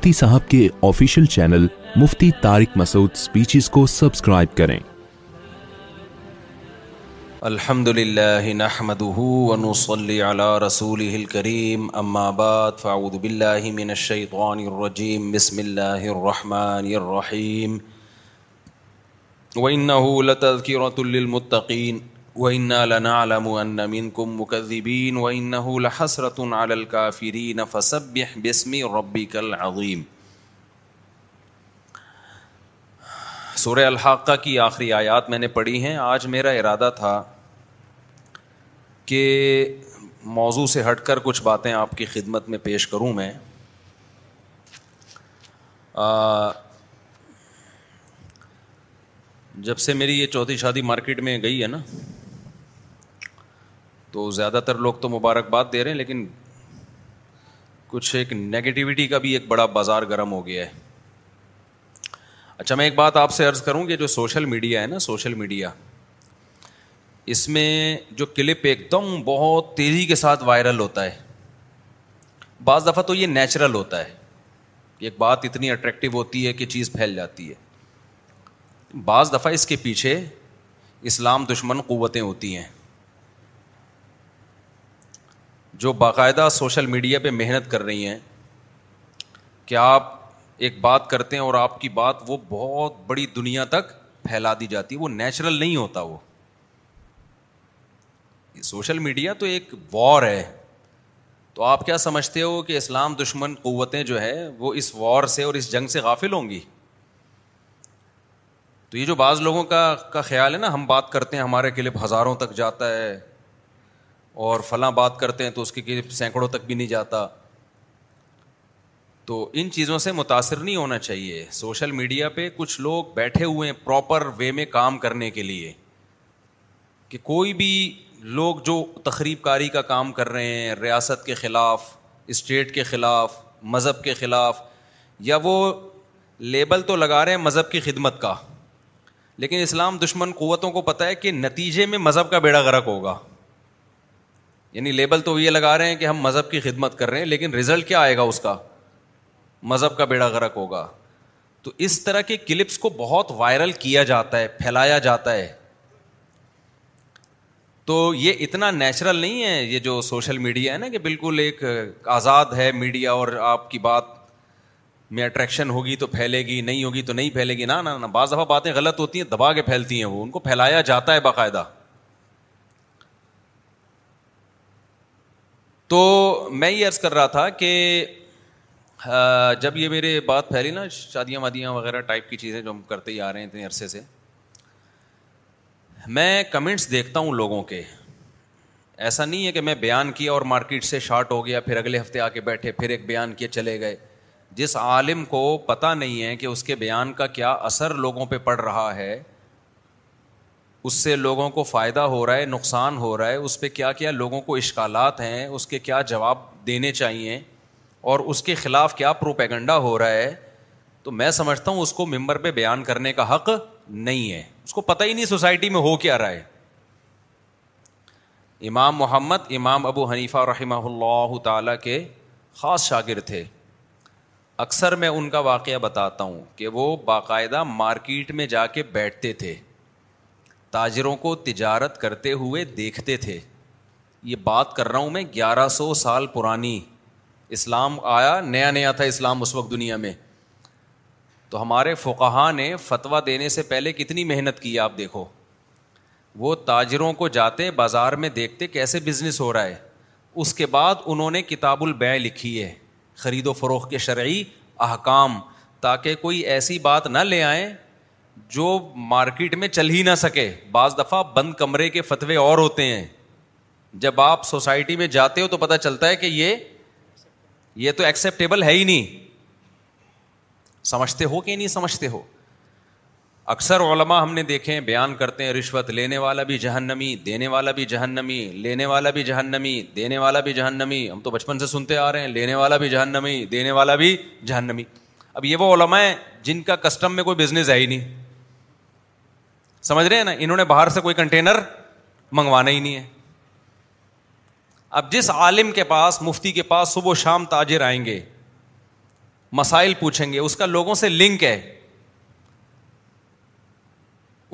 مفتی صاحب کے official channel Mufti Tariq speeches کو سبسکرائب کریں الحمد للہ نحمده ونصلي على رسوله الكريم اما بعد فاعوذ باللہ من الشیطان الرجیم بسم اللہ الرحمن الرحیم وَإِنَّهُ لَتَذْكِرَةٌ وَإِنَّا لَنَعْلَمُ أَنَّ مِنْكُمْ مُكَذِّبِينَ وَإِنَّهُ لَحَسْرَةٌ عَلَى الْكَافِرِينَ فَسَبِّحْ بِاسْمِ رَبِّكَ الْعَظِيمِ سورہ الحاقہ کی آخری آیات میں نے پڑھی ہیں آج میرا ارادہ تھا کہ موضوع سے ہٹ کر کچھ باتیں آپ کی خدمت میں پیش کروں میں آ جب سے میری یہ چوتھی شادی مارکیٹ میں گئی ہے نا تو زیادہ تر لوگ تو مبارکباد دے رہے ہیں لیکن کچھ ایک نگیٹیوٹی کا بھی ایک بڑا بازار گرم ہو گیا ہے اچھا میں ایک بات آپ سے عرض کروں کہ جو سوشل میڈیا ہے نا سوشل میڈیا اس میں جو کلپ ایک دم بہت تیزی کے ساتھ وائرل ہوتا ہے بعض دفعہ تو یہ نیچرل ہوتا ہے ایک بات اتنی اٹریکٹیو ہوتی ہے کہ چیز پھیل جاتی ہے بعض دفعہ اس کے پیچھے اسلام دشمن قوتیں ہوتی ہیں جو باقاعدہ سوشل میڈیا پہ محنت کر رہی ہیں کہ آپ ایک بات کرتے ہیں اور آپ کی بات وہ بہت بڑی دنیا تک پھیلا دی جاتی ہے وہ نیچرل نہیں ہوتا وہ سوشل میڈیا تو ایک وار ہے تو آپ کیا سمجھتے ہو کہ اسلام دشمن قوتیں جو ہے وہ اس وار سے اور اس جنگ سے غافل ہوں گی تو یہ جو بعض لوگوں کا کا خیال ہے نا ہم بات کرتے ہیں ہمارے کلپ ہزاروں تک جاتا ہے اور فلاں بات کرتے ہیں تو اس کے سینکڑوں تک بھی نہیں جاتا تو ان چیزوں سے متاثر نہیں ہونا چاہیے سوشل میڈیا پہ کچھ لوگ بیٹھے ہوئے ہیں پراپر وے میں کام کرنے کے لیے کہ کوئی بھی لوگ جو تقریب کاری کا کام کر رہے ہیں ریاست کے خلاف اسٹیٹ کے خلاف مذہب کے خلاف یا وہ لیبل تو لگا رہے ہیں مذہب کی خدمت کا لیکن اسلام دشمن قوتوں کو پتہ ہے کہ نتیجے میں مذہب کا بیڑا غرق ہوگا یعنی لیبل تو یہ لگا رہے ہیں کہ ہم مذہب کی خدمت کر رہے ہیں لیکن ریزلٹ کیا آئے گا اس کا مذہب کا بیڑا غرق ہوگا تو اس طرح کے کلپس کو بہت وائرل کیا جاتا ہے پھیلایا جاتا ہے تو یہ اتنا نیچرل نہیں ہے یہ جو سوشل میڈیا ہے نا کہ بالکل ایک آزاد ہے میڈیا اور آپ کی بات میں اٹریکشن ہوگی تو پھیلے گی نہیں ہوگی تو نہیں پھیلے گی نا نا بعض دفعہ باتیں غلط ہوتی ہیں دبا کے پھیلتی ہیں وہ ان کو پھیلایا جاتا ہے باقاعدہ تو میں یہ عرض کر رہا تھا کہ جب یہ میرے بات پھیلی نا شادیاں وادیاں وغیرہ ٹائپ کی چیزیں جو ہم کرتے ہی آ رہے ہیں اتنے عرصے سے میں کمنٹس دیکھتا ہوں لوگوں کے ایسا نہیں ہے کہ میں بیان کیا اور مارکیٹ سے شارٹ ہو گیا پھر اگلے ہفتے آ کے بیٹھے پھر ایک بیان کیے چلے گئے جس عالم کو پتہ نہیں ہے کہ اس کے بیان کا کیا اثر لوگوں پہ پڑ رہا ہے اس سے لوگوں کو فائدہ ہو رہا ہے نقصان ہو رہا ہے اس پہ کیا کیا لوگوں کو اشکالات ہیں اس کے کیا جواب دینے چاہیے اور اس کے خلاف کیا پروپیگنڈا ہو رہا ہے تو میں سمجھتا ہوں اس کو ممبر پہ بیان کرنے کا حق نہیں ہے اس کو پتہ ہی نہیں سوسائٹی میں ہو کیا رہا ہے امام محمد امام ابو حنیفہ رحمہ اللہ تعالیٰ کے خاص شاگرد تھے اکثر میں ان کا واقعہ بتاتا ہوں کہ وہ باقاعدہ مارکیٹ میں جا کے بیٹھتے تھے تاجروں کو تجارت کرتے ہوئے دیکھتے تھے یہ بات کر رہا ہوں میں گیارہ سو سال پرانی اسلام آیا نیا نیا تھا اسلام اس وقت دنیا میں تو ہمارے فقہ نے فتویٰ دینے سے پہلے کتنی محنت کی آپ دیکھو وہ تاجروں کو جاتے بازار میں دیکھتے کیسے بزنس ہو رہا ہے اس کے بعد انہوں نے کتاب البیع لکھی ہے خرید و فروخت کے شرعی احکام تاکہ کوئی ایسی بات نہ لے آئیں جو مارکیٹ میں چل ہی نہ سکے بعض دفعہ بند کمرے کے فتوے اور ہوتے ہیں جب آپ سوسائٹی میں جاتے ہو تو پتا چلتا ہے کہ یہ یہ تو ایکسیپٹیبل ہے ہی نہیں سمجھتے ہو کہ نہیں سمجھتے ہو اکثر علماء ہم نے دیکھے بیان کرتے ہیں رشوت لینے والا بھی جہنمی دینے والا بھی جہنمی لینے والا بھی جہنمی دینے والا بھی جہنمی ہم تو بچپن سے سنتے آ رہے ہیں لینے والا بھی جہنمی دینے والا بھی جہنمی اب یہ وہ علماء ہیں جن کا کسٹم میں کوئی بزنس ہے ہی نہیں سمجھ رہے ہیں نا انہوں نے باہر سے کوئی کنٹینر منگوانا ہی نہیں ہے اب جس عالم کے پاس مفتی کے پاس صبح شام تاجر آئیں گے مسائل پوچھیں گے اس کا لوگوں سے لنک ہے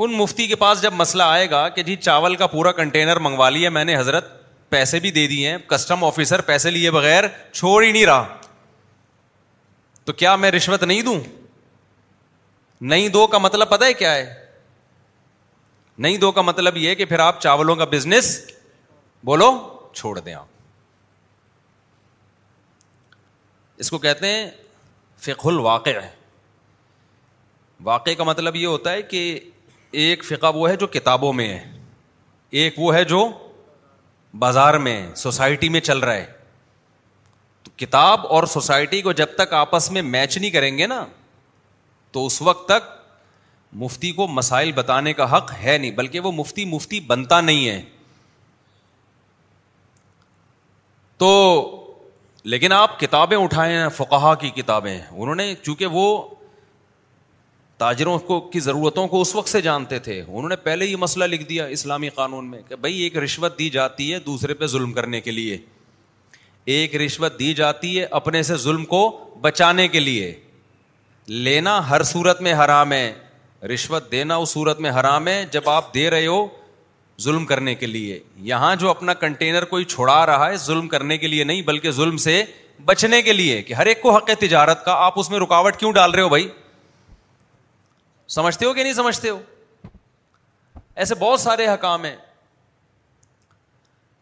ان مفتی کے پاس جب مسئلہ آئے گا کہ جی چاول کا پورا کنٹینر منگوا لیا میں نے حضرت پیسے بھی دے دیے ہیں کسٹم آفیسر پیسے لیے بغیر چھوڑ ہی نہیں رہا تو کیا میں رشوت نہیں دوں نہیں دو کا مطلب پتا ہے کیا ہے نہیں دو کا مطلب یہ کہ پھر آپ چاولوں کا بزنس بولو چھوڑ دیں آپ اس کو کہتے ہیں فقہ الواقع ہے واقع کا مطلب یہ ہوتا ہے کہ ایک فقہ وہ ہے جو کتابوں میں ہے ایک وہ ہے جو بازار میں سوسائٹی میں چل رہا ہے تو کتاب اور سوسائٹی کو جب تک آپس میں میچ نہیں کریں گے نا تو اس وقت تک مفتی کو مسائل بتانے کا حق ہے نہیں بلکہ وہ مفتی مفتی بنتا نہیں ہے تو لیکن آپ کتابیں اٹھائے ہیں فقہا کی کتابیں انہوں نے چونکہ وہ تاجروں کو کی ضرورتوں کو اس وقت سے جانتے تھے انہوں نے پہلے یہ مسئلہ لکھ دیا اسلامی قانون میں کہ بھائی ایک رشوت دی جاتی ہے دوسرے پہ ظلم کرنے کے لیے ایک رشوت دی جاتی ہے اپنے سے ظلم کو بچانے کے لیے لینا ہر صورت میں حرام ہے رشوت دینا اس صورت میں حرام ہے جب آپ دے رہے ہو ظلم کرنے کے لیے یہاں جو اپنا کنٹینر کوئی چھوڑا رہا ہے ظلم کرنے کے لیے نہیں بلکہ ظلم سے بچنے کے لیے کہ ہر ایک کو حق ہے تجارت کا آپ اس میں رکاوٹ کیوں ڈال رہے ہو بھائی سمجھتے ہو کہ نہیں سمجھتے ہو ایسے بہت سارے حکام ہیں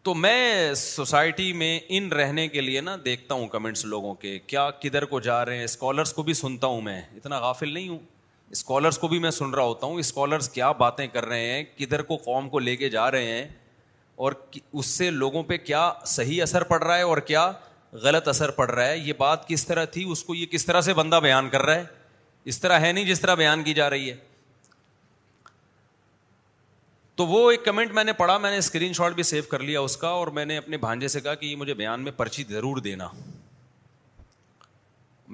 تو میں سوسائٹی میں ان رہنے کے لیے نا دیکھتا ہوں کمنٹس لوگوں کے کیا کدھر کو جا رہے ہیں اسکالرس کو بھی سنتا ہوں میں اتنا غافل نہیں ہوں اسکالرس کو بھی میں سن رہا ہوتا ہوں اسکالرس کیا باتیں کر رہے ہیں کدھر کو قوم کو لے کے جا رہے ہیں اور اس سے لوگوں پہ کیا صحیح اثر پڑ رہا ہے اور کیا غلط اثر پڑ رہا ہے یہ بات کس طرح تھی اس کو یہ کس طرح سے بندہ بیان کر رہا ہے اس طرح ہے نہیں جس طرح بیان کی جا رہی ہے تو وہ ایک کمنٹ میں نے پڑھا میں نے اسکرین شاٹ بھی سیو کر لیا اس کا اور میں نے اپنے بھانجے سے کہا کہ یہ مجھے بیان میں پرچی ضرور دینا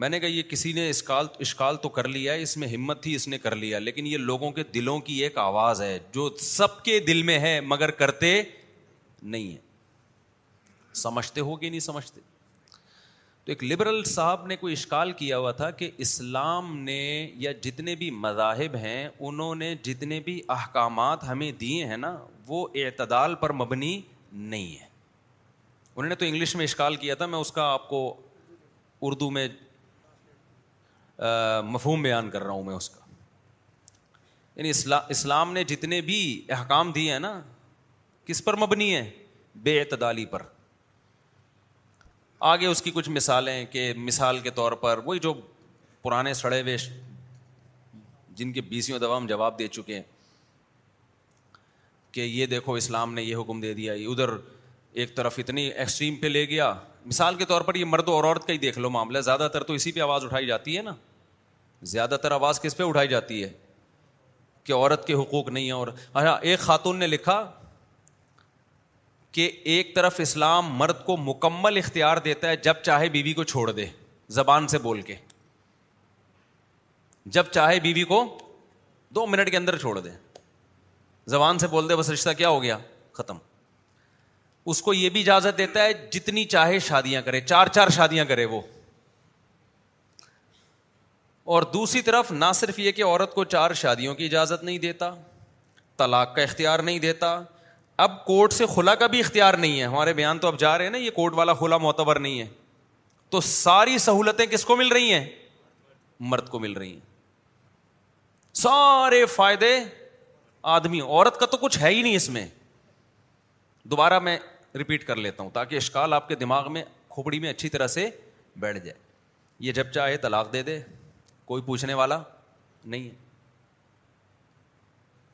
میں نے کہا یہ کسی نے اشکال اشکال تو کر لیا ہے اس میں ہمت تھی اس نے کر لیا لیکن یہ لوگوں کے دلوں کی ایک آواز ہے جو سب کے دل میں ہے مگر کرتے نہیں ہیں سمجھتے ہو کہ نہیں سمجھتے تو ایک لبرل صاحب نے کوئی اشکال کیا ہوا تھا کہ اسلام نے یا جتنے بھی مذاہب ہیں انہوں نے جتنے بھی احکامات ہمیں دیے ہیں نا وہ اعتدال پر مبنی نہیں ہے انہوں نے تو انگلش میں اشکال کیا تھا میں اس کا آپ کو اردو میں مفہوم بیان کر رہا ہوں میں اس کا یعنی اسلام نے جتنے بھی احکام دیے ہیں نا کس پر مبنی ہے بے اعتدالی پر آگے اس کی کچھ مثالیں کہ مثال کے طور پر وہی جو پرانے سڑے ہوئے جن کے بیسوں دوا ہم جواب دے چکے ہیں کہ یہ دیکھو اسلام نے یہ حکم دے دیا ادھر ایک طرف اتنی ایکسٹریم پہ لے گیا مثال کے طور پر یہ مرد اور عورت کا ہی دیکھ لو معاملہ زیادہ تر تو اسی پہ آواز اٹھائی جاتی ہے نا زیادہ تر آواز کس پہ اٹھائی جاتی ہے کہ عورت کے حقوق نہیں ہیں اور اچھا، ایک خاتون نے لکھا کہ ایک طرف اسلام مرد کو مکمل اختیار دیتا ہے جب چاہے بیوی کو چھوڑ دے زبان سے بول کے جب چاہے بیوی کو دو منٹ کے اندر چھوڑ دے زبان سے بول دے بس رشتہ کیا ہو گیا ختم اس کو یہ بھی اجازت دیتا ہے جتنی چاہے شادیاں کرے چار چار شادیاں کرے وہ اور دوسری طرف نہ صرف یہ کہ عورت کو چار شادیوں کی اجازت نہیں دیتا طلاق کا اختیار نہیں دیتا اب کورٹ سے خلا کا بھی اختیار نہیں ہے ہمارے بیان تو اب جا رہے ہیں نا یہ کورٹ والا خلا معتبر نہیں ہے تو ساری سہولتیں کس کو مل رہی ہیں مرد کو مل رہی ہیں سارے فائدے آدمی عورت کا تو کچھ ہے ہی نہیں اس میں دوبارہ میں ریپیٹ کر لیتا ہوں تاکہ اشکال آپ کے دماغ میں کھوپڑی میں اچھی طرح سے بیٹھ جائے یہ جب چاہے طلاق دے دے کوئی پوچھنے والا نہیں ہے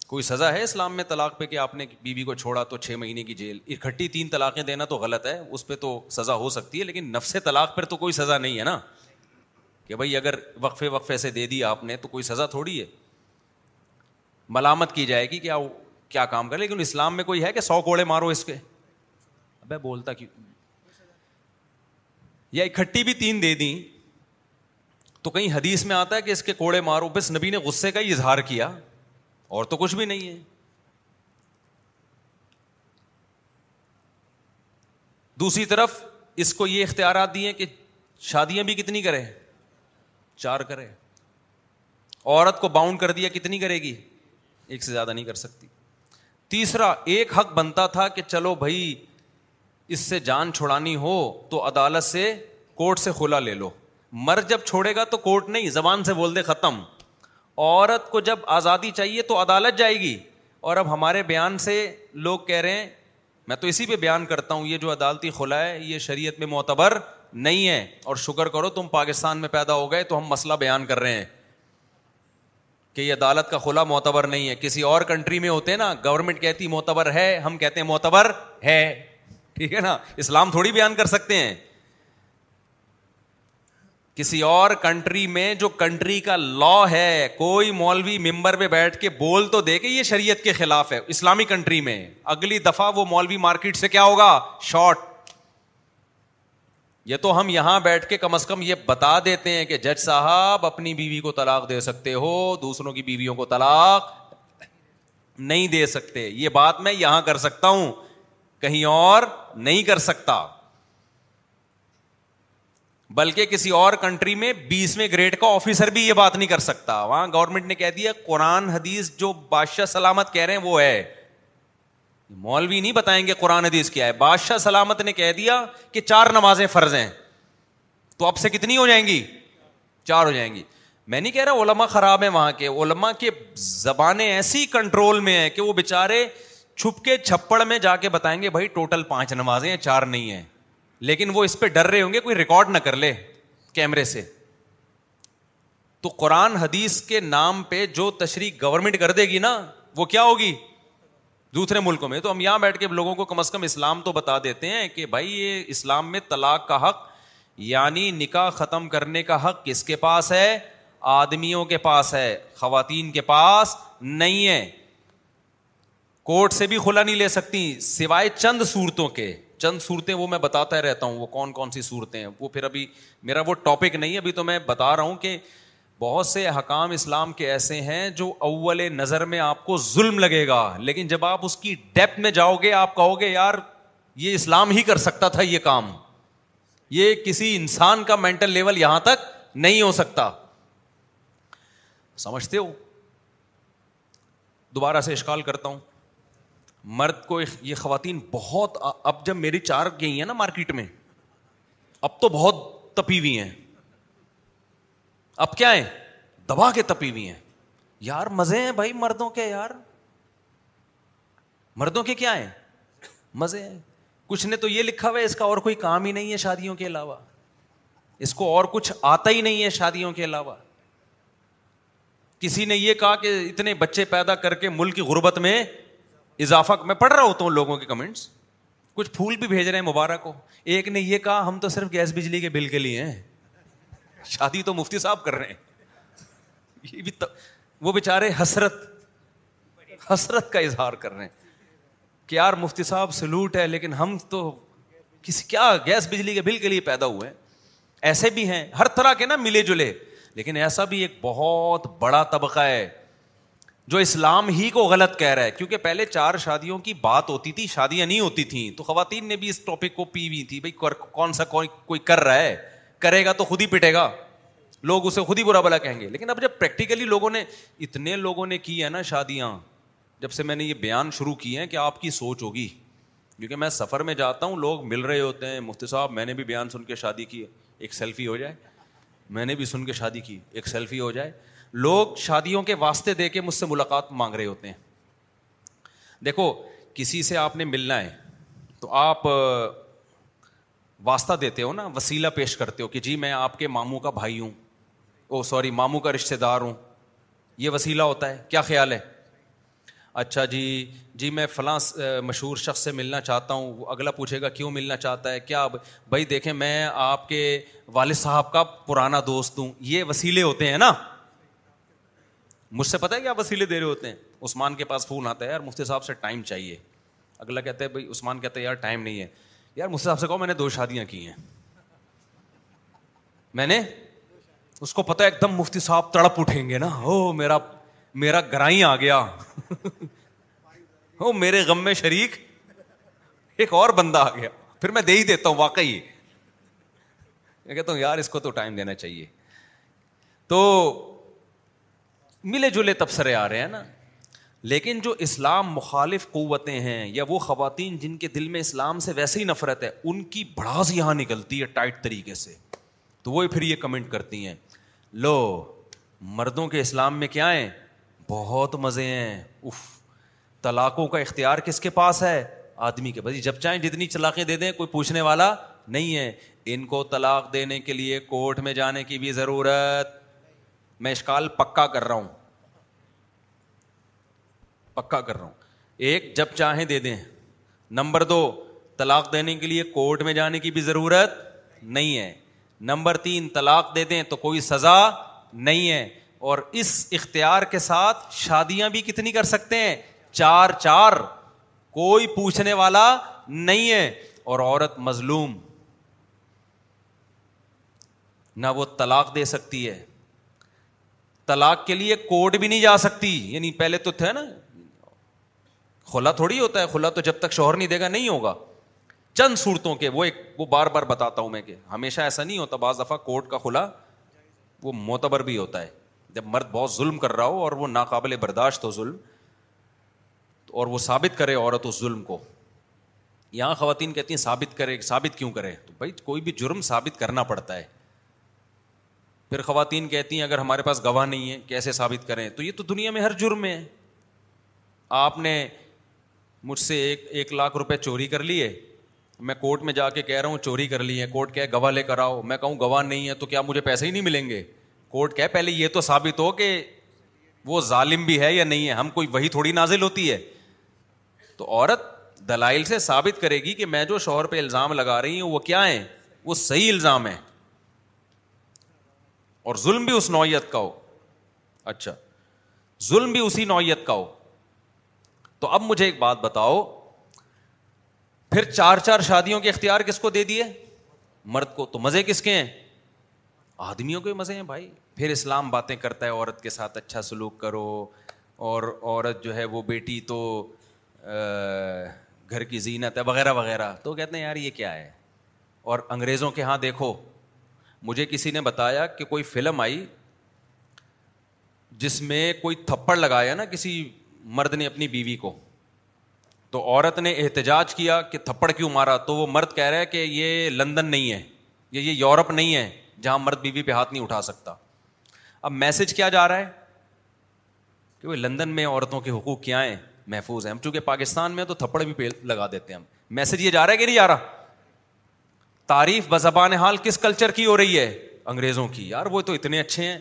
کوئی سزا ہے اسلام میں طلاق پہ کہ آپ نے بیوی بی کو چھوڑا تو چھ مہینے کی جیل اکٹھی تین طلاقیں دینا تو غلط ہے اس پہ تو سزا ہو سکتی ہے لیکن نفس طلاق پر تو کوئی سزا نہیں ہے نا کہ بھائی اگر وقفے وقفے سے دے دی آپ نے تو کوئی سزا تھوڑی ہے ملامت کی جائے گی کہ کیا کام کریں لیکن اسلام میں کوئی ہے کہ سو کوڑے مارو اس کے بولتا کیوں یا اکٹھی بھی تین دے دی تو کہیں حدیث میں آتا ہے کہ اس کے کوڑے مارو بس نبی نے غصے کا ہی اظہار کیا اور تو کچھ بھی نہیں ہے دوسری طرف اس کو یہ اختیارات دیے کہ شادیاں بھی کتنی کرے چار کرے عورت کو باؤنڈ کر دیا کتنی کرے گی ایک سے زیادہ نہیں کر سکتی تیسرا ایک حق بنتا تھا کہ چلو بھائی اس سے جان چھوڑانی ہو تو عدالت سے کورٹ سے کھلا لے لو مرد جب چھوڑے گا تو کورٹ نہیں زبان سے بول دے ختم عورت کو جب آزادی چاہیے تو عدالت جائے گی اور اب ہمارے بیان سے لوگ کہہ رہے ہیں میں تو اسی پہ بیان کرتا ہوں یہ جو عدالتی کھلا ہے یہ شریعت میں معتبر نہیں ہے اور شکر کرو تم پاکستان میں پیدا ہو گئے تو ہم مسئلہ بیان کر رہے ہیں کہ یہ عدالت کا کھلا معتبر نہیں ہے کسی اور کنٹری میں ہوتے نا گورنمنٹ کہتی معتبر ہے ہم کہتے ہیں معتبر ہے ٹھیک ہے نا اسلام تھوڑی بیان کر سکتے ہیں کسی اور کنٹری میں جو کنٹری کا لا ہے کوئی مولوی ممبر پہ بیٹھ کے بول تو دے کے یہ شریعت کے خلاف ہے اسلامی کنٹری میں اگلی دفعہ وہ مولوی مارکیٹ سے کیا ہوگا شارٹ یہ تو ہم یہاں بیٹھ کے کم از کم یہ بتا دیتے ہیں کہ جج صاحب اپنی بیوی کو طلاق دے سکتے ہو دوسروں کی بیویوں کو طلاق نہیں دے سکتے یہ بات میں یہاں کر سکتا ہوں کہیں اور نہیں کر سکتا بلکہ کسی اور کنٹری میں بیسویں گریڈ کا آفیسر بھی یہ بات نہیں کر سکتا وہاں گورنمنٹ نے کہہ دیا قرآن حدیث جو بادشاہ سلامت کہہ رہے ہیں وہ ہے مولوی نہیں بتائیں گے قرآن حدیث کیا ہے بادشاہ سلامت نے کہہ دیا کہ چار نمازیں فرض ہیں تو آپ سے کتنی ہو جائیں گی چار ہو جائیں گی میں نہیں کہہ رہا علماء خراب ہے وہاں کے علما کے زبانیں ایسی کنٹرول میں ہیں کہ وہ بےچارے چھپ کے چھپڑ میں جا کے بتائیں گے بھائی ٹوٹل پانچ نمازیں ہیں چار نہیں ہیں لیکن وہ اس پہ ڈر رہے ہوں گے کوئی ریکارڈ نہ کر لے کیمرے سے تو قرآن حدیث کے نام پہ جو تشریح گورنمنٹ کر دے گی نا وہ کیا ہوگی دوسرے ملکوں میں تو ہم یہاں بیٹھ کے لوگوں کو کم از کم اسلام تو بتا دیتے ہیں کہ بھائی یہ اسلام میں طلاق کا حق یعنی نکاح ختم کرنے کا حق کس کے پاس ہے آدمیوں کے پاس ہے خواتین کے پاس نہیں ہے کورٹ سے بھی کھلا نہیں لے سکتی سوائے چند صورتوں کے چند صورتیں وہ میں بتاتا رہتا ہوں وہ کون کون سی صورتیں ہیں وہ پھر ابھی میرا وہ ٹاپک نہیں ابھی تو میں بتا رہا ہوں کہ بہت سے حکام اسلام کے ایسے ہیں جو اول نظر میں آپ کو ظلم لگے گا لیکن جب آپ اس کی ڈیپ میں جاؤ گے آپ کہو گے یار یہ اسلام ہی کر سکتا تھا یہ کام یہ کسی انسان کا مینٹل لیول یہاں تک نہیں ہو سکتا سمجھتے ہو دوبارہ سے اشکال کرتا ہوں مرد کو یہ خواتین بہت اب جب میری چار گئی ہیں نا مارکیٹ میں اب تو بہت تپی ہوئی ہیں اب کیا ہے دبا کے تپی ہوئی ہیں یار مزے ہیں بھائی مردوں کے یار مردوں کے کیا ہیں مزے ہیں کچھ نے تو یہ لکھا ہوا ہے اس کا اور کوئی کام ہی نہیں ہے شادیوں کے علاوہ اس کو اور کچھ آتا ہی نہیں ہے شادیوں کے علاوہ کسی نے یہ کہا کہ اتنے بچے پیدا کر کے ملک کی غربت میں اضافہ میں پڑھ رہا ہوتا ہوں لوگوں کے کمنٹس کچھ پھول بھی بھیج رہے ہیں مبارک کو ایک نے یہ کہا ہم تو صرف گیس بجلی کے بل کے لیے ہیں شادی تو مفتی صاحب کر رہے ہیں یہ بھی ت... وہ بےچارے حسرت حسرت کا اظہار کر رہے ہیں کہ یار مفتی صاحب سلوٹ ہے لیکن ہم تو کسی کیا گیس بجلی کے بل کے لیے پیدا ہوئے ہیں ایسے بھی ہیں ہر طرح کے نا ملے جلے لیکن ایسا بھی ایک بہت بڑا طبقہ ہے جو اسلام ہی کو غلط کہہ رہا ہے کیونکہ پہلے چار شادیوں کی بات ہوتی تھی شادیاں نہیں ہوتی تھیں تو خواتین نے بھی اس ٹاپک کو پی ہوئی تھی بھائی کون سا کوئی کر رہا ہے کرے گا تو خود ہی پٹے گا لوگ اسے خود ہی برا بلا کہیں گے لیکن اب جب پریکٹیکلی لوگوں نے اتنے لوگوں نے کی ہے نا شادیاں جب سے میں نے یہ بیان شروع کی ہیں کہ آپ کی سوچ ہوگی کیونکہ میں سفر میں جاتا ہوں لوگ مل رہے ہوتے ہیں مفتی صاحب میں نے بھی بیان سن کے شادی کی ایک سیلفی ہو جائے میں نے بھی سن کے شادی کی ایک سیلفی ہو جائے لوگ شادیوں کے واسطے دے کے مجھ سے ملاقات مانگ رہے ہوتے ہیں دیکھو کسی سے آپ نے ملنا ہے تو آپ واسطہ دیتے ہو نا وسیلہ پیش کرتے ہو کہ جی میں آپ کے ماموں کا بھائی ہوں او سوری ماموں کا رشتے دار ہوں یہ وسیلہ ہوتا ہے کیا خیال ہے اچھا جی جی میں فلاں مشہور شخص سے ملنا چاہتا ہوں وہ اگلا پوچھے گا کیوں ملنا چاہتا ہے کیا بھائی دیکھیں میں آپ کے والد صاحب کا پرانا دوست ہوں یہ وسیلے ہوتے ہیں نا مجھ سے پتا ہے کیا وسیلے دے رہے ہوتے ہیں عثمان کے پاس فون آتا ہے یار مفتی صاحب سے ٹائم چاہیے اگلا کہتا ہے بھائی عثمان کہتا ہے یار ٹائم نہیں ہے یار مفتی صاحب سے کہو میں نے دو شادیاں کی ہیں میں نے اس کو پتا ایک دم مفتی صاحب تڑپ اٹھیں گے نا ہو میرا میرا گرائی آ گیا ہو میرے غم میں شریک ایک اور بندہ آ گیا پھر میں دے ہی دیتا ہوں واقعی میں کہتا ہوں یار اس کو تو ٹائم دینا چاہیے تو ملے جلے تبصرے آ رہے ہیں نا لیکن جو اسلام مخالف قوتیں ہیں یا وہ خواتین جن کے دل میں اسلام سے ویسے ہی نفرت ہے ان کی بڑھاس یہاں نکلتی ہے ٹائٹ طریقے سے تو وہ پھر یہ کمنٹ کرتی ہیں لو مردوں کے اسلام میں کیا ہیں بہت مزے ہیں اف طلاقوں کا اختیار کس کے پاس ہے آدمی کے پاس جب چاہیں جتنی طلاقیں دے دیں کوئی پوچھنے والا نہیں ہے ان کو طلاق دینے کے لیے کورٹ میں جانے کی بھی ضرورت میں اشکال پکا کر رہا ہوں پکا کر رہا ہوں ایک جب چاہیں دے دیں نمبر دو طلاق دینے کے لیے کورٹ میں جانے کی بھی ضرورت نہیں ہے نمبر تین طلاق دے دیں تو کوئی سزا نہیں ہے اور اس اختیار کے ساتھ شادیاں بھی کتنی کر سکتے ہیں چار چار کوئی پوچھنے والا نہیں ہے اور عورت مظلوم نہ وہ طلاق دے سکتی ہے طلاق کے لیے کوٹ بھی نہیں جا سکتی یعنی پہلے تو نا کھلا تھوڑی ہوتا ہے کھلا تو جب تک شوہر نہیں دے گا نہیں ہوگا چند صورتوں کے وہ ایک وہ بار بار بتاتا ہوں میں کہ ہمیشہ ایسا نہیں ہوتا بعض دفعہ کورٹ کا کھلا وہ معتبر بھی ہوتا ہے جب مرد بہت ظلم کر رہا ہو اور وہ ناقابل برداشت ہو ظلم اور وہ ثابت کرے عورت اس ظلم کو یہاں خواتین کہتی ہیں ثابت کرے ثابت کیوں کرے تو بھائی کوئی بھی جرم ثابت کرنا پڑتا ہے پھر خواتین کہتی ہیں اگر ہمارے پاس گواہ نہیں ہے کیسے ثابت کریں تو یہ تو دنیا میں ہر جرم میں ہے آپ نے مجھ سے ایک ایک لاکھ روپے چوری کر لیے میں کورٹ میں جا کے کہہ رہا ہوں چوری کر لی ہے کورٹ کہ گواہ لے کر آؤ میں کہوں گواہ نہیں ہے تو کیا مجھے پیسے ہی نہیں ملیں گے کورٹ کہ پہلے یہ تو ثابت ہو کہ وہ ظالم بھی ہے یا نہیں ہے ہم کوئی وہی تھوڑی نازل ہوتی ہے تو عورت دلائل سے ثابت کرے گی کہ میں جو شوہر پہ الزام لگا رہی ہوں وہ کیا ہیں وہ صحیح الزام ہے اور ظلم بھی اس نوعیت کا ہو اچھا ظلم بھی اسی نوعیت کا ہو تو اب مجھے ایک بات بتاؤ پھر چار چار شادیوں کے اختیار کس کو دے دیے مرد کو تو مزے کس کے ہیں آدمیوں کے مزے ہیں بھائی پھر اسلام باتیں کرتا ہے عورت کے ساتھ اچھا سلوک کرو اور عورت جو ہے وہ بیٹی تو گھر کی زینت ہے وغیرہ وغیرہ تو کہتے ہیں یار یہ کیا ہے اور انگریزوں کے ہاں دیکھو مجھے کسی نے بتایا کہ کوئی فلم آئی جس میں کوئی تھپڑ لگایا نا کسی مرد نے اپنی بیوی کو تو عورت نے احتجاج کیا کہ تھپڑ کیوں مارا تو وہ مرد کہہ رہا ہے کہ یہ لندن نہیں ہے یا یہ یورپ نہیں ہے جہاں مرد بیوی پہ ہاتھ نہیں اٹھا سکتا اب میسج کیا جا رہا ہے کہ لندن میں عورتوں کے حقوق کیا ہیں محفوظ ہیں ہم چونکہ پاکستان میں تو تھپڑ بھی لگا دیتے ہیں ہم میسج یہ جا رہا ہے کہ نہیں جا رہا تعریف بزبان حال کس کلچر کی ہو رہی ہے انگریزوں کی یار وہ تو اتنے اچھے ہیں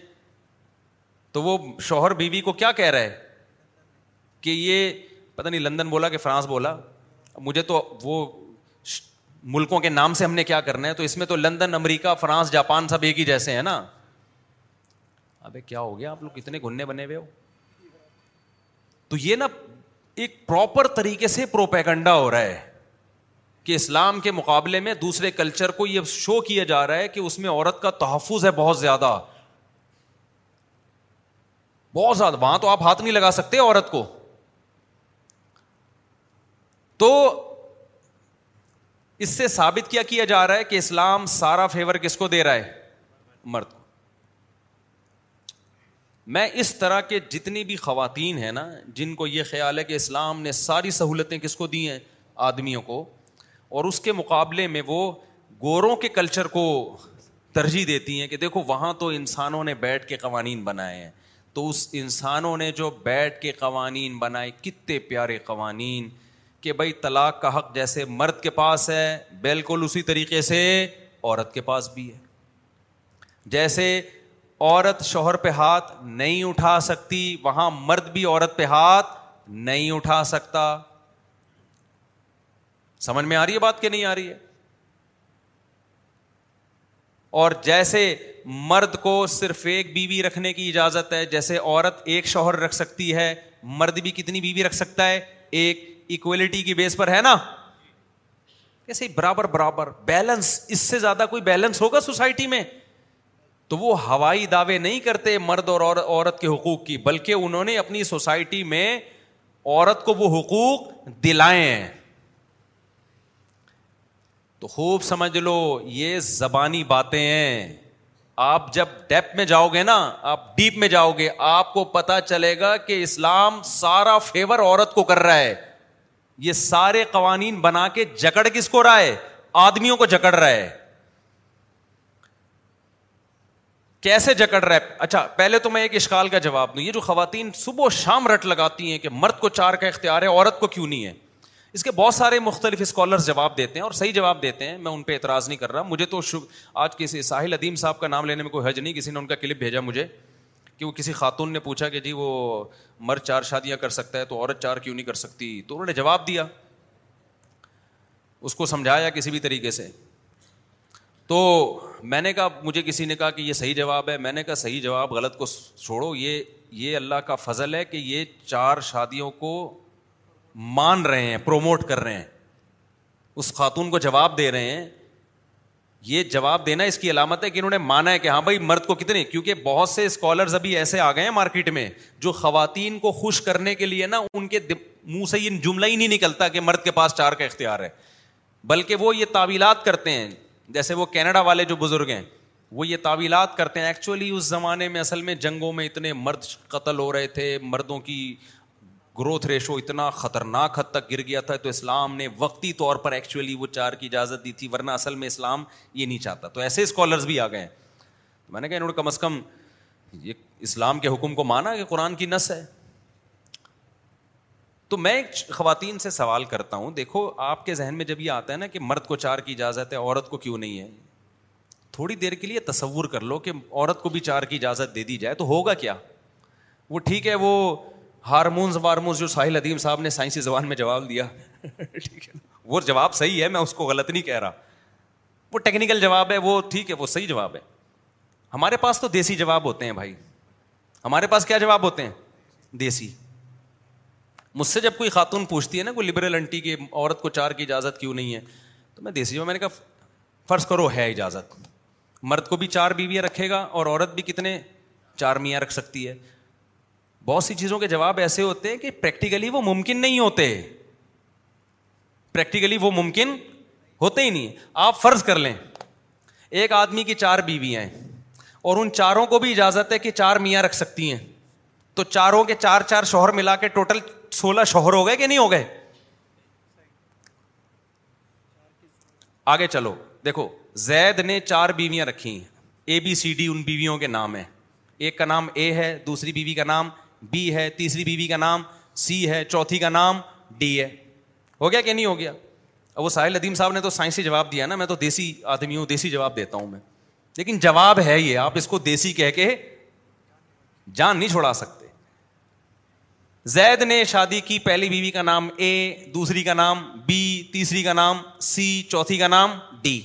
تو وہ شوہر بیوی کو کیا کہہ رہا ہے کہ یہ پتا نہیں لندن بولا کہ فرانس بولا مجھے تو وہ ملکوں کے نام سے ہم نے کیا کرنا ہے تو اس میں تو لندن امریکہ فرانس جاپان سب ایک ہی جیسے ہیں نا ابھی کیا ہو گیا آپ لوگ کتنے گننے بنے ہوئے ہو تو یہ نا ایک پراپر طریقے سے پروپیگنڈا ہو رہا ہے کہ اسلام کے مقابلے میں دوسرے کلچر کو یہ شو کیا جا رہا ہے کہ اس میں عورت کا تحفظ ہے بہت زیادہ بہت زیادہ وہاں تو آپ ہاتھ نہیں لگا سکتے عورت کو تو اس سے ثابت کیا کیا جا رہا ہے کہ اسلام سارا فیور کس کو دے رہا ہے مرد میں اس طرح کے جتنی بھی خواتین ہیں نا جن کو یہ خیال ہے کہ اسلام نے ساری سہولتیں کس کو دی ہیں آدمیوں کو اور اس کے مقابلے میں وہ گوروں کے کلچر کو ترجیح دیتی ہیں کہ دیکھو وہاں تو انسانوں نے بیٹھ کے قوانین بنائے ہیں تو اس انسانوں نے جو بیٹھ کے قوانین بنائے کتنے پیارے قوانین کہ بھائی طلاق کا حق جیسے مرد کے پاس ہے بالکل اسی طریقے سے عورت کے پاس بھی ہے جیسے عورت شوہر پہ ہاتھ نہیں اٹھا سکتی وہاں مرد بھی عورت پہ ہاتھ نہیں اٹھا سکتا سمجھ میں آ رہی ہے بات کہ نہیں آ رہی ہے اور جیسے مرد کو صرف ایک بیوی رکھنے کی اجازت ہے جیسے عورت ایک شوہر رکھ سکتی ہے مرد بھی کتنی بیوی رکھ سکتا ہے ایک اکویلٹی کی بیس پر ہے نا کیسے برابر برابر بیلنس اس سے زیادہ کوئی بیلنس ہوگا سوسائٹی میں تو وہ ہوائی دعوے نہیں کرتے مرد اور عورت کے حقوق کی بلکہ انہوں نے اپنی سوسائٹی میں عورت کو وہ حقوق دلائے ہیں تو خوب سمجھ لو یہ زبانی باتیں ہیں آپ جب ڈیپ میں جاؤ گے نا آپ ڈیپ میں جاؤ گے آپ کو پتا چلے گا کہ اسلام سارا فیور عورت کو کر رہا ہے یہ سارے قوانین بنا کے جکڑ کس کو رہا ہے آدمیوں کو جکڑ رہا ہے کیسے جکڑ رہا ہے اچھا پہلے تو میں ایک اشکال کا جواب دوں یہ جو خواتین صبح و شام رٹ لگاتی ہیں کہ مرد کو چار کا اختیار ہے عورت کو کیوں نہیں ہے اس کے بہت سارے مختلف اسکالرس جواب دیتے ہیں اور صحیح جواب دیتے ہیں میں ان پہ اعتراض نہیں کر رہا مجھے تو شک آج کسی ساحل ادیم صاحب کا نام لینے میں کوئی حج نہیں کسی نے ان کا کلپ بھیجا مجھے کہ وہ کسی خاتون نے پوچھا کہ جی وہ مر چار شادیاں کر سکتا ہے تو عورت چار کیوں نہیں کر سکتی تو انہوں نے جواب دیا اس کو سمجھایا کسی بھی طریقے سے تو میں نے کہا مجھے کسی نے کہا کہ یہ صحیح جواب ہے میں نے کہا صحیح جواب غلط کو چھوڑو یہ یہ اللہ کا فضل ہے کہ یہ چار شادیوں کو مان رہے ہیں پروموٹ کر رہے ہیں اس خاتون کو جواب دے رہے ہیں یہ جواب دینا اس کی علامت ہے کہ انہوں نے مانا ہے کہ ہاں بھائی مرد کو کتنے کیونکہ بہت سے اسکالرز ابھی ایسے آ گئے ہیں مارکیٹ میں جو خواتین کو خوش کرنے کے لیے نا ان کے منہ سے یہ جملہ ہی نہیں نکلتا کہ مرد کے پاس چار کا اختیار ہے بلکہ وہ یہ تعویلات کرتے ہیں جیسے وہ کینیڈا والے جو بزرگ ہیں وہ یہ تعویلات کرتے ہیں ایکچولی اس زمانے میں اصل میں جنگوں میں اتنے مرد قتل ہو رہے تھے مردوں کی گروتھ ریشو اتنا خطرناک حد تک گر گیا تھا تو اسلام نے وقتی طور پر ایکچولی وہ چار کی اجازت دی تھی ورنہ اصل میں اسلام یہ نہیں چاہتا تو ایسے اسکالرس بھی آ گئے میں نے نے کہا انہوں کم کم از یہ اسلام کے حکم کو مانا کہ قرآن کی نس ہے تو میں ایک خواتین سے سوال کرتا ہوں دیکھو آپ کے ذہن میں جب یہ آتا ہے نا کہ مرد کو چار کی اجازت ہے عورت کو کیوں نہیں ہے تھوڑی دیر کے لیے تصور کر لو کہ عورت کو بھی چار کی اجازت دے دی جائے تو ہوگا کیا وہ ٹھیک ہے وہ ہارمونز وارمونز جو ساحل صاحب نے سائنسی زبان میں جواب دیا وہ جواب صحیح ہے میں اس کو غلط نہیں کہہ رہا وہ ٹیکنیکل جواب ہے وہ ٹھیک ہے وہ صحیح جواب ہے ہمارے پاس تو دیسی جواب ہوتے ہیں بھائی ہمارے پاس کیا جواب ہوتے ہیں دیسی مجھ سے جب کوئی خاتون پوچھتی ہے نا کوئی لبرل انٹی کی عورت کو چار کی اجازت کیوں نہیں ہے تو میں دیسی جواب میں نے کہا فرض کرو ہے اجازت مرد کو بھی چار بیویاں رکھے گا اور عورت بھی کتنے چار میاں رکھ سکتی ہے بہت سی چیزوں کے جواب ایسے ہوتے ہیں کہ پریکٹیکلی وہ ممکن نہیں ہوتے پریکٹیکلی وہ ممکن ہوتے ہی نہیں آپ فرض کر لیں ایک آدمی کی چار بیویاں ہیں اور ان چاروں کو بھی اجازت ہے کہ چار میاں رکھ سکتی ہیں تو چاروں کے چار چار شوہر ملا کے ٹوٹل سولہ شوہر ہو گئے کہ نہیں ہو گئے آگے چلو دیکھو زید نے چار بیویاں رکھی ہیں اے بی سی ڈی ان بیویوں کے نام ہے ایک کا نام اے ہے دوسری بیوی کا نام بی ہے تیسری بیوی بی کا نام سی ہے چوتھی کا نام ڈی ہے ہو گیا کہ نہیں ہو گیا اب وہ ساحل ندیم صاحب نے تو سائنسی جواب دیا نا میں تو دیسی آدمی ہوں دیسی جواب دیتا ہوں میں لیکن جواب ہے یہ آپ اس کو دیسی کہہ کے جان نہیں چھوڑا سکتے زید نے شادی کی پہلی بیوی کا نام اے دوسری کا نام بی تیسری کا نام سی چوتھی کا نام ڈی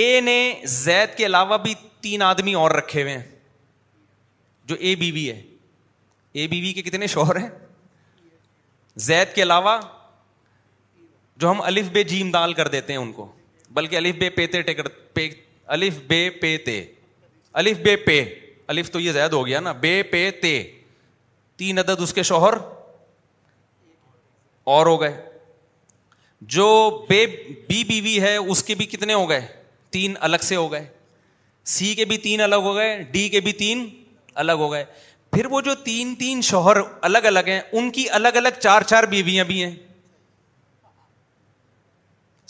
اے نے زید کے علاوہ بھی تین آدمی اور رکھے ہوئے ہیں جو اے بیوی ہے اے بی کے کتنے شوہر ہیں زید کے علاوہ جو ہم الف بے جیم دال کر دیتے ہیں ان کو بلکہ الف بے پے الف بے پے تے الف بے پے الف تو یہ زید ہو گیا نا بے پے تے تین عدد اس کے شوہر اور ہو گئے جو بے بی بیوی ہے اس کے بھی کتنے ہو گئے تین الگ سے ہو گئے سی کے بھی تین الگ ہو گئے ڈی کے بھی تین الگ ہو گئے پھر وہ جو تین تین شوہر الگ الگ ہیں ان کی الگ الگ چار چار بیویاں بھی ہیں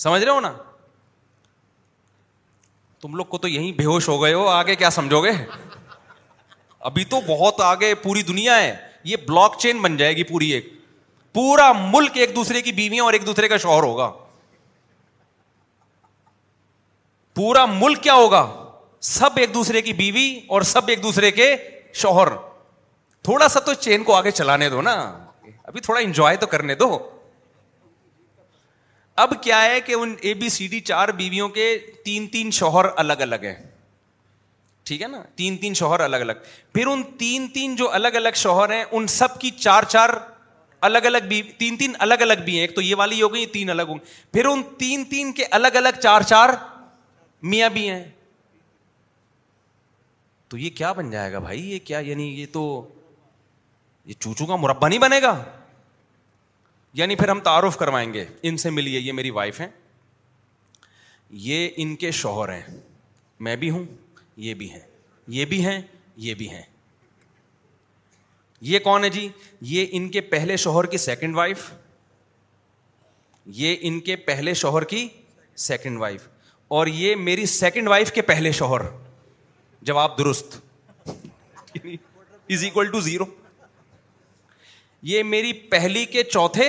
سمجھ رہے ہو نا تم لوگ کو تو یہی بے ہوش ہو گئے ہو آگے کیا سمجھو گے ابھی تو بہت آگے پوری دنیا ہے یہ بلاک چین بن جائے گی پوری ایک پورا ملک ایک دوسرے کی بیویاں اور ایک دوسرے کا شوہر ہوگا پورا ملک کیا ہوگا سب ایک دوسرے کی بیوی اور سب ایک دوسرے کے شوہر تھوڑا سا تو چین کو آگے چلانے دو نا ابھی تھوڑا انجوائے تو کرنے دو اب کیا ہے کہ ان اے بی سی ڈی چار بیویوں کے تین تین شوہر الگ الگ ہیں ٹھیک ہے نا تین تین شوہر الگ الگ پھر ان تین تین جو الگ الگ شوہر ہیں ان سب کی چار چار الگ الگ تین تین الگ الگ بھی ہیں ایک تو یہ والی ہو گئی تین الگ ہوں پھر ان تین تین کے الگ الگ چار چار میاں بھی ہیں تو یہ کیا بن جائے گا بھائی یہ کیا یعنی یہ تو یہ چوچو کا مربع نہیں بنے گا یعنی پھر ہم تعارف کروائیں گے ان سے ملیے یہ میری وائف ہیں یہ ان کے شوہر ہیں میں بھی ہوں یہ بھی ہیں یہ بھی ہیں یہ بھی ہیں یہ کون ہے جی یہ ان کے پہلے شوہر کی سیکنڈ وائف یہ ان کے پہلے شوہر کی سیکنڈ وائف اور یہ میری سیکنڈ وائف کے پہلے شوہر جواب درست از اکول ٹو زیرو یہ میری پہلی کے چوتھے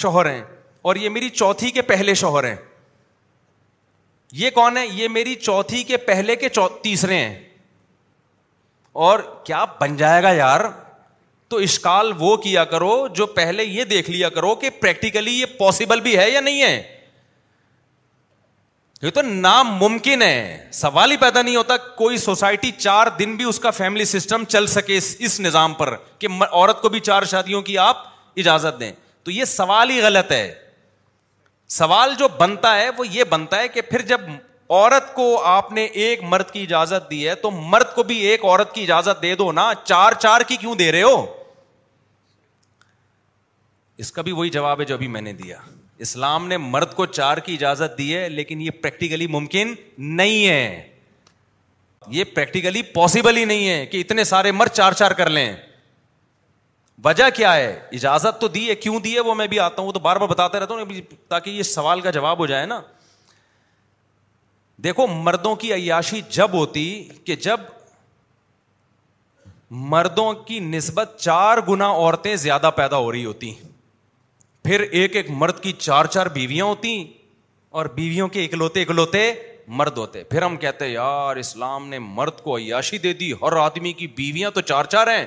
شوہر ہیں اور یہ میری چوتھی کے پہلے شوہر ہیں یہ کون ہے یہ میری چوتھی کے پہلے کے تیسرے ہیں اور کیا بن جائے گا یار تو اشکال وہ کیا کرو جو پہلے یہ دیکھ لیا کرو کہ پریکٹیکلی یہ پاسبل بھی ہے یا نہیں ہے یہ تو نام ممکن ہے سوال ہی پیدا نہیں ہوتا کوئی سوسائٹی چار دن بھی اس کا فیملی سسٹم چل سکے اس اس نظام پر کہ عورت کو بھی چار شادیوں کی آپ اجازت دیں تو یہ سوال ہی غلط ہے سوال جو بنتا ہے وہ یہ بنتا ہے کہ پھر جب عورت کو آپ نے ایک مرد کی اجازت دی ہے تو مرد کو بھی ایک عورت کی اجازت دے دو نا چار چار کی کیوں دے رہے ہو اس کا بھی وہی جواب ہے جو ابھی میں نے دیا اسلام نے مرد کو چار کی اجازت دی ہے لیکن یہ پریکٹیکلی ممکن نہیں ہے یہ پریکٹیکلی پاسبل ہی نہیں ہے کہ اتنے سارے مرد چار چار کر لیں وجہ کیا ہے اجازت تو دی ہے کیوں دی ہے وہ میں بھی آتا ہوں تو بار بار بتاتے رہتا ہوں تاکہ یہ سوال کا جواب ہو جائے نا دیکھو مردوں کی عیاشی جب ہوتی کہ جب مردوں کی نسبت چار گنا عورتیں زیادہ پیدا ہو رہی ہوتی ہیں پھر ایک ایک مرد کی چار چار بیویاں ہوتی اور بیویوں کے اکلوتے اکلوتے مرد ہوتے پھر ہم کہتے ہیں یار اسلام نے مرد کو عیاشی دے دی ہر آدمی کی بیویاں تو چار چار ہیں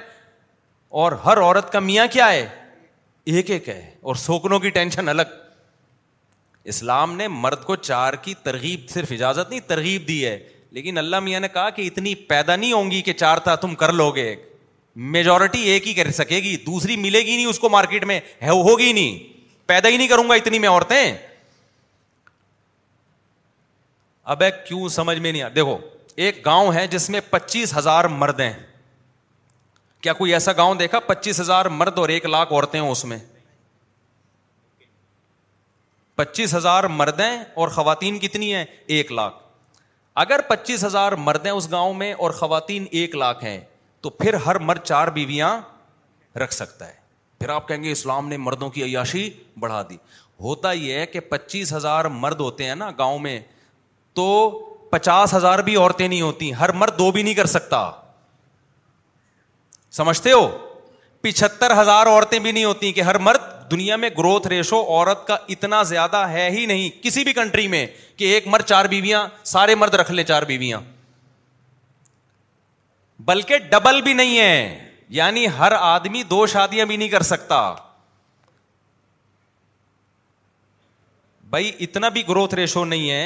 اور ہر عورت کا میاں کیا ہے ایک ایک ہے اور سوکنوں کی ٹینشن الگ اسلام نے مرد کو چار کی ترغیب صرف اجازت نہیں ترغیب دی ہے لیکن اللہ میاں نے کہا کہ اتنی پیدا نہیں ہوں گی کہ چار تھا تم کر لو گے ایک میجورٹی ایک ہی کر سکے گی دوسری ملے گی نہیں اس کو مارکیٹ میں ہے ہوگی نہیں پیدا ہی نہیں کروں گا اتنی میں عورتیں اب کیوں سمجھ میں نہیں آ دیکھو ایک گاؤں ہے جس میں پچیس ہزار مرد ہیں کیا کوئی ایسا گاؤں دیکھا پچیس ہزار مرد اور ایک لاکھ عورتیں ہوں اس میں پچیس ہزار مرد ہیں اور خواتین کتنی ہیں ایک لاکھ اگر پچیس ہزار مرد ہیں اس گاؤں میں اور خواتین ایک لاکھ ہیں تو پھر ہر مرد چار بیویاں رکھ سکتا ہے پھر آپ کہیں گے اسلام نے مردوں کی عیاشی بڑھا دی ہوتا یہ ہے کہ پچیس ہزار مرد ہوتے ہیں نا گاؤں میں تو پچاس ہزار بھی عورتیں نہیں ہوتی ہر مرد دو بھی نہیں کر سکتا سمجھتے ہو پچہتر ہزار عورتیں بھی نہیں ہوتی کہ ہر مرد دنیا میں گروتھ ریشو عورت کا اتنا زیادہ ہے ہی نہیں کسی بھی کنٹری میں کہ ایک مرد چار بیویاں سارے مرد رکھ لیں چار بیویاں بلکہ ڈبل بھی نہیں ہے یعنی ہر آدمی دو شادیاں بھی نہیں کر سکتا بھائی اتنا بھی گروتھ ریشو نہیں ہے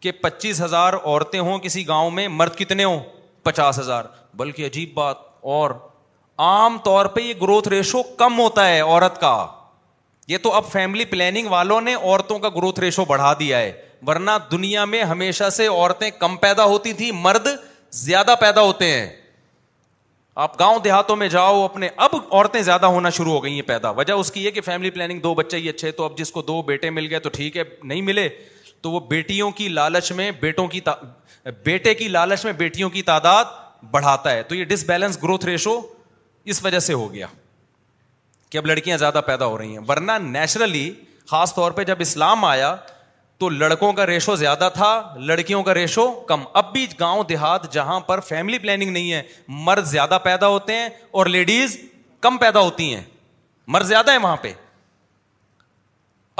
کہ پچیس ہزار عورتیں ہوں کسی گاؤں میں مرد کتنے ہوں پچاس ہزار بلکہ عجیب بات اور عام طور پہ یہ گروتھ ریشو کم ہوتا ہے عورت کا یہ تو اب فیملی پلاننگ والوں نے عورتوں کا گروتھ ریشو بڑھا دیا ہے ورنہ دنیا میں ہمیشہ سے عورتیں کم پیدا ہوتی تھیں مرد زیادہ پیدا ہوتے ہیں آپ گاؤں دیہاتوں میں جاؤ اپنے اب عورتیں زیادہ ہونا شروع ہو گئی ہیں پیدا وجہ اس کی یہ کہ فیملی پلاننگ دو بچے ہی اچھے تو اب جس کو دو بیٹے مل گئے تو ٹھیک ہے نہیں ملے تو وہ بیٹیوں کی لالچ میں بیٹوں کی تا... بیٹے کی لالچ میں بیٹیوں کی تعداد بڑھاتا ہے تو یہ ڈس بیلنس گروتھ ریشو اس وجہ سے ہو گیا کہ اب لڑکیاں زیادہ پیدا ہو رہی ہیں ورنہ نیچرلی خاص طور پہ جب اسلام آیا تو لڑکوں کا ریشو زیادہ تھا لڑکیوں کا ریشو کم اب بھی گاؤں دیہات جہاں پر فیملی پلاننگ نہیں ہے مرد زیادہ پیدا ہوتے ہیں اور لیڈیز کم پیدا ہوتی ہیں مرد زیادہ ہے وہاں پہ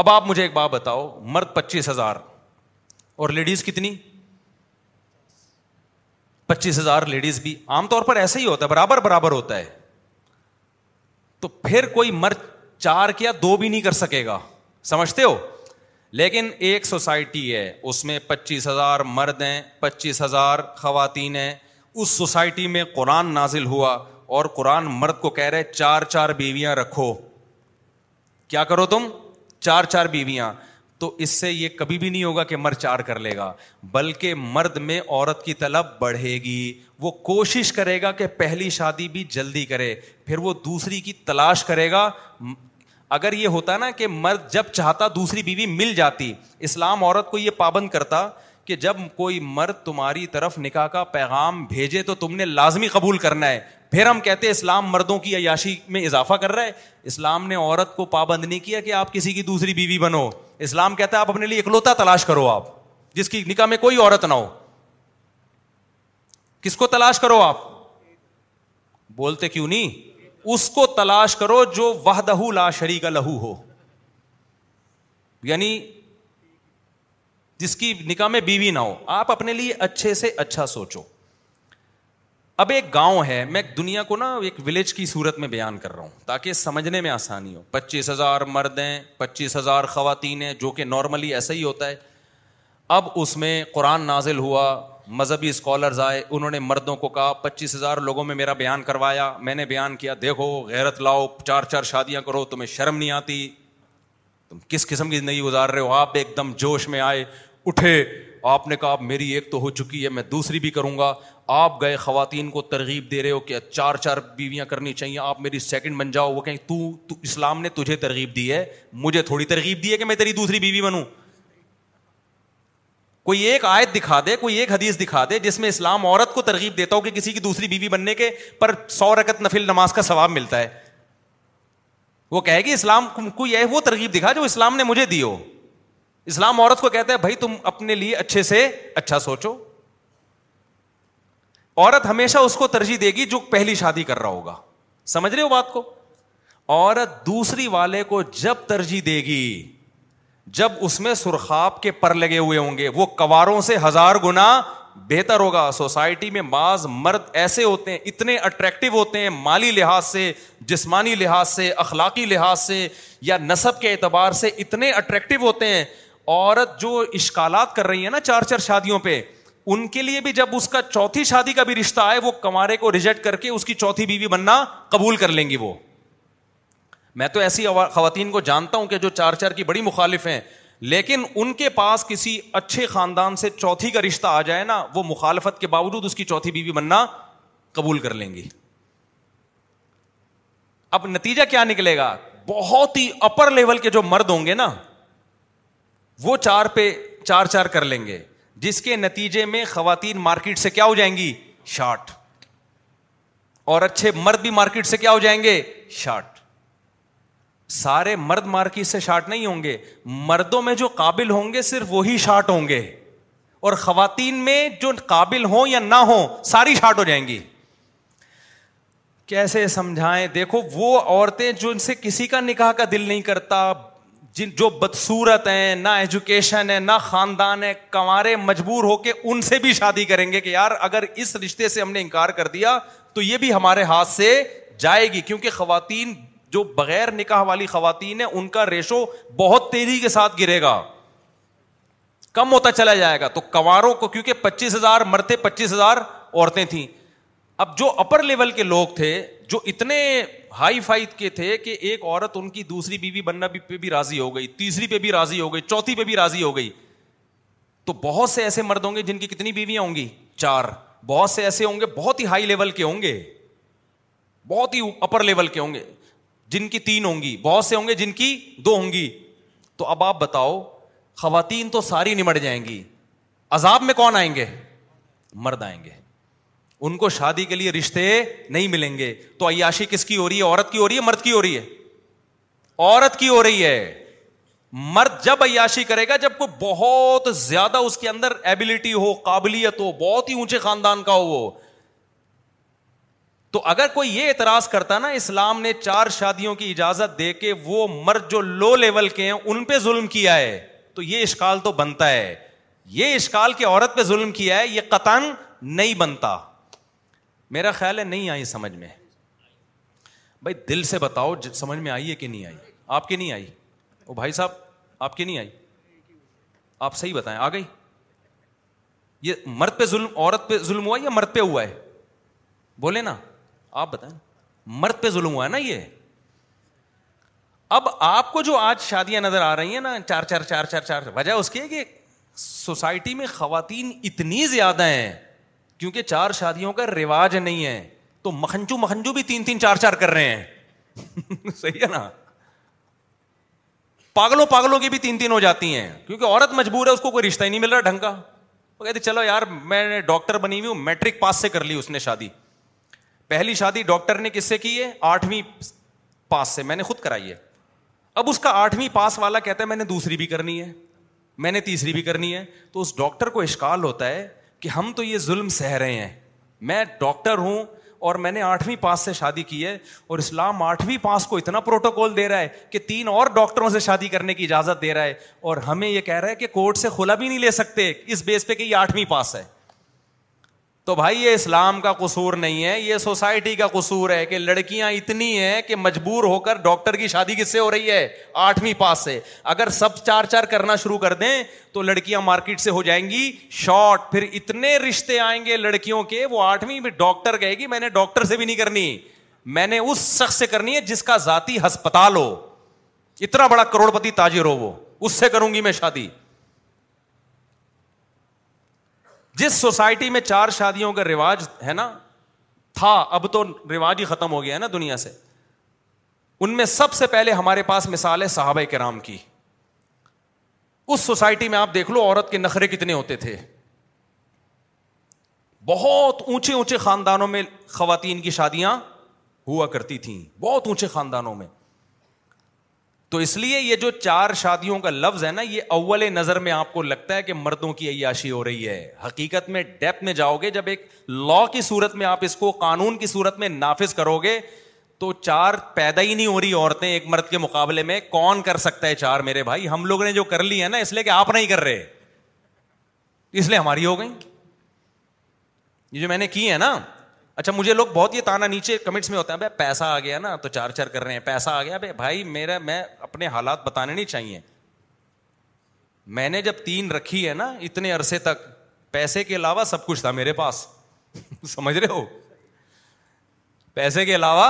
اب آپ مجھے ایک بات بتاؤ مرد پچیس ہزار اور لیڈیز کتنی پچیس ہزار لیڈیز بھی عام طور پر ایسا ہی ہوتا ہے برابر برابر ہوتا ہے تو پھر کوئی مرد چار کیا دو بھی نہیں کر سکے گا سمجھتے ہو لیکن ایک سوسائٹی ہے اس میں پچیس ہزار مرد ہیں پچیس ہزار خواتین ہیں اس سوسائٹی میں قرآن نازل ہوا اور قرآن مرد کو کہہ رہے چار چار بیویاں رکھو کیا کرو تم چار چار بیویاں تو اس سے یہ کبھی بھی نہیں ہوگا کہ مر چار کر لے گا بلکہ مرد میں عورت کی طلب بڑھے گی وہ کوشش کرے گا کہ پہلی شادی بھی جلدی کرے پھر وہ دوسری کی تلاش کرے گا اگر یہ ہوتا نا کہ مرد جب چاہتا دوسری بیوی مل جاتی اسلام عورت کو یہ پابند کرتا کہ جب کوئی مرد تمہاری طرف نکاح کا پیغام بھیجے تو تم نے لازمی قبول کرنا ہے پھر ہم کہتے اسلام مردوں کی عیاشی میں اضافہ کر رہا ہے اسلام نے عورت کو پابند نہیں کیا کہ آپ کسی کی دوسری بیوی بنو اسلام کہتا ہے آپ اپنے لیے اکلوتا تلاش کرو آپ جس کی نکاح میں کوئی عورت نہ ہو کس کو تلاش کرو آپ بولتے کیوں نہیں اس کو تلاش کرو جو وہ دہو شریک کا لہو ہو یعنی جس کی نکاح میں بیوی نہ ہو آپ اپنے لیے اچھے سے اچھا سوچو اب ایک گاؤں ہے میں دنیا کو نا ایک ولیج کی صورت میں بیان کر رہا ہوں تاکہ سمجھنے میں آسانی ہو پچیس ہزار مرد ہیں پچیس ہزار خواتین ہیں جو کہ نارملی ایسا ہی ہوتا ہے اب اس میں قرآن نازل ہوا مذہبی اسکالرز آئے انہوں نے مردوں کو کہا پچیس ہزار لوگوں میں میرا بیان کروایا میں نے بیان کیا دیکھو غیرت لاؤ چار چار شادیاں کرو تمہیں شرم نہیں آتی تم کس قسم کی زندگی گزار رہے ہو آپ ایک دم جوش میں آئے اٹھے آپ نے کہا میری ایک تو ہو چکی ہے میں دوسری بھی کروں گا آپ گئے خواتین کو ترغیب دے رہے ہو کہ چار چار بیویاں کرنی چاہیے آپ میری سیکنڈ بن جاؤ وہ کہیں تو, تو اسلام نے تجھے ترغیب دی ہے مجھے تھوڑی ترغیب دی ہے کہ میں تیری دوسری بیوی بنوں کوئی ایک آیت دکھا دے کوئی ایک حدیث دکھا دے جس میں اسلام عورت کو ترغیب دیتا ہو کہ کسی کی دوسری بیوی بننے کے پر سو رکت نفل نماز کا ثواب ملتا ہے وہ کہے گی اسلام کو یہ وہ ترغیب دکھا جو اسلام نے مجھے دی ہو اسلام عورت کو کہتا ہے بھائی تم اپنے لیے اچھے سے اچھا سوچو عورت ہمیشہ اس کو ترجیح دے گی جو پہلی شادی کر رہا ہوگا سمجھ رہے ہو بات کو عورت دوسری والے کو جب ترجیح دے گی جب اس میں سرخاب کے پر لگے ہوئے ہوں گے وہ کواروں سے ہزار گنا بہتر ہوگا سوسائٹی میں بعض مرد ایسے ہوتے ہیں اتنے اٹریکٹو ہوتے ہیں مالی لحاظ سے جسمانی لحاظ سے اخلاقی لحاظ سے یا نصب کے اعتبار سے اتنے اٹریکٹو ہوتے ہیں عورت جو اشکالات کر رہی ہے نا چار چار شادیوں پہ ان کے لیے بھی جب اس کا چوتھی شادی کا بھی رشتہ آئے وہ کمارے کو ریجیکٹ کر کے اس کی چوتھی بیوی بننا قبول کر لیں گی وہ میں تو ایسی خواتین کو جانتا ہوں کہ جو چار چار کی بڑی مخالف ہیں لیکن ان کے پاس کسی اچھے خاندان سے چوتھی کا رشتہ آ جائے نا وہ مخالفت کے باوجود اس کی چوتھی بیوی بننا قبول کر لیں گی اب نتیجہ کیا نکلے گا بہت ہی اپر لیول کے جو مرد ہوں گے نا وہ چار پہ چار چار کر لیں گے جس کے نتیجے میں خواتین مارکیٹ سے کیا ہو جائیں گی شارٹ اور اچھے مرد بھی مارکیٹ سے کیا ہو جائیں گے شارٹ سارے مرد مارکیٹ سے شارٹ نہیں ہوں گے مردوں میں جو قابل ہوں گے صرف وہی شارٹ ہوں گے اور خواتین میں جو قابل ہوں یا نہ ہوں ساری شارٹ ہو جائیں گی کیسے سمجھائیں دیکھو وہ عورتیں جو ان سے کسی کا نکاح کا دل نہیں کرتا جن جو بدسورت ہیں نہ ایجوکیشن ہے نہ خاندان ہے کنوارے مجبور ہو کے ان سے بھی شادی کریں گے کہ یار اگر اس رشتے سے ہم نے انکار کر دیا تو یہ بھی ہمارے ہاتھ سے جائے گی کیونکہ خواتین جو بغیر نکاح والی خواتین ہیں ان کا ریشو بہت تیزی کے ساتھ گرے گا کم ہوتا چلا جائے گا تو کواروں کو کیونکہ پچیس ہزار مرتے پچیس ہزار عورتیں تھیں اب جو اپر لیول کے لوگ تھے جو اتنے ہائی فائد کے تھے کہ ایک عورت ان کی دوسری بیوی بننا پہ بھی راضی ہو گئی تیسری پہ بھی راضی ہو گئی چوتھی پہ بھی راضی ہو گئی تو بہت سے ایسے مرد ہوں گے جن کی کتنی بیویاں ہوں گی چار بہت سے ایسے ہوں گے بہت ہی ہائی لیول کے ہوں گے بہت ہی اپر لیول کے ہوں گے جن کی تین ہوں گی بہت سے ہوں گے جن کی دو ہوں گی تو اب آپ بتاؤ خواتین تو ساری نمٹ جائیں گی عذاب میں کون آئیں گے مرد آئیں گے ان کو شادی کے لیے رشتے نہیں ملیں گے تو عیاشی کس کی ہو رہی ہے عورت کی ہو رہی ہے مرد کی ہو رہی ہے عورت کی ہو رہی ہے مرد جب عیاشی کرے گا جب کوئی بہت زیادہ اس کے اندر ایبلٹی ہو قابلیت ہو بہت ہی اونچے خاندان کا ہو وہ تو اگر کوئی یہ اعتراض کرتا نا اسلام نے چار شادیوں کی اجازت دے کے وہ مرد جو لو لیول کے ہیں ان پہ ظلم کیا ہے تو یہ اشکال تو بنتا ہے یہ اشکال کہ عورت پہ ظلم کیا ہے یہ قطن نہیں بنتا میرا خیال ہے نہیں آئی سمجھ میں بھائی دل سے بتاؤ سمجھ میں آئی ہے کہ نہیں آئی آپ کی نہیں آئی او بھائی صاحب آپ کی نہیں آئی آپ صحیح بتائیں آ گئی یہ مرد پہ ظلم عورت پہ ظلم ہوا یا مرد پہ ہوا ہے بولے نا آپ بتائیں مرد پہ ظلم ہوا ہے نا یہ اب آپ کو جو آج شادیاں نظر آ رہی ہیں نا چار چار چار چار چار وجہ اس کی ہے کہ سوسائٹی میں خواتین اتنی زیادہ ہیں کیونکہ چار شادیوں کا رواج نہیں ہے تو مکھنجو مکھنجو بھی تین تین چار چار کر رہے ہیں صحیح ہے نا پاگلوں پاگلوں کی بھی تین تین ہو جاتی ہیں کیونکہ عورت مجبور ہے اس کو کوئی رشتہ ہی نہیں مل رہا ڈھنگ کا وہ کہتے چلو یار میں ڈاکٹر بنی ہوئی ہوں میٹرک پاس سے کر لی اس نے شادی پہلی شادی ڈاکٹر نے کس سے کی ہے آٹھویں پاس سے میں نے خود کرائی ہے اب اس کا آٹھویں پاس والا کہتا ہے میں نے دوسری بھی کرنی ہے میں نے تیسری بھی کرنی ہے تو اس ڈاکٹر کو اشکال ہوتا ہے کہ ہم تو یہ ظلم سہ رہے ہیں میں ڈاکٹر ہوں اور میں نے آٹھویں پاس سے شادی کی ہے اور اسلام آٹھویں پاس کو اتنا پروٹوکول دے رہا ہے کہ تین اور ڈاکٹروں سے شادی کرنے کی اجازت دے رہا ہے اور ہمیں یہ کہہ رہا ہے کہ کورٹ سے کھلا بھی نہیں لے سکتے اس بیس پہ کہ یہ آٹھویں پاس ہے تو بھائی یہ اسلام کا قصور نہیں ہے یہ سوسائٹی کا قصور ہے کہ لڑکیاں اتنی ہیں کہ مجبور ہو کر ڈاکٹر کی شادی کس سے ہو رہی ہے آٹھویں پاس سے اگر سب چار چار کرنا شروع کر دیں تو لڑکیاں مارکیٹ سے ہو جائیں گی شارٹ پھر اتنے رشتے آئیں گے لڑکیوں کے وہ آٹھویں بھی ڈاکٹر کہے گی میں نے ڈاکٹر سے بھی نہیں کرنی میں نے اس شخص سے کرنی ہے جس کا ذاتی ہسپتال ہو اتنا بڑا کروڑپتی تاجر ہو وہ اس سے کروں گی میں شادی جس سوسائٹی میں چار شادیوں کا رواج ہے نا تھا اب تو رواج ہی ختم ہو گیا ہے نا دنیا سے ان میں سب سے پہلے ہمارے پاس مثال ہے صحابہ کے رام کی اس سوسائٹی میں آپ دیکھ لو عورت کے نخرے کتنے ہوتے تھے بہت اونچے اونچے خاندانوں میں خواتین کی شادیاں ہوا کرتی تھیں بہت اونچے خاندانوں میں تو اس لیے یہ جو چار شادیوں کا لفظ ہے نا یہ اول نظر میں آپ کو لگتا ہے کہ مردوں کی عیاشی ہو رہی ہے حقیقت میں ڈیپ میں جاؤ گے جب ایک لا کی صورت میں آپ اس کو قانون کی صورت میں نافذ کرو گے تو چار پیدا ہی نہیں ہو رہی عورتیں ایک مرد کے مقابلے میں کون کر سکتا ہے چار میرے بھائی ہم لوگ نے جو کر لی ہے نا اس لیے کہ آپ نہیں کر رہے اس لیے ہماری ہو گئی یہ جو میں نے کی ہے نا اچھا مجھے لوگ بہت یہ تانا نیچے کمنٹس میں ہوتا ہے پیسہ آ گیا نا تو چار چار کر رہے ہیں پیسہ آ گیا بھائی بھائی میرا میں اپنے حالات بتانے نہیں چاہیے میں نے جب تین رکھی ہے نا اتنے عرصے تک پیسے کے علاوہ سب کچھ تھا میرے پاس سمجھ رہے ہو پیسے کے علاوہ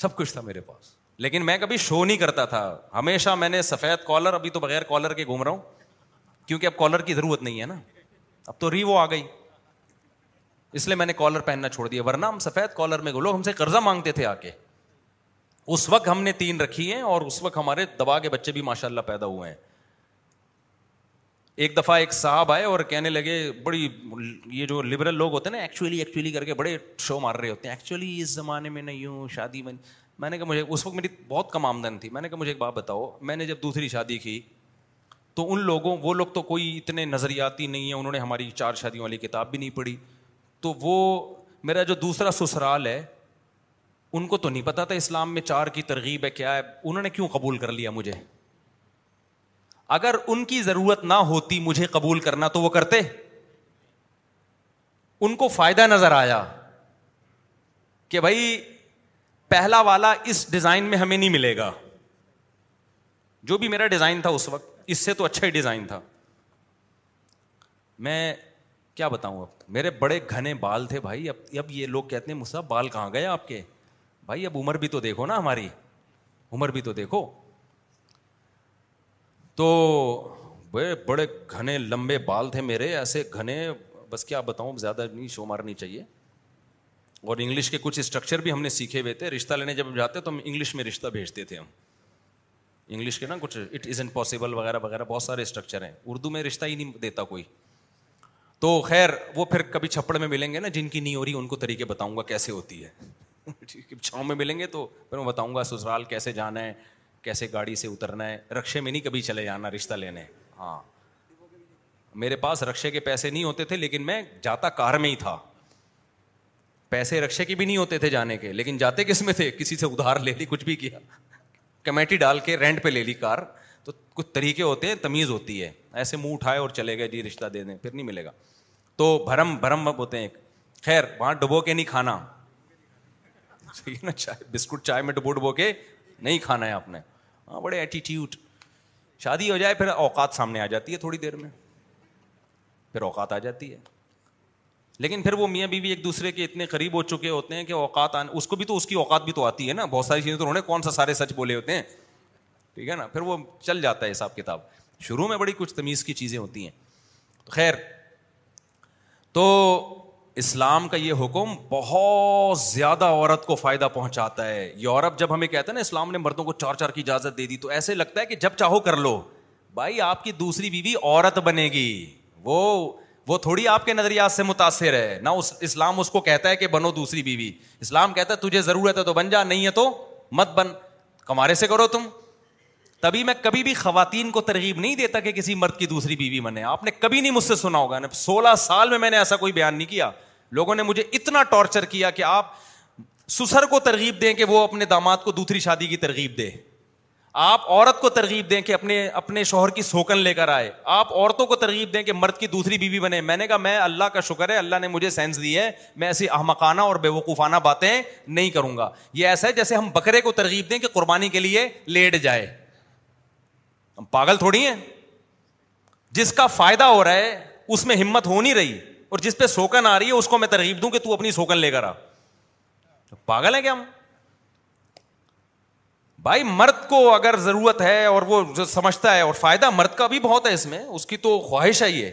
سب کچھ تھا میرے پاس لیکن میں کبھی شو نہیں کرتا تھا ہمیشہ میں نے سفید کالر ابھی تو بغیر کالر کے گھوم رہا ہوں کیونکہ اب کالر کی ضرورت نہیں ہے نا اب تو ری وہ آ گئی اس لیے میں نے کالر پہننا چھوڑ دیا ورنہ ہم سفید کالر میں گولو ہم سے قرضہ مانگتے تھے آ کے اس وقت ہم نے تین رکھی ہیں اور اس وقت ہمارے دبا کے بچے بھی ماشاء اللہ پیدا ہوئے ہیں ایک دفعہ ایک صاحب آئے اور کہنے لگے بڑی یہ جو لبرل لوگ ہوتے ہیں نا ایکچولی ایکچولی کر کے بڑے شو مار رہے ہوتے ہیں ایکچولی اس زمانے میں نہیں ہوں شادی میں میں نے کہا مجھے اس وقت میری بہت کم آمدن تھی میں نے کہا مجھے ایک بات بتاؤ میں نے جب دوسری شادی کی تو ان لوگوں وہ لوگ تو کوئی اتنے نظریاتی نہیں ہیں انہوں نے ہماری چار شادیوں والی کتاب بھی نہیں پڑھی تو وہ میرا جو دوسرا سسرال ہے ان کو تو نہیں پتا تھا اسلام میں چار کی ترغیب ہے کیا ہے انہوں نے کیوں قبول کر لیا مجھے اگر ان کی ضرورت نہ ہوتی مجھے قبول کرنا تو وہ کرتے ان کو فائدہ نظر آیا کہ بھائی پہلا والا اس ڈیزائن میں ہمیں نہیں ملے گا جو بھی میرا ڈیزائن تھا اس وقت اس سے تو اچھا ہی ڈیزائن تھا میں کیا بتاؤں اب میرے بڑے گھنے بال تھے بھائی اب اب یہ لوگ کہتے ہیں مصحف بال کہاں گئے آپ کے بھائی اب عمر بھی تو دیکھو نا ہماری عمر بھی تو دیکھو تو بڑے گھنے لمبے بال تھے میرے ایسے گھنے بس کیا بتاؤں زیادہ نہیں شو مارنی چاہیے اور انگلش کے کچھ اسٹرکچر بھی ہم نے سیکھے ہوئے تھے رشتہ لینے جب ہم جاتے تو ہم انگلش میں رشتہ بھیجتے تھے ہم انگلش کے نا کچھ اٹ از پاسبل وغیرہ وغیرہ بہت سارے اسٹرکچر ہیں اردو میں رشتہ ہی نہیں دیتا کوئی تو خیر وہ پھر کبھی چھپڑ میں ملیں گے نا جن کی نہیں ہو رہی ان کو طریقے بتاؤں گا کیسے ہوتی ہے چھاؤں میں ملیں گے تو پھر میں بتاؤں گا سسرال کیسے جانا ہے کیسے گاڑی سے اترنا ہے رقشے میں نہیں کبھی چلے جانا رشتہ لینے ہاں میرے پاس رکشے کے پیسے نہیں ہوتے تھے لیکن میں جاتا کار میں ہی تھا پیسے رکشے کے بھی نہیں ہوتے تھے جانے کے لیکن جاتے کس میں تھے کسی سے ادھار لے لی کچھ بھی کیا کمیٹی ڈال کے رینٹ پہ لے لی کار تو کچھ طریقے ہوتے ہیں تمیز ہوتی ہے ایسے منہ اٹھائے اور چلے گئے جی رشتہ دے دیں پھر نہیں ملے گا تو بھرم بھرم ہوتے ہیں خیر وہاں ڈبو کے نہیں کھانا نا چائے بسکٹ چائے میں ڈبو ڈبو کے نہیں کھانا ہے آپ نے ہاں بڑے ایٹیٹیوڈ شادی ہو جائے پھر اوقات سامنے آ جاتی ہے تھوڑی دیر میں پھر اوقات آ جاتی ہے لیکن پھر وہ میاں بیوی بی ایک دوسرے کے اتنے قریب ہو چکے ہوتے ہیں کہ اوقات اس کو بھی تو اس کی اوقات بھی تو آتی ہے نا بہت ساری چیزیں تو انہوں نے کون سا سارے سچ بولے ہوتے ہیں ٹھیک ہے نا پھر وہ چل جاتا ہے حساب کتاب شروع میں بڑی کچھ تمیز کی چیزیں ہوتی ہیں تو خیر تو اسلام کا یہ حکم بہت زیادہ عورت کو فائدہ پہنچاتا ہے یورپ جب ہمیں کہتا ہے نا اسلام نے مردوں کو چار چار کی اجازت دے دی تو ایسے لگتا ہے کہ جب چاہو کر لو بھائی آپ کی دوسری بیوی عورت بنے گی وہ وہ تھوڑی آپ کے نظریات سے متاثر ہے نہ اس اسلام اس کو کہتا ہے کہ بنو دوسری بیوی اسلام کہتا ہے تجھے ضرورت ہے تو بن جا نہیں ہے تو مت بن کمارے سے کرو تم تبھی میں کبھی بھی خواتین کو ترغیب نہیں دیتا کہ کسی مرد کی دوسری بیوی بنے آپ نے کبھی نہیں مجھ سے سنا ہوگا سولہ سال میں میں نے ایسا کوئی بیان نہیں کیا لوگوں نے مجھے اتنا ٹارچر کیا کہ آپ سسر کو ترغیب دیں کہ وہ اپنے داماد کو دوسری شادی کی ترغیب دے آپ عورت کو ترغیب دیں کہ اپنے اپنے شوہر کی سوکن لے کر آئے آپ عورتوں کو ترغیب دیں کہ مرد کی دوسری بیوی بنے میں نے کہا میں اللہ کا شکر ہے اللہ نے مجھے سینس دی ہے میں ایسی احمقانہ اور بے وقوفانہ باتیں نہیں کروں گا یہ ایسا ہے جیسے ہم بکرے کو ترغیب دیں کہ قربانی کے لیے لیٹ جائے ہم پاگل تھوڑی ہیں جس کا فائدہ ہو رہا ہے اس میں ہمت ہو نہیں رہی اور جس پہ سوکن آ رہی ہے اس کو میں ترغیب دوں کہ تو اپنی سوکن لے کر آ پاگل ہے کیا ہم بھائی مرد کو اگر ضرورت ہے اور وہ سمجھتا ہے اور فائدہ مرد کا بھی بہت ہے اس میں اس کی تو خواہش ہے یہ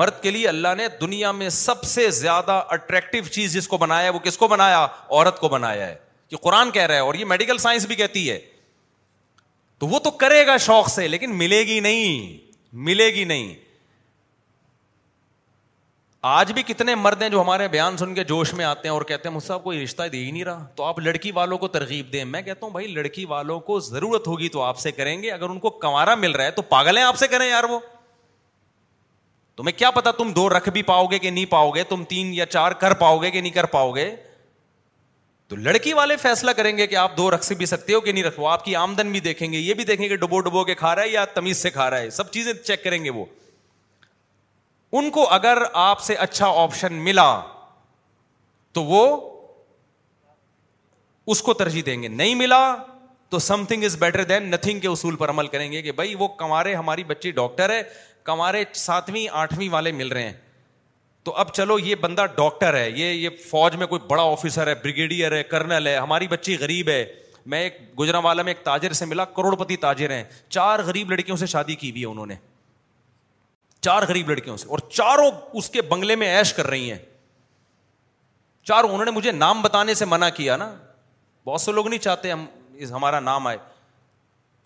مرد کے لیے اللہ نے دنیا میں سب سے زیادہ اٹریکٹو چیز جس کو بنایا وہ کس کو بنایا عورت کو بنایا ہے یہ قرآن کہہ رہا ہے اور یہ میڈیکل سائنس بھی کہتی ہے تو وہ تو کرے گا شوق سے لیکن ملے گی نہیں ملے گی نہیں آج بھی کتنے مرد ہیں جو ہمارے بیان سن کے جوش میں آتے ہیں اور کہتے ہیں مجھ مسئلہ کوئی رشتہ دے ہی نہیں رہا تو آپ لڑکی والوں کو ترغیب دیں میں کہتا ہوں بھائی لڑکی والوں کو ضرورت ہوگی تو آپ سے کریں گے اگر ان کو کمارا مل رہا ہے تو پاگل ہیں آپ سے کریں یار وہ تمہیں کیا پتا تم دو رکھ بھی پاؤ گے کہ نہیں پاؤ گے تم تین یا چار کر پاؤ گے کہ نہیں کر پاؤ گے تو لڑکی والے فیصلہ کریں گے کہ آپ دو رکھ سے بھی سکتے ہو کہ نہیں رکھو آمدن بھی دیکھیں گے یہ بھی دیکھیں گے ڈبو ڈبو کے کھا رہا ہے یا تمیز سے کھا رہا ہے سب چیزیں چیک کریں گے وہ ان کو اگر آپ سے اچھا آپشن ملا تو وہ اس کو ترجیح دیں گے نہیں ملا تو something is better than nothing کے اصول پر عمل کریں گے کہ بھائی وہ کمارے ہماری بچی ڈاکٹر ہے کمارے ساتویں آٹھویں والے مل رہے ہیں تو اب چلو یہ بندہ ڈاکٹر ہے یہ یہ فوج میں کوئی بڑا آفیسر ہے بریگیڈیئر ہے کرنل ہے ہماری بچی غریب ہے میں ایک گجرا والا میں ایک تاجر سے ملا کروڑپتی تاجر ہیں چار غریب لڑکیوں سے شادی کی بھی ہے انہوں نے چار غریب لڑکیوں سے اور چاروں اس کے بنگلے میں ایش کر رہی ہیں چار انہوں نے مجھے نام بتانے سے منع کیا نا بہت سے لوگ نہیں چاہتے ہم ہمارا نام آئے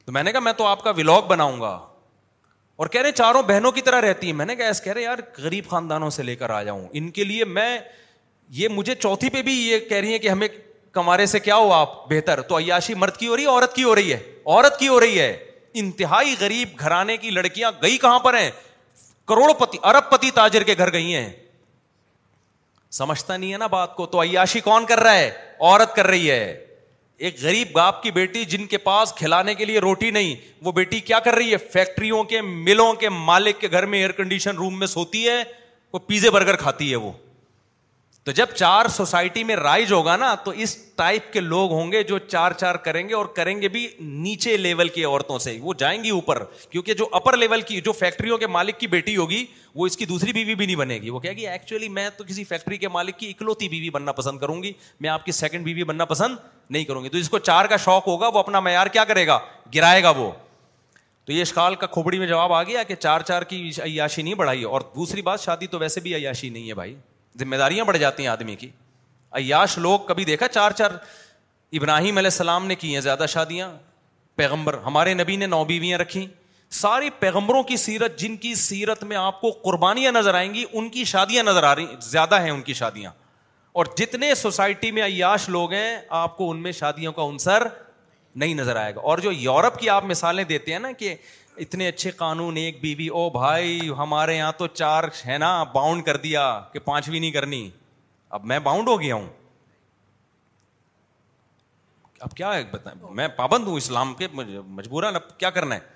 تو میں نے کہا میں تو آپ کا ولاگ بناؤں گا اور کہہ رہے چاروں بہنوں کی طرح رہتی ہے میں نے کہا ایسے کہہ رہے یار غریب خاندانوں سے لے کر آ جاؤں ان کے لیے میں یہ مجھے چوتھی پہ بھی یہ کہہ رہی ہے کہ ہمیں کمارے سے کیا ہو آپ بہتر تو عیاشی مرد کی ہو رہی ہے عورت کی ہو رہی ہے عورت کی ہو رہی ہے انتہائی غریب گھرانے کی لڑکیاں گئی کہاں پر ہیں کروڑ پتی ارب پتی تاجر کے گھر گئی ہیں سمجھتا نہیں ہے نا بات کو تو عیاشی کون کر رہا ہے عورت کر رہی ہے ایک غریب باپ کی بیٹی جن کے پاس کھلانے کے لیے روٹی نہیں وہ بیٹی کیا کر رہی ہے فیکٹریوں کے ملوں کے مالک کے گھر میں ایئر کنڈیشن روم میں سوتی ہے وہ پیزے برگر کھاتی ہے وہ تو جب چار سوسائٹی میں رائج ہوگا نا تو اس ٹائپ کے لوگ ہوں گے جو چار چار کریں گے اور کریں گے بھی نیچے لیول کی عورتوں سے وہ جائیں گی اوپر کیونکہ جو اپر لیول کی جو فیکٹریوں کے مالک کی بیٹی ہوگی وہ اس کی دوسری بیوی بھی نہیں بنے گی وہ کہے گی ایکچولی میں تو کسی فیکٹری کے مالک کی اکلوتی بیوی بننا پسند کروں گی میں آپ کی سیکنڈ بیوی بننا پسند نہیں کروں گی تو جس کو چار کا شوق ہوگا وہ اپنا معیار کیا کرے گا گرائے گا وہ تو یہ اشکال کا کھوبڑی میں جواب آ گیا کہ چار چار کی عیاشی نہیں بڑھائی اور دوسری بات شادی تو ویسے بھی عیاشی نہیں ہے بھائی ذمہ داریاں بڑھ جاتی ہیں آدمی کی عیاش لوگ کبھی دیکھا چار چار ابراہیم علیہ السلام نے کی ہیں زیادہ شادیاں پیغمبر ہمارے نبی نے نو بیویاں رکھی ساری پیغمبروں کی سیرت جن کی سیرت میں آپ کو قربانیاں نظر آئیں گی ان کی شادیاں نظر آ رہی زیادہ ہیں ان کی شادیاں اور جتنے سوسائٹی میں عیاش لوگ ہیں آپ کو ان میں شادیوں کا انصر نہیں نظر آئے گا اور جو یورپ کی آپ مثالیں دیتے ہیں نا کہ اتنے اچھے قانون ایک بیوی بی او بھائی ہمارے یہاں تو چار ہے نا باؤنڈ کر دیا کہ پانچویں نہیں کرنی اب میں باؤنڈ ہو گیا ہوں اب کیا میں پابند ہوں اسلام کے مجبوراً کیا کرنا ہے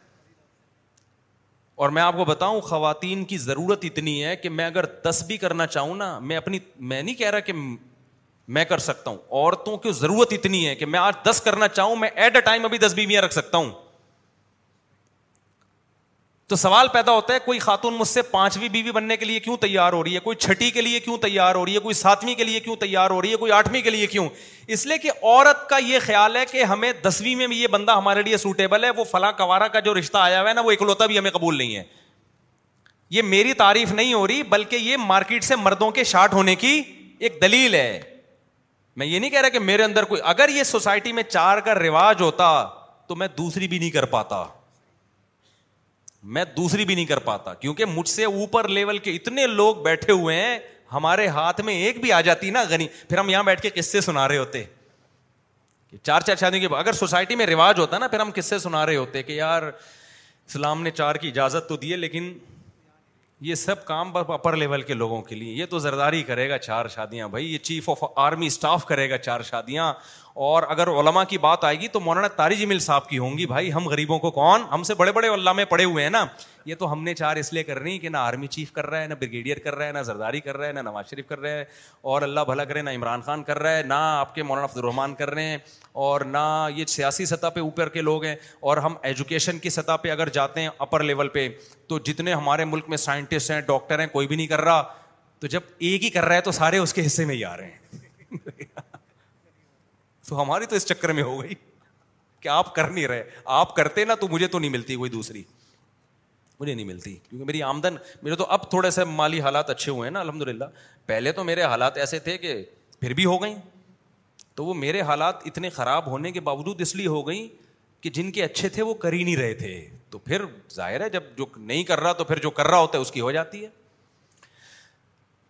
اور میں آپ کو بتاؤں خواتین کی ضرورت اتنی ہے کہ میں اگر دس بھی کرنا چاہوں نا میں اپنی میں نہیں کہہ رہا کہ میں کر سکتا ہوں عورتوں کی ضرورت اتنی ہے کہ میں آج دس کرنا چاہوں میں ایٹ اے ٹائم ابھی دس بیویاں رکھ سکتا ہوں تو سوال پیدا ہوتا ہے کوئی خاتون مجھ سے پانچویں بیوی بننے کے لیے کیوں تیار ہو رہی ہے کوئی چھٹی کے لیے کیوں تیار ہو رہی ہے کوئی ساتویں کے لیے کیوں تیار ہو رہی ہے کوئی آٹھویں کے لیے کیوں اس لیے کہ عورت کا یہ خیال ہے کہ ہمیں دسویں میں بھی یہ بندہ ہمارے لیے سوٹیبل ہے وہ فلاں کوارا کا جو رشتہ آیا ہوا ہے نا وہ اکلوتا بھی ہمیں قبول نہیں ہے یہ میری تعریف نہیں ہو رہی بلکہ یہ مارکیٹ سے مردوں کے شارٹ ہونے کی ایک دلیل ہے میں یہ نہیں کہہ رہا کہ میرے اندر کوئی اگر یہ سوسائٹی میں چار کا رواج ہوتا تو میں دوسری بھی نہیں کر پاتا میں دوسری بھی نہیں کر پاتا کیونکہ مجھ سے اوپر لیول کے اتنے لوگ بیٹھے ہوئے ہیں ہمارے ہاتھ میں ایک بھی آ جاتی نا گنی پھر ہم یہاں بیٹھ کے قصے سنا رہے ہوتے چار چار شادیوں کے اگر سوسائٹی میں رواج ہوتا نا پھر ہم قصے سنا رہے ہوتے کہ یار اسلام نے چار کی اجازت تو دی لیکن یہ سب کام اپر لیول کے لوگوں کے لیے یہ تو زرداری کرے گا چار شادیاں بھائی یہ چیف آف آرمی اسٹاف کرے گا چار شادیاں اور اگر علماء کی بات آئے گی تو مولانا تاری جمل صاحب کی ہوں گی بھائی ہم غریبوں کو کون ہم سے بڑے بڑے علامے پڑے ہوئے ہیں نا یہ تو ہم نے چار اس لیے کر رہی کہ نہ آرمی چیف کر رہا ہے نہ بریگیڈیئر کر رہا ہے نہ زرداری کر رہا ہے نہ نواز شریف کر رہا ہے اور اللہ بھلا کرے نہ عمران خان کر رہا ہے نہ آپ کے مولانا عبد الرحمان کر رہے ہیں اور نہ یہ سیاسی سطح پہ اوپر کے لوگ ہیں اور ہم ایجوکیشن کی سطح پہ اگر جاتے ہیں اپر لیول پہ تو جتنے ہمارے ملک میں سائنٹسٹ ہیں ڈاکٹر ہیں کوئی بھی نہیں کر رہا تو جب ایک ہی کر رہا ہے تو سارے اس کے حصے میں ہی آ رہے ہیں تو ہماری تو اس چکر میں ہو گئی کہ آپ کر نہیں رہے آپ کرتے نا تو مجھے تو نہیں ملتی کوئی دوسری مجھے نہیں ملتی کیونکہ میری آمدن میرے تو اب تھوڑے سے مالی حالات اچھے ہوئے ہیں نا الحمد للہ پہلے تو میرے حالات ایسے تھے کہ پھر بھی ہو گئیں تو وہ میرے حالات اتنے خراب ہونے کے باوجود اس لیے ہو گئیں کہ جن کے اچھے تھے وہ کر ہی نہیں رہے تھے تو پھر ظاہر ہے جب جو نہیں کر رہا تو پھر جو کر رہا ہوتا ہے اس کی ہو جاتی ہے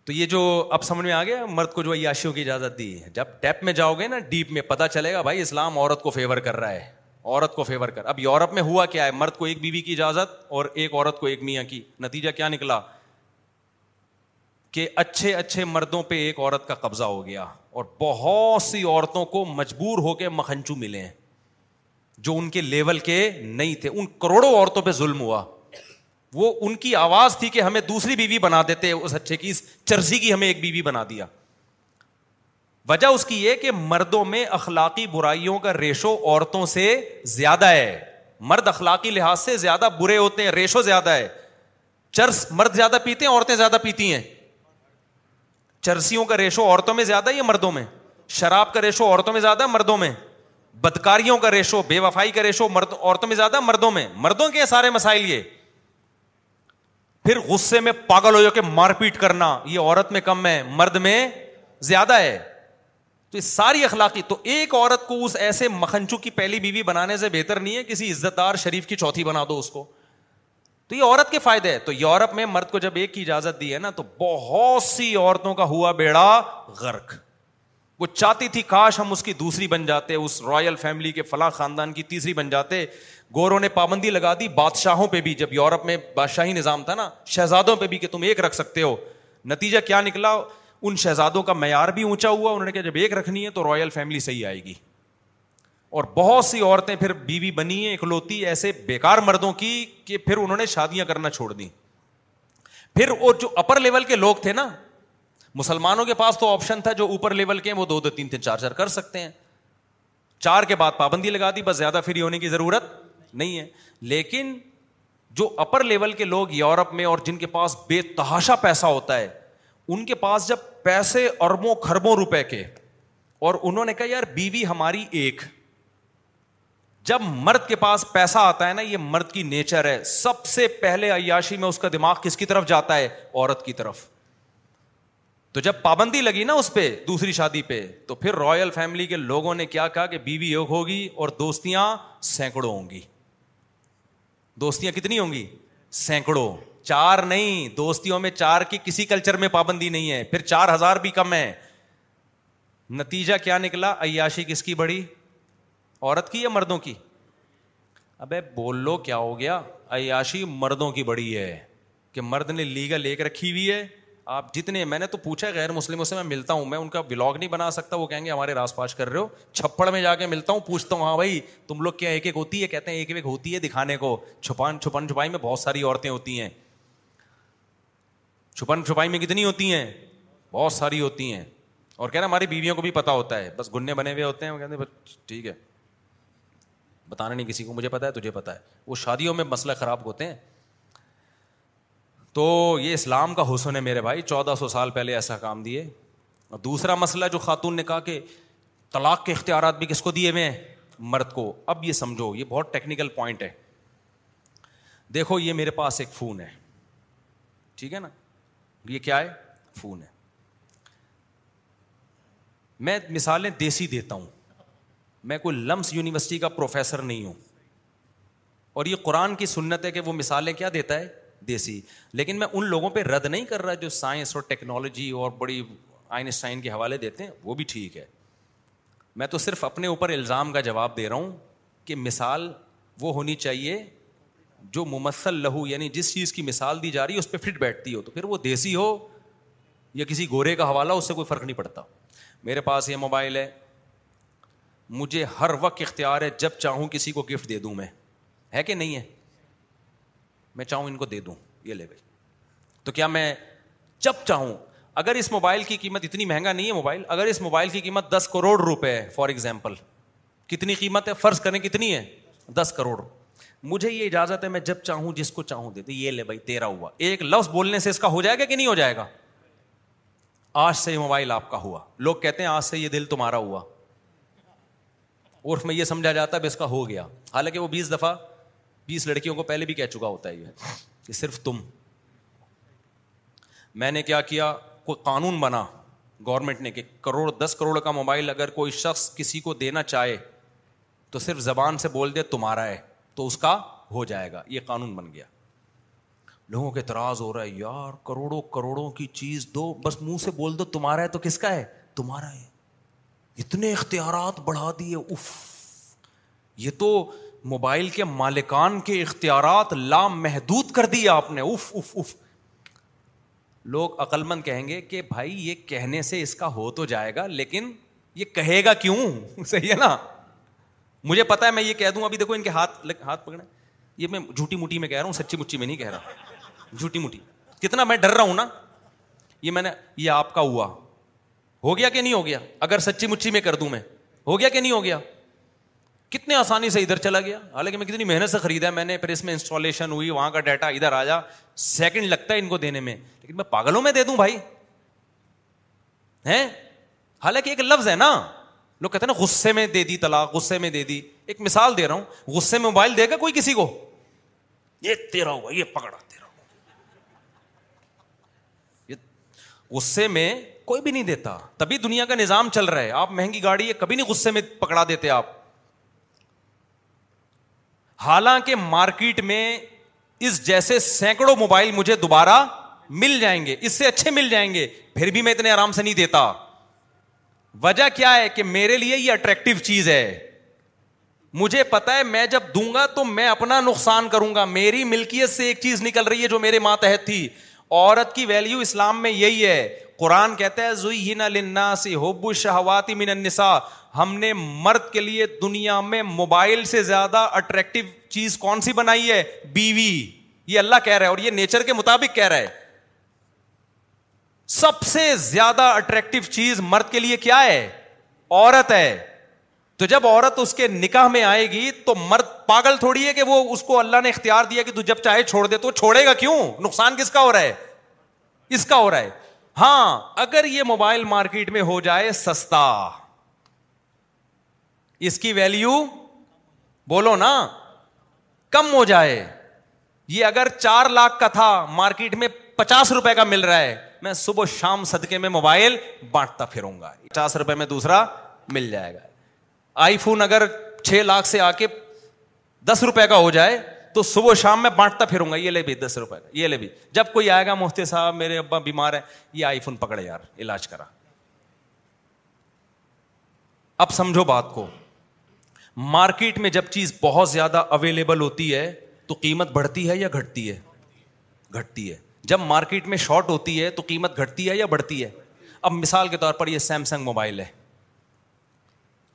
تو یہ جو اب سمجھ میں آ گیا مرد کو جو عیاشیوں کی اجازت دی جب ٹیپ میں جاؤ گے نا ڈیپ میں پتا چلے گا بھائی اسلام عورت کو فیور کر رہا ہے عورت کو فیور کر اب یورپ میں ہوا کیا ہے مرد کو ایک بیوی کی اجازت اور ایک عورت کو ایک میاں کی نتیجہ کیا نکلا کہ اچھے اچھے مردوں پہ ایک عورت کا قبضہ ہو گیا اور بہت سی عورتوں کو مجبور ہو کے مکھنچو ملے جو ان کے لیول کے نہیں تھے ان کروڑوں عورتوں پہ ظلم ہوا وہ ان کی آواز تھی کہ ہمیں دوسری بیوی بنا دیتے اس اچھے کی چرسی کی ہمیں ایک بیوی بنا دیا وجہ اس کی یہ کہ مردوں میں اخلاقی برائیوں کا ریشو عورتوں سے زیادہ ہے مرد اخلاقی لحاظ سے زیادہ برے ہوتے ہیں ریشو زیادہ ہے چرس مرد زیادہ پیتے ہیں عورتیں زیادہ پیتی ہیں چرسیوں کا ریشو عورتوں میں زیادہ ہے یا مردوں میں شراب کا ریشو عورتوں میں زیادہ مردوں میں بدکاریوں کا ریشو بے وفائی کا ریشو مرد عورتوں میں زیادہ مردوں میں مردوں کے سارے مسائل یہ پھر غصے میں پاگل ہو جا کے مار پیٹ کرنا یہ عورت میں کم ہے مرد میں زیادہ ہے تو یہ ساری اخلاقی تو ایک عورت کو اس ایسے مکھنچو کی پہلی بیوی بنانے سے بہتر نہیں ہے کسی عزت دار شریف کی چوتھی بنا دو اس کو تو یہ عورت کے فائدے ہے تو یورپ میں مرد کو جب ایک کی اجازت دی ہے نا تو بہت سی عورتوں کا ہوا بیڑا غرق وہ چاہتی تھی کاش ہم اس کی دوسری بن جاتے اس رائل فیملی کے فلاں خاندان کی تیسری بن جاتے گوروں نے پابندی لگا دی بادشاہوں پہ بھی جب یورپ میں بادشاہی نظام تھا نا شہزادوں پہ بھی کہ تم ایک رکھ سکتے ہو نتیجہ کیا نکلا ان شہزادوں کا معیار بھی اونچا ہوا انہوں نے کہا جب ایک رکھنی ہے تو رائل فیملی صحیح آئے گی اور بہت سی عورتیں پھر بیوی بنی ہیں اکلوتی ایسے بیکار مردوں کی کہ پھر انہوں نے شادیاں کرنا چھوڑ دیں پھر وہ جو اپر لیول کے لوگ تھے نا مسلمانوں کے پاس تو آپشن تھا جو اوپر لیول کے ہیں وہ دو دو تین تین چار چار کر سکتے ہیں چار کے بعد پابندی لگا دی بس زیادہ فری ہونے کی ضرورت نہیں ہے لیکن جو اپر لیول کے لوگ یورپ میں اور جن کے پاس بے تحاشا پیسہ ہوتا ہے ان کے پاس جب پیسے اربوں خربوں روپے کے اور انہوں نے کہا یار بیوی ہماری ایک جب مرد کے پاس پیسہ آتا ہے نا یہ مرد کی نیچر ہے سب سے پہلے عیاشی میں اس کا دماغ کس کی طرف جاتا ہے عورت کی طرف تو جب پابندی لگی نا اس پہ دوسری شادی پہ تو پھر رائل فیملی کے لوگوں نے کیا کہا کہ بیوی ایک ہوگی اور دوستیاں سینکڑوں ہوں گی دوستیاں کتنی ہوں گی سینکڑوں چار نہیں دوستیوں میں چار کی کسی کلچر میں پابندی نہیں ہے پھر چار ہزار بھی کم ہے نتیجہ کیا نکلا عیاشی کس کی بڑی عورت کی یا مردوں کی ابے بول لو کیا ہو گیا عیاشی مردوں کی بڑی ہے کہ مرد نے لیگل ایک رکھی ہوئی ہے آپ جتنے میں نے تو پوچھا ہے غیر مسلموں سے میں ملتا ہوں میں ان کا بلاگ نہیں بنا سکتا وہ کہیں گے ہمارے راس پاس کر رہے ہو چھپڑ میں جا کے ملتا ہوں پوچھتا ہوں ہاں بھائی تم لوگ کیا ایک ایک ہوتی ہے کہتے ہیں ایک ایک ہوتی ہے دکھانے کو چھپان چھپن چھپائی میں بہت ساری عورتیں ہوتی ہیں چھپن چھپائی میں کتنی ہوتی ہیں بہت ساری ہوتی ہیں اور کہنا ہماری بیویوں کو بھی پتا ہوتا ہے بس گننے بنے ہوئے ہوتے ہیں ٹھیک ہے بتانا نہیں کسی کو مجھے پتا ہے تجھے پتا ہے وہ شادیوں میں مسئلہ خراب ہوتے ہیں تو یہ اسلام کا حسن ہے میرے بھائی چودہ سو سال پہلے ایسا کام دیے اور دوسرا مسئلہ جو خاتون نے کہا کہ طلاق کے اختیارات بھی کس کو دیے ہوئے ہیں مرد کو اب یہ سمجھو یہ بہت ٹیکنیکل پوائنٹ ہے دیکھو یہ میرے پاس ایک فون ہے ٹھیک ہے نا یہ کیا ہے فون ہے میں مثالیں دیسی دیتا ہوں میں کوئی لمس یونیورسٹی کا پروفیسر نہیں ہوں اور یہ قرآن کی سنت ہے کہ وہ مثالیں کیا دیتا ہے دیسی لیکن میں ان لوگوں پہ رد نہیں کر رہا جو سائنس اور ٹیکنالوجی اور بڑی آئنسٹائن کے حوالے دیتے ہیں وہ بھی ٹھیک ہے میں تو صرف اپنے اوپر الزام کا جواب دے رہا ہوں کہ مثال وہ ہونی چاہیے جو ممسل لہو یعنی جس چیز کی مثال دی جا رہی ہے اس پہ فٹ بیٹھتی ہو تو پھر وہ دیسی ہو یا کسی گورے کا حوالہ اس سے کوئی فرق نہیں پڑتا میرے پاس یہ موبائل ہے مجھے ہر وقت اختیار ہے جب چاہوں کسی کو گفٹ دے دوں میں ہے کہ نہیں ہے میں چاہوں ان کو دے دوں یہ لے بھائی تو کیا میں جب چاہوں اگر اس موبائل کی قیمت اتنی مہنگا نہیں ہے موبائل اگر اس موبائل کی قیمت دس کروڑ روپے ہے فار ایگزامپل کتنی قیمت ہے فرض کریں کتنی ہے دس کروڑ مجھے یہ اجازت ہے میں جب چاہوں جس کو چاہوں یہ لے بھائی تیرا ہوا ایک لفظ بولنے سے اس کا ہو جائے گا کہ نہیں ہو جائے گا آج سے یہ موبائل آپ کا ہوا لوگ کہتے ہیں آج سے یہ دل تمہارا ہوا عرف میں یہ سمجھا جاتا ہے اس کا ہو گیا حالانکہ وہ بیس دفعہ بیس لڑکیوں کو پہلے بھی کہہ چکا ہوتا ہے یہ کہ صرف تم میں نے کیا کیا کوئی قانون بنا گورنمنٹ نے کہ کروڑ دس کروڑ کا موبائل اگر کوئی شخص کسی کو دینا چاہے تو صرف زبان سے بول دے تمہارا ہے تو اس کا ہو جائے گا یہ قانون بن گیا لوگوں کے اعتراض ہو رہا ہے یار کروڑوں کروڑوں کی چیز دو بس منہ سے بول دو تمہارا ہے تو کس کا ہے تمہارا ہے اتنے اختیارات بڑھا دیے اف یہ تو موبائل کے مالکان کے اختیارات لامحدود کر دیے آپ نے اف اف اف لوگ عقلمند کہیں گے کہ بھائی یہ کہنے سے اس کا ہو تو جائے گا لیکن یہ کہے گا کیوں صحیح ہے نا مجھے پتا ہے میں یہ کہہ دوں ابھی دیکھو ان کے ہاتھ ہاتھ پکڑے یہ میں جھوٹی موٹی میں کہہ رہا ہوں سچی مچی میں نہیں کہہ رہا جھوٹی موٹی کتنا میں ڈر رہا ہوں نا یہ میں نے یہ آپ کا ہوا ہو گیا کہ نہیں ہو گیا اگر سچی مچی میں کر دوں میں ہو گیا کہ نہیں ہو گیا کتنے آسانی سے ادھر چلا گیا حالانکہ میں کتنی محنت سے خریدا میں نے پھر اس میں انسٹالیشن ہوئی وہاں کا ڈیٹا ادھر آیا سیکنڈ لگتا ہے ان کو دینے میں لیکن میں پاگلوں میں دے دوں بھائی حالانکہ ایک لفظ ہے نا لوگ کہتے ہیں نا غصے میں دے دی تلا غصے میں دے دی ایک مثال دے رہا ہوں غصے میں موبائل دے گا کوئی کسی کو یہ تیرا ہوا یہ پکڑا تیرا ہوا غصے میں کوئی بھی نہیں دیتا تبھی دنیا کا نظام چل رہا ہے آپ مہنگی گاڑی ہے کبھی نہیں غصے میں پکڑا دیتے آپ حالانکہ مارکیٹ میں اس جیسے سینکڑوں موبائل مجھے دوبارہ مل جائیں گے اس سے اچھے مل جائیں گے پھر بھی میں اتنے آرام سے نہیں دیتا وجہ کیا ہے کہ میرے لیے یہ اٹریکٹو چیز ہے مجھے پتا ہے میں جب دوں گا تو میں اپنا نقصان کروں گا میری ملکیت سے ایک چیز نکل رہی ہے جو میرے ماتحت تھی عورت کی ویلیو اسلام میں یہی ہے قرآن کہتا ہے لنا سی شہواتی من النساء ہم نے مرد کے لیے دنیا میں موبائل سے زیادہ اٹریکٹو چیز کون سی بنائی ہے بیوی یہ اللہ کہہ رہا ہے اور یہ نیچر کے مطابق کہہ رہا ہے سب سے زیادہ اٹریکٹو چیز مرد کے لیے کیا ہے عورت ہے تو جب عورت اس کے نکاح میں آئے گی تو مرد پاگل تھوڑی ہے کہ وہ اس کو اللہ نے اختیار دیا کہ تو جب چاہے چھوڑ دے تو چھوڑے گا کیوں نقصان کس کا ہو رہا ہے اس کا ہو رہا ہے ہاں اگر یہ موبائل مارکیٹ میں ہو جائے سستا اس کی ویلو بولو نا کم ہو جائے یہ اگر چار لاکھ کا تھا مارکیٹ میں پچاس روپئے کا مل رہا ہے میں صبح شام صدقے میں موبائل بانٹتا پھروں گا پچاس روپئے میں دوسرا مل جائے گا آئی فون اگر چھ لاکھ سے آ کے دس روپئے کا ہو جائے تو صبح شام میں بانٹتا پھروں گا یہ لے بھی دس روپئے کا یہ لے بھی جب کوئی آئے گا محفتے صاحب میرے ابا بیمار ہے یہ آئی فون پکڑے یار علاج کرا اب سمجھو بات کو مارکیٹ میں جب چیز بہت زیادہ اویلیبل ہوتی ہے تو قیمت بڑھتی ہے یا گھٹتی ہے گھٹتی ہے جب مارکیٹ میں شارٹ ہوتی ہے تو قیمت گھٹتی ہے یا بڑھتی ہے اب مثال کے طور پر یہ سیمسنگ موبائل ہے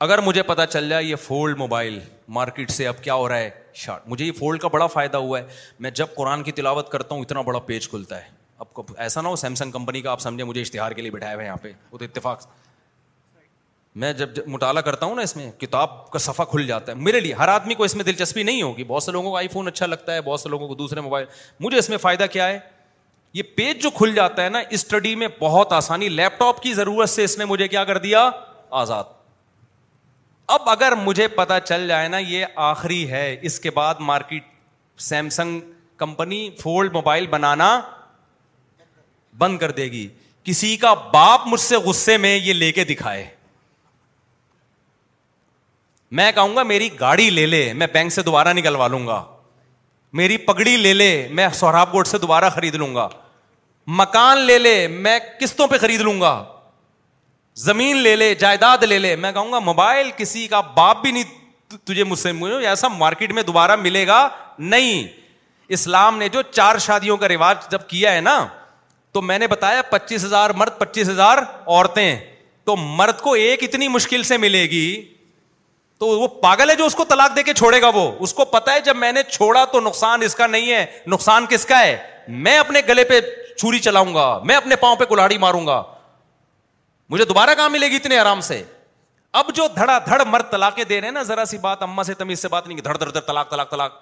اگر مجھے پتا چل جائے یہ فولڈ موبائل مارکیٹ سے اب کیا ہو رہا ہے شارٹ مجھے یہ فولڈ کا بڑا فائدہ ہوا ہے میں جب قرآن کی تلاوت کرتا ہوں اتنا بڑا پیج کھلتا ہے اب ایسا نہ ہو سیمسنگ کمپنی کا آپ سمجھے مجھے اشتہار کے لیے بٹھائے ہوئے یہاں پہ وہ تو اتفاق میں جب جب کرتا ہوں نا اس میں کتاب کا صفحہ کھل جاتا ہے میرے لیے ہر آدمی کو اس میں دلچسپی نہیں ہوگی بہت سے لوگوں کو آئی فون اچھا لگتا ہے بہت سے لوگوں کو دوسرے موبائل مجھے اس میں فائدہ کیا ہے یہ پیج جو کھل جاتا ہے نا اسٹڈی میں بہت آسانی لیپ ٹاپ کی ضرورت سے اس نے مجھے کیا کر دیا آزاد اب اگر مجھے پتا چل جائے نا یہ آخری ہے اس کے بعد market Samsung company fold mobile بنانا بند کر دے گی کسی کا باپ مجھ سے غصے میں یہ لے کے دکھائے میں کہوں گا میری گاڑی لے لے میں بینک سے دوبارہ نکلوا لوں گا میری پگڑی لے لے میں سہراب گوٹ سے دوبارہ خرید لوں گا مکان لے لے میں قسطوں پہ خرید لوں گا زمین لے لے جائیداد لے لے میں کہوں گا موبائل کسی کا باپ بھی نہیں تجھے مجھ سے ایسا مارکیٹ میں دوبارہ ملے گا نہیں اسلام نے جو چار شادیوں کا رواج جب کیا ہے نا تو میں نے بتایا پچیس ہزار مرد پچیس ہزار عورتیں تو مرد کو ایک اتنی مشکل سے ملے گی تو وہ پاگل ہے جو اس کو تلاک دے کے چھوڑے گا وہ اس کو پتا ہے جب میں نے چھوڑا تو نقصان اس کا نہیں ہے نقصان کس کا ہے میں اپنے گلے پہ چھری چلاؤں گا میں اپنے پاؤں پہ کلاڑی ماروں گا مجھے دوبارہ کہاں ملے گی اتنے آرام سے اب جو دھڑا دھڑ مرد طلاقیں دے رہے ہیں نا ذرا سی بات اما سے تمیز سے بات نہیں دھڑ دھڑ دھڑ تلاک تلاک تلاک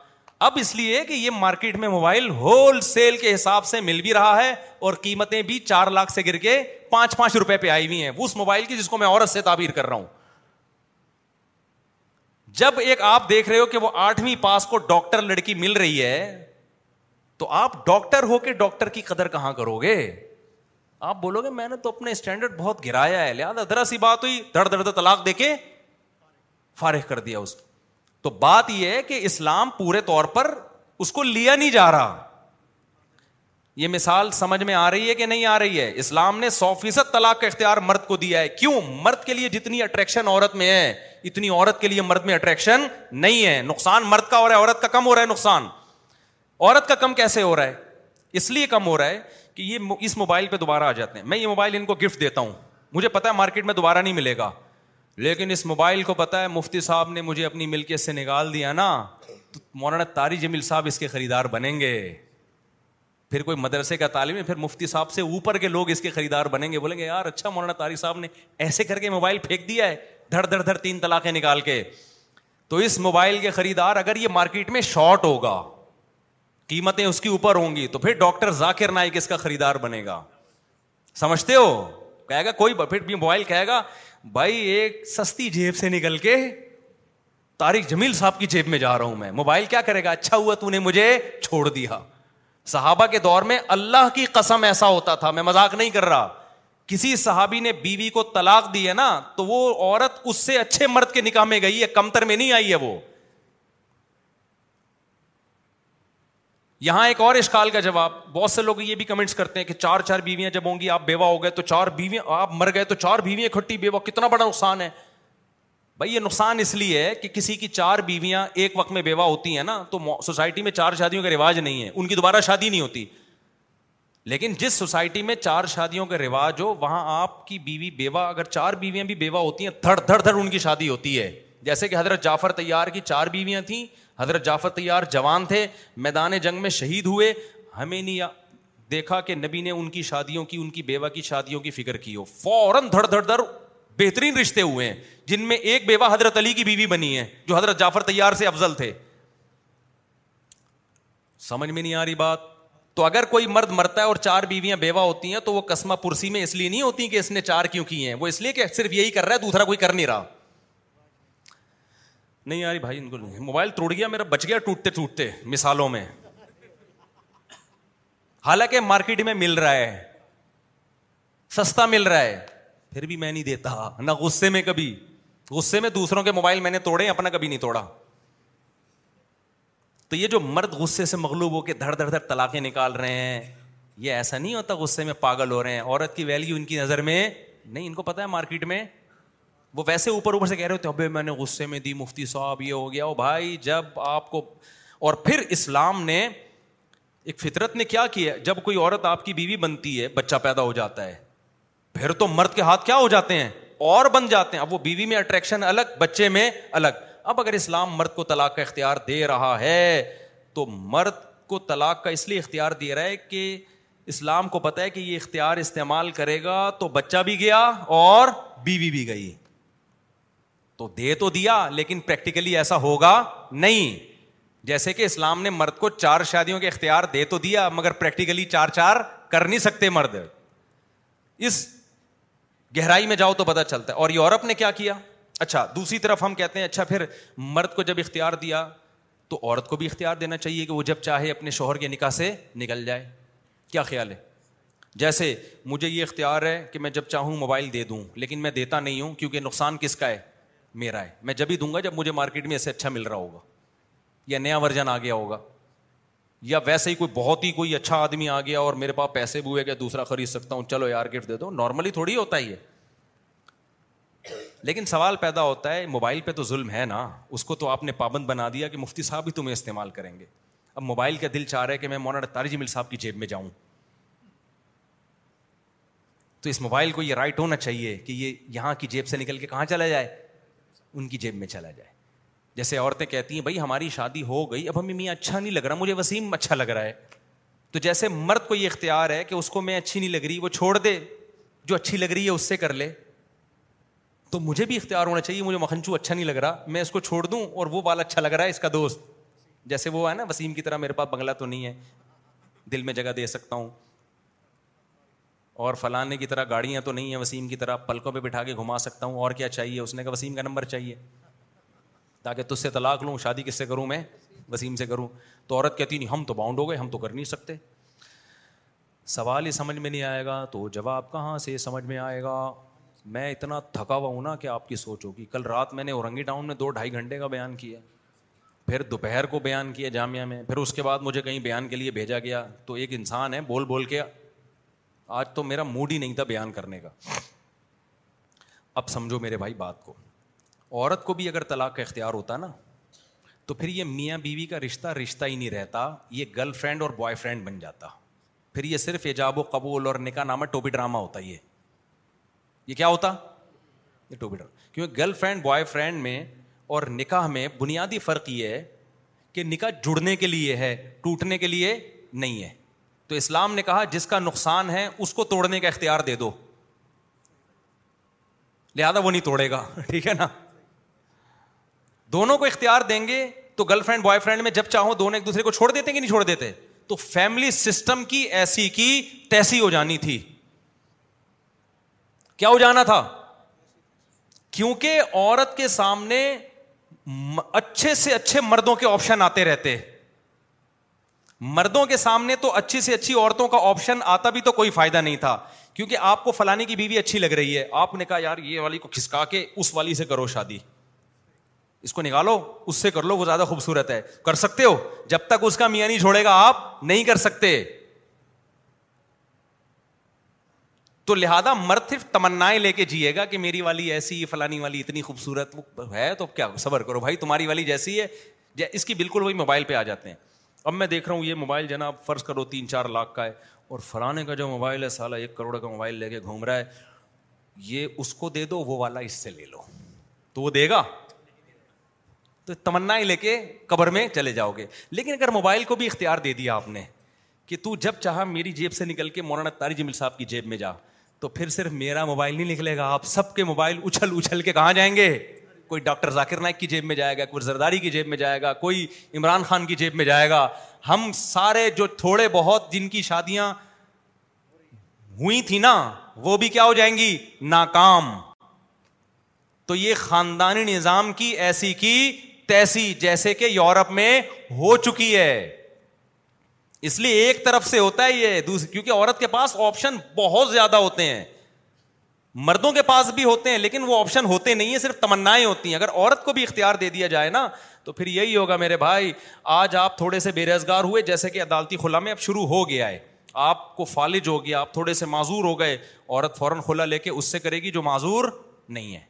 اب اس لیے کہ یہ مارکیٹ میں موبائل ہول سیل کے حساب سے مل بھی رہا ہے اور قیمتیں بھی چار لاکھ سے گر کے پانچ پانچ روپے پہ آئی ہوئی ہیں اس موبائل کی جس کو میں عورت سے تعبیر کر رہا ہوں جب ایک آپ دیکھ رہے ہو کہ وہ آٹھویں پاس کو ڈاکٹر لڑکی مل رہی ہے تو آپ ڈاکٹر ہو کے ڈاکٹر کی قدر کہاں کرو گے آپ بولو گے میں نے تو اپنے اسٹینڈرڈ بہت گرایا ہے لہٰذا ذرا سی بات ہوئی دھڑ درد طلاق دے کے فارغ کر دیا اس تو بات یہ ہے کہ اسلام پورے طور پر اس کو لیا نہیں جا رہا یہ مثال سمجھ میں آ رہی ہے کہ نہیں آ رہی ہے اسلام نے سو فیصد طلاق کا اختیار مرد کو دیا ہے کیوں مرد کے لیے جتنی اٹریکشن عورت میں ہے اتنی عورت کے لیے مرد میں اٹریکشن نہیں ہے نقصان مرد کا ہو رہا ہے عورت کا کم ہو رہا ہے نقصان عورت کا کم کیسے ہو رہا ہے اس لیے کم ہو رہا ہے کہ یہ اس موبائل پہ دوبارہ آ جاتے ہیں میں یہ موبائل ان کو گفٹ دیتا ہوں مجھے پتا ہے مارکیٹ میں دوبارہ نہیں ملے گا لیکن اس موبائل کو پتا ہے مفتی صاحب نے مجھے اپنی ملکیت سے نکال دیا نا تو مولانا تاری جمیل صاحب اس کے خریدار بنیں گے پھر کوئی مدرسے کا تعلیم ہے پھر مفتی صاحب سے اوپر کے لوگ اس کے خریدار بنیں گے بولیں گے یار اچھا مولانا صاحب نے ایسے کر کے موبائل پھینک دیا ہے دھڑ دھڑ دھڑ تین طلاقیں نکال کے تو اس موبائل کے خریدار اگر یہ مارکیٹ میں شارٹ ہوگا قیمتیں اس اوپر ہوں گی تو پھر ڈاکٹر ذاکر نائک اس کا خریدار بنے گا سمجھتے ہو کہے گا کوئی پھر بھی موبائل کہے گا بھائی ایک سستی جیب سے نکل کے تاریخ جمیل صاحب کی جیب میں جا رہا ہوں میں موبائل کیا کرے گا اچھا ہوا تو نے مجھے چھوڑ دیا صحابہ کے دور میں اللہ کی قسم ایسا ہوتا تھا میں مذاق نہیں کر رہا کسی صحابی نے بیوی کو طلاق دی ہے نا تو وہ عورت اس سے اچھے مرد کے نکاح میں گئی ہے کمتر میں نہیں آئی ہے وہ یہاں ایک اور اشکال کا جواب بہت سے لوگ یہ بھی کمنٹس کرتے ہیں کہ چار چار بیویاں جب ہوں گی آپ بیوہ ہو گئے تو چار بیویاں آپ مر گئے تو چار بیویاں کھٹی بیوہ کتنا بڑا نقصان ہے بھائی یہ نقصان اس لیے ہے کہ کسی کی چار بیویاں ایک وقت میں بیوہ ہوتی ہیں نا تو سوسائٹی میں چار شادیوں کا رواج نہیں ہے ان کی دوبارہ شادی نہیں ہوتی لیکن جس سوسائٹی میں چار شادیوں کا رواج ہو وہاں آپ کی بیوی بیوہ اگر چار بیویاں بھی بیوہ ہوتی ہیں دھڑ دھڑ دھڑ ان کی شادی ہوتی ہے جیسے کہ حضرت جعفر تیار کی چار بیویاں تھیں حضرت جعفر تیار جوان تھے میدان جنگ میں شہید ہوئے ہمیں نہیں دیکھا کہ نبی نے ان کی شادیوں کی ان کی بیوہ کی شادیوں کی فکر کی ہو فوراً دھڑ دھڑ دھڑ بہترین رشتے ہوئے ہیں جن میں ایک بیوہ حضرت علی کی بیوی بنی ہے جو حضرت جعفر تیار سے افضل تھے سمجھ میں نہیں آ رہی بات تو اگر کوئی مرد مرتا ہے اور چار بیویاں بیوہ ہوتی ہیں تو وہ کسما پرسی میں اس اس لیے نہیں ہوتی کہ نے چار کیوں کی ہیں وہ اس لیے کہ صرف یہی کر رہا ہے دوسرا کوئی کر نہیں رہا نہیں یار بھائی ان کو نہیں موبائل توڑ گیا میرا بچ گیا ٹوٹتے ٹوٹتے مثالوں میں حالانکہ مارکیٹ میں مل رہا ہے سستا مل رہا ہے پھر بھی میں نہیں دیتا نہ غصے غصے میں میں کبھی دوسروں کے موبائل میں نے توڑے اپنا کبھی نہیں توڑا تو یہ جو مرد غصے سے مغلوب ہو کے دھڑ دھڑ دھڑ طلاقیں نکال رہے ہیں یہ ایسا نہیں ہوتا غصے میں پاگل ہو رہے ہیں عورت کی کی ویلیو ان نظر میں نہیں ان کو پتا ہے مارکیٹ میں وہ ویسے اوپر اوپر سے کہہ رہے ہوتے میں نے غصے میں دی مفتی صاحب یہ ہو گیا او بھائی جب آپ کو اور پھر اسلام نے ایک فطرت نے کیا کیا جب کوئی عورت آپ کی بیوی بنتی ہے بچہ پیدا ہو جاتا ہے پھر تو مرد کے ہاتھ کیا ہو جاتے ہیں اور بن جاتے ہیں اب وہ بیوی میں اٹریکشن الگ بچے میں الگ اب اگر اسلام مرد کو طلاق کا اختیار دے رہا ہے تو مرد کو طلاق کا اس لیے اختیار دے رہا ہے کہ اسلام کو پتا ہے کہ یہ اختیار استعمال کرے گا تو بچہ بھی گیا اور بیوی بھی گئی تو دے تو دیا لیکن پریکٹیکلی ایسا ہوگا نہیں جیسے کہ اسلام نے مرد کو چار شادیوں کے اختیار دے تو دیا مگر پریکٹیکلی چار چار کر نہیں سکتے مرد اس گہرائی میں جاؤ تو پتا چلتا ہے اور یورپ نے کیا کیا اچھا دوسری طرف ہم کہتے ہیں اچھا پھر مرد کو جب اختیار دیا تو عورت کو بھی اختیار دینا چاہیے کہ وہ جب چاہے اپنے شوہر کے نکاح سے نکل جائے کیا خیال ہے جیسے مجھے یہ اختیار ہے کہ میں جب چاہوں موبائل دے دوں لیکن میں دیتا نہیں ہوں کیونکہ نقصان کس کا ہے میرا ہے میں جب ہی دوں گا جب مجھے مارکیٹ میں اسے اچھا مل رہا ہوگا یا نیا ورژن آ گیا ہوگا یا ویسے ہی کوئی بہت ہی کوئی اچھا آدمی آ گیا اور میرے پاس پیسے بھی ہوئے کہ دوسرا خرید سکتا ہوں چلو یار گفٹ دے دو نارملی تھوڑی ہوتا ہی ہے لیکن سوال پیدا ہوتا ہے موبائل پہ تو ظلم ہے نا اس کو تو آپ نے پابند بنا دیا کہ مفتی صاحب ہی تمہیں استعمال کریں گے اب موبائل کا دل چاہ رہے کہ میں مولانا تاریجی مل صاحب کی جیب میں جاؤں تو اس موبائل کو یہ رائٹ ہونا چاہیے کہ یہ یہاں کی جیب سے نکل کے کہاں چلا جائے ان کی جیب میں چلا جائے جیسے عورتیں کہتی ہیں بھائی ہماری شادی ہو گئی اب ہمیں میاں اچھا نہیں لگ رہا مجھے وسیم اچھا لگ رہا ہے تو جیسے مرد کو یہ اختیار ہے کہ اس کو میں اچھی نہیں لگ رہی وہ چھوڑ دے جو اچھی لگ رہی ہے اس سے کر لے تو مجھے بھی اختیار ہونا چاہیے مجھے مکھنچو اچھا نہیں لگ رہا میں اس کو چھوڑ دوں اور وہ بال اچھا لگ رہا ہے اس کا دوست جیسے وہ ہے نا وسیم کی طرح میرے پاس بنگلہ تو نہیں ہے دل میں جگہ دے سکتا ہوں اور فلانے کی طرح گاڑیاں تو نہیں ہیں وسیم کی طرح پلکوں پہ بٹھا کے گھما سکتا ہوں اور کیا چاہیے اس نے کہا وسیم کا نمبر چاہیے تاکہ تجھ سے طلاق لوں شادی کس سے کروں میں وسیم سے کروں تو عورت کہتی نہیں ہم تو باؤنڈ ہو گئے ہم تو کر نہیں سکتے سوال ہی سمجھ میں نہیں آئے گا تو جواب کہاں سے سمجھ میں آئے گا میں اتنا تھکا ہوا ہوں نا کہ آپ کی سوچ ہوگی کل رات میں نے اورنگی ٹاؤن میں دو ڈھائی گھنٹے کا بیان کیا پھر دوپہر کو بیان کیا جامعہ میں پھر اس کے بعد مجھے کہیں بیان کے لیے بھیجا گیا تو ایک انسان ہے بول بول کے آج تو میرا موڈ ہی نہیں تھا بیان کرنے کا اب سمجھو میرے بھائی بات کو عورت کو بھی اگر طلاق کا اختیار ہوتا نا تو پھر یہ میاں بیوی کا رشتہ رشتہ ہی نہیں رہتا یہ گرل فرینڈ اور بوائے فرینڈ بن جاتا پھر یہ صرف ایجاب و قبول اور نکاح نامہ ٹوپی ڈرامہ ہوتا یہ یہ کیا ہوتا یہ ٹوپی ڈرامہ کیونکہ گرل فرینڈ بوائے فرینڈ میں اور نکاح میں بنیادی فرق یہ ہے کہ نکاح جڑنے کے لیے ہے ٹوٹنے کے لیے نہیں ہے تو اسلام نے کہا جس کا نقصان ہے اس کو توڑنے کا اختیار دے دو لہذا وہ نہیں توڑے گا ٹھیک ہے نا دونوں کو اختیار دیں گے تو گرل فرینڈ بوائے فرینڈ میں جب چاہو دونوں ایک دوسرے کو چھوڑ دیتے کہ نہیں چھوڑ دیتے تو فیملی سسٹم کی ایسی کی تیسی ہو جانی تھی کیا ہو جانا تھا کیونکہ عورت کے سامنے اچھے سے اچھے مردوں کے آپشن آتے رہتے مردوں کے سامنے تو اچھی سے اچھی عورتوں کا آپشن آتا بھی تو کوئی فائدہ نہیں تھا کیونکہ آپ کو فلانے کی بیوی اچھی لگ رہی ہے آپ نے کہا یار یہ والی کو کھسکا کے اس والی سے کرو شادی اس کو نکالو اس سے کر لو وہ زیادہ خوبصورت ہے کر سکتے ہو جب تک اس کا میاں نہیں چھوڑے گا آپ نہیں کر سکتے تو لہذا مرد صرف تمنائیں لے کے جیے گا کہ میری والی ایسی فلانی والی اتنی خوبصورت ہے تو کیا صبر کرو بھائی تمہاری والی جیسی ہے اس کی بالکل وہی موبائل پہ آ جاتے ہیں اب میں دیکھ رہا ہوں یہ موبائل جناب فرض کرو تین چار لاکھ کا ہے اور فلانے کا جو موبائل ہے سالہ ایک کروڑ کا موبائل لے کے گھوم رہا ہے یہ اس کو دے دو وہ والا اس سے لے لو تو وہ دے گا تو تمنا لے کے قبر میں چلے جاؤ گے لیکن اگر موبائل کو بھی اختیار دے دیا آپ نے کہ تو جب چاہا میری جیب سے نکل کے مولانا تاری جمل صاحب کی جیب میں جا تو پھر صرف میرا موبائل نہیں نکلے گا آپ سب کے موبائل اچھل اچھل کے کہاں جائیں گے کوئی ڈاکٹر ذاکر نائک کی جیب میں جائے گا کوئی زرداری کی جیب میں جائے گا کوئی عمران خان کی جیب میں جائے گا ہم سارے جو تھوڑے بہت جن کی شادیاں ہوئی تھیں نا وہ بھی کیا ہو جائیں گی ناکام تو یہ خاندانی نظام کی ایسی کی تیسی جیسے کہ یورپ میں ہو چکی ہے اس لیے ایک طرف سے ہوتا ہے یہ دوسری کیونکہ عورت کے پاس آپشن بہت زیادہ ہوتے ہیں مردوں کے پاس بھی ہوتے ہیں لیکن وہ آپشن ہوتے نہیں ہیں صرف تمنائیں ہوتی ہیں اگر عورت کو بھی اختیار دے دیا جائے نا تو پھر یہی ہوگا میرے بھائی آج آپ تھوڑے سے بے روزگار ہوئے جیسے کہ عدالتی خلا میں اب شروع ہو گیا ہے آپ کو فالج ہو گیا آپ تھوڑے سے معذور ہو گئے عورت فوراً خلا لے کے اس سے کرے گی جو معذور نہیں ہے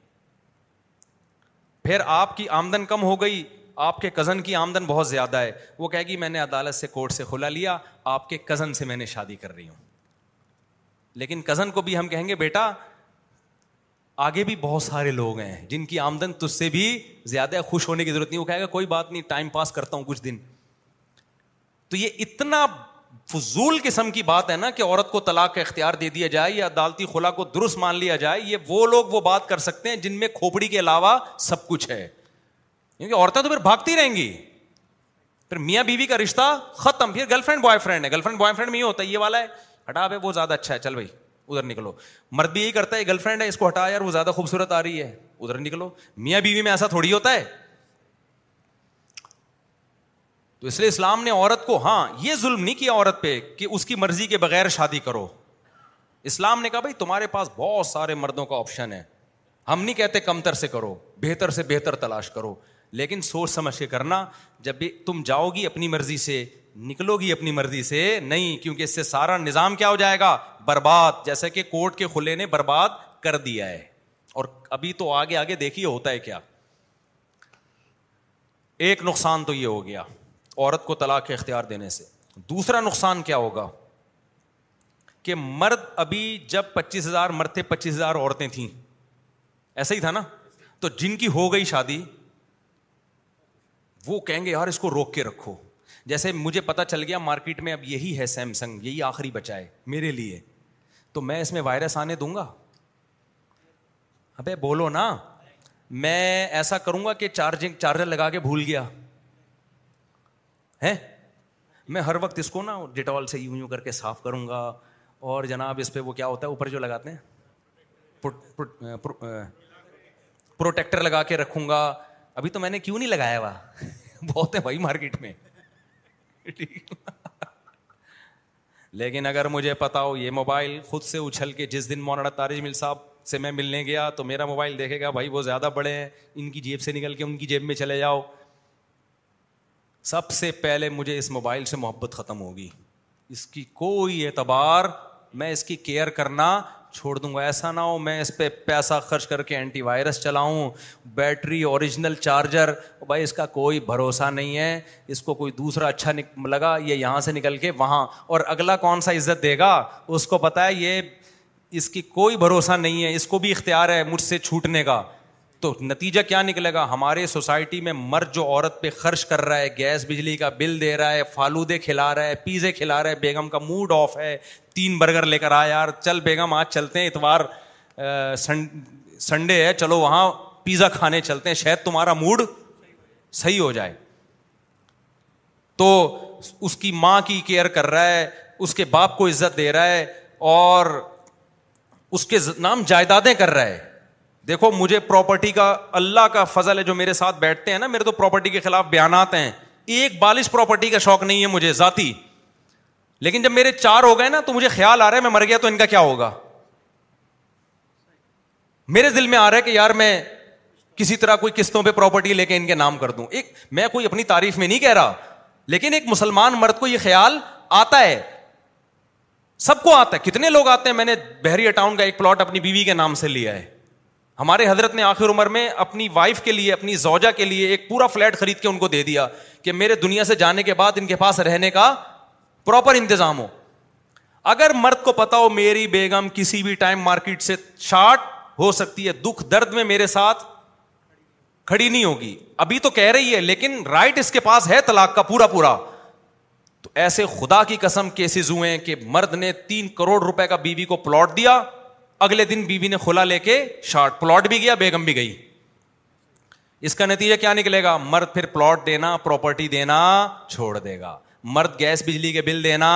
پھر آپ کی آمدن کم ہو گئی آپ کے کزن کی آمدن بہت زیادہ ہے وہ کہے گی میں نے عدالت سے کورٹ سے کھلا لیا آپ کے کزن سے میں نے شادی کر رہی ہوں لیکن کزن کو بھی ہم کہیں گے بیٹا آگے بھی بہت سارے لوگ ہیں جن کی آمدن تجھ سے بھی زیادہ خوش ہونے کی ضرورت نہیں وہ کہے گا کوئی بات نہیں ٹائم پاس کرتا ہوں کچھ دن تو یہ اتنا فضول قسم کی بات ہے نا کہ عورت کو طلاق کا اختیار دے دیا جائے یا عدالتی خلا کو درست مان لیا جائے یہ وہ لوگ وہ بات کر سکتے ہیں جن میں کھوپڑی کے علاوہ سب کچھ ہے کیونکہ عورتیں تو پھر بھاگتی رہیں گی پھر میاں بیوی کا رشتہ ختم پھر گرل فرینڈ بوائے فرینڈ ہے گرل فرینڈ بوائے فرینڈ میں یہ ہوتا ہے یہ والا ہے ہٹا بھائی وہ زیادہ اچھا ہے چل بھائی ادھر نکلو مرد بھی یہی کرتا ہے گرل فرینڈ ہے اس کو ہٹا یار وہ زیادہ خوبصورت آ رہی ہے ادھر نکلو میاں بیوی میں ایسا تھوڑی ہوتا ہے تو اس لیے اسلام نے عورت کو ہاں یہ ظلم نہیں کیا عورت پہ کہ اس کی مرضی کے بغیر شادی کرو اسلام نے کہا بھائی تمہارے پاس بہت سارے مردوں کا آپشن ہے ہم نہیں کہتے کمتر سے کرو بہتر سے بہتر تلاش کرو لیکن سوچ سمجھ کے کرنا جب بھی تم جاؤ گی اپنی مرضی سے نکلو گی اپنی مرضی سے نہیں کیونکہ اس سے سارا نظام کیا ہو جائے گا برباد جیسا کہ کورٹ کے کھلے نے برباد کر دیا ہے اور ابھی تو آگے آگے دیکھیے ہوتا ہے کیا ایک نقصان تو یہ ہو گیا عورت کو کے اختیار دینے سے دوسرا نقصان کیا ہوگا کہ مرد ابھی جب پچیس ہزار مرتے پچیس ہزار عورتیں تھیں ایسا ہی تھا نا تو جن کی ہو گئی شادی وہ کہیں گے یار اس کو روک کے رکھو جیسے مجھے پتا چل گیا مارکیٹ میں اب یہی ہے سیمسنگ یہی آخری بچا ہے میرے لیے تو میں اس میں وائرس آنے دوں گا ابے بولو نا میں ایسا کروں گا کہ چارجنگ چارجر لگا کے بھول گیا ہے میں ہر وقت اس کو نا ڈیٹول سے یوں یوں کر کے صاف کروں گا اور جناب اس پہ وہ کیا ہوتا ہے اوپر جو لگاتے ہیں پروٹیکٹر لگا کے رکھوں گا ابھی تو میں نے کیوں نہیں لگایا ہوا بہت ہے بھائی مارکیٹ میں لیکن اگر مجھے پتا ہو یہ موبائل خود سے اچھل کے جس دن مولانا تارج مل صاحب سے میں ملنے گیا تو میرا موبائل دیکھے گا بھائی وہ زیادہ بڑے ہیں ان کی جیب سے نکل کے ان کی جیب میں چلے جاؤ سب سے پہلے مجھے اس موبائل سے محبت ختم ہوگی اس کی کوئی اعتبار میں اس کی کیئر کرنا چھوڑ دوں گا ایسا نہ ہو میں اس پہ پیسہ خرچ کر کے اینٹی وائرس چلاؤں بیٹری اوریجنل چارجر بھائی اس کا کوئی بھروسہ نہیں ہے اس کو کوئی دوسرا اچھا لگا یہ یہاں سے نکل کے وہاں اور اگلا کون سا عزت دے گا اس کو ہے یہ اس کی کوئی بھروسہ نہیں ہے اس کو بھی اختیار ہے مجھ سے چھوٹنے کا تو نتیجہ کیا نکلے گا ہمارے سوسائٹی میں مرد جو عورت پہ خرچ کر رہا ہے گیس بجلی کا بل دے رہا ہے فالودے کھلا رہا ہے پیزے کھلا رہا ہے بیگم کا موڈ آف ہے تین برگر لے کر آ یار چل بیگم آج چلتے ہیں اتوار سنڈے ہے چلو وہاں پیزا کھانے چلتے ہیں شاید تمہارا موڈ صحیح ہو جائے تو اس کی ماں کی کیئر کر رہا ہے اس کے باپ کو عزت دے رہا ہے اور اس کے نام جائیدادیں کر رہا ہے دیکھو مجھے پراپرٹی کا اللہ کا فضل ہے جو میرے ساتھ بیٹھتے ہیں نا میرے تو پراپرٹی کے خلاف بیانات ہیں ایک بالش پراپرٹی کا شوق نہیں ہے مجھے ذاتی لیکن جب میرے چار ہو گئے نا تو مجھے خیال آ رہا ہے میں مر گیا تو ان کا کیا ہوگا میرے دل میں آ رہا ہے کہ یار میں کسی طرح کوئی قسطوں پہ پراپرٹی لے کے ان کے نام کر دوں ایک میں کوئی اپنی تعریف میں نہیں کہہ رہا لیکن ایک مسلمان مرد کو یہ خیال آتا ہے سب کو آتا ہے کتنے لوگ آتے ہیں میں نے بحریہ ٹاؤن کا ایک پلاٹ اپنی بیوی کے نام سے لیا ہے ہمارے حضرت نے آخر عمر میں اپنی وائف کے لیے اپنی زوجا کے لیے ایک پورا فلیٹ خرید کے ان کو دے دیا کہ میرے دنیا سے جانے کے بعد ان کے پاس رہنے کا پراپر انتظام ہو اگر مرد کو پتا ہو میری بیگم کسی بھی ٹائم مارکیٹ سے شارٹ ہو سکتی ہے دکھ درد میں میرے ساتھ کھڑی نہیں ہوگی ابھی تو کہہ رہی ہے لیکن رائٹ اس کے پاس ہے طلاق کا پورا پورا تو ایسے خدا کی قسم کیسز ہوئے کہ مرد نے تین کروڑ روپے کا بیوی کو پلاٹ دیا اگلے دن بیوی بی نے کھلا لے کے شارٹ پلاٹ بھی گیا بیگم بھی گئی اس کا نتیجہ کیا نکلے گا مرد پھر پلاٹ دینا پراپرٹی دینا چھوڑ دے گا مرد گیس بجلی کے بل دینا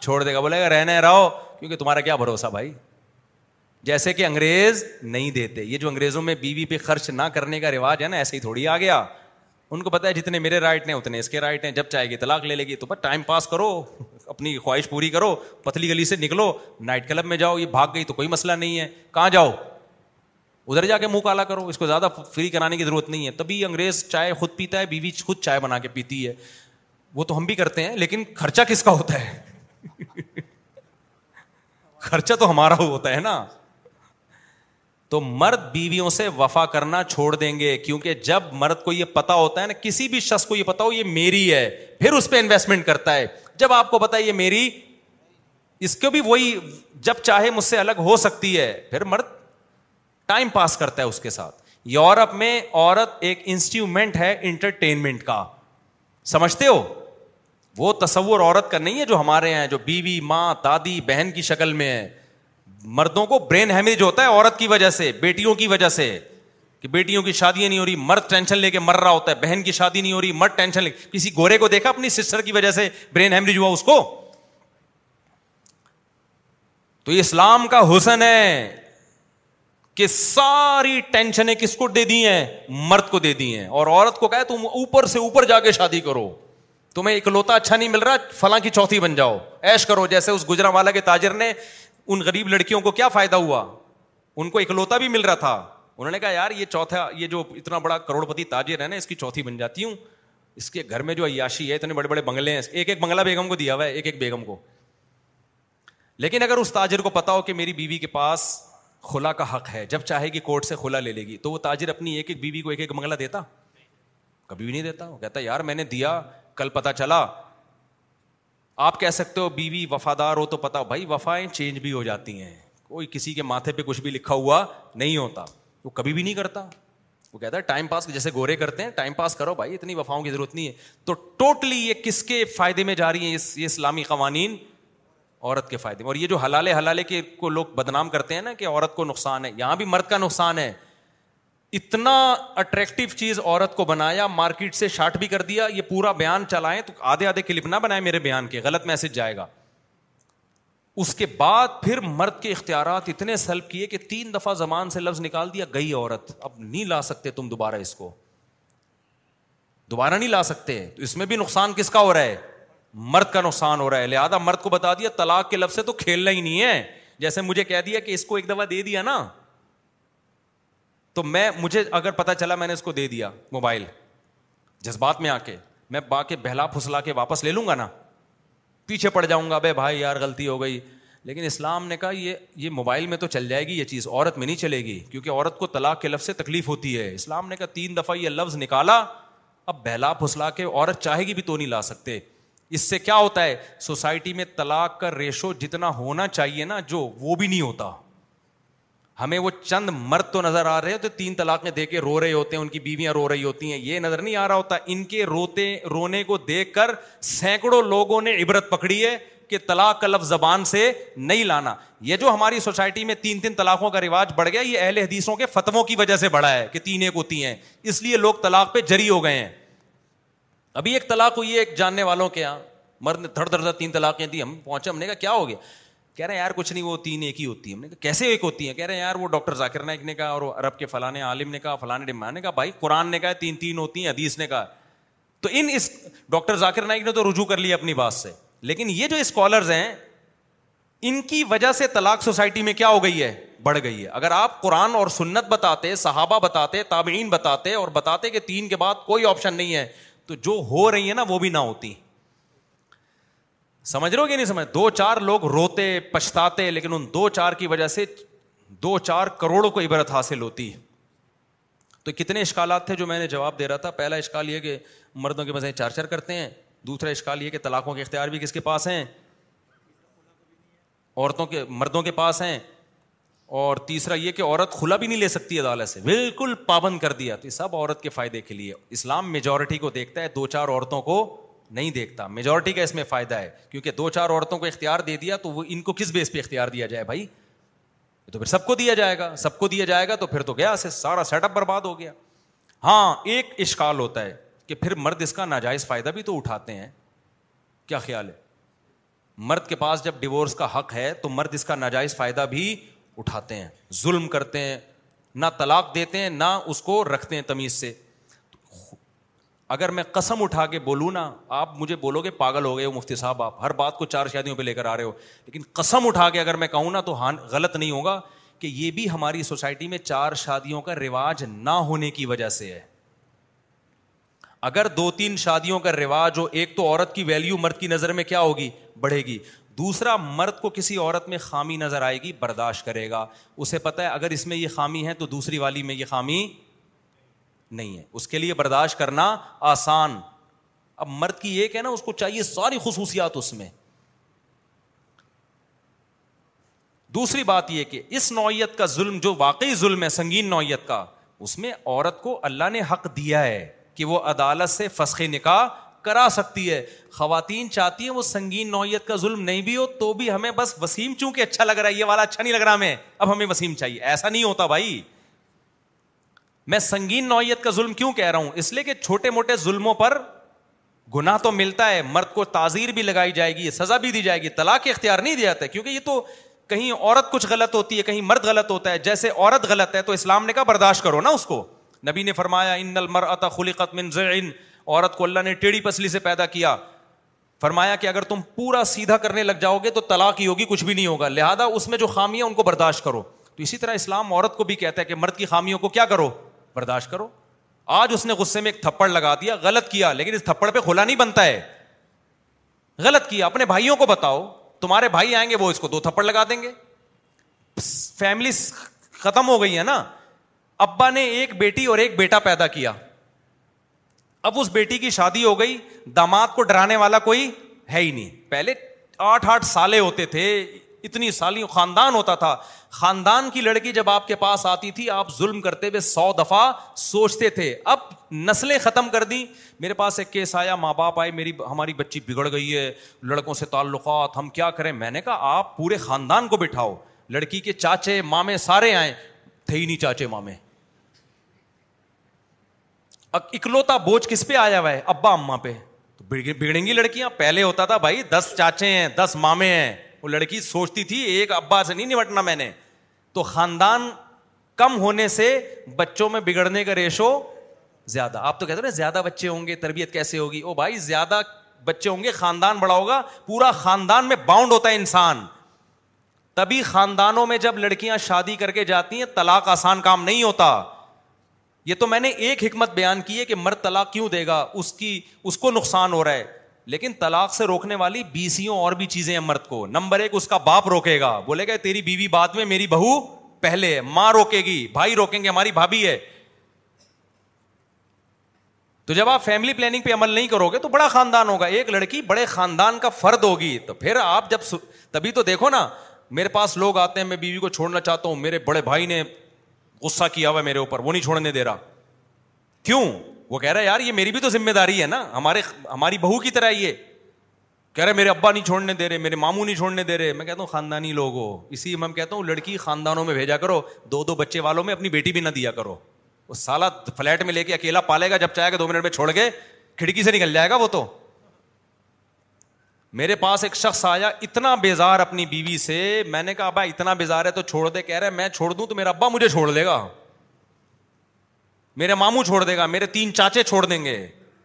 چھوڑ دے گا بولے گا رہنے رہو کیونکہ تمہارا کیا بھروسہ بھائی جیسے کہ انگریز نہیں دیتے یہ جو انگریزوں میں بیوی بی پہ خرچ نہ کرنے کا رواج ہے نا ایسے ہی تھوڑی آ گیا ان کو پتا ہے جتنے میرے رائٹ ہیں اتنے اس کے رائٹ ہیں جب چاہے گی طلاق لے لے گی تو بس ٹائم پاس کرو اپنی خواہش پوری کرو پتلی گلی سے نکلو نائٹ کلب میں جاؤ یہ بھاگ گئی تو کوئی مسئلہ نہیں ہے کہاں جاؤ ادھر جا کے منہ کالا کرو اس کو زیادہ فری کرانے کی ضرورت نہیں ہے تبھی انگریز چائے خود پیتا ہے بیوی خود چائے بنا کے پیتی ہے وہ تو ہم بھی کرتے ہیں لیکن خرچہ کس کا ہوتا ہے خرچہ تو ہمارا ہوتا ہے نا تو مرد بیویوں سے وفا کرنا چھوڑ دیں گے کیونکہ جب مرد کو یہ پتا ہوتا ہے نا کسی بھی شخص کو یہ پتا ہو یہ میری ہے پھر اس پہ انویسٹمنٹ کرتا ہے جب آپ کو پتا یہ میری اس کو بھی وہی جب چاہے مجھ سے الگ ہو سکتی ہے پھر مرد ٹائم پاس کرتا ہے اس کے ساتھ یورپ میں عورت ایک انسٹرومنٹ ہے انٹرٹینمنٹ کا سمجھتے ہو وہ تصور عورت کا نہیں ہے جو ہمارے ہیں جو بیوی ماں دادی بہن کی شکل میں ہے مردوں کو برین ہیمریج ہوتا ہے عورت کی وجہ سے بیٹیوں کی وجہ سے کہ بیٹیوں کی شادیاں نہیں ہو رہی مرد ٹینشن لے کے مر رہا ہوتا ہے بہن کی شادی نہیں ہو رہی مرد ٹینشن لے کسی گورے کو دیکھا اپنی سسٹر کی وجہ سے برین ہیمریج ہوا اس کو تو یہ اسلام کا حسن ہے کہ ساری ٹینشنیں کس کو دے دی ہیں مرد کو دے دی ہیں اور عورت کو کہا شادی کرو تمہیں اکلوتا اچھا نہیں مل رہا فلاں کی چوتھی بن جاؤ ایش کرو جیسے اس گجرا والا کے تاجر نے ان غریب لڑکیوں کو کیا فائدہ ہوا ان کو اکلوتا بھی مل رہا تھا انہوں نے کہا یار یہ چوتھا یہ جو اتنا بڑا کروڑ پتی تاجر ہے نا اس کی چوتھی بن جاتی ہوں اس کے گھر میں جو عیاشی ہے اتنے بڑے بڑے بنگلے ہیں ایک ایک بنگلہ بیگم کو دیا ہوا ہے ایک ایک بیگم کو لیکن اگر اس تاجر کو پتا ہو کہ میری بیوی کے پاس خلا کا حق ہے جب چاہے گی کورٹ سے خلا لے لے گی تو وہ تاجر اپنی ایک ایک بیوی کو ایک ایک بنگلہ دیتا کبھی بھی نہیں دیتا وہ کہتا یار میں نے دیا کل پتا چلا آپ کہہ سکتے ہو بیوی وفادار ہو تو پتا بھائی وفائیں چینج بھی ہو جاتی ہیں کوئی کسی کے ماتھے پہ کچھ بھی لکھا ہوا نہیں ہوتا وہ کبھی بھی نہیں کرتا وہ کہتا ہے ٹائم پاس جیسے گورے کرتے ہیں ٹائم پاس کرو بھائی اتنی وفاؤں کی ضرورت نہیں ہے تو ٹوٹلی یہ کس کے فائدے میں جا رہی ہے یہ اسلامی قوانین عورت کے فائدے میں اور یہ جو حلالے حلالے کے کو لوگ بدنام کرتے ہیں نا کہ عورت کو نقصان ہے یہاں بھی مرد کا نقصان ہے اتنا اٹریکٹو چیز عورت کو بنایا مارکیٹ سے شارٹ بھی کر دیا یہ پورا بیان چلائیں تو آدھے آدھے کلپ نہ بنائے میرے بیان کے غلط میسج جائے گا اس کے بعد پھر مرد کے اختیارات اتنے سلب کیے کہ تین دفعہ زبان سے لفظ نکال دیا گئی عورت اب نہیں لا سکتے تم دوبارہ اس کو دوبارہ نہیں لا سکتے تو اس میں بھی نقصان کس کا ہو رہا ہے مرد کا نقصان ہو رہا ہے لہٰذا مرد کو بتا دیا طلاق کے لفظ سے تو کھیلنا ہی نہیں ہے جیسے مجھے کہہ دیا کہ اس کو ایک دفعہ دے دیا نا تو میں مجھے اگر پتا چلا میں نے اس کو دے دیا موبائل جذبات میں آ کے میں با کے بہلا پھسلا کے واپس لے لوں گا نا پیچھے پڑ جاؤں گا بھائی بھائی یار غلطی ہو گئی لیکن اسلام نے کہا یہ یہ موبائل میں تو چل جائے گی یہ چیز عورت میں نہیں چلے گی کیونکہ عورت کو طلاق کے لفظ سے تکلیف ہوتی ہے اسلام نے کہا تین دفعہ یہ لفظ نکالا اب بہلا پھسلا کے عورت چاہے گی بھی تو نہیں لا سکتے اس سے کیا ہوتا ہے سوسائٹی میں طلاق کا ریشو جتنا ہونا چاہیے نا جو وہ بھی نہیں ہوتا ہمیں وہ چند مرد تو نظر آ رہے ہوتے تین طلاقیں دے کے رو رہے ہوتے ہیں ان کی بیویاں رو رہی ہوتی ہیں یہ نظر نہیں آ رہا ہوتا ان کے روتے رونے کو دیکھ کر سینکڑوں لوگوں نے عبرت پکڑی ہے کہ طلاق کا لفظ زبان سے نہیں لانا یہ جو ہماری سوسائٹی میں تین تین طلاقوں کا رواج بڑھ گیا یہ اہل حدیثوں کے فتووں کی وجہ سے بڑا ہے کہ تین ایک ہوتی ہیں اس لیے لوگ طلاق پہ جری ہو گئے ہیں ابھی ایک طلاق ہوئی ہے ایک جاننے والوں کے یہاں مرد تھڑ تھڑ تین طلاقیں دی ہم پہنچے ہم نے کہا کیا ہو گیا کہہ رہے ہیں یار کچھ نہیں وہ تین ایک ہی ہوتی ہے ہم نے کہا کیسے ایک ہوتی ہیں کہہ رہے ہیں یار وہ ڈاکٹر ذاکر نائک نے کہا اور عرب کے فلاں عالم نے کہا فلاں ڈمان نے کہا بھائی قرآن نے کہا تین تین ہوتی ہیں حدیث نے کہا تو ان اس ڈاکٹر ذاکر نائک نے تو رجوع کر لیا اپنی بات سے لیکن یہ جو اسکالرز ہیں ان کی وجہ سے طلاق سوسائٹی میں کیا ہو گئی ہے بڑھ گئی ہے اگر آپ قرآن اور سنت بتاتے صحابہ بتاتے تابعین بتاتے اور بتاتے کہ تین کے بعد کوئی آپشن نہیں ہے تو جو ہو رہی ہے نا وہ بھی نہ ہوتی سمجھ رہے ہو کہ نہیں سمجھ دو چار لوگ روتے پچھتاتے لیکن ان دو چار کی وجہ سے دو چار کروڑوں کو عبرت حاصل ہوتی ہے تو کتنے اشکالات تھے جو میں نے جواب دے رہا تھا پہلا اشکال یہ کہ مردوں کے مزے چارچر کرتے ہیں دوسرا اشکال یہ کہ طلاقوں کے اختیار بھی کس کے پاس ہیں عورتوں کے مردوں کے پاس ہیں اور تیسرا یہ کہ عورت کھلا بھی نہیں لے سکتی عدالت سے بالکل پابند کر دیا تو یہ سب عورت کے فائدے کے لیے اسلام میجورٹی کو دیکھتا ہے دو چار عورتوں کو نہیں دیکھتا میجورٹی کا اس میں فائدہ ہے کیونکہ دو چار عورتوں کو اختیار دے دیا تو وہ ان کو کس بیس پہ اختیار دیا جائے بھائی تو پھر سب کو دیا جائے گا سب کو دیا جائے گا تو پھر تو گیا سارا سیٹ اپ برباد ہو گیا ہاں ایک اشکال ہوتا ہے کہ پھر مرد اس کا ناجائز فائدہ بھی تو اٹھاتے ہیں کیا خیال ہے مرد کے پاس جب ڈیورس کا حق ہے تو مرد اس کا ناجائز فائدہ بھی اٹھاتے ہیں ظلم کرتے ہیں نہ طلاق دیتے ہیں نہ اس کو رکھتے ہیں تمیز سے اگر میں قسم اٹھا کے بولوں نا آپ مجھے بولو گے پاگل ہو گئے ہو مفتی صاحب آپ ہر بات کو چار شادیوں پہ لے کر آ رہے ہو لیکن قسم اٹھا کے اگر میں کہوں نا تو ہاں غلط نہیں ہوگا کہ یہ بھی ہماری سوسائٹی میں چار شادیوں کا رواج نہ ہونے کی وجہ سے ہے اگر دو تین شادیوں کا رواج ہو ایک تو عورت کی ویلیو مرد کی نظر میں کیا ہوگی بڑھے گی دوسرا مرد کو کسی عورت میں خامی نظر آئے گی برداشت کرے گا اسے پتا ہے اگر اس میں یہ خامی ہے تو دوسری والی میں یہ خامی نہیں ہے اس کے لیے برداشت کرنا آسان اب مرد کی ایک ہے نا اس کو چاہیے ساری خصوصیات اس میں دوسری بات یہ کہ اس نوعیت کا ظلم جو واقعی ظلم ہے سنگین نوعیت کا اس میں عورت کو اللہ نے حق دیا ہے کہ وہ عدالت سے فسخ نکاح کرا سکتی ہے خواتین چاہتی ہیں وہ سنگین نوعیت کا ظلم نہیں بھی ہو تو بھی ہمیں بس وسیم چونکہ اچھا لگ رہا ہے یہ والا اچھا نہیں لگ رہا ہمیں اب ہمیں وسیم چاہیے ایسا نہیں ہوتا بھائی میں سنگین نوعیت کا ظلم کیوں کہہ رہا ہوں اس لیے کہ چھوٹے موٹے ظلموں پر گناہ تو ملتا ہے مرد کو تعزیر بھی لگائی جائے گی سزا بھی دی جائے گی طلاق اختیار نہیں دیا جاتا ہے کیونکہ یہ تو کہیں عورت کچھ غلط ہوتی ہے کہیں مرد غلط ہوتا ہے جیسے عورت غلط ہے تو اسلام نے کہا برداشت کرو نا اس کو نبی نے فرمایا ان نل خلقت خلی زعن عورت کو اللہ نے ٹیڑھی پسلی سے پیدا کیا فرمایا کہ اگر تم پورا سیدھا کرنے لگ جاؤ گے تو طلاق ہی ہوگی کچھ بھی نہیں ہوگا لہٰذا اس میں جو خامیاں ان کو برداشت کرو تو اسی طرح اسلام عورت کو بھی کہتا ہے کہ مرد کی خامیوں کو کیا کرو برداشت کرو آج اس نے غصے میں ایک تھپڑ لگا دیا غلط کیا لیکن اس تھپڑ پہ کھلا نہیں بنتا ہے غلط کیا اپنے بھائیوں کو بتاؤ تمہارے بھائی آئیں گے وہ اس کو دو تھپڑ لگا دیں گے فیملی ختم ہو گئی ہے نا ابا نے ایک بیٹی اور ایک بیٹا پیدا کیا اب اس بیٹی کی شادی ہو گئی داماد کو ڈرانے والا کوئی ہے ہی نہیں پہلے آٹھ آٹھ سالے ہوتے تھے اتنی سالی خاندان ہوتا تھا خاندان کی لڑکی جب آپ کے پاس آتی تھی آپ ظلم کرتے ہوئے سو دفعہ سوچتے تھے اب نسلیں ختم کر دیں میرے پاس ایک کیس آیا ماں باپ آئے میری ہماری بچی بگڑ گئی ہے لڑکوں سے تعلقات ہم کیا کریں میں نے کہا آپ پورے خاندان کو بٹھاؤ لڑکی کے چاچے مامے سارے آئے تھے ہی نہیں چاچے مامے اکلوتا بوجھ کس پہ آیا ہوا ہے ابا اما پہ بگڑیں گی لڑکیاں پہلے ہوتا تھا بھائی دس چاچے ہیں دس مامے ہیں وہ لڑکی سوچتی تھی ایک ابا سے نہیں نمٹنا میں نے تو خاندان کم ہونے سے بچوں میں بگڑنے کا ریشو زیادہ آپ تو کہتے ہیں خاندان بڑا ہوگا پورا خاندان میں باؤنڈ ہوتا ہے انسان تبھی خاندانوں میں جب لڑکیاں شادی کر کے جاتی ہیں طلاق آسان کام نہیں ہوتا یہ تو میں نے ایک حکمت بیان کی ہے کہ مرد طلاق کیوں دے گا اس کی اس کو نقصان ہو رہا ہے لیکن طلاق سے روکنے والی بیسیوں اور بھی چیزیں ہیں مرد کو نمبر ایک اس کا باپ روکے گا بولے گا تیری بیوی بات میں میری بہو پہلے ماں روکے گی بھائی روکیں گے ہماری بھابھی ہے تو جب آپ فیملی پلاننگ پہ عمل نہیں کرو گے تو بڑا خاندان ہوگا ایک لڑکی بڑے خاندان کا فرد ہوگی تو پھر آپ جب تبھی تو دیکھو نا میرے پاس لوگ آتے ہیں میں بیوی کو چھوڑنا چاہتا ہوں میرے بڑے بھائی نے غصہ کیا ہوا میرے اوپر وہ نہیں چھوڑنے دے رہا کیوں وہ کہہ رہا ہے یار یہ میری بھی تو ذمہ داری ہے نا ہمارے ہماری بہو کی طرح یہ کہہ رہے میرے ابا نہیں چھوڑنے دے رہے میرے ماموں نہیں چھوڑنے دے رہے میں کہتا ہوں خاندانی لوگ ہو اسی میں کہتا ہوں لڑکی خاندانوں میں بھیجا کرو دو دو بچے والوں میں اپنی بیٹی بھی نہ دیا کرو وہ سالا فلیٹ میں لے کے اکیلا پالے گا جب چاہے گا دو منٹ میں چھوڑ کے کھڑکی سے نکل جائے گا وہ تو میرے پاس ایک شخص آیا اتنا بیزار اپنی بیوی سے میں نے کہا ابا اتنا بیزار ہے تو چھوڑ دے کہہ رہے میں چھوڑ دوں تو میرا ابا مجھے چھوڑ دے گا میرے ماموں چھوڑ دے گا میرے تین چاچے چھوڑ دیں گے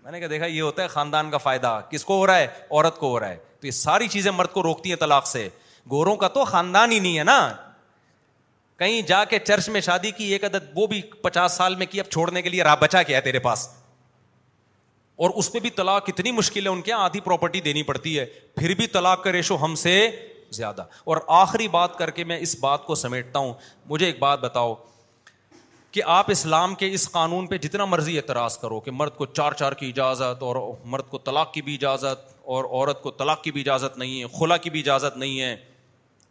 میں نے کہا دیکھا یہ ہوتا ہے خاندان کا فائدہ کس کو ہو رہا ہے عورت کو ہو رہا ہے تو یہ ساری چیزیں مرد کو روکتی ہیں طلاق سے گوروں کا تو خاندان ہی نہیں ہے نا کہیں جا کے چرچ میں شادی کی ایک عدد وہ بھی پچاس سال میں کی اب چھوڑنے کے لیے راہ بچا کیا ہے تیرے پاس اور اس پہ بھی طلاق اتنی مشکل ہے ان کے آدھی پراپرٹی دینی پڑتی ہے پھر بھی طلاق کا ریشو ہم سے زیادہ اور آخری بات کر کے میں اس بات کو سمیٹتا ہوں مجھے ایک بات بتاؤ کہ آپ اسلام کے اس قانون پہ جتنا مرضی اعتراض کرو کہ مرد کو چار چار کی اجازت اور مرد کو طلاق کی بھی اجازت اور عورت کو طلاق کی بھی اجازت نہیں ہے خلا کی بھی اجازت نہیں ہے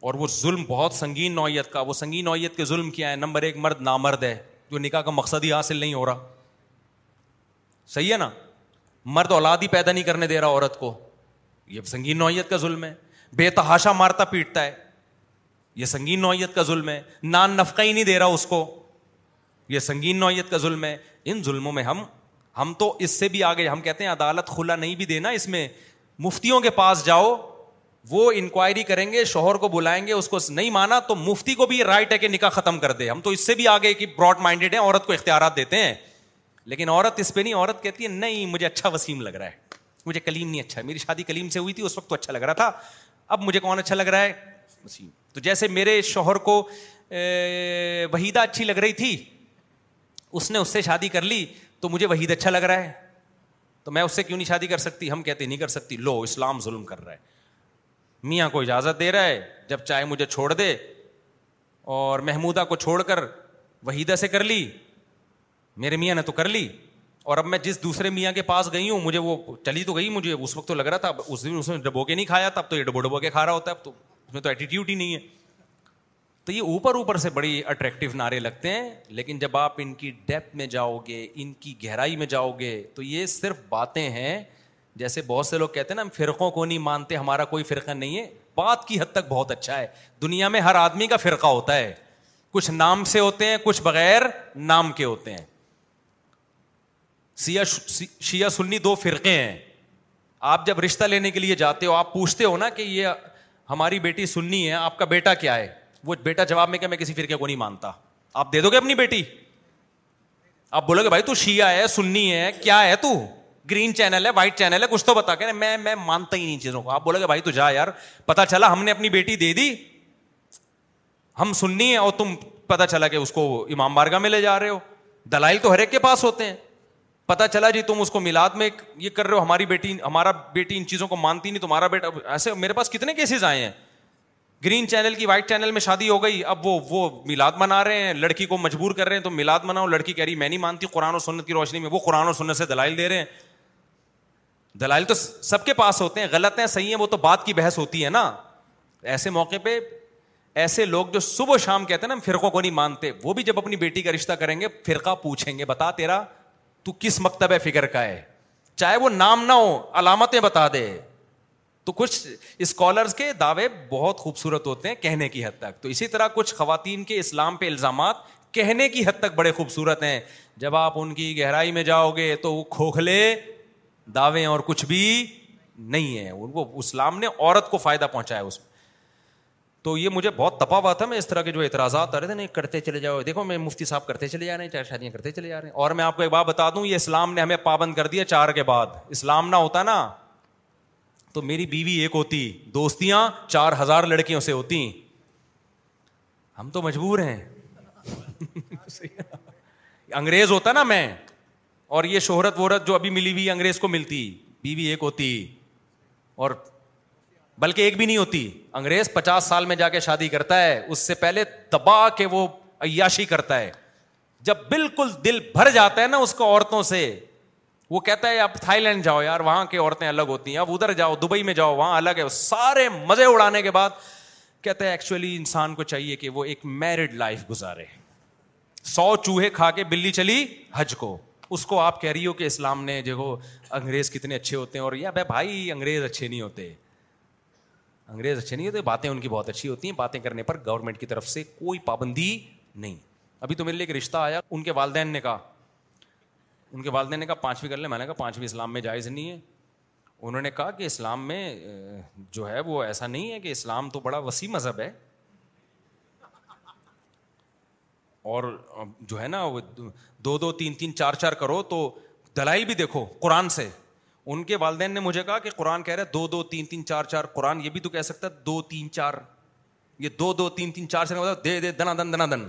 اور وہ ظلم بہت سنگین نوعیت کا وہ سنگین نوعیت کے ظلم کیا ہے نمبر ایک مرد نامرد ہے جو نکاح کا مقصد ہی حاصل نہیں ہو رہا صحیح ہے نا مرد اولاد ہی پیدا نہیں کرنے دے رہا عورت کو یہ سنگین نوعیت کا ظلم ہے بے تحاشا مارتا پیٹتا ہے یہ سنگین نوعیت کا ظلم ہے نان نفقہ ہی نہیں دے رہا اس کو یہ سنگین نوعیت کا ظلم ہے ان ظلموں میں ہم ہم تو اس سے بھی آگے ہم کہتے ہیں عدالت کھلا نہیں بھی دینا اس میں مفتیوں کے پاس جاؤ وہ انکوائری کریں گے شوہر کو بلائیں گے اس کو نہیں مانا تو مفتی کو بھی یہ رائٹ ہے کہ نکاح ختم کر دے ہم تو اس سے بھی آگے کہ براڈ مائنڈیڈ ہیں عورت کو اختیارات دیتے ہیں لیکن عورت اس پہ نہیں عورت کہتی ہے نہیں مجھے اچھا وسیم لگ رہا ہے مجھے کلیم نہیں اچھا ہے میری شادی کلیم سے ہوئی تھی اس وقت تو اچھا لگ رہا تھا اب مجھے کون اچھا لگ رہا ہے وسیم تو جیسے میرے شوہر کو وحیدہ اچھی لگ رہی تھی اس نے اس سے شادی کر لی تو مجھے وحید اچھا لگ رہا ہے تو میں اس سے کیوں نہیں شادی کر سکتی ہم کہتے نہیں کر سکتی لو اسلام ظلم کر رہا ہے میاں کو اجازت دے رہا ہے جب چاہے مجھے چھوڑ دے اور محمودہ کو چھوڑ کر وحیدہ سے کر لی میرے میاں نے تو کر لی اور اب میں جس دوسرے میاں کے پاس گئی ہوں مجھے وہ چلی تو گئی مجھے اس وقت تو لگ رہا تھا اس دن اس نے ڈبو کے نہیں کھایا تھا اب تو یہ ڈبو ڈبو کے کھا رہا ہوتا ہے اب تو اس میں تو ایٹیٹیوڈ ہی نہیں ہے تو یہ اوپر اوپر سے بڑی اٹریکٹیو نعرے لگتے ہیں لیکن جب آپ ان کی ڈیپ میں جاؤ گے ان کی گہرائی میں جاؤ گے تو یہ صرف باتیں ہیں جیسے بہت سے لوگ کہتے ہیں نا ہم فرقوں کو نہیں مانتے ہمارا کوئی فرقہ نہیں ہے بات کی حد تک بہت اچھا ہے دنیا میں ہر آدمی کا فرقہ ہوتا ہے کچھ نام سے ہوتے ہیں کچھ بغیر نام کے ہوتے ہیں سیا شیا سنی دو فرقے ہیں آپ جب رشتہ لینے کے لیے جاتے ہو آپ پوچھتے ہو نا کہ یہ ہماری بیٹی سننی ہے آپ کا بیٹا کیا ہے وہ بیٹا جواب میں کہ میں کسی فرقے کو نہیں مانتا آپ دے دو گے اپنی بیٹی آپ بولو گے بھائی تو شیعہ ہے سنی ہے کیا ہے تو گرین چینل ہے وائٹ چینل ہے کچھ تو بتا کے میں میں مانتا ہی نہیں چیزوں کو آپ بولو گے بھائی تو جا یار پتا چلا ہم نے اپنی بیٹی دے دی ہم سننی ہے اور تم پتا چلا کہ اس کو امام بارگاہ میں لے جا رہے ہو دلائل تو ہر ایک کے پاس ہوتے ہیں پتا چلا جی تم اس کو میلاد میں یہ کر رہے ہو ہماری بیٹی ہمارا بیٹی ان چیزوں کو مانتی نہیں تمہارا بیٹا ایسے میرے پاس کتنے کیسز آئے ہیں گرین چینل کی وائٹ چینل میں شادی ہو گئی اب وہ وہ میلاد منا رہے ہیں لڑکی کو مجبور کر رہے ہیں تو میلاد مناؤ لڑکی کہہ رہی میں نہیں مانتی قرآن و سنت کی روشنی میں وہ قرآن و سنت سے دلائل دے رہے ہیں دلائل تو سب کے پاس ہوتے ہیں غلط ہیں صحیح ہیں وہ تو بات کی بحث ہوتی ہے نا ایسے موقع پہ ایسے لوگ جو صبح و شام کہتے ہیں نا فرقوں کو نہیں مانتے وہ بھی جب اپنی بیٹی کا رشتہ کریں گے فرقہ پوچھیں گے بتا تیرا تو کس مکتب ہے فکر کا ہے چاہے وہ نام نہ ہو علامتیں بتا دے تو کچھ اسکالرس کے دعوے بہت خوبصورت ہوتے ہیں کہنے کی حد تک تو اسی طرح کچھ خواتین کے اسلام پہ الزامات کہنے کی حد تک بڑے خوبصورت ہیں جب آپ ان کی گہرائی میں جاؤ گے تو وہ کھوکھلے دعوے اور کچھ بھی نہیں ہے ان کو اسلام نے عورت کو فائدہ پہنچایا اس میں تو یہ مجھے بہت تپا ہوا تھا میں اس طرح کے جو اعتراضات آ رہے تھے نہیں کرتے چلے جاؤ دیکھو میں مفتی صاحب کرتے چلے جا رہے ہیں چار شادیاں کرتے چلے جا رہے ہیں اور میں آپ کو ایک بات بتا دوں یہ اسلام نے ہمیں پابند کر دیا چار کے بعد اسلام نہ ہوتا نا تو میری بیوی ایک ہوتی دوستیاں چار ہزار لڑکیوں سے ہوتی ہم تو مجبور ہیں انگریز ہوتا نا میں اور یہ شہرت وہرت جو ابھی ملی ہوئی انگریز کو ملتی بیوی ایک ہوتی اور بلکہ ایک بھی نہیں ہوتی انگریز پچاس سال میں جا کے شادی کرتا ہے اس سے پہلے دبا کے وہ عیاشی کرتا ہے جب بالکل دل بھر جاتا ہے نا اس کو عورتوں سے وہ کہتا ہے اب لینڈ جاؤ یار وہاں کی عورتیں الگ ہوتی ہیں اب ادھر جاؤ دبئی میں جاؤ وہاں الگ ہے سارے مزے اڑانے کے بعد کہتا ہے ایکچولی انسان کو چاہیے کہ وہ ایک میرڈ لائف گزارے سو چوہے کھا کے بلی چلی حج کو اس کو آپ کہہ رہی ہو کہ اسلام نے دیکھو انگریز کتنے اچھے ہوتے ہیں اور یا بھائی انگریز اچھے نہیں ہوتے انگریز اچھے نہیں ہوتے باتیں ان کی بہت اچھی ہوتی ہیں باتیں کرنے پر گورنمنٹ کی طرف سے کوئی پابندی نہیں ابھی تو میرے لیے ایک رشتہ آیا ان کے والدین نے کہا ان کے والدین نے کہا پانچویں کر لیں میں نے کہا پانچویں اسلام میں جائز نہیں ہے انہوں نے کہا کہ اسلام میں جو ہے وہ ایسا نہیں ہے کہ اسلام تو بڑا وسیع مذہب ہے اور جو ہے نا وہ دو تین تین چار چار کرو تو دلائی بھی دیکھو قرآن سے ان کے والدین نے مجھے کہا کہ قرآن کہہ رہے دو دو تین تین چار چار قرآن یہ بھی تو کہہ سکتا دو تین چار یہ دو دو تین تین چار چار دے دے دنا دن دنا دن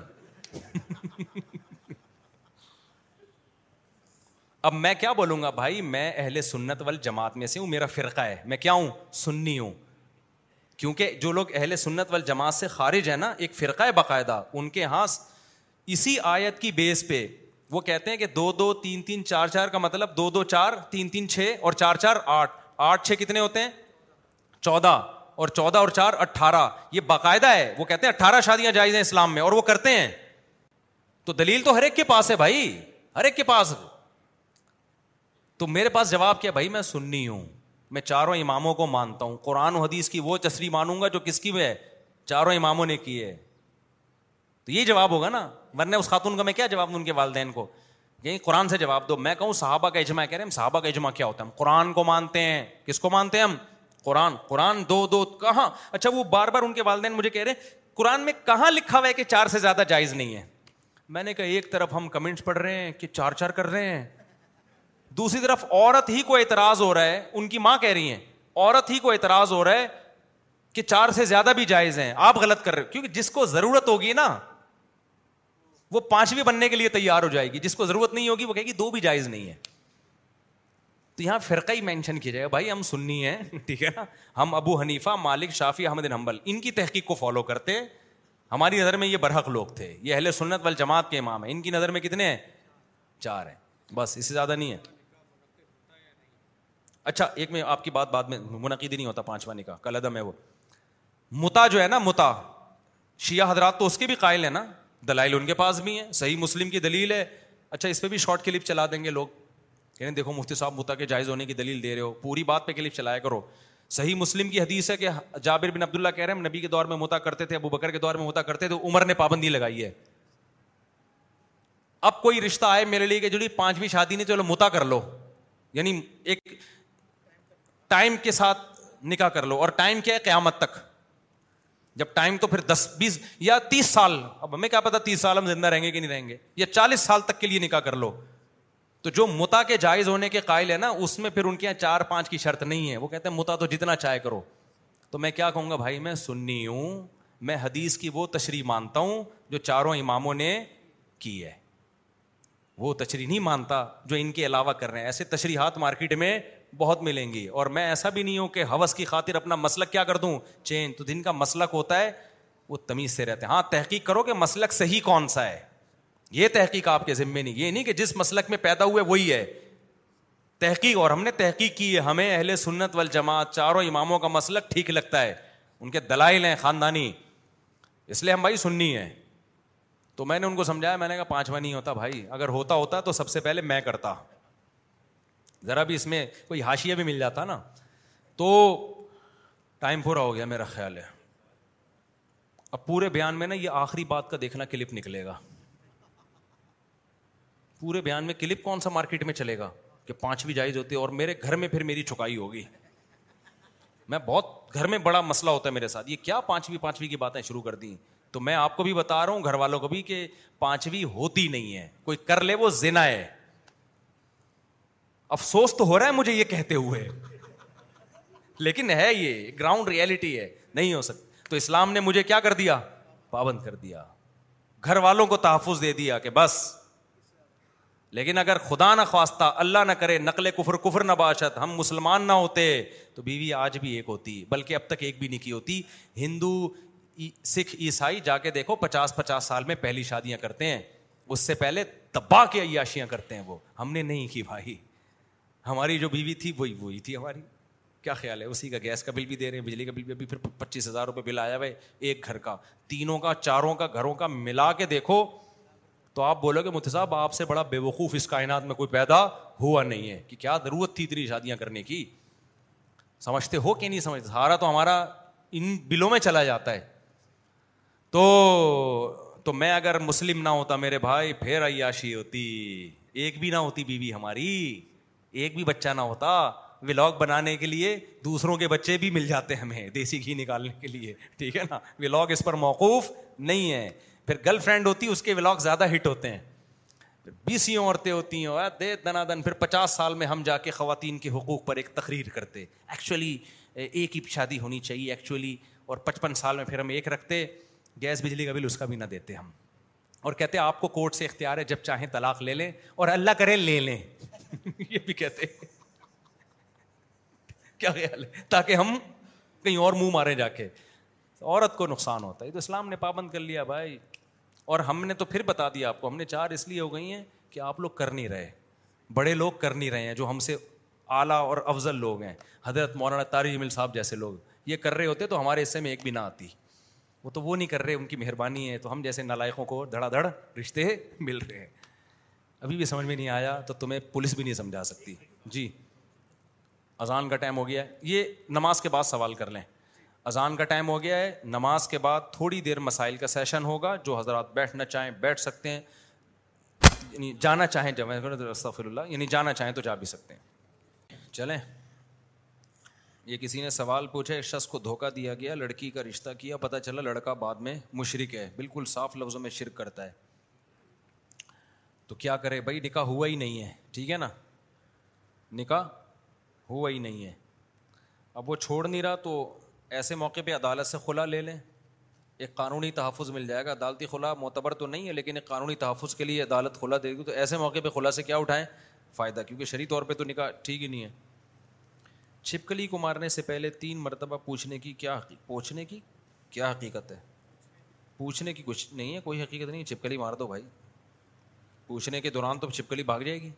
اب میں کیا بولوں گا بھائی میں اہل سنت وال جماعت میں سے ہوں میرا فرقہ ہے میں کیا ہوں سنی ہوں کیونکہ جو لوگ اہل سنت وال جماعت سے خارج ہے نا ایک فرقہ ہے باقاعدہ ان کے ہاں اسی آیت کی بیس پہ وہ کہتے ہیں کہ دو دو تین تین چار چار کا مطلب دو دو چار تین تین چھ اور چار چار آٹھ آٹھ چھ کتنے ہوتے ہیں چودہ اور چودہ اور چار اٹھارہ یہ باقاعدہ ہے وہ کہتے ہیں اٹھارہ شادیاں جائز ہیں اسلام میں اور وہ کرتے ہیں تو دلیل تو ہر ایک کے پاس ہے بھائی ہر ایک کے پاس تو میرے پاس جواب کیا بھائی میں ہوں میں چاروں اماموں کو مانتا ہوں قرآن و حدیث کی وہ چسری مانوں گا جو کس کی ہے چاروں اماموں نے کی ہے تو یہ جواب ہوگا نا ورنہ اس خاتون کا میں کیا جواب جواب دوں ان کے والدین کو قرآن سے دو میں کہوں صحابہ کا اجماع کہہ رہے ہیں صحابہ کا اجماع کیا ہوتا ہے ہم قرآن کو مانتے ہیں کس کو مانتے ہیں ہم قرآن قرآن دو دو کہاں اچھا وہ بار بار ان کے والدین مجھے کہہ رہے ہیں قرآن میں کہاں لکھا ہوا ہے کہ چار سے زیادہ جائز نہیں ہے میں نے کہا ایک طرف ہم کمنٹس پڑھ رہے ہیں کہ چار چار کر رہے ہیں دوسری طرف عورت ہی کو اعتراض ہو رہا ہے ان کی ماں کہہ رہی ہیں عورت ہی کو اعتراض ہو رہا ہے کہ چار سے زیادہ بھی جائز ہیں آپ غلط کر رہے کیونکہ جس کو ضرورت ہوگی نا وہ پانچویں بننے کے لیے تیار ہو جائے گی جس کو ضرورت نہیں ہوگی وہ کہے گی دو بھی جائز نہیں ہے تو یہاں فرقہ ہی مینشن کی جائے گا بھائی ہم سننی ہیں ٹھیک ہے نا ہم ابو حنیفہ مالک شافی احمد حنبل ان کی تحقیق کو فالو کرتے ہماری نظر میں یہ برحق لوگ تھے یہ اہل سنت وال جماعت کے امام ہیں ان کی نظر میں کتنے ہیں چار ہیں بس اس سے زیادہ نہیں ہے اچھا ایک میں آپ کی بات بعد میں منعقد ہی نہیں ہوتا پانچواں کا وہ متا جو ہے نا متا شیعہ حضرات تو اس کے بھی بھی قائل نا دلائل ان کے پاس ہیں صحیح مسلم کی دلیل ہے اچھا اس پہ بھی شارٹ کلپ چلا دیں گے لوگ یعنی دیکھو مفتی صاحب متا کے جائز ہونے کی دلیل دے رہے ہو پوری بات پہ کلپ چلایا کرو صحیح مسلم کی حدیث ہے کہ جابر بن عبد اللہ کہہ رہے ہیں نبی کے دور میں متا کرتے تھے ابو بکر کے دور میں متا کرتے تھے عمر نے پابندی لگائی ہے اب کوئی رشتہ آئے میرے لیے کہ جو پانچویں شادی نے چلو متا کر لو یعنی ایک ٹائم کے ساتھ نکاح کر لو اور ٹائم کیا ہے قیامت تک جب ٹائم تو پھر دس بیس یا تیس سال اب ہمیں کیا پتا تیس سال ہم زندہ رہیں گے کہ نہیں رہیں گے یا چالیس سال تک کے لیے نکاح کر لو تو جو متا کے جائز ہونے کے قائل ہے نا اس میں پھر ان کے یہاں چار پانچ کی شرط نہیں ہے وہ کہتے ہیں متا تو جتنا چائے کرو تو میں کیا کہوں گا بھائی میں سنی ہوں میں حدیث کی وہ تشریح مانتا ہوں جو چاروں اماموں نے کی ہے وہ تشریح نہیں مانتا جو ان کے علاوہ کر رہے ہیں ایسے تشریحات مارکیٹ میں بہت ملیں گی اور میں ایسا بھی نہیں ہوں کہ حوث کی خاطر اپنا مسلک کیا کر دوں چینج تو جن کا مسلک ہوتا ہے وہ تمیز سے رہتے ہیں ہاں تحقیق کرو کہ مسلک صحیح کون سا ہے یہ تحقیق آپ کے ذمے نہیں یہ نہیں کہ جس مسلک میں پیدا ہوئے وہی ہے تحقیق اور ہم نے تحقیق کی ہے ہمیں اہل سنت وال جماعت چاروں اماموں کا مسلک ٹھیک لگتا ہے ان کے دلائل ہیں خاندانی اس لیے ہم بھائی سننی ہے تو میں نے ان کو سمجھایا میں نے کہا پانچواں نہیں ہوتا بھائی اگر ہوتا ہوتا تو سب سے پہلے میں کرتا ذرا بھی اس میں کوئی حاشیہ بھی مل جاتا نا تو ٹائم پورا ہو گیا میرا خیال ہے اب پورے بیان میں نا یہ آخری بات کا دیکھنا کلپ نکلے گا پورے بیان میں کلپ کون سا مارکیٹ میں چلے گا کہ پانچویں جائز ہوتی ہے اور میرے گھر میں پھر میری چکائی ہوگی میں بہت گھر میں بڑا مسئلہ ہوتا ہے میرے ساتھ یہ کیا پانچویں پانچویں کی باتیں شروع کر دیں تو میں آپ کو بھی بتا رہا ہوں گھر والوں کو بھی کہ پانچویں ہوتی نہیں ہے کوئی کر لے وہ زینا ہے افسوس تو ہو رہا ہے مجھے یہ کہتے ہوئے لیکن ہے یہ گراؤنڈ ریئلٹی ہے نہیں ہو سکتی تو اسلام نے مجھے کیا کر دیا پابند کر دیا گھر والوں کو تحفظ دے دیا کہ بس لیکن اگر خدا نہ خواصہ اللہ نہ کرے نقل کفر کفر نہ باشد ہم مسلمان نہ ہوتے تو بیوی آج بھی ایک ہوتی بلکہ اب تک ایک بھی نہیں کی ہوتی ہندو سکھ عیسائی جا کے دیکھو پچاس پچاس سال میں پہلی شادیاں کرتے ہیں اس سے پہلے تباہ کے عیاشیاں کرتے ہیں وہ ہم نے نہیں کی بھائی ہماری جو بیوی تھی وہی وہی تھی ہماری کیا خیال ہے اسی کا گیس کا بل بھی دے رہے ہیں بجلی کا بل بھی ابھی پھر پچیس ہزار روپے بل آیا بھائی ایک گھر کا تینوں کا چاروں کا گھروں کا ملا کے دیکھو تو آپ بولو گے مت صاحب آپ سے بڑا بے وقوف اس کائنات میں کوئی پیدا ہوا نہیں ہے کہ کیا ضرورت تھی اتنی شادیاں کرنے کی سمجھتے ہو کہ نہیں سمجھتے سارا تو ہمارا ان بلوں میں چلا جاتا ہے تو تو میں اگر مسلم نہ ہوتا میرے بھائی پھر عیاشی ہوتی ایک بھی نہ ہوتی بیوی ہماری ایک بھی بچہ نہ ہوتا ولاگ بنانے کے لیے دوسروں کے بچے بھی مل جاتے ہیں ہمیں دیسی گھی نکالنے کے لیے ٹھیک ہے نا ولاگ اس پر موقوف نہیں ہے پھر گرل فرینڈ ہوتی اس کے ولاگ زیادہ ہٹ ہوتے ہیں بی عورتیں ہوتی ہیں دے دنا دن پھر پچاس سال میں ہم جا کے خواتین کے حقوق پر ایک تقریر کرتے ایکچولی ایک ہی شادی ہونی چاہیے ایکچولی اور پچپن سال میں پھر ہم ایک رکھتے گیس بجلی کا بل اس کا بھی نہ دیتے ہم اور کہتے آپ کو کورٹ سے اختیار ہے جب چاہیں طلاق لے لیں اور اللہ کرے لے لیں یہ بھی کہتے کیا خیال ہے تاکہ ہم کہیں اور منہ مارے جا کے عورت کو نقصان ہوتا ہے تو اسلام نے پابند کر لیا بھائی اور ہم نے تو پھر بتا دیا آپ کو ہم نے چار اس لیے ہو گئی ہیں کہ آپ لوگ کر نہیں رہے بڑے لوگ کر نہیں رہے ہیں جو ہم سے اعلیٰ اور افضل لوگ ہیں حضرت مولانا طارق صاحب جیسے لوگ یہ کر رہے ہوتے تو ہمارے حصے میں ایک بھی نہ آتی وہ تو وہ نہیں کر رہے ان کی مہربانی ہے تو ہم جیسے نالائقوں کو دھڑا دھڑ رشتے مل رہے ہیں ابھی بھی سمجھ میں نہیں آیا تو تمہیں پولیس بھی نہیں سمجھا سکتی جی اذان کا ٹائم ہو گیا ہے یہ نماز کے بعد سوال کر لیں اذان کا ٹائم ہو گیا ہے نماز کے بعد تھوڑی دیر مسائل کا سیشن ہوگا جو حضرات بیٹھنا چاہیں بیٹھ سکتے ہیں یعنی جانا چاہیں جب جمہور اللہ یعنی جانا چاہیں تو جا بھی سکتے ہیں چلیں یہ کسی نے سوال پوچھا شخص کو دھوکہ دیا گیا لڑکی کا رشتہ کیا پتہ چلا لڑکا بعد میں مشرق ہے بالکل صاف لفظوں میں شرک کرتا ہے تو کیا کرے بھائی نکاح ہوا ہی نہیں ہے ٹھیک ہے نا نکاح ہوا ہی نہیں ہے اب وہ چھوڑ نہیں رہا تو ایسے موقع پہ عدالت سے خلا لے لیں ایک قانونی تحفظ مل جائے گا عدالتی خلا معتبر تو نہیں ہے لیکن ایک قانونی تحفظ کے لیے عدالت خلا دے گی تو ایسے موقع پہ خلا سے کیا اٹھائیں فائدہ کیونکہ شرعی طور پہ تو نکاح ٹھیک ہی نہیں ہے چھپکلی کو مارنے سے پہلے تین مرتبہ پوچھنے کی کیا پوچھنے کی کیا حقیقت ہے پوچھنے کی کچھ نہیں ہے کوئی حقیقت نہیں چھپکلی مار دو بھائی پوچھنے کے دوران تو چھپکلی بھاگ جائے گی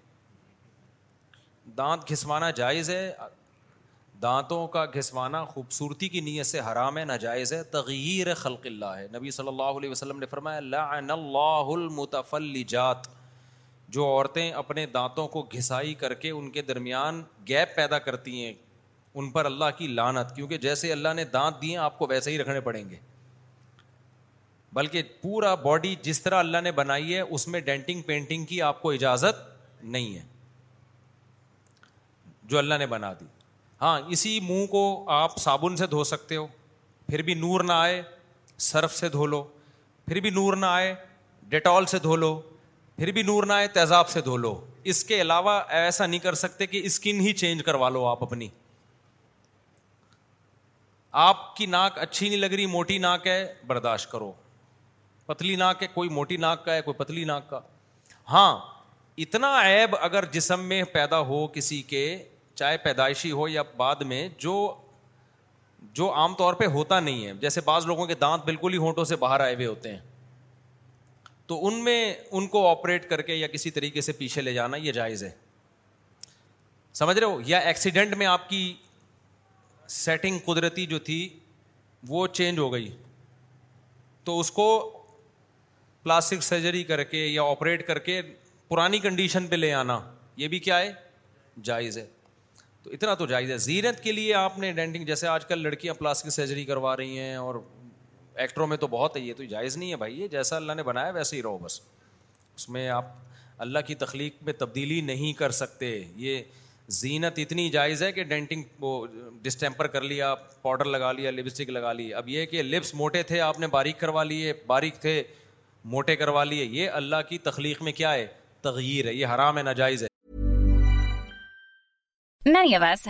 دانت گھسوانا جائز ہے دانتوں کا گھسوانا خوبصورتی کی نیت سے حرام ہے ناجائز ہے تغیر خلق اللہ ہے نبی صلی اللہ علیہ وسلم نے فرمایا لعن اللہ المتفلجات جو عورتیں اپنے دانتوں کو گھسائی کر کے ان کے درمیان گیپ پیدا کرتی ہیں ان پر اللہ کی لانت کیونکہ جیسے اللہ نے دانت دیے آپ کو ویسے ہی رکھنے پڑیں گے بلکہ پورا باڈی جس طرح اللہ نے بنائی ہے اس میں ڈینٹنگ پینٹنگ کی آپ کو اجازت نہیں ہے جو اللہ نے بنا دی ہاں اسی منہ کو آپ صابن سے دھو سکتے ہو پھر بھی نور نہ آئے سرف سے دھو لو پھر بھی نور نہ آئے ڈیٹول سے دھو لو پھر بھی نور نہ آئے تیزاب سے دھو لو اس کے علاوہ ایسا نہیں کر سکتے کہ اسکن ہی چینج کروا لو آپ اپنی آپ کی ناک اچھی نہیں لگ رہی موٹی ناک ہے برداشت کرو پتلی ناک ہے کوئی موٹی ناک کا ہے کوئی پتلی ناک کا ہاں اتنا عیب اگر جسم میں پیدا ہو کسی کے چاہے پیدائشی ہو یا بعد میں جو جو عام طور پہ ہوتا نہیں ہے جیسے بعض لوگوں کے دانت بالکل ہی ہونٹوں سے باہر آئے ہوئے ہوتے ہیں تو ان میں ان کو آپریٹ کر کے یا کسی طریقے سے پیچھے لے جانا یہ جائز ہے سمجھ رہے ہو یا ایکسیڈنٹ میں آپ کی سیٹنگ قدرتی جو تھی وہ چینج ہو گئی تو اس کو پلاسٹک سرجری کر کے یا آپریٹ کر کے پرانی کنڈیشن پہ لے آنا یہ بھی کیا ہے جائز ہے تو اتنا تو جائز ہے زینت کے لیے آپ نے ڈینٹنگ جیسے آج کل لڑکیاں پلاسٹک سرجری کروا رہی ہیں اور ایکٹروں میں تو بہت ہے یہ تو جائز نہیں ہے بھائی یہ جیسا اللہ نے بنایا ویسے ہی رہو بس اس میں آپ اللہ کی تخلیق میں تبدیلی نہیں کر سکتے یہ زینت اتنی جائز ہے کہ ڈینٹنگ وہ ڈسٹیمپر کر لیا پاؤڈر لگا لیا لپسٹک لگا لی اب یہ کہ لپس موٹے تھے آپ نے باریک کروا لیے باریک تھے موٹے کروا لیے یہ یہ اللہ کی تخلیق میں کیا ہے ہے ہے ہے تغیر حرام ناجائز many of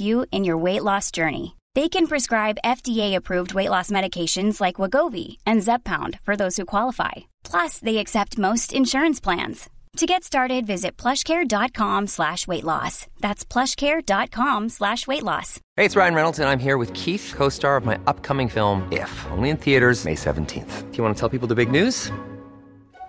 have loss journey the qualify plus they accept most insurance plans to get started add visit flush care dot com loss this flush care dot com lasting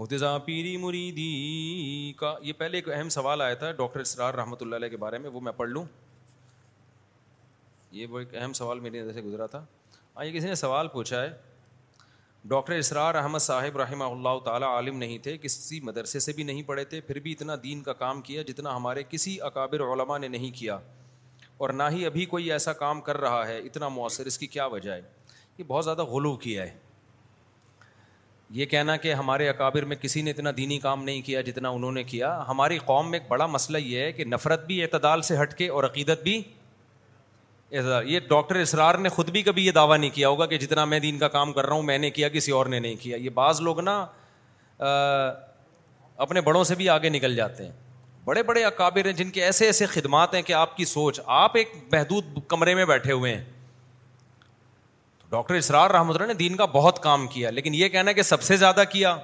محتضا پیری مریدی کا یہ پہلے ایک اہم سوال آیا تھا ڈاکٹر اسرار رحمۃ اللہ علیہ کے بارے میں وہ میں پڑھ لوں یہ وہ ایک اہم سوال میری نظر سے گزرا تھا ہاں یہ کسی نے سوال پوچھا ہے ڈاکٹر اسرار احمد صاحب رحمہ اللہ تعالیٰ عالم نہیں تھے کسی مدرسے سے بھی نہیں پڑھے تھے پھر بھی اتنا دین کا کام کیا جتنا ہمارے کسی اکابر علماء نے نہیں کیا اور نہ ہی ابھی کوئی ایسا کام کر رہا ہے اتنا مؤثر اس کی کیا وجہ ہے یہ بہت زیادہ غلو کیا ہے یہ کہنا کہ ہمارے اکابر میں کسی نے اتنا دینی کام نہیں کیا جتنا انہوں نے کیا ہماری قوم میں ایک بڑا مسئلہ یہ ہے کہ نفرت بھی اعتدال سے ہٹ کے اور عقیدت بھی یہ ڈاکٹر اسرار نے خود بھی کبھی یہ دعویٰ نہیں کیا ہوگا کہ جتنا میں دین کا کام کر رہا ہوں میں نے کیا کسی اور نے نہیں کیا یہ بعض لوگ نا اپنے بڑوں سے بھی آگے نکل جاتے ہیں بڑے بڑے اکابر ہیں جن کے ایسے ایسے خدمات ہیں کہ آپ کی سوچ آپ ایک محدود کمرے میں بیٹھے ہوئے ہیں ڈاکٹر اسرار رحمۃ اللہ نے دین کا بہت کام کیا لیکن یہ کہنا ہے کہ سب سے زیادہ کیا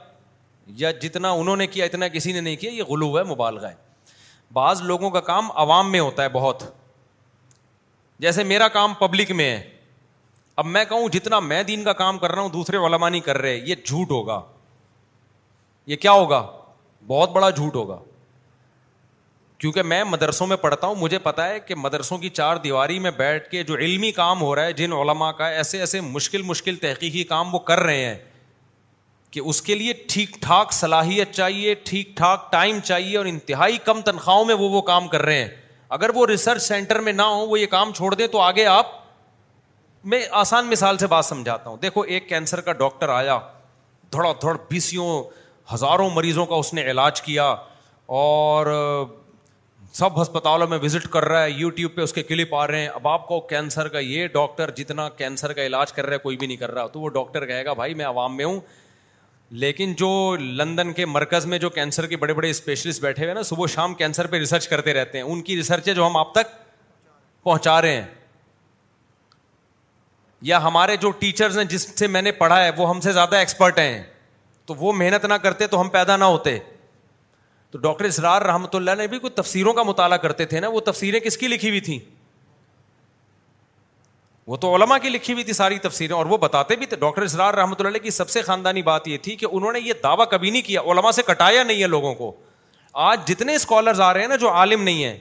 یا جتنا انہوں نے کیا اتنا کسی نے نہیں کیا یہ غلو ہے مبالغ ہے بعض لوگوں کا کام عوام میں ہوتا ہے بہت جیسے میرا کام پبلک میں ہے اب میں کہوں جتنا میں دین کا کام کر رہا ہوں دوسرے نہیں کر رہے یہ جھوٹ ہوگا یہ کیا ہوگا بہت بڑا جھوٹ ہوگا کیونکہ میں مدرسوں میں پڑھتا ہوں مجھے پتا ہے کہ مدرسوں کی چار دیواری میں بیٹھ کے جو علمی کام ہو رہا ہے جن علماء کا ایسے ایسے مشکل مشکل تحقیقی کام وہ کر رہے ہیں کہ اس کے لیے ٹھیک ٹھاک صلاحیت چاہیے ٹھیک ٹھاک ٹائم چاہیے اور انتہائی کم تنخواہوں میں وہ وہ کام کر رہے ہیں اگر وہ ریسرچ سینٹر میں نہ ہوں وہ یہ کام چھوڑ دیں تو آگے آپ میں آسان مثال سے بات سمجھاتا ہوں دیکھو ایک کینسر کا ڈاکٹر آیا تھوڑا تھوڑا بیسوں ہزاروں مریضوں کا اس نے علاج کیا اور سب ہسپتالوں میں وزٹ کر رہا ہے یوٹیوب پہ اس کے کلپ آ رہے ہیں اب آپ کو کینسر کا یہ ڈاکٹر جتنا کینسر کا علاج کر رہا ہے کوئی بھی نہیں کر رہا تو وہ ڈاکٹر کہے گا بھائی میں عوام میں ہوں لیکن جو لندن کے مرکز میں جو کینسر کے بڑے بڑے اسپیشلسٹ بیٹھے ہوئے نا صبح شام کینسر پہ ریسرچ کرتے رہتے ہیں ان کی ریسرچیں جو ہم آپ تک پہنچا رہے ہیں یا ہمارے جو ٹیچرز ہیں جس سے میں نے پڑھا ہے وہ ہم سے زیادہ ایکسپرٹ ہیں تو وہ محنت نہ کرتے تو ہم پیدا نہ ہوتے تو ڈاکٹر اسرار رحمۃ اللہ نے بھی کچھ تفسیروں کا مطالعہ کرتے تھے نا وہ تفسیریں کس کی لکھی ہوئی تھیں وہ تو علما کی لکھی ہوئی تھی ساری تفسیریں اور وہ بتاتے بھی تھے ڈاکٹر اسرار رحمۃ اللہ کی سب سے خاندانی بات یہ تھی کہ انہوں نے یہ دعویٰ کبھی نہیں کیا علما سے کٹایا نہیں ہے لوگوں کو آج جتنے اسکالرز آ رہے ہیں نا جو عالم نہیں ہے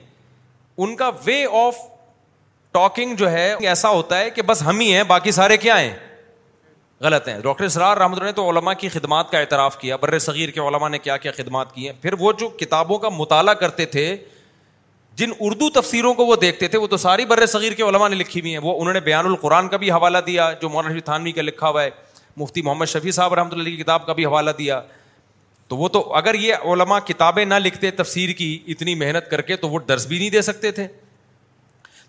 ان کا وے آف ٹاکنگ جو ہے ایسا ہوتا ہے کہ بس ہم ہی ہیں باقی سارے کیا ہیں غلط ہیں ڈاکٹر اسرار رحمد نے تو علماء کی خدمات کا اعتراف کیا بر صغیر کے علماء نے کیا کیا خدمات کی ہیں پھر وہ جو کتابوں کا مطالعہ کرتے تھے جن اردو تفسیروں کو وہ دیکھتے تھے وہ تو ساری بر صغیر کے علماء نے لکھی ہوئی ہیں وہ انہوں نے بیان القرآن کا بھی حوالہ دیا جو مولانا شفیع تھانوی کا لکھا ہوا ہے مفتی محمد شفیع صاحب رحمۃ اللہ کی کتاب کا بھی حوالہ دیا تو وہ تو اگر یہ علماء کتابیں نہ لکھتے تفسیر کی اتنی محنت کر کے تو وہ درس بھی نہیں دے سکتے تھے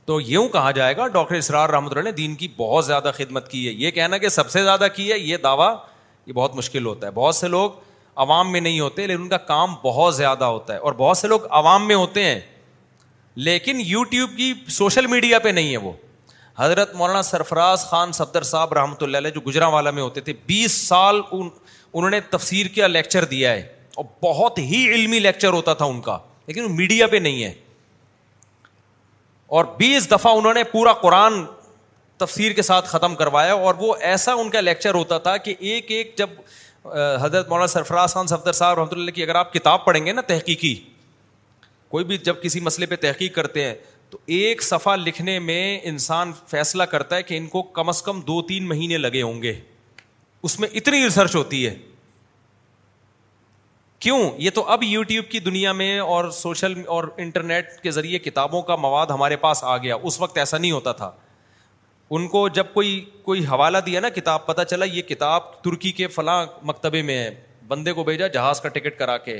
تو یوں کہا جائے گا ڈاکٹر اسرار رحمۃ اللہ نے دین کی بہت زیادہ خدمت کی ہے یہ کہنا کہ سب سے زیادہ کی ہے یہ دعویٰ یہ بہت مشکل ہوتا ہے بہت سے لوگ عوام میں نہیں ہوتے لیکن ان کا کام بہت زیادہ ہوتا ہے اور بہت سے لوگ عوام میں ہوتے ہیں لیکن یو ٹیوب کی سوشل میڈیا پہ نہیں ہے وہ حضرت مولانا سرفراز خان صفدر صاحب رحمۃ اللہ علیہ جو گجرا والا میں ہوتے تھے بیس سال ان انہوں نے تفسیر کا لیکچر دیا ہے اور بہت ہی علمی لیکچر ہوتا تھا ان کا لیکن وہ میڈیا پہ نہیں ہے اور بیس دفعہ انہوں نے پورا قرآن تفسیر کے ساتھ ختم کروایا اور وہ ایسا ان کا لیکچر ہوتا تھا کہ ایک ایک جب حضرت مولانا سرفراز خان صفدر صاحب رحمۃ اللہ کی اگر آپ کتاب پڑھیں گے نا تحقیقی کوئی بھی جب کسی مسئلے پہ تحقیق کرتے ہیں تو ایک صفحہ لکھنے میں انسان فیصلہ کرتا ہے کہ ان کو کم از کم دو تین مہینے لگے ہوں گے اس میں اتنی ریسرچ ہوتی ہے کیوں یہ تو اب یوٹیوب کی دنیا میں اور سوشل اور انٹرنیٹ کے ذریعے کتابوں کا مواد ہمارے پاس آ گیا اس وقت ایسا نہیں ہوتا تھا ان کو جب کوئی کوئی حوالہ دیا نا کتاب پتہ چلا یہ کتاب ترکی کے فلاں مکتبے میں ہے بندے کو بھیجا جہاز کا ٹکٹ کرا کے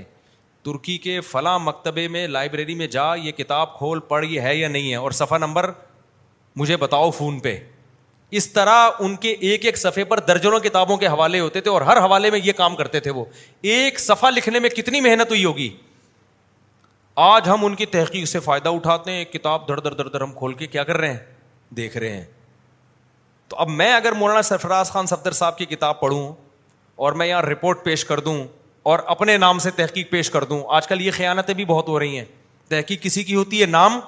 ترکی کے فلاں مکتبے میں لائبریری میں جا یہ کتاب کھول پڑھ یہ ہے یا نہیں ہے اور صفحہ نمبر مجھے بتاؤ فون پہ اس طرح ان کے ایک ایک صفحے پر درجنوں کتابوں کے حوالے ہوتے تھے اور ہر حوالے میں یہ کام کرتے تھے وہ ایک صفحہ لکھنے میں کتنی محنت ہوئی ہوگی آج ہم ان کی تحقیق سے فائدہ اٹھاتے ہیں کتاب دھڑ در دھڑ در ہم کھول کے کیا کر رہے ہیں دیکھ رہے ہیں تو اب میں اگر مولانا سرفراز خان صفدر صاحب کی کتاب پڑھوں اور میں یہاں رپورٹ پیش کر دوں اور اپنے نام سے تحقیق پیش کر دوں آج کل یہ خیانتیں بھی بہت ہو رہی ہیں تحقیق کسی کی ہوتی ہے نام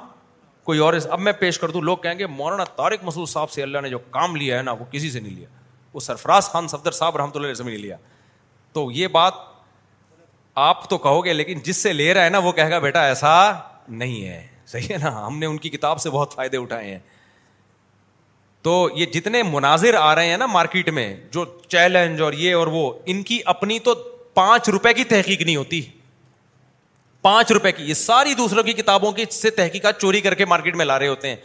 کوئی اور اب میں پیش کر دوں لوگ کہیں گے مولانا طارق مسود صاحب سے اللہ نے جو کام لیا ہے نا وہ کسی سے نہیں لیا وہ سرفراز خان صفدر صاحب رحمۃ اللہ سے نہیں لیا تو یہ بات آپ تو کہو گے لیکن جس سے لے رہا ہے نا وہ کہے گا بیٹا ایسا نہیں ہے صحیح ہے نا ہم نے ان کی کتاب سے بہت فائدے اٹھائے ہیں تو یہ جتنے مناظر آ رہے ہیں نا مارکیٹ میں جو چیلنج اور یہ اور وہ ان کی اپنی تو پانچ روپے کی تحقیق نہیں ہوتی پانچ روپے کی یہ ساری دوسروں کی کتابوں کی سے تحقیقات چوری کر کے مارکیٹ میں لا رہے ہوتے ہیں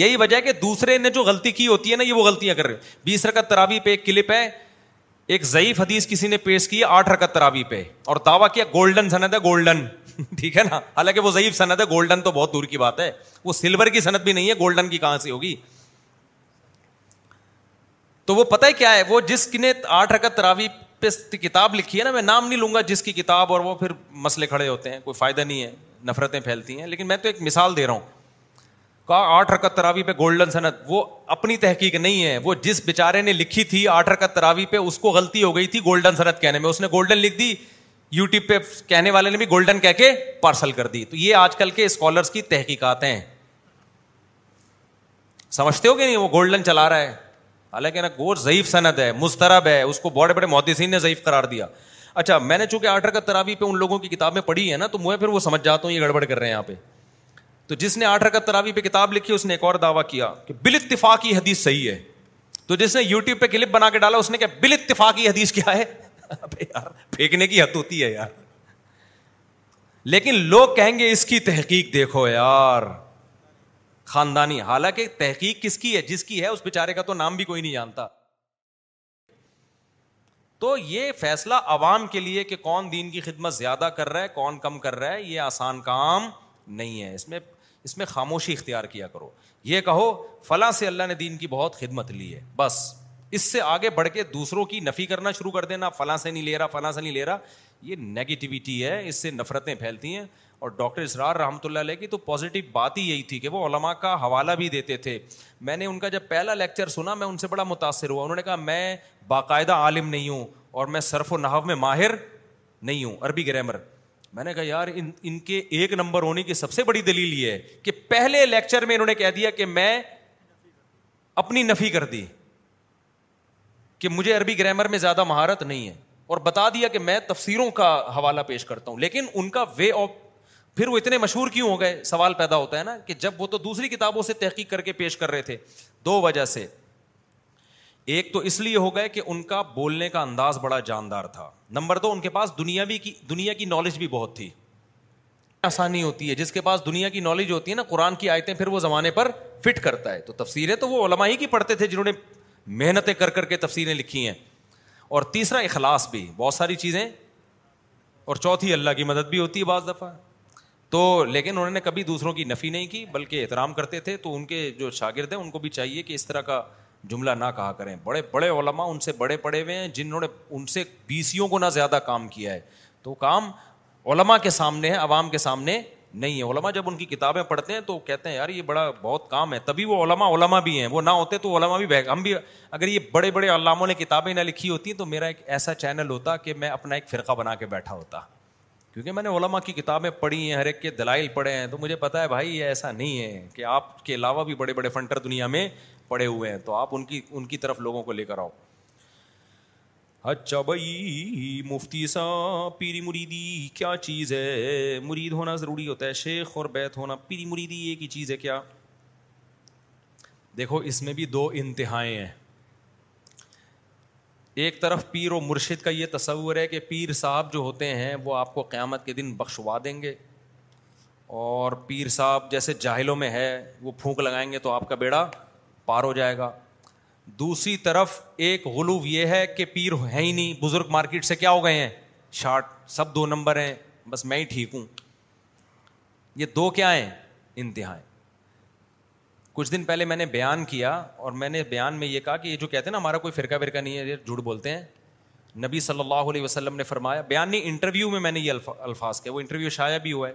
یہی وجہ ہے ہے کہ دوسرے نے جو غلطی کی ہوتی نا یہ وہ غلطیاں کر رہے بیس رکت ترابی پہ ایک کلپ ہے ایک ضعیف حدیث کسی نے پیش کی آٹھ رکت ترابی پہ اور دعویٰ کیا گولڈن سند ہے گولڈن ٹھیک ہے نا حالانکہ وہ ضعیف ہے گولڈن تو بہت دور کی بات ہے وہ سلور کی صنعت بھی نہیں ہے گولڈن کی کہاں سے ہوگی تو وہ پتہ ہے کیا ہے وہ جس نے آٹھ رکت تراوی پہ کتاب لکھی ہے نا میں نام نہیں لوں گا جس کی کتاب اور وہ پھر مسئلے کھڑے ہوتے ہیں کوئی فائدہ نہیں ہے نفرتیں پھیلتی ہیں لیکن میں تو ایک مثال دے رہا ہوں کہا آٹھ رکت تراوی پہ گولڈن صنعت وہ اپنی تحقیق نہیں ہے وہ جس بیچارے نے لکھی تھی آٹھ رکت تراوی پہ اس کو غلطی ہو گئی تھی گولڈن صنعت کہنے میں اس نے گولڈن لکھ دی یوٹیوب پہ کہنے والے نے بھی گولڈن کہہ کے پارسل کر دی تو یہ آج کل کے اسکالرس کی تحقیقات ہیں سمجھتے ہو کہ نہیں وہ گولڈن چلا رہا ہے حالانکہ نا ضعیف صنعت ہے مسترب ہے اس کو بڑے بڑے محدثین نے ضعیف قرار دیا اچھا میں نے چونکہ آٹھ تراوی پہ ان لوگوں کی کتابیں پڑھی ہے نا تو میں پھر وہ سمجھ جاتا ہوں یہ گڑبڑ کر رہے ہیں یہاں پہ تو جس نے آٹھ رکت تراوی پہ کتاب لکھی اس نے ایک اور دعویٰ کیا کہ بل اتفاق یہ حدیث صحیح ہے تو جس نے یوٹیوب پہ کلپ بنا کے ڈالا اس نے کہا بل اتفاق یہ حدیث کیا ہے یار پھینکنے کی حد ہوتی ہے یار لیکن لوگ کہیں گے اس کی تحقیق دیکھو یار خاندانی حالانکہ تحقیق کس کی ہے جس کی ہے اس بیچارے کا تو نام بھی کوئی نہیں جانتا تو یہ فیصلہ عوام کے لیے کہ کون دین کی خدمت زیادہ کر رہا ہے کون کم کر رہا ہے یہ آسان کام نہیں ہے اس میں اس میں خاموشی اختیار کیا کرو یہ کہو فلاں سے اللہ نے دین کی بہت خدمت لی ہے بس اس سے آگے بڑھ کے دوسروں کی نفی کرنا شروع کر دینا فلاں سے نہیں لے رہا فلاں سے نہیں لے رہا یہ نگیٹیوٹی ہے اس سے نفرتیں پھیلتی ہیں اور ڈاکٹر اسرار رحمۃ اللہ علیہ کی تو پازیٹیو بات ہی یہی تھی کہ وہ علماء کا حوالہ بھی دیتے تھے میں نے ان کا جب پہلا لیکچر سنا میں ان سے بڑا متاثر ہوا انہوں نے کہا میں باقاعدہ عالم نہیں ہوں اور میں صرف و نحو میں ماہر نہیں ہوں عربی گرامر میں نے کہا یار ان ان کے ایک نمبر ہونے کی سب سے بڑی دلیل یہ ہے کہ پہلے لیکچر میں انہوں نے کہہ دیا کہ میں اپنی نفی کر دی کہ مجھے عربی گرامر میں زیادہ مہارت نہیں ہے اور بتا دیا کہ میں تفسیروں کا حوالہ پیش کرتا ہوں لیکن ان کا وے آف پھر وہ اتنے مشہور کیوں ہو گئے سوال پیدا ہوتا ہے نا کہ جب وہ تو دوسری کتابوں سے تحقیق کر کے پیش کر رہے تھے دو وجہ سے ایک تو اس لیے ہو گئے کہ ان کا بولنے کا انداز بڑا جاندار تھا نمبر دو ان کے پاس دنیا بھی کی دنیا کی نالج بھی بہت تھی آسانی ہوتی ہے جس کے پاس دنیا کی نالج ہوتی ہے نا قرآن کی آیتیں پھر وہ زمانے پر فٹ کرتا ہے تو تفسیریں تو وہ علماء ہی کی پڑھتے تھے جنہوں نے محنتیں کر کر کے تفسیریں لکھی ہیں اور تیسرا اخلاص بھی بہت ساری چیزیں اور چوتھی اللہ کی مدد بھی ہوتی ہے بعض دفعہ تو لیکن انہوں نے کبھی دوسروں کی نفی نہیں کی بلکہ احترام کرتے تھے تو ان کے جو شاگرد ہیں ان کو بھی چاہیے کہ اس طرح کا جملہ نہ کہا کریں بڑے بڑے علماء ان سے بڑے پڑے ہوئے ہیں جنہوں نے ان سے بی سیوں کو نہ زیادہ کام کیا ہے تو کام علماء کے سامنے ہے عوام کے سامنے نہیں ہے علما جب ان کی کتابیں پڑھتے ہیں تو کہتے ہیں یار یہ بڑا بہت کام ہے تبھی وہ علماء علما بھی ہیں وہ نہ ہوتے تو علماء بھی ہم بھی اگر یہ بڑے بڑے علاموں نے کتابیں نہ لکھی ہوتی تو میرا ایک ایسا چینل ہوتا کہ میں اپنا ایک فرقہ بنا کے بیٹھا ہوتا کیونکہ میں نے علماء کی کتابیں پڑھی ہیں ہر ایک کے دلائل پڑھے ہیں تو مجھے پتا ہے بھائی یہ ایسا نہیں ہے کہ آپ کے علاوہ بھی بڑے بڑے فنٹر دنیا میں پڑے ہوئے ہیں تو آپ ان کی ان کی طرف لوگوں کو لے کر آؤ اچھا بھائی مفتی سا پیری مریدی کیا چیز ہے مرید ہونا ضروری ہوتا ہے شیخ اور بیت ہونا پیری مریدی ایک ہی چیز ہے کیا دیکھو اس میں بھی دو انتہائیں ہیں ایک طرف پیر و مرشد کا یہ تصور ہے کہ پیر صاحب جو ہوتے ہیں وہ آپ کو قیامت کے دن بخشوا دیں گے اور پیر صاحب جیسے جاہلوں میں ہے وہ پھونک لگائیں گے تو آپ کا بیڑا پار ہو جائے گا دوسری طرف ایک غلوب یہ ہے کہ پیر ہے ہی نہیں بزرگ مارکیٹ سے کیا ہو گئے ہیں شارٹ سب دو نمبر ہیں بس میں ہی ٹھیک ہوں یہ دو کیا ہیں انتہائیں کچھ دن پہلے میں نے بیان کیا اور میں نے بیان میں یہ کہا کہ یہ جو کہتے ہیں نا ہمارا کوئی فرقہ برقہ نہیں ہے یہ جھوٹ بولتے ہیں نبی صلی اللہ علیہ وسلم نے فرمایا بیان نہیں انٹرویو میں میں نے یہ الفاظ کیا وہ انٹرویو شاید بھی ہوا ہے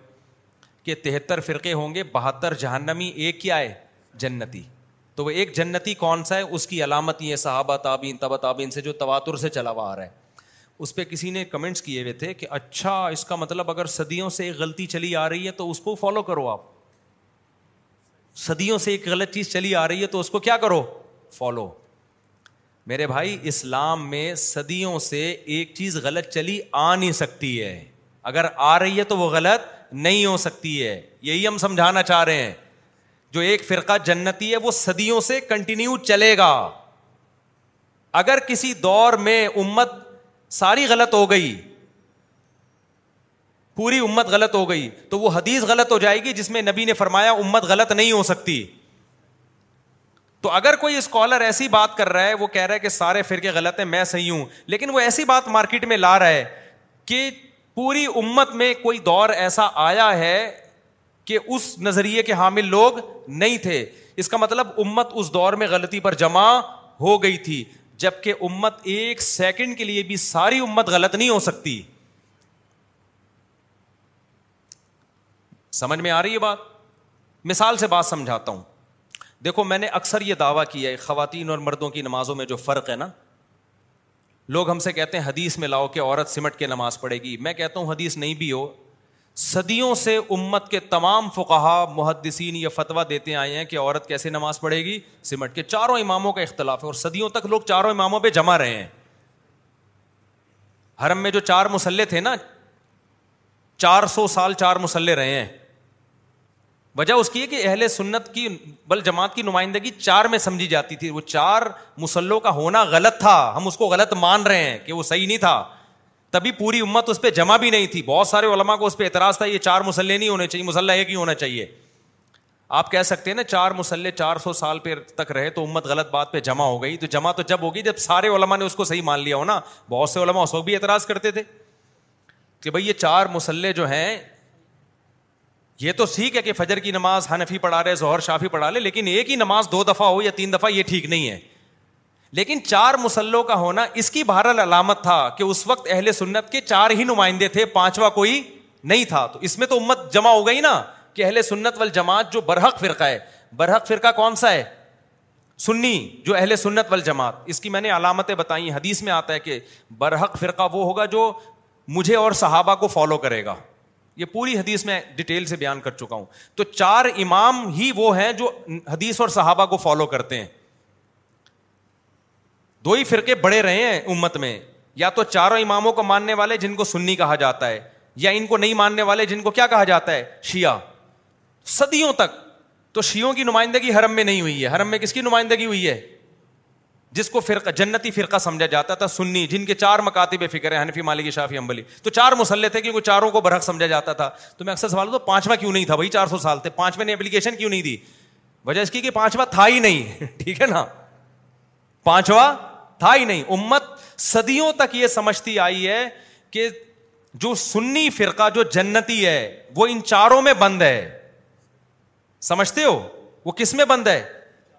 کہ تہتر فرقے ہوں گے بہتر جہنمی ایک کیا ہے جنتی تو وہ ایک جنتی کون سا ہے اس کی علامت یہ صحابہ تابین تبا تابین سے جو تواتر سے چلا ہوا آ رہا ہے اس پہ کسی نے کمنٹس کیے ہوئے تھے کہ اچھا اس کا مطلب اگر صدیوں سے ایک غلطی چلی آ رہی ہے تو اس کو فالو کرو آپ صدیوں سے ایک غلط چیز چلی آ رہی ہے تو اس کو کیا کرو فالو میرے بھائی اسلام میں صدیوں سے ایک چیز غلط چلی آ نہیں سکتی ہے اگر آ رہی ہے تو وہ غلط نہیں ہو سکتی ہے یہی ہم سمجھانا چاہ رہے ہیں جو ایک فرقہ جنتی ہے وہ صدیوں سے کنٹینیو چلے گا اگر کسی دور میں امت ساری غلط ہو گئی پوری امت غلط ہو گئی تو وہ حدیث غلط ہو جائے گی جس میں نبی نے فرمایا امت غلط نہیں ہو سکتی تو اگر کوئی اسکالر ایسی بات کر رہا ہے وہ کہہ رہا ہے کہ سارے فرقے غلط ہیں میں صحیح ہوں لیکن وہ ایسی بات مارکیٹ میں لا رہا ہے کہ پوری امت میں کوئی دور ایسا آیا ہے کہ اس نظریے کے حامل لوگ نہیں تھے اس کا مطلب امت اس دور میں غلطی پر جمع ہو گئی تھی جبکہ امت ایک سیکنڈ کے لیے بھی ساری امت غلط نہیں ہو سکتی سمجھ میں آ رہی ہے بات مثال سے بات سمجھاتا ہوں دیکھو میں نے اکثر یہ دعویٰ کیا ہے خواتین اور مردوں کی نمازوں میں جو فرق ہے نا لوگ ہم سے کہتے ہیں حدیث میں لاؤ کہ عورت سمٹ کے نماز پڑھے گی میں کہتا ہوں حدیث نہیں بھی ہو صدیوں سے امت کے تمام فقہا محدثین یہ فتویٰ دیتے آئے ہیں کہ عورت کیسے نماز پڑھے گی سمٹ کے چاروں اماموں کا اختلاف ہے اور صدیوں تک لوگ چاروں اماموں پہ جمع رہے ہیں حرم میں جو چار مسلح تھے نا چار سو سال چار مسلح رہے ہیں وجہ اس کی ہے کہ اہل سنت کی بل جماعت کی نمائندگی چار میں سمجھی جاتی تھی وہ چار مسلوں کا ہونا غلط تھا ہم اس کو غلط مان رہے ہیں کہ وہ صحیح نہیں تھا تبھی پوری امت اس پہ جمع بھی نہیں تھی بہت سارے علماء کو اس پہ اعتراض تھا یہ چار مسلح نہیں ہونے چاہیے مسلح ایک ہی ہونا چاہیے آپ کہہ سکتے ہیں نا چار مسلح چار سو سال پہ تک رہے تو امت غلط بات پہ جمع ہو گئی تو جمع تو جب ہوگی جب سارے علما نے اس کو صحیح مان لیا ہونا بہت سے علماء اس وقت بھی اعتراض کرتے تھے کہ بھائی یہ چار مسلح جو ہیں یہ تو سیکھ ہے کہ فجر کی نماز حنفی پڑھا رہے ظہر شافی پڑھا لے لیکن ایک ہی نماز دو دفعہ ہو یا تین دفعہ یہ ٹھیک نہیں ہے لیکن چار مسلوں کا ہونا اس کی بہر علامت تھا کہ اس وقت اہل سنت کے چار ہی نمائندے تھے پانچواں کوئی نہیں تھا تو اس میں تو امت جمع ہو گئی نا کہ اہل سنت وال جماعت جو برحق فرقہ ہے برحق فرقہ کون سا ہے سنی جو اہل سنت وال جماعت اس کی میں نے علامتیں بتائی حدیث میں آتا ہے کہ برحق فرقہ وہ ہوگا جو مجھے اور صحابہ کو فالو کرے گا یہ پوری حدیث میں ڈیٹیل سے بیان کر چکا ہوں تو چار امام ہی وہ ہیں جو حدیث اور صحابہ کو فالو کرتے ہیں دو ہی فرقے بڑے رہے ہیں امت میں یا تو چاروں اماموں کو ماننے والے جن کو سنی کہا جاتا ہے یا ان کو نہیں ماننے والے جن کو کیا کہا جاتا ہے شیعہ صدیوں تک تو شیوں کی نمائندگی حرم میں نہیں ہوئی ہے حرم میں کس کی نمائندگی ہوئی ہے جس کو فرقہ جنتی فرقہ سمجھا جاتا تھا سنی جن کے چار مکاتب فکر ہیں حنفی مالی کی شافی امبلی تو چار مسلح تھے کیونکہ چاروں کو برحق سمجھا جاتا تھا تو میں اکثر سوال تو پانچواں کیوں نہیں تھا بھائی چار سو سال تھے پانچویں نے اپلیکیشن کیوں نہیں دی وجہ اس کی کہ پانچواں تھا ہی نہیں ٹھیک ہے نا پانچواں تھا ہی نہیں امت صدیوں تک یہ سمجھتی آئی ہے کہ جو سنی فرقہ جو جنتی ہے وہ ان چاروں میں بند ہے سمجھتے ہو وہ کس میں بند ہے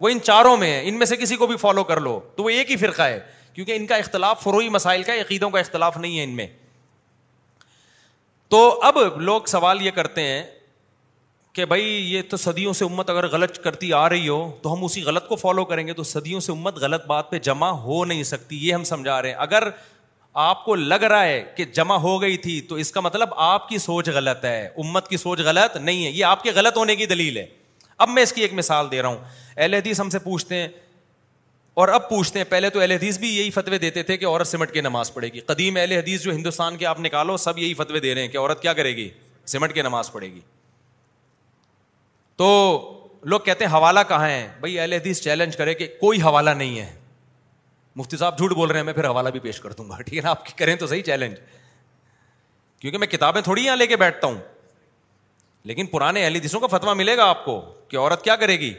وہ ان چاروں میں ہے ان میں سے کسی کو بھی فالو کر لو تو وہ ایک ہی فرقہ ہے کیونکہ ان کا اختلاف فروئی مسائل کا عقیدوں کا اختلاف نہیں ہے ان میں تو اب لوگ سوال یہ کرتے ہیں کہ بھائی یہ تو صدیوں سے امت اگر غلط کرتی آ رہی ہو تو ہم اسی غلط کو فالو کریں گے تو صدیوں سے امت غلط بات پہ جمع ہو نہیں سکتی یہ ہم سمجھا رہے ہیں اگر آپ کو لگ رہا ہے کہ جمع ہو گئی تھی تو اس کا مطلب آپ کی سوچ غلط ہے امت کی سوچ غلط نہیں ہے یہ آپ کے غلط ہونے کی دلیل ہے اب میں اس کی ایک مثال دے رہا ہوں اہل حدیث ہم سے پوچھتے ہیں اور اب پوچھتے ہیں پہلے تو اہل حدیث بھی یہی فتوے دیتے تھے کہ عورت سمٹ کے نماز پڑھے گی قدیم اہل حدیث جو ہندوستان کے آپ نکالو سب یہی فتوے دے رہے ہیں کہ عورت کیا کرے گی سمٹ کے نماز پڑھے گی تو لوگ کہتے ہیں حوالہ کہاں ہے بھائی اہل حدیث چیلنج کرے کہ کوئی حوالہ نہیں ہے مفتی صاحب جھوٹ بول رہے ہیں میں پھر حوالہ بھی پیش کر دوں گا ٹھیک ہے نا آپ کی کریں تو صحیح چیلنج کیونکہ میں کتابیں تھوڑی یہاں لے کے بیٹھتا ہوں لیکن پرانے اہل حدیثوں کا فتویٰ ملے گا آپ کو کہ عورت کیا کرے گی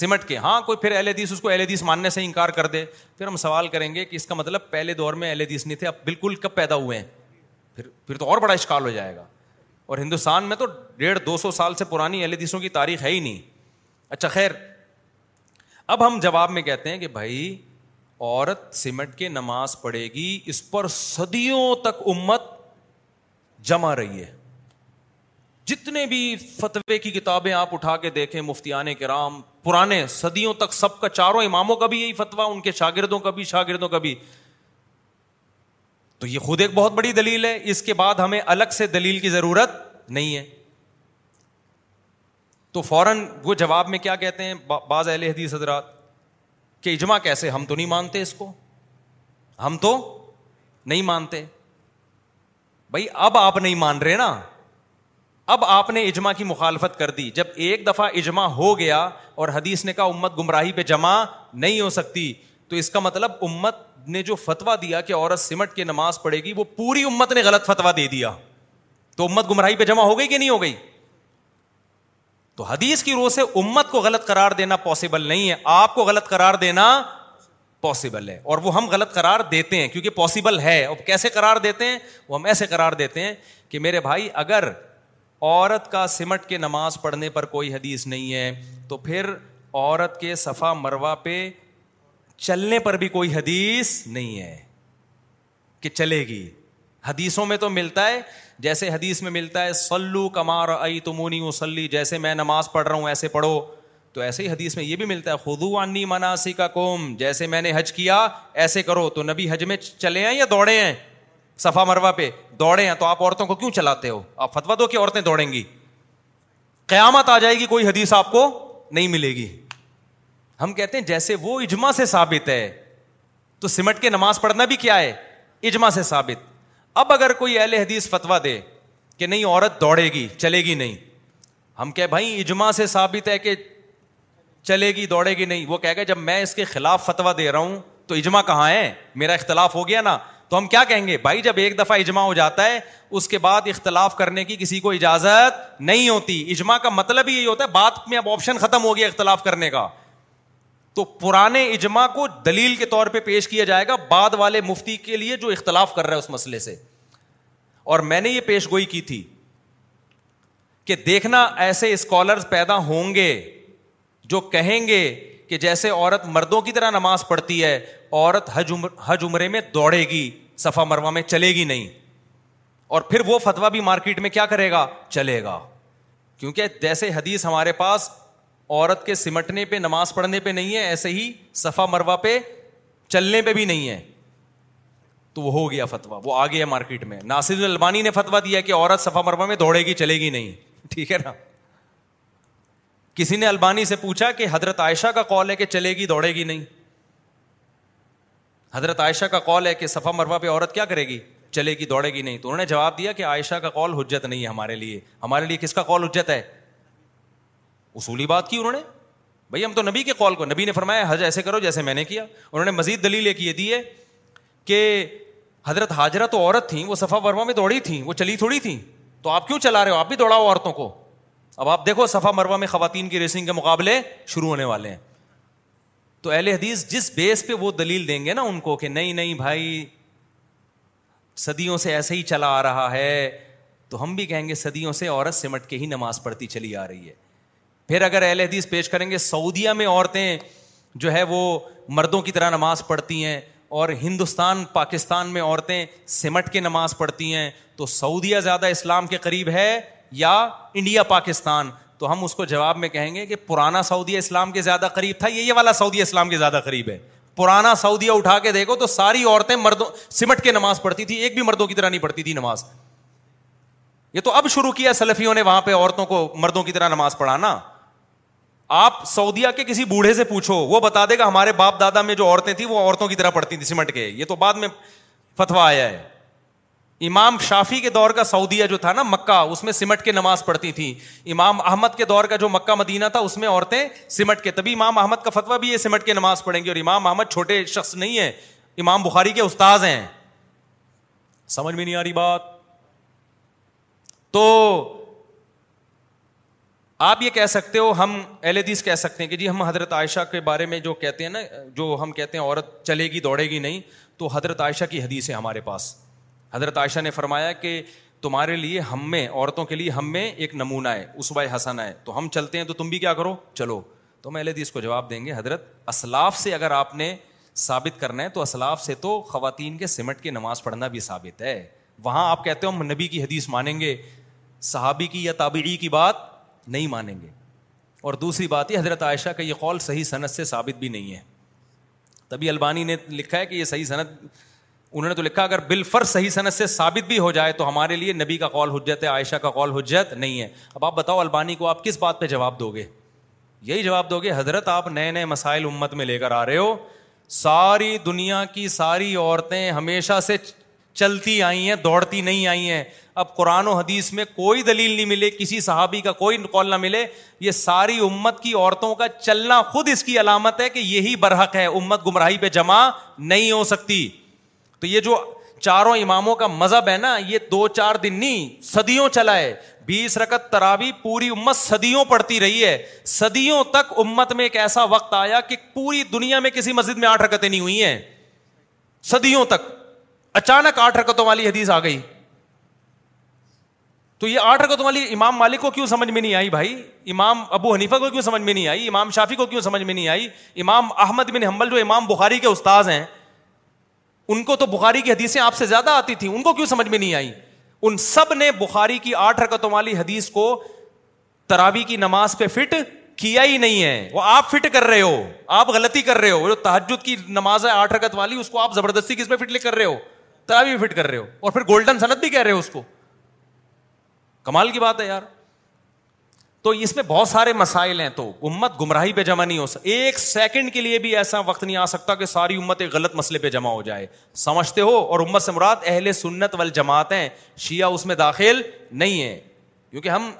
سمٹ کے ہاں کوئی پھر اہل حدیث اس کو اہل حدیث ماننے سے انکار کر دے پھر ہم سوال کریں گے کہ اس کا مطلب پہلے دور میں اہل حدیث نہیں تھے اب بالکل کب پیدا ہوئے ہیں پھر پھر تو اور بڑا اشکال ہو جائے گا اور ہندوستان میں تو ڈیڑھ دو سو سال سے پرانی اہل حدیثوں کی تاریخ ہے ہی نہیں اچھا خیر اب ہم جواب میں کہتے ہیں کہ بھائی عورت سمٹ کے نماز پڑھے گی اس پر صدیوں تک امت جمع رہی ہے جتنے بھی فتوے کی کتابیں آپ اٹھا کے دیکھیں مفتیان کرام پرانے صدیوں تک سب کا چاروں اماموں کا بھی یہی فتویٰ ان کے شاگردوں کا بھی شاگردوں کا بھی تو یہ خود ایک بہت بڑی دلیل ہے اس کے بعد ہمیں الگ سے دلیل کی ضرورت نہیں ہے تو فوراً وہ جواب میں کیا کہتے ہیں بعض اہل حدیث حضرات کہ اجماع کیسے ہم تو نہیں مانتے اس کو ہم تو نہیں مانتے بھائی اب آپ نہیں مان رہے نا اب آپ نے اجماع کی مخالفت کر دی جب ایک دفعہ اجماع ہو گیا اور حدیث نے کہا امت گمراہی پہ جمع نہیں ہو سکتی تو اس کا مطلب امت نے جو فتوا دیا کہ عورت سمٹ کے نماز پڑھے گی وہ پوری امت نے غلط فتوا دے دیا تو امت گمراہی پہ جمع ہو گئی کہ نہیں ہو گئی تو حدیث کی روح سے امت کو غلط کرار دینا پاسبل نہیں ہے آپ کو غلط کرار دینا پاسبل ہے اور وہ ہم غلط کرار دیتے ہیں کیونکہ پاسبل ہے کیسے کرار دیتے ہیں وہ ہم ایسے کرار دیتے ہیں کہ میرے بھائی اگر عورت کا سمٹ کے نماز پڑھنے پر کوئی حدیث نہیں ہے تو پھر عورت کے صفا مروا پہ چلنے پر بھی کوئی حدیث نہیں ہے کہ چلے گی حدیثوں میں تو ملتا ہے جیسے حدیث میں ملتا ہے سلو کمار ائی تمونی وسلی جیسے میں نماز پڑھ رہا ہوں ایسے پڑھو تو ایسے ہی حدیث میں یہ بھی ملتا ہے خدو عنی مناسی کا کوم جیسے میں نے حج کیا ایسے کرو تو نبی حج میں چلے ہیں یا دوڑے ہیں صفا مروا پہ دوڑے ہیں تو آپ عورتوں کو کیوں چلاتے ہو آپ فتوا دو کہ عورتیں دوڑیں گی قیامت آ جائے گی کوئی حدیث آپ کو نہیں ملے گی ہم کہتے ہیں جیسے وہ اجماع سے ثابت ہے تو سمٹ کے نماز پڑھنا بھی کیا ہے اجما سے ثابت اب اگر کوئی اہل حدیث فتویٰ دے کہ نہیں عورت دوڑے گی چلے گی نہیں ہم کہ بھائی اجما سے ثابت ہے کہ چلے گی دوڑے گی نہیں وہ کہہ گئے جب میں اس کے خلاف فتویٰ دے رہا ہوں تو اجما کہاں ہے میرا اختلاف ہو گیا نا تو ہم کیا کہیں گے بھائی جب ایک دفعہ اجماع ہو جاتا ہے اس کے بعد اختلاف کرنے کی کسی کو اجازت نہیں ہوتی اجماع کا مطلب ہی یہی ہوتا ہے بات میں اب آپشن ختم ہو گیا اختلاف کرنے کا تو پرانے اجماع کو دلیل کے طور پہ پیش کیا جائے گا بعد والے مفتی کے لیے جو اختلاف کر رہا ہے اس مسئلے سے اور میں نے یہ پیش گوئی کی تھی کہ دیکھنا ایسے اسکالرز پیدا ہوں گے جو کہیں گے کہ جیسے عورت مردوں کی طرح نماز پڑھتی ہے عورت حج عمرے میں دوڑے گی صفا مروا میں چلے گی نہیں اور پھر وہ فتوا بھی مارکیٹ میں کیا کرے گا چلے گا کیونکہ جیسے حدیث ہمارے پاس عورت کے سمٹنے پہ نماز پڑھنے پہ نہیں ہے ایسے ہی صفا مروا پہ چلنے پہ بھی نہیں ہے تو وہ ہو گیا فتوا وہ آ گیا مارکیٹ میں ناصر البانی نے فتوا دیا کہ عورت سفا مروا میں دوڑے گی چلے گی نہیں ٹھیک ہے نا کسی نے البانی سے پوچھا کہ حضرت عائشہ کا کال ہے کہ چلے گی دوڑے گی نہیں حضرت عائشہ کا کال ہے کہ سفا مروا پہ عورت کیا کرے گی چلے گی دوڑے گی نہیں تو انہوں نے جواب دیا کہ عائشہ کا کال حجت نہیں ہے ہمارے لیے ہمارے لیے کس کا کال حجت ہے اصولی بات کی انہوں نے بھائی ہم تو نبی کے کال کو نبی نے فرمایا حج ایسے کرو جیسے میں نے کیا انہوں نے مزید دلیل ایک یہ دی ہے کہ حضرت حاجرہ تو عورت تھیں وہ صفا مروا میں دوڑی تھیں وہ چلی تھوڑی تھیں تو آپ کیوں چلا رہے ہو آپ بھی دوڑاؤ عورتوں کو اب آپ دیکھو صفا مروا میں خواتین کی ریسنگ کے مقابلے شروع ہونے والے ہیں تو اہل حدیث جس بیس پہ وہ دلیل دیں گے نا ان کو کہ نہیں نہیں بھائی صدیوں سے ایسے ہی چلا آ رہا ہے تو ہم بھی کہیں گے صدیوں سے عورت سمٹ کے ہی نماز پڑھتی چلی آ رہی ہے پھر اگر اہل حدیث پیش کریں گے سعودیہ میں عورتیں جو ہے وہ مردوں کی طرح نماز پڑھتی ہیں اور ہندوستان پاکستان میں عورتیں سمٹ کے نماز پڑھتی ہیں تو سعودیہ زیادہ اسلام کے قریب ہے یا انڈیا پاکستان تو ہم اس کو جواب میں کہیں گے کہ پرانا سعودیہ اسلام کے زیادہ قریب تھا یہ یہ والا سعودیہ اسلام کے زیادہ قریب ہے پرانا سعودیہ اٹھا کے دیکھو تو ساری عورتیں مردوں سمٹ کے نماز پڑھتی تھی ایک بھی مردوں کی طرح نہیں پڑھتی تھی نماز یہ تو اب شروع کیا سلفیوں نے وہاں پہ عورتوں کو مردوں کی طرح نماز پڑھانا آپ سعودیہ کے کسی بوڑھے سے پوچھو وہ بتا دے گا ہمارے باپ دادا میں جو عورتیں تھیں وہ عورتوں کی طرح پڑتی تھیں سمٹ کے یہ تو بعد میں فتوا آیا ہے امام شافی کے دور کا سعودیا جو تھا نا مکہ اس میں سمٹ کے نماز پڑھتی تھیں امام احمد کے دور کا جو مکہ مدینہ تھا اس میں عورتیں سمٹ کے تبھی امام احمد کا فتویٰ بھی یہ سمٹ کے نماز پڑھیں گی اور امام احمد چھوٹے شخص نہیں ہے امام بخاری کے استاذ ہیں سمجھ میں نہیں آ رہی بات تو آپ یہ کہہ سکتے ہو ہم اہل حدیث کہہ سکتے ہیں کہ جی ہم حضرت عائشہ کے بارے میں جو کہتے ہیں نا جو ہم کہتے ہیں عورت چلے گی دوڑے گی نہیں تو حضرت عائشہ کی حدیث ہے ہمارے پاس حضرت عائشہ نے فرمایا کہ تمہارے لیے ہم میں عورتوں کے لیے ہم میں ایک نمونہ ہے بائے حسن ہے تو ہم چلتے ہیں تو تم بھی کیا کرو چلو تو ہم اہل حدیث کو جواب دیں گے حضرت اسلاف سے اگر آپ نے ثابت کرنا ہے تو اسلاف سے تو خواتین کے سمٹ کے نماز پڑھنا بھی ثابت ہے وہاں آپ کہتے ہو ہم نبی کی حدیث مانیں گے صحابی کی یا تابعی کی بات نہیں مانیں گے اور دوسری بات یہ حضرت عائشہ کا یہ قول صحیح صنعت سے ثابت بھی نہیں ہے تبھی البانی نے لکھا ہے کہ یہ صحیح صنعت انہوں نے تو لکھا اگر بالفر صحیح صنعت سے ثابت بھی ہو جائے تو ہمارے لیے نبی کا قول حجت ہے عائشہ کا قول حجت نہیں ہے اب آپ بتاؤ البانی کو آپ کس بات پہ جواب دو گے یہی جواب دو گے حضرت آپ نئے نئے مسائل امت میں لے کر آ رہے ہو ساری دنیا کی ساری عورتیں ہمیشہ سے چلتی آئی ہیں دوڑتی نہیں آئی ہیں اب قرآن و حدیث میں کوئی دلیل نہیں ملے کسی صحابی کا کوئی قول نہ ملے یہ ساری امت کی عورتوں کا چلنا خود اس کی علامت ہے کہ یہی برحق ہے امت گمراہی پہ جمع نہیں ہو سکتی تو یہ جو چاروں اماموں کا مذہب ہے نا یہ دو چار دن نہیں صدیوں چلا ہے بیس رکت ترابی پوری امت صدیوں پڑتی رہی ہے صدیوں تک امت میں ایک ایسا وقت آیا کہ پوری دنیا میں کسی مسجد میں آٹھ رکتیں نہیں ہوئی ہیں صدیوں تک اچانک آٹھ رکتوں والی حدیث آ گئی تو یہ آٹھ رکتوں والی امام مالک کو کیوں سمجھ میں نہیں آئی بھائی امام ابو حنیفہ کو کیوں سمجھ میں نہیں آئی امام شافی کو کیوں سمجھ میں نہیں آئی امام احمد بن حمل جو امام بخاری کے استاد ہیں ان کو تو بخاری کی حدیثیں آپ سے زیادہ آتی تھیں ان کو کیوں سمجھ میں نہیں آئی ان سب نے بخاری کی آٹھ رکتوں والی حدیث کو تراوی کی نماز پہ فٹ کیا ہی نہیں ہے وہ آپ فٹ کر رہے ہو آپ غلطی کر رہے ہو جو تحجد کی نماز ہے آٹھ رکت والی اس کو آپ زبردستی کس پہ فٹ لکھ کر رہے ہو فٹ کر رہے ہو اور پھر گولڈن صنعت بھی کہہ رہے ہو اس کو کمال کی بات ہے یار تو اس میں بہت سارے مسائل ہیں تو امت گمراہی پہ جمع نہیں ہو سکتا ایک سیکنڈ کے لیے بھی ایسا وقت نہیں آ سکتا کہ ساری امت ایک غلط مسئلے پہ جمع ہو جائے سمجھتے ہو اور امت سے مراد اہل سنت وال جماعتیں شیعہ اس میں داخل نہیں ہے کیونکہ ہم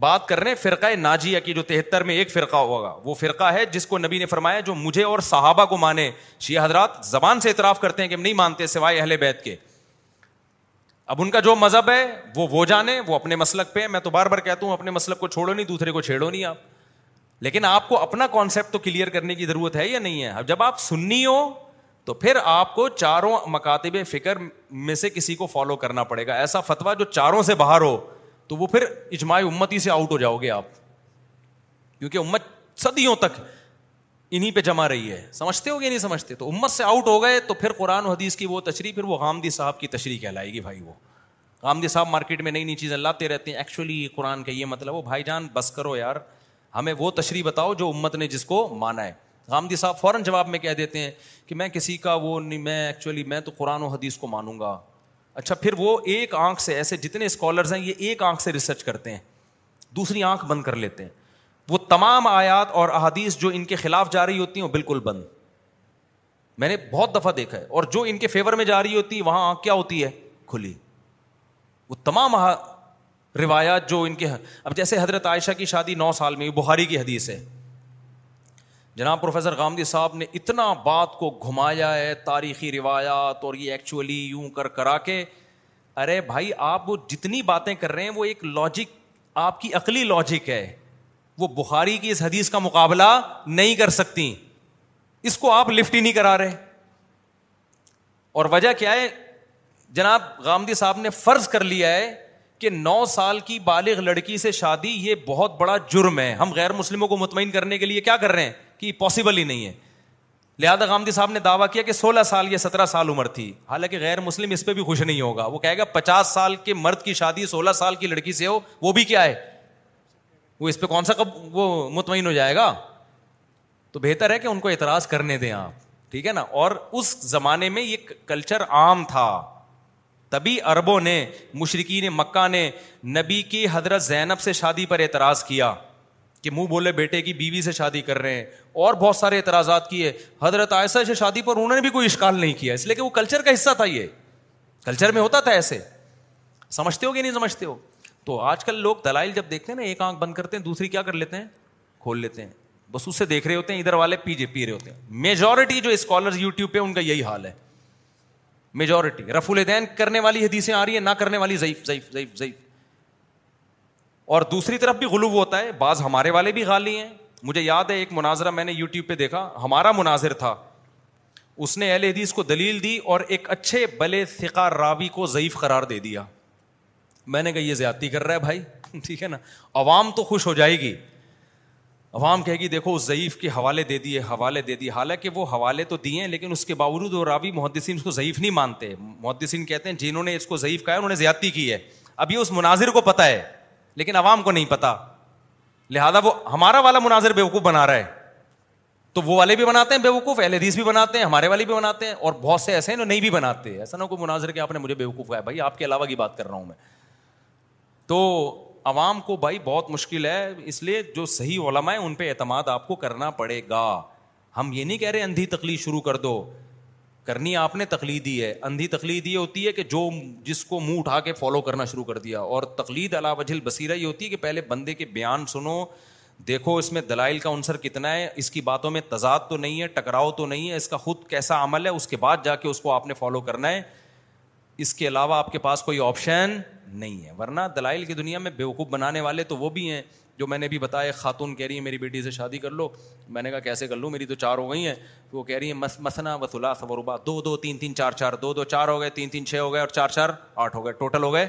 بات کر رہے ہیں فرقہ ناجیہ کی جو تہتر میں ایک فرقہ ہوگا وہ فرقہ ہے جس کو نبی نے فرمایا جو مجھے اور صحابہ کو مانے شیعہ حضرات زبان سے اعتراف کرتے ہیں کہ ہم نہیں مانتے سوائے اہل بیت کے اب ان کا جو مذہب ہے وہ وہ جانے وہ اپنے مسلک پہ میں تو بار بار کہتا ہوں اپنے مسلک کو چھوڑو نہیں دوسرے کو چھیڑو نہیں آپ لیکن آپ کو اپنا کانسیپٹ تو کلیئر کرنے کی ضرورت ہے یا نہیں ہے اب جب آپ سننی ہو تو پھر آپ کو چاروں مکاتب فکر میں سے کسی کو فالو کرنا پڑے گا ایسا فتویٰ جو چاروں سے باہر ہو تو وہ پھر اجماع امتی سے آؤٹ ہو جاؤ گے آپ کیونکہ امت صدیوں تک انہیں پہ جمع رہی ہے سمجھتے ہو گیا نہیں سمجھتے تو امت سے آؤٹ ہو گئے تو پھر قرآن و حدیث کی وہ تشریح پھر وہ غامدی صاحب کی تشریح کہلائے گی بھائی وہ غامدی صاحب مارکیٹ میں نئی نئی چیزیں لاتے رہتے ہیں ایکچولی قرآن کا یہ مطلب وہ بھائی جان بس کرو یار ہمیں وہ تشریح بتاؤ جو امت نے جس کو مانا ہے غامدی صاحب فوراً جواب میں کہہ دیتے ہیں کہ میں کسی کا وہ نہیں میں ایکچولی میں تو قرآن و حدیث کو مانوں گا اچھا پھر وہ ایک آنکھ سے ایسے جتنے اسکالرز ہیں یہ ایک آنکھ سے ریسرچ کرتے ہیں دوسری آنکھ بند کر لیتے ہیں وہ تمام آیات اور احادیث جو ان کے خلاف جا رہی ہوتی ہیں وہ بالکل بند میں نے بہت دفعہ دیکھا ہے اور جو ان کے فیور میں جا رہی ہوتی ہے وہاں آنکھ کیا ہوتی ہے کھلی وہ تمام روایات جو ان کے اب جیسے حضرت عائشہ کی شادی نو سال میں بہاری کی حدیث ہے جناب پروفیسر غامدی صاحب نے اتنا بات کو گھمایا ہے تاریخی روایات اور یہ ایکچولی یوں کر کرا کے ارے بھائی آپ وہ جتنی باتیں کر رہے ہیں وہ ایک لاجک آپ کی عقلی لاجک ہے وہ بخاری کی اس حدیث کا مقابلہ نہیں کر سکتی اس کو آپ لفٹ ہی نہیں کرا رہے اور وجہ کیا ہے جناب غامدی صاحب نے فرض کر لیا ہے کہ نو سال کی بالغ لڑکی سے شادی یہ بہت بڑا جرم ہے ہم غیر مسلموں کو مطمئن کرنے کے لیے کیا کر رہے ہیں کہ پاسبل ہی نہیں ہے لہٰذا دعویٰ کیا کہ سولہ سال یا سترہ سال عمر تھی حالانکہ غیر مسلم اس پہ بھی خوش نہیں ہوگا وہ کہے گا پچاس سال کے مرد کی شادی سولہ سال کی لڑکی سے ہو وہ بھی کیا ہے وہ وہ اس پہ کون سا کب مطمئن ہو جائے گا تو بہتر ہے کہ ان کو اعتراض کرنے دیں آپ ٹھیک ہے نا اور اس زمانے میں یہ کلچر عام تھا تبھی اربوں نے مشرقی نے مکہ نے نبی کی حضرت زینب سے شادی پر اعتراض کیا کہ منہ بولے بیٹے کی بیوی سے شادی کر رہے ہیں اور بہت سارے اعتراضات کیے حضرت سے شادی پر انہوں نے بھی کوئی اشکال نہیں کیا اس لیے کہ وہ کلچر کا حصہ تھا یہ کلچر میں ہوتا تھا ایسے سمجھتے ہو کہ نہیں سمجھتے ہو تو آج کل لوگ دلائل جب دیکھتے ہیں نا ایک آنکھ بند کرتے ہیں دوسری کیا کر لیتے ہیں کھول لیتے ہیں بس اسے دیکھ رہے ہوتے ہیں ادھر والے پی جے پی رہے ہوتے ہیں میجورٹی جو اسکالر یو ٹیوب پہ ان کا یہی حال ہے میجورٹی رف دین کرنے والی حدیثیں آ رہی ہیں نہ کرنے والی ضعیف ضعیف ضعیف ضعیف اور دوسری طرف بھی غلوب ہوتا ہے بعض ہمارے والے بھی غالی ہیں مجھے یاد ہے ایک مناظرہ میں نے یو ٹیوب پہ دیکھا ہمارا مناظر تھا اس نے اہل حدیث کو دلیل دی اور ایک اچھے بلے فقہ راوی کو ضعیف قرار دے دیا میں نے کہا یہ زیادتی کر رہا ہے بھائی ٹھیک ہے نا عوام تو خوش ہو جائے گی عوام کہے گی دیکھو اس ضعیف کے حوالے دے دیے حوالے دے دیے حالانکہ وہ حوالے تو دیے لیکن اس کے باوجود وہ راوی محدثین اس کو ضعیف نہیں مانتے محدثین کہتے ہیں جنہوں نے اس کو ضعیف کہا انہوں نے زیادتی کی ہے اب یہ اس مناظر کو پتہ ہے لیکن عوام کو نہیں پتا لہٰذا وہ ہمارا والا مناظر بے وقوف بنا رہا ہے تو وہ والے بھی بناتے ہیں بے وقوف حدیث بھی بناتے ہیں ہمارے والے بھی بناتے ہیں اور بہت سے ایسے ہیں جو نہیں بھی بناتے ایسا نہ کوئی مناظر کہ آپ نے مجھے بے وقوف ہے آپ کے علاوہ کی بات کر رہا ہوں میں تو عوام کو بھائی بہت مشکل ہے اس لیے جو صحیح علما ہے ان پہ اعتماد آپ کو کرنا پڑے گا ہم یہ نہیں کہہ رہے اندھی تکلیف شروع کر دو کرنی آپ نے تقلیدی ہے اندھی تکلید یہ ہوتی ہے کہ جو جس کو منہ اٹھا کے فالو کرنا شروع کر دیا اور تقلید علا وجل بصیرہ یہ ہوتی ہے کہ پہلے بندے کے بیان سنو دیکھو اس میں دلائل کا عنصر کتنا ہے اس کی باتوں میں تضاد تو نہیں ہے ٹکراؤ تو نہیں ہے اس کا خود کیسا عمل ہے اس کے بعد جا کے اس کو آپ نے فالو کرنا ہے اس کے علاوہ آپ کے پاس کوئی آپشن نہیں ہے ورنہ دلائل کی دنیا میں بیوقوف بنانے والے تو وہ بھی ہیں جو میں نے بھی بتایا خاتون کہہ رہی ہے میری بیٹی سے شادی کر لو میں نے کہا کیسے کر لوں میری تو چار ہو گئی ہیں تو وہ کہہ رہی ہیں مسنا دو دو دو دو تین تین تین تین چار چار چار ہو ہو گئے چھ گئے اور چار چار آٹھ ہو گئے ٹوٹل ہو گئے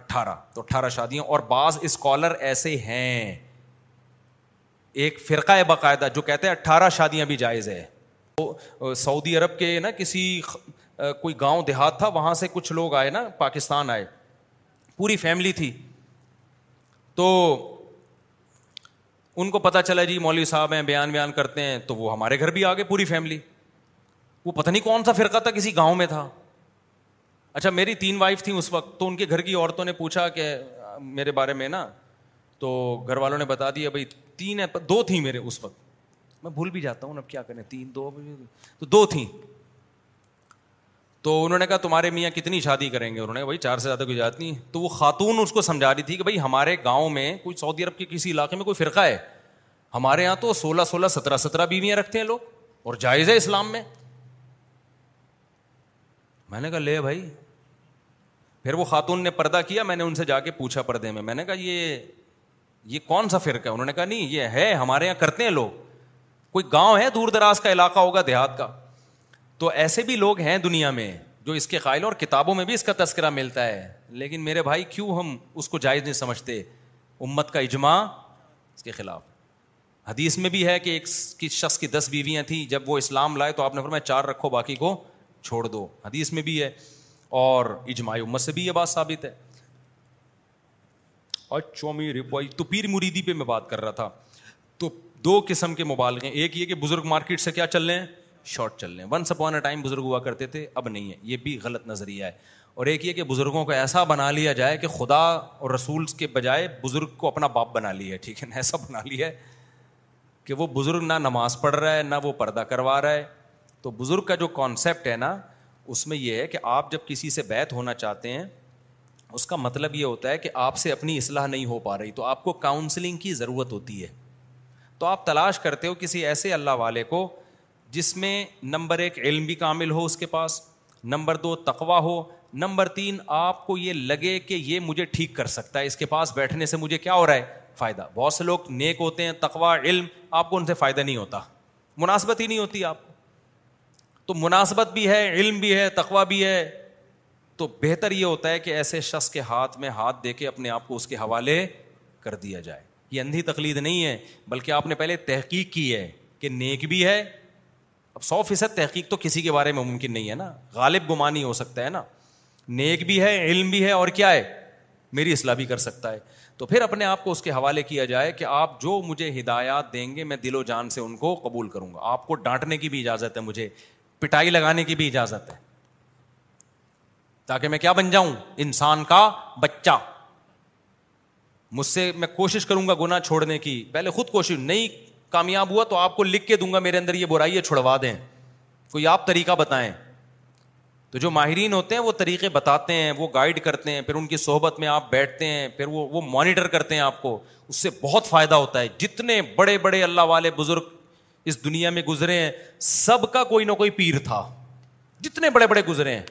اٹھارہ اٹھارہ تو شادیاں اور بعض اسکالر ایسے ہیں ایک فرقہ ہے باقاعدہ جو کہتے ہیں اٹھارہ شادیاں بھی جائز ہے سعودی عرب کے نا کسی کوئی گاؤں دیہات تھا وہاں سے کچھ لوگ آئے نا پاکستان آئے پوری فیملی تھی تو ان کو پتا چلا جی مولوی صاحب ہیں بیان بیان کرتے ہیں تو وہ ہمارے گھر بھی آ گئے پوری فیملی وہ پتہ نہیں کون سا فرقہ تھا کسی گاؤں میں تھا اچھا میری تین وائف تھیں اس وقت تو ان کے گھر کی عورتوں نے پوچھا کہ میرے بارے میں نا تو گھر والوں نے بتا دیا بھائی تین ہے دو تھیں میرے اس وقت میں بھول بھی جاتا ہوں اب کیا کریں تین دو تو دو تھیں تو انہوں نے کہا تمہارے میاں کتنی شادی کریں گے انہوں نے بھائی چار سے زیادہ کوئی جات نہیں تو وہ خاتون اس کو سمجھا رہی تھی کہ بھائی ہمارے گاؤں میں کوئی سعودی عرب کے کسی علاقے میں کوئی فرقہ ہے ہمارے یہاں تو سولہ سولہ سترہ سترہ بیویاں رکھتے ہیں لوگ اور جائز ہے اسلام میں نے کہا لے بھائی پھر وہ خاتون نے پردہ کیا میں نے ان سے جا کے پوچھا پردے میں میں نے کہا یہ یہ کون سا فرقہ ہے انہوں نے کہا نہیں یہ ہے ہمارے یہاں کرتے ہیں لوگ کوئی گاؤں ہے دور دراز کا علاقہ ہوگا دیہات کا تو ایسے بھی لوگ ہیں دنیا میں جو اس کے قائل اور کتابوں میں بھی اس کا تذکرہ ملتا ہے لیکن میرے بھائی کیوں ہم اس کو جائز نہیں سمجھتے امت کا اجماع اس کے خلاف حدیث میں بھی ہے کہ ایک شخص کی دس بیویاں تھیں جب وہ اسلام لائے تو آپ نے فرمایا چار رکھو باقی کو چھوڑ دو حدیث میں بھی ہے اور اجماع امت سے بھی یہ بات ثابت ہے تو پیر مریدی پہ میں بات کر رہا تھا تو دو قسم کے مبالغے ایک یہ کہ بزرگ مارکیٹ سے کیا چل رہے ہیں شارٹ چل رہے ہیں اے ٹائم بزرگ ہوا کرتے تھے اب نہیں ہے یہ بھی غلط نظریہ ہے اور ایک یہ کہ بزرگوں کو ایسا بنا لیا جائے کہ خدا اور رسول کے بجائے بزرگ کو اپنا باپ بنا لیا ہے ہے ٹھیک ایسا بنا لیا ہے کہ وہ بزرگ نہ نماز پڑھ رہا ہے نہ وہ پردہ کروا رہا ہے تو بزرگ کا جو کانسیپٹ ہے نا اس میں یہ ہے کہ آپ جب کسی سے بیت ہونا چاہتے ہیں اس کا مطلب یہ ہوتا ہے کہ آپ سے اپنی اصلاح نہیں ہو پا رہی تو آپ کو کاؤنسلنگ کی ضرورت ہوتی ہے تو آپ تلاش کرتے ہو کسی ایسے اللہ والے کو جس میں نمبر ایک علم بھی کامل ہو اس کے پاس نمبر دو تقوا ہو نمبر تین آپ کو یہ لگے کہ یہ مجھے ٹھیک کر سکتا ہے اس کے پاس بیٹھنے سے مجھے کیا ہو رہا ہے فائدہ بہت سے لوگ نیک ہوتے ہیں تقوا علم آپ کو ان سے فائدہ نہیں ہوتا مناسبت ہی نہیں ہوتی آپ تو مناسبت بھی ہے علم بھی ہے تقوا بھی ہے تو بہتر یہ ہوتا ہے کہ ایسے شخص کے ہاتھ میں ہاتھ دے کے اپنے آپ کو اس کے حوالے کر دیا جائے یہ اندھی تقلید نہیں ہے بلکہ آپ نے پہلے تحقیق کی ہے کہ نیک بھی ہے سو فیصد تحقیق تو کسی کے بارے میں ممکن نہیں ہے نا غالب گمانی ہو سکتا ہے نا نیک بھی ہے علم بھی ہے اور کیا ہے میری اصلاح بھی کر سکتا ہے تو پھر اپنے آپ کو اس کے حوالے کیا جائے کہ آپ جو مجھے ہدایات دیں گے میں دل و جان سے ان کو قبول کروں گا آپ کو ڈانٹنے کی بھی اجازت ہے مجھے پٹائی لگانے کی بھی اجازت ہے تاکہ میں کیا بن جاؤں انسان کا بچہ مجھ سے میں کوشش کروں گا گنا چھوڑنے کی پہلے خود کوشش نہیں کامیاب ہوا تو آپ کو لکھ کے دوں گا میرے اندر یہ برائی ہے چھڑوا دیں کوئی آپ طریقہ بتائیں تو جو ماہرین ہوتے ہیں وہ طریقے بتاتے ہیں وہ گائڈ کرتے ہیں پھر ان کی صحبت میں آپ بیٹھتے ہیں پھر وہ وہ مانیٹر کرتے ہیں آپ کو اس سے بہت فائدہ ہوتا ہے جتنے بڑے بڑے اللہ والے بزرگ اس دنیا میں گزرے ہیں سب کا کوئی نہ کوئی پیر تھا جتنے بڑے بڑے گزرے ہیں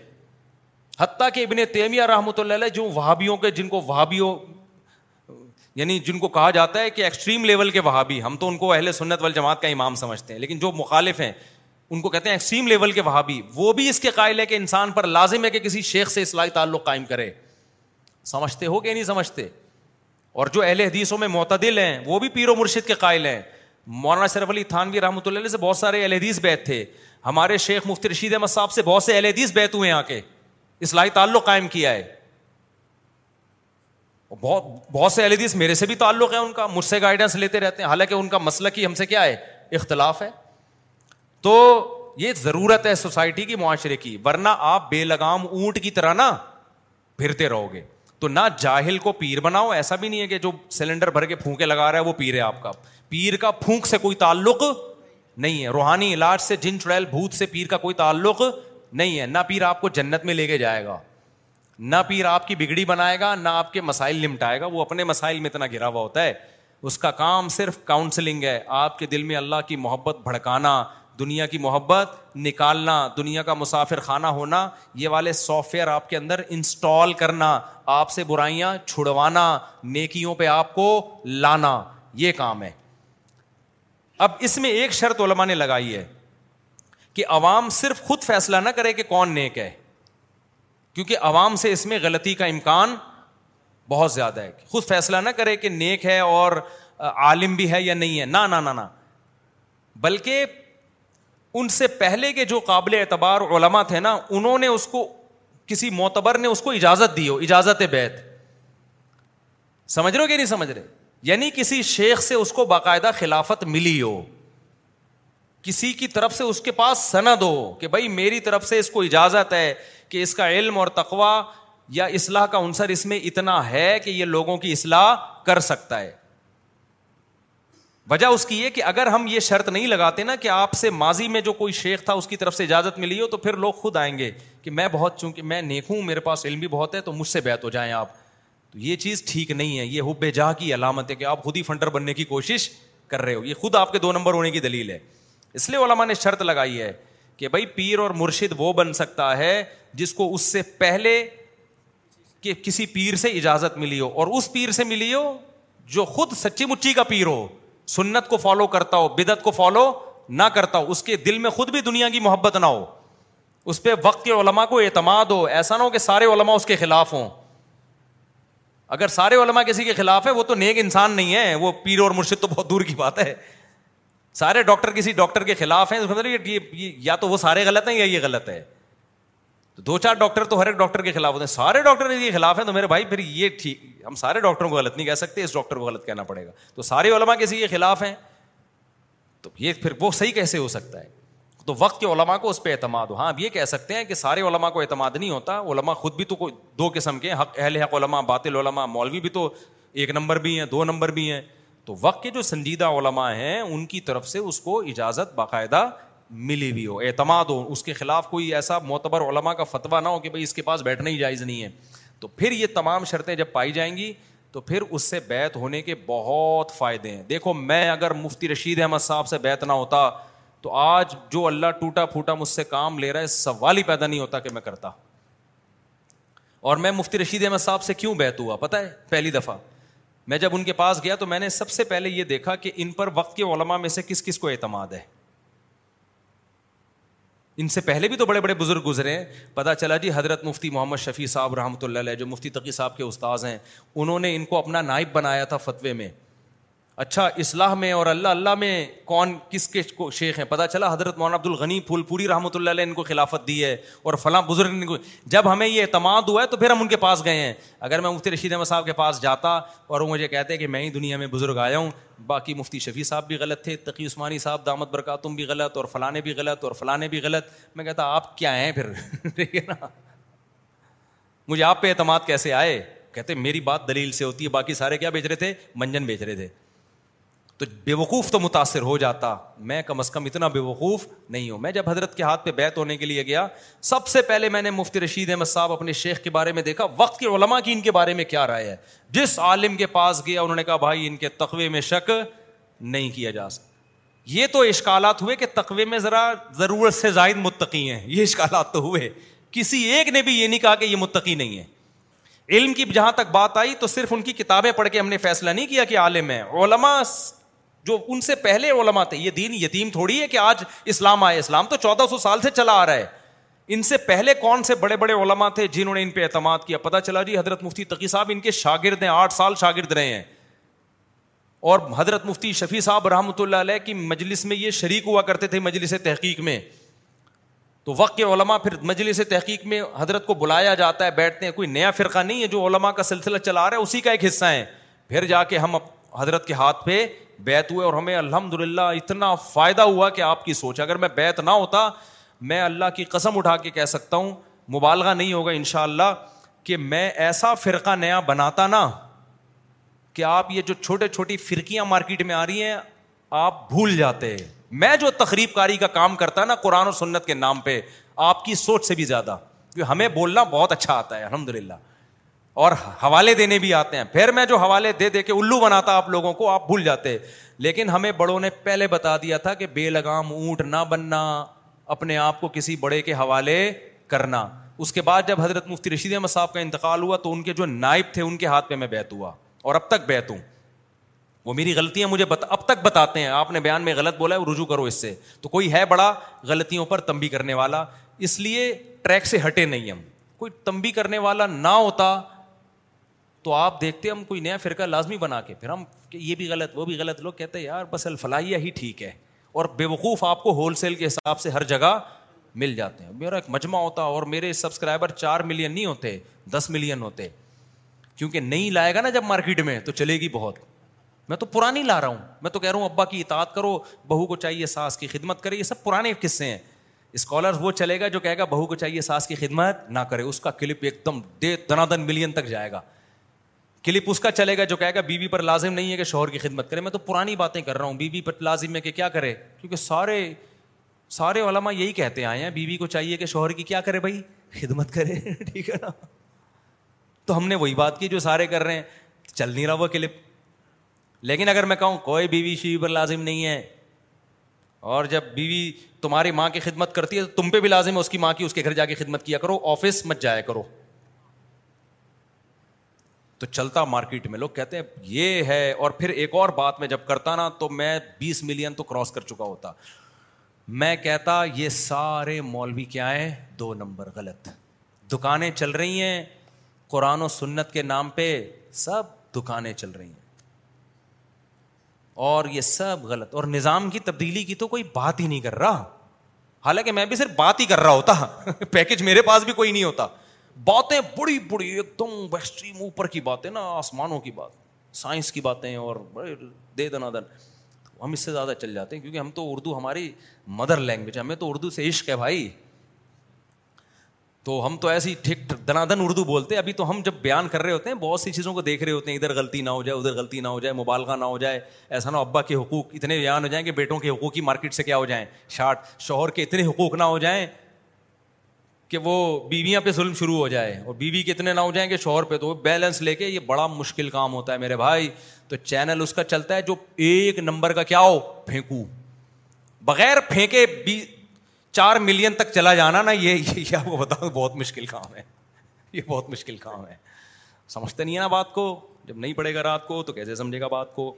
حتیٰ کہ ابن تیمیہ رحمۃ اللہ علیہ جو وہابیوں کے جن کو وہابیوں یعنی جن کو کہا جاتا ہے کہ ایکسٹریم لیول کے وہابی ہم تو ان کو اہل سنت وال جماعت کا امام سمجھتے ہیں لیکن جو مخالف ہیں ان کو کہتے ہیں ایکسٹریم لیول کے وہابی وہ بھی اس کے قائل ہے کہ انسان پر لازم ہے کہ کسی شیخ سے اصلاحی تعلق قائم کرے سمجھتے ہو کہ نہیں سمجھتے اور جو اہل حدیثوں میں معتدل ہیں وہ بھی پیر و مرشد کے قائل ہیں مولانا شرف علی تھانوی رحمۃ اللہ علیہ سے بہت سارے اہل حدیث بیت تھے ہمارے شیخ مفتی رشید احمد صاحب سے بہت سے اہل حدیث بیت ہوئے ہیں آ کے اصلاحی تعلق قائم کیا ہے بہت بہت سے میرے سے بھی تعلق ہے ان کا مجھ سے گائیڈنس لیتے رہتے ہیں حالانکہ ان کا مسئلہ کی ہم سے کیا ہے اختلاف ہے تو یہ ضرورت ہے سوسائٹی کی معاشرے کی ورنہ آپ بے لگام اونٹ کی طرح نہ پھرتے رہو گے تو نہ جاہل کو پیر بناؤ ایسا بھی نہیں ہے کہ جو سلنڈر بھر کے پھونکے لگا رہا ہے وہ پیر ہے آپ کا پیر کا پھونک سے کوئی تعلق نہیں ہے روحانی علاج سے جن چڑیل بھوت سے پیر کا کوئی تعلق نہیں ہے نہ پیر آپ کو جنت میں لے کے جائے گا نہ پیر آپ کی بگڑی بنائے گا نہ آپ کے مسائل نمٹائے گا وہ اپنے مسائل میں اتنا گرا ہوا ہوتا ہے اس کا کام صرف کاؤنسلنگ ہے آپ کے دل میں اللہ کی محبت بھڑکانا دنیا کی محبت نکالنا دنیا کا مسافر خانہ ہونا یہ والے سافٹ ویئر آپ کے اندر انسٹال کرنا آپ سے برائیاں چھڑوانا نیکیوں پہ آپ کو لانا یہ کام ہے اب اس میں ایک شرط علما نے لگائی ہے کہ عوام صرف خود فیصلہ نہ کرے کہ کون نیک ہے کیونکہ عوام سے اس میں غلطی کا امکان بہت زیادہ ہے خود فیصلہ نہ کرے کہ نیک ہے اور عالم بھی ہے یا نہیں ہے نہ بلکہ ان سے پہلے کے جو قابل اعتبار علما تھے نا انہوں نے اس کو کسی معتبر نے اس کو اجازت دی ہو اجازت بیت سمجھ رہے ہو کہ نہیں سمجھ رہے یعنی کسی شیخ سے اس کو باقاعدہ خلافت ملی ہو کسی کی طرف سے اس کے پاس سند ہو کہ بھائی میری طرف سے اس کو اجازت ہے کہ اس کا علم اور تقوا یا اصلاح کا عنصر اس میں اتنا ہے کہ یہ لوگوں کی اصلاح کر سکتا ہے وجہ اس کی یہ کہ اگر ہم یہ شرط نہیں لگاتے نا کہ آپ سے ماضی میں جو کوئی شیخ تھا اس کی طرف سے اجازت ملی ہو تو پھر لوگ خود آئیں گے کہ میں بہت چونکہ میں نیک ہوں میرے پاس علم بھی بہت ہے تو مجھ سے بیت ہو جائیں آپ تو یہ چیز ٹھیک نہیں ہے یہ حب جا کی علامت ہے کہ آپ خود ہی فنڈر بننے کی کوشش کر رہے ہو یہ خود آپ کے دو نمبر ہونے کی دلیل ہے اس لیے علما نے شرط لگائی ہے کہ بھائی پیر اور مرشد وہ بن سکتا ہے جس کو اس سے پہلے کہ کسی پیر سے اجازت ملی ہو اور اس پیر سے ملی ہو جو خود سچی مچی کا پیر ہو سنت کو فالو کرتا ہو بدت کو فالو نہ کرتا ہو اس کے دل میں خود بھی دنیا کی محبت نہ ہو اس پہ وقت کے علما کو اعتماد ہو ایسا نہ ہو کہ سارے علما اس کے خلاف ہوں اگر سارے علما کسی کے خلاف ہے وہ تو نیک انسان نہیں ہے وہ پیر اور مرشد تو بہت دور کی بات ہے سارے ڈاکٹر کسی ڈاکٹر کے خلاف ہیں مطلب یا تو وہ سارے غلط ہیں یا یہ غلط ہے تو دو چار ڈاکٹر تو ہر ایک ڈاکٹر کے خلاف ہوتے ہیں سارے ڈاکٹر کے خلاف ہیں تو میرے بھائی پھر یہ ٹھیک ہم سارے ڈاکٹروں کو غلط نہیں کہہ سکتے اس ڈاکٹر کو غلط کہنا پڑے گا تو سارے علما کسی کے خلاف ہیں تو یہ پھر وہ صحیح کیسے ہو سکتا ہے تو وقت کے علما کو اس پہ اعتماد ہو ہاں اب یہ کہہ سکتے ہیں کہ سارے علما کو اعتماد نہیں ہوتا علما خود بھی تو دو قسم کے حق اہل حق علما باطل علما مولوی بھی تو ایک نمبر بھی ہیں دو نمبر بھی ہیں تو وقت کے جو سنجیدہ علماء ہیں ان کی طرف سے اس کو اجازت باقاعدہ ملی بھی ہو اعتماد ہو اس کے خلاف کوئی ایسا معتبر علماء کا فتویٰ نہ ہو کہ بھائی اس کے پاس بیٹھنا ہی جائز نہیں ہے تو پھر یہ تمام شرطیں جب پائی جائیں گی تو پھر اس سے بیت ہونے کے بہت فائدے ہیں دیکھو میں اگر مفتی رشید احمد صاحب سے بیت نہ ہوتا تو آج جو اللہ ٹوٹا پھوٹا مجھ سے کام لے رہا ہے سوال ہی پیدا نہیں ہوتا کہ میں کرتا اور میں مفتی رشید احمد صاحب سے کیوں بیت ہوا پتہ ہے پہلی دفعہ میں جب ان کے پاس گیا تو میں نے سب سے پہلے یہ دیکھا کہ ان پر وقت کے علما میں سے کس کس کو اعتماد ہے ان سے پہلے بھی تو بڑے بڑے بزرگ گزرے ہیں پتا چلا جی حضرت مفتی محمد شفیع صاحب رحمۃ اللہ علیہ جو مفتی تقی صاحب کے استاذ ہیں انہوں نے ان کو اپنا نائب بنایا تھا فتوے میں اچھا اصلاح میں اور اللہ اللہ میں کون کس کے شیخ ہیں پتہ چلا حضرت مولانا عبد الغنی پھول پوری رحمۃ اللہ علیہ ان کو خلافت دی ہے اور فلاں بزرگ نے جب ہمیں یہ اعتماد ہوا ہے تو پھر ہم ان کے پاس گئے ہیں اگر میں مفتی رشید احمد صاحب کے پاس جاتا اور وہ مجھے کہتے کہ میں ہی دنیا میں بزرگ آیا ہوں باقی مفتی شفیع صاحب بھی غلط تھے تقی عثمانی صاحب دامت برکاتم بھی غلط اور فلاں بھی غلط اور فلاں بھی غلط میں کہتا آپ کیا ہیں پھر ٹھیک ہے نا مجھے آپ پہ اعتماد کیسے آئے کہتے میری بات دلیل سے ہوتی ہے باقی سارے کیا بیچ رہے تھے منجن بیچ رہے تھے بے وقوف تو متاثر ہو جاتا میں کم از کم اتنا بے وقوف نہیں ہوں میں جب حضرت کے ہاتھ پہ بیت ہونے کے لیے گیا سب سے پہلے میں نے مفتی رشید احمد صاحب اپنے شیخ کے بارے میں دیکھا وقت کی علماء کی ان کے بارے میں کیا رائے ہے جس عالم کے پاس گیا انہوں نے کہا بھائی ان کے تقوے میں شک نہیں کیا جا سکتا یہ تو اشکالات ہوئے کہ تقوے میں ذرا ضرورت سے زائد متقی ہیں یہ اشکالات تو ہوئے کسی ایک نے بھی یہ نہیں کہا کہ یہ متقی نہیں ہے علم کی جہاں تک بات آئی تو صرف ان کی کتابیں پڑھ کے ہم نے فیصلہ نہیں کیا کہ عالم ہے علماء جو ان سے پہلے علماء تھے یہ دین یتیم تھوڑی ہے کہ آج اسلام آئے اسلام تو چودہ سو سال سے چلا آ رہا ہے ان سے پہلے کون سے بڑے بڑے علماء تھے جنہوں نے ان پہ اعتماد کیا پتا چلا جی حضرت مفتی تقی صاحب ان کے شاگرد ہیں آٹھ سال شاگرد رہے ہیں اور حضرت مفتی شفیع صاحب رحمۃ اللہ علیہ کی مجلس میں یہ شریک ہوا کرتے تھے مجلس تحقیق میں تو وقت کے علماء پھر مجلس تحقیق میں حضرت کو بلایا جاتا ہے بیٹھتے ہیں کوئی نیا فرقہ نہیں ہے جو علماء کا سلسلہ چلا رہا ہے اسی کا ایک حصہ ہے پھر جا کے ہم حضرت کے ہاتھ پہ بیت ہوئے اور ہمیں الحمد للہ اتنا فائدہ ہوا کہ آپ کی سوچ اگر میں بیت نہ ہوتا میں اللہ کی قسم اٹھا کے کہہ سکتا ہوں مبالغہ نہیں ہوگا ان شاء اللہ کہ میں ایسا فرقہ نیا بناتا نا کہ آپ یہ جو چھوٹے چھوٹی فرقیاں مارکیٹ میں آ رہی ہیں آپ بھول جاتے ہیں میں جو تقریب کاری کا کام کرتا نا قرآن و سنت کے نام پہ آپ کی سوچ سے بھی زیادہ کیونکہ ہمیں بولنا بہت اچھا آتا ہے الحمد للہ اور حوالے دینے بھی آتے ہیں پھر میں جو حوالے دے دے کے الو بناتا آپ لوگوں کو آپ بھول جاتے لیکن ہمیں بڑوں نے پہلے بتا دیا تھا کہ بے لگام اونٹ نہ بننا اپنے آپ کو کسی بڑے کے حوالے کرنا اس کے بعد جب حضرت مفتی رشید احمد صاحب کا انتقال ہوا تو ان کے جو نائب تھے ان کے ہاتھ پہ میں بیت ہوا اور اب تک بیت ہوں وہ میری غلطیاں مجھے اب تک بتاتے ہیں آپ نے بیان میں غلط بولا ہے رجوع کرو اس سے تو کوئی ہے بڑا غلطیوں پر تمبی کرنے والا اس لیے ٹریک سے ہٹے نہیں ہم کوئی تمبی کرنے والا نہ ہوتا تو آپ دیکھتے ہم کوئی نیا فرقہ لازمی بنا کے پھر ہم کہ یہ بھی غلط وہ بھی غلط لوگ کہتے ہیں یار بس الفلاحیہ ہی ٹھیک ہے اور بیوقوف آپ کو ہول سیل کے حساب سے ہر جگہ مل جاتے ہیں میرا ایک مجمع ہوتا اور میرے سبسکرائبر چار ملین نہیں ہوتے دس ملین ہوتے کیونکہ نہیں لائے گا نا جب مارکیٹ میں تو چلے گی بہت میں تو پرانی لا رہا ہوں میں تو کہہ رہا ہوں ابا کی اطاعت کرو بہو کو چاہیے ساس کی خدمت کرے یہ سب پرانے قصے ہیں اسکالر وہ چلے گا جو کہے گا بہو کو چاہیے ساس کی خدمت نہ کرے اس کا کلپ ایک دم دے دنا دن ملین تک جائے گا کلپ اس کا چلے گا جو کہے گا بیوی بی پر لازم نہیں ہے کہ شوہر کی خدمت کرے میں تو پرانی باتیں کر رہا ہوں بیوی بی پر لازم ہے کہ کیا کرے کیونکہ سارے سارے علماء یہی کہتے آئے ہیں بیوی بی کو چاہیے کہ شوہر کی کیا کرے بھائی خدمت کرے ٹھیک ہے نا تو ہم نے وہی بات کی جو سارے کر رہے ہیں چل نہیں رہا وہ کلپ لیکن اگر میں کہوں کوئی بیوی بی شیوی پر لازم نہیں ہے اور جب بیوی تمہاری ماں کی خدمت کرتی ہے تو تم پہ بھی لازم ہے اس کی ماں کی اس کے گھر جا کے خدمت کیا کرو آفس مت جایا کرو تو چلتا مارکیٹ میں لوگ کہتے ہیں یہ ہے اور پھر ایک اور بات میں جب کرتا نا تو میں بیس ملین تو کراس کر چکا ہوتا میں کہتا یہ سارے مولوی کیا ہیں دو نمبر غلط دکانیں چل رہی ہیں قرآن و سنت کے نام پہ سب دکانیں چل رہی ہیں اور یہ سب غلط اور نظام کی تبدیلی کی تو کوئی بات ہی نہیں کر رہا حالانکہ میں بھی صرف بات ہی کر رہا ہوتا پیکج میرے پاس بھی کوئی نہیں ہوتا باتیں بڑی بڑی ایک دم اوپر کی باتیں نا آسمانوں کی بات سائنس کی باتیں اور بڑے دے دن ہم اس سے زیادہ چل جاتے ہیں کیونکہ ہم تو اردو ہماری مدر لینگویج ہمیں تو اردو سے عشق ہے بھائی تو ہم تو ایسی ٹھیک دنا دن اردو بولتے ہیں ابھی تو ہم جب بیان کر رہے ہوتے ہیں بہت سی چیزوں کو دیکھ رہے ہوتے ہیں ادھر غلطی نہ ہو جائے ادھر غلطی نہ ہو جائے مبالغہ کا نہ ہو جائے ایسا نہ ابا کے حقوق اتنے بیان ہو جائیں کہ بیٹوں کے حقوق مارکیٹ سے کیا ہو جائیں شارٹ شوہر کے اتنے حقوق نہ ہو جائیں کہ وہ بیویاں پہ ظلم شروع ہو جائے اور بیوی کے کتنے نہ ہو جائیں گے شوہر پہ تو وہ بیلنس لے کے یہ بڑا مشکل کام ہوتا ہے میرے بھائی تو چینل اس کا چلتا ہے جو ایک نمبر کا کیا ہو پھینکو بغیر پھینکے بی چار ملین تک چلا جانا نا یہ آپ کو بتاؤں بہت مشکل کام ہے یہ بہت مشکل کام ہے سمجھتے نہیں ہے نا بات کو جب نہیں پڑے گا رات کو تو کیسے سمجھے گا بات کو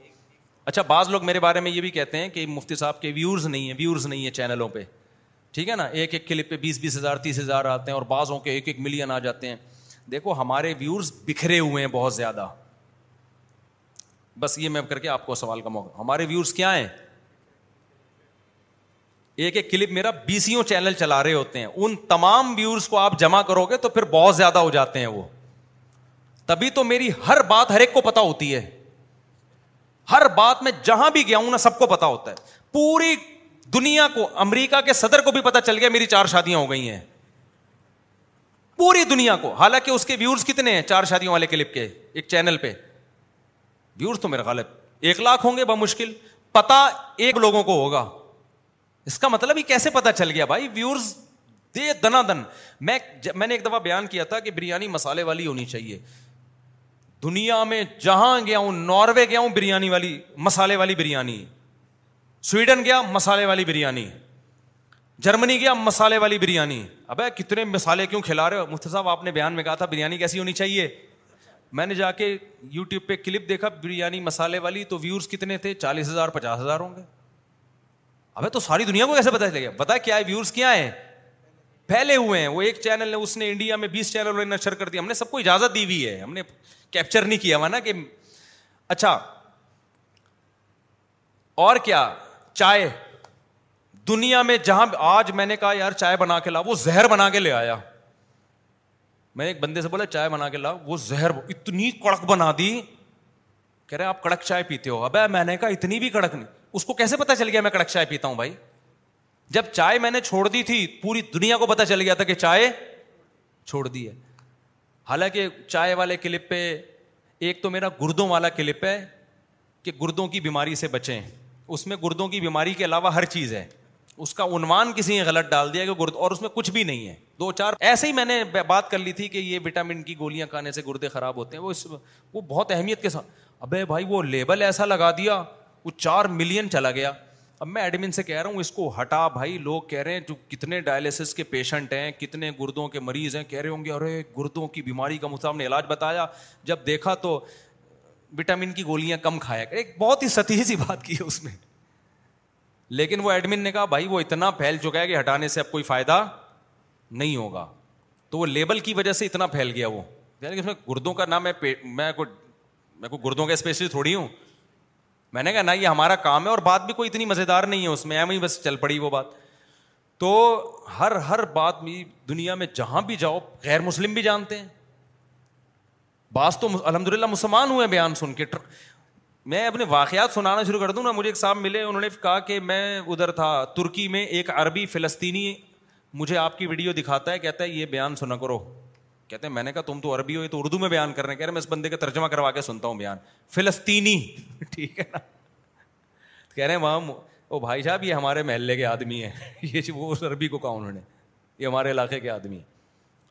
اچھا بعض لوگ میرے بارے میں یہ بھی کہتے ہیں کہ مفتی صاحب کے ویورز نہیں ہیں ویورز نہیں ہیں چینلوں پہ ٹھیک ہے نا ایک ایک کلپ پہ بیس بیس ہزار تیس ہزار آتے ہیں اور بعضوں کے ایک ایک ملین آ جاتے ہیں دیکھو ہمارے ویورز بکھرے ہوئے ہیں بہت زیادہ بس یہ میں کر کے آپ کو سوال کا موقع ہمارے ویورز کیا ہیں ایک ایک کلپ میرا بیسوں چینل چلا رہے ہوتے ہیں ان تمام ویورز کو آپ جمع کرو گے تو پھر بہت زیادہ ہو جاتے ہیں وہ تبھی تو میری ہر بات ہر ایک کو پتا ہوتی ہے ہر بات میں جہاں بھی گیا ہوں نا سب کو پتا ہوتا ہے پوری دنیا کو امریکہ کے صدر کو بھی پتا چل گیا میری چار شادیاں ہو گئی ہیں پوری دنیا کو حالانکہ اس کے کتنے ہیں چار شادیوں والے کلپ کے ایک ایک چینل پہ تو غالب لاکھ ہوں گے بمشکل پتا ایک لوگوں کو ہوگا اس کا مطلب کیسے پتا چل گیا بھائی ویورز دے دنا دن میں میں نے ایک دفعہ بیان کیا تھا کہ بریانی مسالے والی ہونی چاہیے دنیا میں جہاں گیا ہوں ناروے گیا ہوں بریانی والی مسالے والی بریانی سویڈن گیا مسالے والی بریانی جرمنی گیا مسالے والی بریانی ابے کتنے مسالے کیوں کھلا رہے ہو مفت صاحب آپ نے بیان میں کہا تھا بریانی کیسی ہونی چاہیے میں نے جا کے یو ٹیوب پہ کلپ دیکھا بریانی مسالے والی تو ویورس کتنے تھے چالیس ہزار پچاس ہزار ہوں گے ابھی تو ساری دنیا کو کیسے پتا چلے گا پتا کیا ہے ویورس کیا ہیں پھیلے ہوئے ہیں وہ ایک چینل نے اس نے انڈیا میں بیس چینل نے نشر کر دیا ہم نے سب کو اجازت دی ہوئی ہے ہم نے کیپچر نہیں کیا ہوا نا کہ اچھا اور کیا چائے دنیا میں جہاں آج میں نے کہا یار چائے بنا کے لا وہ زہر بنا کے لے آیا میں نے ایک بندے سے بولا چائے بنا کے لا وہ زہر اتنی کڑک بنا دی کہہ رہے آپ کڑک چائے پیتے ہو اب میں نے کہا اتنی بھی کڑک نہیں اس کو کیسے پتا چل گیا میں کڑک چائے پیتا ہوں بھائی جب چائے میں نے چھوڑ دی تھی پوری دنیا کو پتا چل گیا تھا کہ چائے چھوڑ دی ہے حالانکہ چائے والے کلپ پہ ایک تو میرا گردوں والا کلپ ہے کہ گردوں کی بیماری سے بچیں اس میں گردوں کی بیماری کے علاوہ ہر چیز ہے اس کا عنوان کسی نے غلط ڈال دیا کہ گرد اور اس میں کچھ بھی نہیں ہے دو چار ایسے ہی میں نے بات کر لی تھی کہ یہ وٹامن کی گولیاں کھانے سے گردے خراب ہوتے ہیں وہ وہ اس بہت اہمیت کے ساتھ ابے بھائی وہ لیبل ایسا لگا دیا وہ چار ملین چلا گیا اب میں ایڈمن سے کہہ رہا ہوں اس کو ہٹا بھائی لوگ کہہ رہے ہیں جو کتنے ڈائلسس کے پیشنٹ ہیں کتنے گردوں کے مریض ہیں کہہ رہے ہوں گے ارے گردوں کی بیماری کا مجھ نے علاج بتایا جب دیکھا تو وٹامن کی گولیاں کم کھایا کر ایک بہت ہی ستی سی بات کی ہے اس میں لیکن وہ ایڈمن نے کہا بھائی وہ اتنا پھیل چکا ہے کہ ہٹانے سے اب کوئی فائدہ نہیں ہوگا تو وہ لیبل کی وجہ سے اتنا پھیل گیا وہ یعنی کہ اس میں گردوں کا نہ میں میں کوئی میں کوئی گردوں کا اسپیشلی تھوڑی ہوں میں نے کہا نہ یہ ہمارا کام ہے اور بات بھی کوئی اتنی مزیدار نہیں ہے اس میں ایم ہی بس چل پڑی وہ بات تو ہر ہر بات دنیا میں جہاں بھی جاؤ غیر مسلم بھی جانتے ہیں بعض تو الحمد للہ مسلمان ہوئے بیان سن کے میں اپنے واقعات سنانا شروع کر دوں نا مجھے ایک صاحب ملے انہوں نے کہا کہ میں ادھر تھا ترکی میں ایک عربی فلسطینی مجھے آپ کی ویڈیو دکھاتا ہے کہتا ہے یہ بیان سنا کرو کہتے ہیں میں نے کہا تم تو عربی ہو یہ تو اردو میں بیان کر رہے ہیں کہہ رہے میں اس بندے کا ترجمہ کروا کے سنتا ہوں بیان فلسطینی ٹھیک ہے نا کہہ رہے ہیں وہاں او بھائی صاحب یہ ہمارے محلے کے آدمی ہیں یہ وہ اس عربی کو کہا انہوں نے یہ ہمارے علاقے کے آدمی ہیں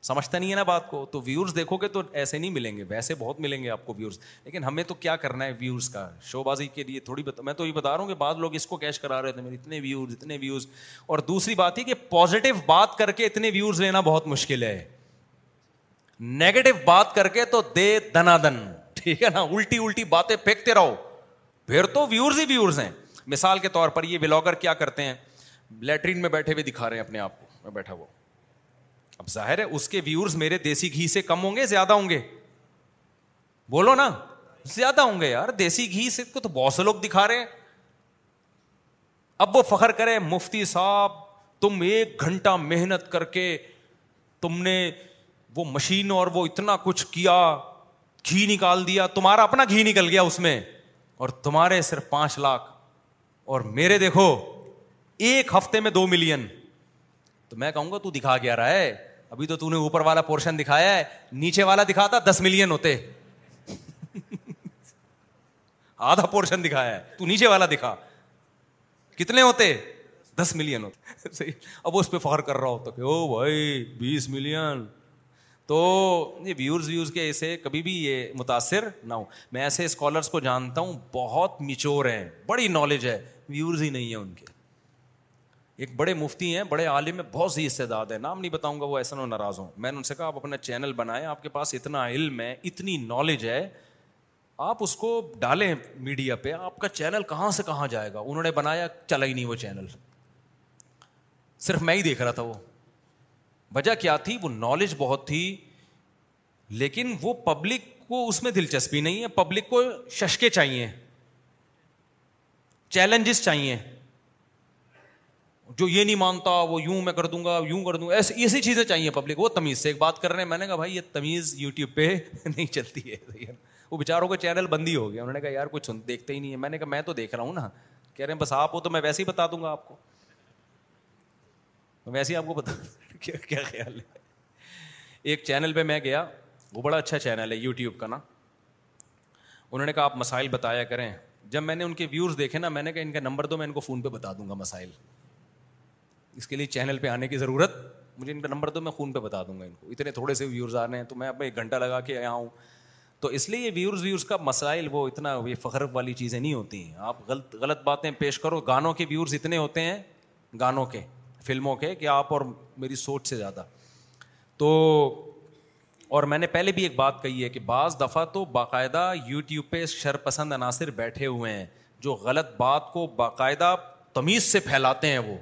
سمجھتا نہیں ہے نا بات کو تو ویورس دیکھو گے تو ایسے نہیں ملیں گے ویسے بہت ملیں گے آپ کو ویورس لیکن ہمیں تو کیا کرنا ہے ویورس کا شو بازی کے لیے تھوڑی بتا میں تو یہ بتا رہا ہوں کہ بعض لوگ اس کو کیش کرا رہے تھے میرے اتنے ویورز اتنے ویوز اور دوسری بات یہ کہ پازیٹیو بات کر کے اتنے ویورز لینا بہت مشکل ہے نیگیٹو بات کر کے تو دے دنا دن ٹھیک ہے نا الٹی الٹی باتیں پھینکتے رہو پھر تو ویورز ہی ویورز ہیں مثال کے طور پر یہ بلاگر کیا کرتے ہیں لیٹرین میں بیٹھے ہوئے دکھا رہے ہیں اپنے آپ کو میں بیٹھا ہوا اب ظاہر ہے اس کے ویورز میرے دیسی گھی سے کم ہوں گے زیادہ ہوں گے بولو نا زیادہ ہوں گے یار دیسی گھی سے تو بہت سے لوگ دکھا رہے ہیں اب وہ فخر کرے مفتی صاحب تم ایک گھنٹہ محنت کر کے تم نے وہ مشین اور وہ اتنا کچھ کیا گھی نکال دیا تمہارا اپنا گھی نکل گیا اس میں اور تمہارے صرف پانچ لاکھ اور میرے دیکھو ایک ہفتے میں دو ملین تو میں کہوں گا تو دکھا گیا رہا ہے ابھی تو تھی اوپر والا پورشن دکھایا ہے نیچے والا دکھاتا دس ملین ہوتے آدھا پورشن دکھایا ہے تو نیچے والا دکھا کتنے ہوتے ہوتے دس ملین اب اس پہ فخر کر رہا ہوتا کہ او بھائی بیس ملین تو یہ ویورز ویوز کے اسے کبھی بھی یہ متاثر نہ ہو میں ایسے اسکالرس کو جانتا ہوں بہت میچور ہیں بڑی نالج ہے ویورز ہی نہیں ہے ان کے ایک بڑے مفتی ہیں بڑے عالم ہیں بہت سی حصے داد ہیں نام نہیں بتاؤں گا وہ ایسا نہ ناراض ہوں میں نے ان سے کہا آپ اپنا چینل بنائیں آپ کے پاس اتنا علم ہے اتنی نالج ہے آپ اس کو ڈالیں میڈیا پہ آپ کا چینل کہاں سے کہاں جائے گا انہوں نے بنایا چلا ہی نہیں وہ چینل صرف میں ہی دیکھ رہا تھا وہ وجہ کیا تھی وہ نالج بہت تھی لیکن وہ پبلک کو اس میں دلچسپی نہیں ہے پبلک کو ششکے چاہیے چیلنجز چاہیے جو یہ نہیں مانتا وہ یوں میں کر دوں گا یوں کر دوں گا ایسی ایسی چیزیں چاہیے پبلک وہ تمیز سے ایک بات کر رہے ہیں میں نے کہا بھائی یہ تمیز یوٹیوب پہ نہیں چلتی ہے وہ بیچاروں کا چینل بند ہی ہو گیا انہوں نے کہا یار کچھ دیکھتے ہی نہیں ہے میں نے کہا میں تو دیکھ رہا ہوں نا کہہ رہے ہیں بس آپ ہو تو میں ویسے ہی بتا دوں گا آپ کو ویسے ہی آپ کو بتا کیا خیال ہے ایک چینل پہ میں گیا وہ بڑا اچھا چینل ہے یوٹیوب کا نا انہوں نے کہا آپ مسائل بتایا کریں جب میں نے ان کے ویورز دیکھے نا میں نے کہا ان کا نمبر دو میں ان کو فون پہ بتا دوں گا مسائل اس کے لیے چینل پہ آنے کی ضرورت مجھے ان کا نمبر دو میں خون پہ بتا دوں گا ان کو اتنے تھوڑے سے ویورز آ رہے ہیں تو میں اب ایک گھنٹہ لگا کے آیا ہوں تو اس لیے یہ ویورز ویورز کا مسائل وہ اتنا یہ فخر والی چیزیں نہیں ہوتی ہیں آپ غلط غلط باتیں پیش کرو گانوں کے ویورز اتنے ہوتے ہیں گانوں کے فلموں کے کہ آپ اور میری سوچ سے زیادہ تو اور میں نے پہلے بھی ایک بات کہی ہے کہ بعض دفعہ تو باقاعدہ یوٹیوب پہ شرپسند عناصر بیٹھے ہوئے ہیں جو غلط بات کو باقاعدہ تمیز سے پھیلاتے ہیں وہ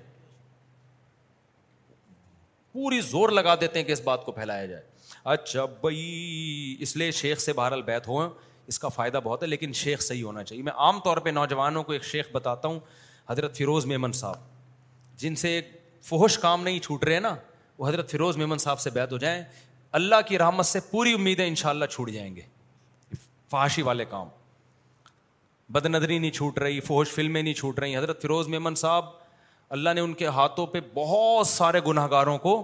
پوری زور لگا دیتے ہیں کہ اس بات کو پھیلایا جائے اچھا بھائی اس لیے شیخ سے بہرحال بیت اس کا فائدہ بہت ہے لیکن شیخ صحیح ہونا چاہیے میں عام طور پہ نوجوانوں کو ایک شیخ بتاتا ہوں حضرت فیروز میمن صاحب جن سے ایک فوہش کام نہیں چھوٹ رہے نا وہ حضرت فیروز میمن صاحب سے بیت ہو جائیں اللہ کی رحمت سے پوری امیدیں ان شاء اللہ چھوٹ جائیں گے فحاشی والے کام بد ندری نہیں چھوٹ رہی فوش فلمیں نہیں چھوٹ رہی حضرت فیروز میمن صاحب اللہ نے ان کے ہاتھوں پہ بہت سارے گناہ گاروں کو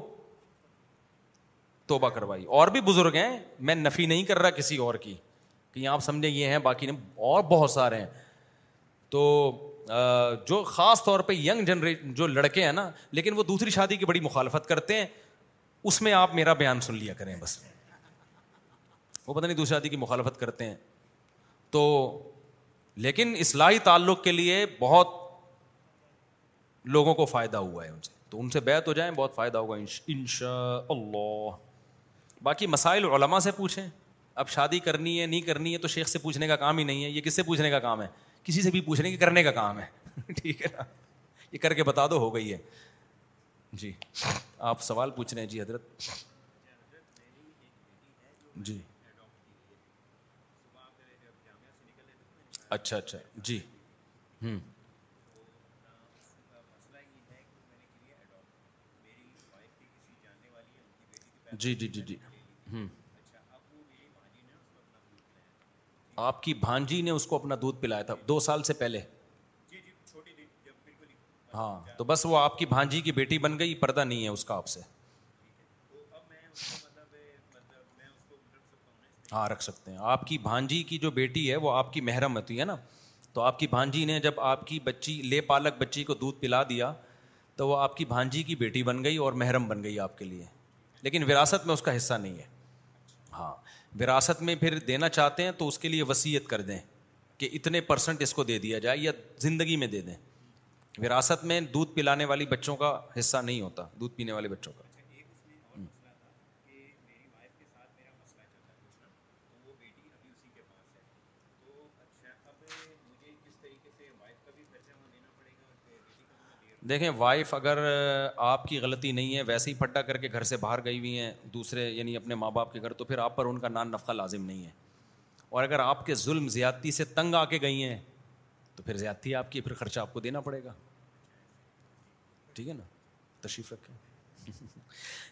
توبہ کروائی اور بھی بزرگ ہیں میں نفی نہیں کر رہا کسی اور کی کہ آپ سمجھیں یہ ہیں باقی نے اور بہت سارے ہیں تو جو خاص طور پہ ینگ جنریشن جو لڑکے ہیں نا لیکن وہ دوسری شادی کی بڑی مخالفت کرتے ہیں اس میں آپ میرا بیان سن لیا کریں بس وہ پتہ نہیں دوسری شادی کی مخالفت کرتے ہیں تو لیکن اصلاحی تعلق کے لیے بہت لوگوں کو فائدہ ہوا ہے ان سے تو ان سے بیت ہو جائیں بہت فائدہ ہوگا ان شاء اللہ باقی مسائل علماء سے پوچھیں اب شادی کرنی ہے نہیں کرنی ہے تو شیخ سے پوچھنے کا کام ہی نہیں ہے یہ کس سے پوچھنے کا کام ہے کسی سے بھی پوچھنے کے کرنے کا کام ہے ٹھیک ہے نا یہ کر کے بتا دو ہو گئی ہے جی آپ سوال پوچھ رہے ہیں جی حضرت جی اچھا اچھا جی ہوں جی جی جی جی ہوں آپ کی بھانجی نے اس کو اپنا دودھ پلایا تھا دو سال سے پہلے جی، جی، ہاں تو بس وہ آپ کی بھانجی کی بیٹی بن گئی پردہ نہیں ہے اس کا آپ سے مطلب، مطلب مطلب ہاں رکھ سکتے ہیں آپ کی بھانجی کی جو بیٹی ہے وہ آپ کی محرم ہوتی ہے نا تو آپ کی بھانجی نے جب آپ کی بچی لے پالک بچی کو دودھ پلا دیا تو وہ آپ کی بھانجی کی بیٹی بن گئی اور محرم بن گئی آپ کے لیے لیکن وراثت میں اس کا حصہ نہیں ہے ہاں وراثت میں پھر دینا چاہتے ہیں تو اس کے لیے وسیعت کر دیں کہ اتنے پرسنٹ اس کو دے دیا جائے یا زندگی میں دے دیں وراثت میں دودھ پلانے والی بچوں کا حصہ نہیں ہوتا دودھ پینے والے بچوں کا دیکھیں وائف اگر آپ کی غلطی نہیں ہے ویسے ہی پھٹا کر کے گھر سے باہر گئی ہوئی ہیں دوسرے یعنی اپنے ماں باپ کے گھر تو پھر آپ پر ان کا نان نفقہ لازم نہیں ہے اور اگر آپ کے ظلم زیادتی سے تنگ آ کے گئی ہیں تو پھر زیادتی آپ کی پھر خرچہ آپ کو دینا پڑے گا ٹھیک ہے نا تشریف رکھیں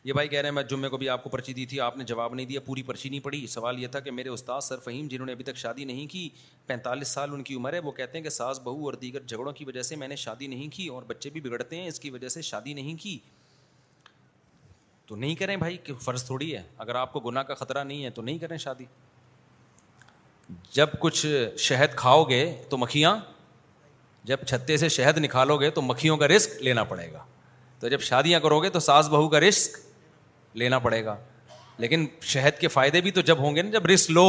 یہ بھائی کہہ رہے ہیں میں جمعے کو بھی آپ کو پرچی دی تھی آپ نے جواب نہیں دیا پوری پرچی نہیں پڑی سوال یہ تھا کہ میرے استاد سر فہیم جنہوں نے ابھی تک شادی نہیں کی پینتالیس سال ان کی عمر ہے وہ کہتے ہیں کہ ساس بہو اور دیگر جھگڑوں کی وجہ سے میں نے شادی نہیں کی اور بچے بھی بگڑتے ہیں اس کی وجہ سے شادی نہیں کی تو نہیں کریں بھائی کہ فرض تھوڑی ہے اگر آپ کو گناہ کا خطرہ نہیں ہے تو نہیں کریں شادی جب کچھ شہد کھاؤ گے تو مکھیاں جب چھتے سے شہد نکالو گے تو مکھیوں کا رسک لینا پڑے گا تو جب شادیاں کرو گے تو ساس بہو کا رسک لینا پڑے گا لیکن شہد کے فائدے بھی تو جب ہوں گے نا جب رسک لو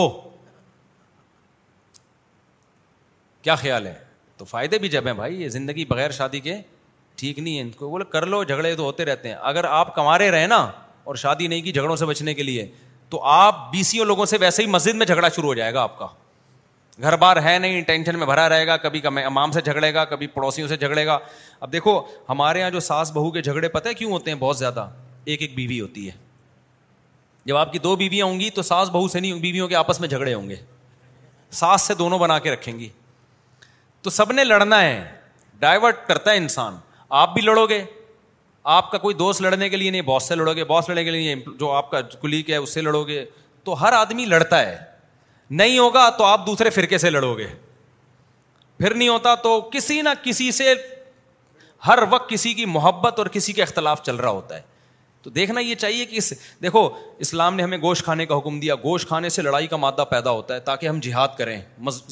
کیا خیال ہے تو فائدے بھی جب ہیں بھائی یہ زندگی بغیر شادی کے ٹھیک نہیں ہے ان کو بولے کر لو جھگڑے تو ہوتے رہتے ہیں اگر آپ کمارے رہے نا اور شادی نہیں کی جھگڑوں سے بچنے کے لیے تو آپ بیسیوں لوگوں سے ویسے ہی مسجد میں جھگڑا شروع ہو جائے گا آپ کا گھر بار ہے نہیں ٹینشن میں بھرا رہے گا کبھی کب امام سے جھگڑے گا کبھی پڑوسیوں سے جھگڑے گا اب دیکھو ہمارے یہاں جو ساس بہو کے جھگڑے پتہ ہے کیوں ہوتے ہیں بہت زیادہ ایک ایک بیوی ہوتی ہے جب آپ کی دو بیویاں ہوں گی تو ساس بہو سے نہیں بیویوں کے آپس میں جھگڑے ہوں گے ساس سے دونوں بنا کے رکھیں گی تو سب نے لڑنا ہے ڈائیورٹ کرتا ہے انسان آپ بھی لڑو گے آپ کا کوئی دوست لڑنے کے لیے نہیں باس سے لڑو گے باس لڑنے کے لیے جو آپ کا کلیگ ہے اس سے لڑو گے تو ہر آدمی لڑتا ہے نہیں ہوگا تو آپ دوسرے فرقے سے لڑو گے پھر نہیں ہوتا تو کسی نہ کسی سے ہر وقت کسی کی محبت اور کسی کا اختلاف چل رہا ہوتا ہے تو دیکھنا یہ چاہیے کہ اس دیکھو اسلام نے ہمیں گوشت کھانے کا حکم دیا گوشت کھانے سے لڑائی کا مادہ پیدا ہوتا ہے تاکہ ہم جہاد کریں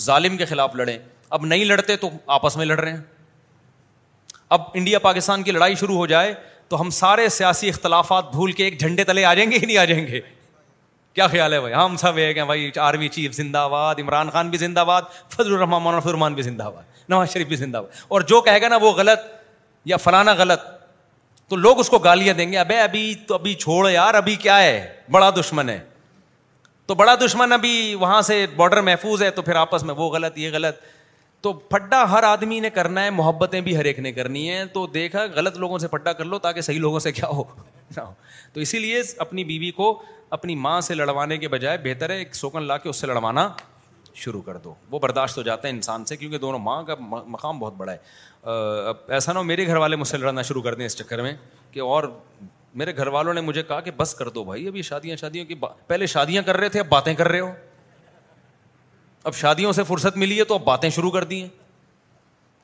ظالم کے خلاف لڑیں اب نہیں لڑتے تو آپس میں لڑ رہے ہیں اب انڈیا پاکستان کی لڑائی شروع ہو جائے تو ہم سارے سیاسی اختلافات بھول کے ایک جھنڈے تلے آ جائیں گے ہی نہیں آ جائیں گے کیا خیال ہے بھائی ہم سب ایک ہیں بھائی آرمی چیف زندہ آباد عمران خان بھی زندہ آباد فضل الرحمان مولانا فرمان بھی زندہ آباد نواز شریف بھی زندہ آباد اور جو کہے گا نا وہ غلط یا فلانا غلط تو لوگ اس کو گالیاں دیں گے ابے ابھی تو ابھی چھوڑ یار ابھی کیا ہے بڑا دشمن ہے تو بڑا دشمن ابھی وہاں سے بارڈر محفوظ ہے تو پھر آپس میں وہ غلط یہ غلط تو پھڈا ہر آدمی نے کرنا ہے محبتیں بھی ہر ایک نے کرنی ہیں تو دیکھا غلط لوگوں سے پھڈا کر لو تاکہ صحیح لوگوں سے کیا ہو ہو تو اسی لیے اپنی بیوی کو اپنی ماں سے لڑوانے کے بجائے بہتر ہے ایک سوکن لا کے اس سے لڑوانا شروع کر دو وہ برداشت ہو جاتا ہے انسان سے کیونکہ دونوں ماں کا مقام بہت بڑا ہے ایسا نہ ہو میرے گھر والے مجھ سے لڑنا شروع کر دیں اس چکر میں کہ اور میرے گھر والوں نے مجھے کہا کہ بس کر دو بھائی ابھی شادیاں شادیوں کی پہلے شادیاں کر رہے تھے اب باتیں کر رہے ہو اب شادیوں سے فرصت ملی ہے تو اب باتیں شروع کر دی ہیں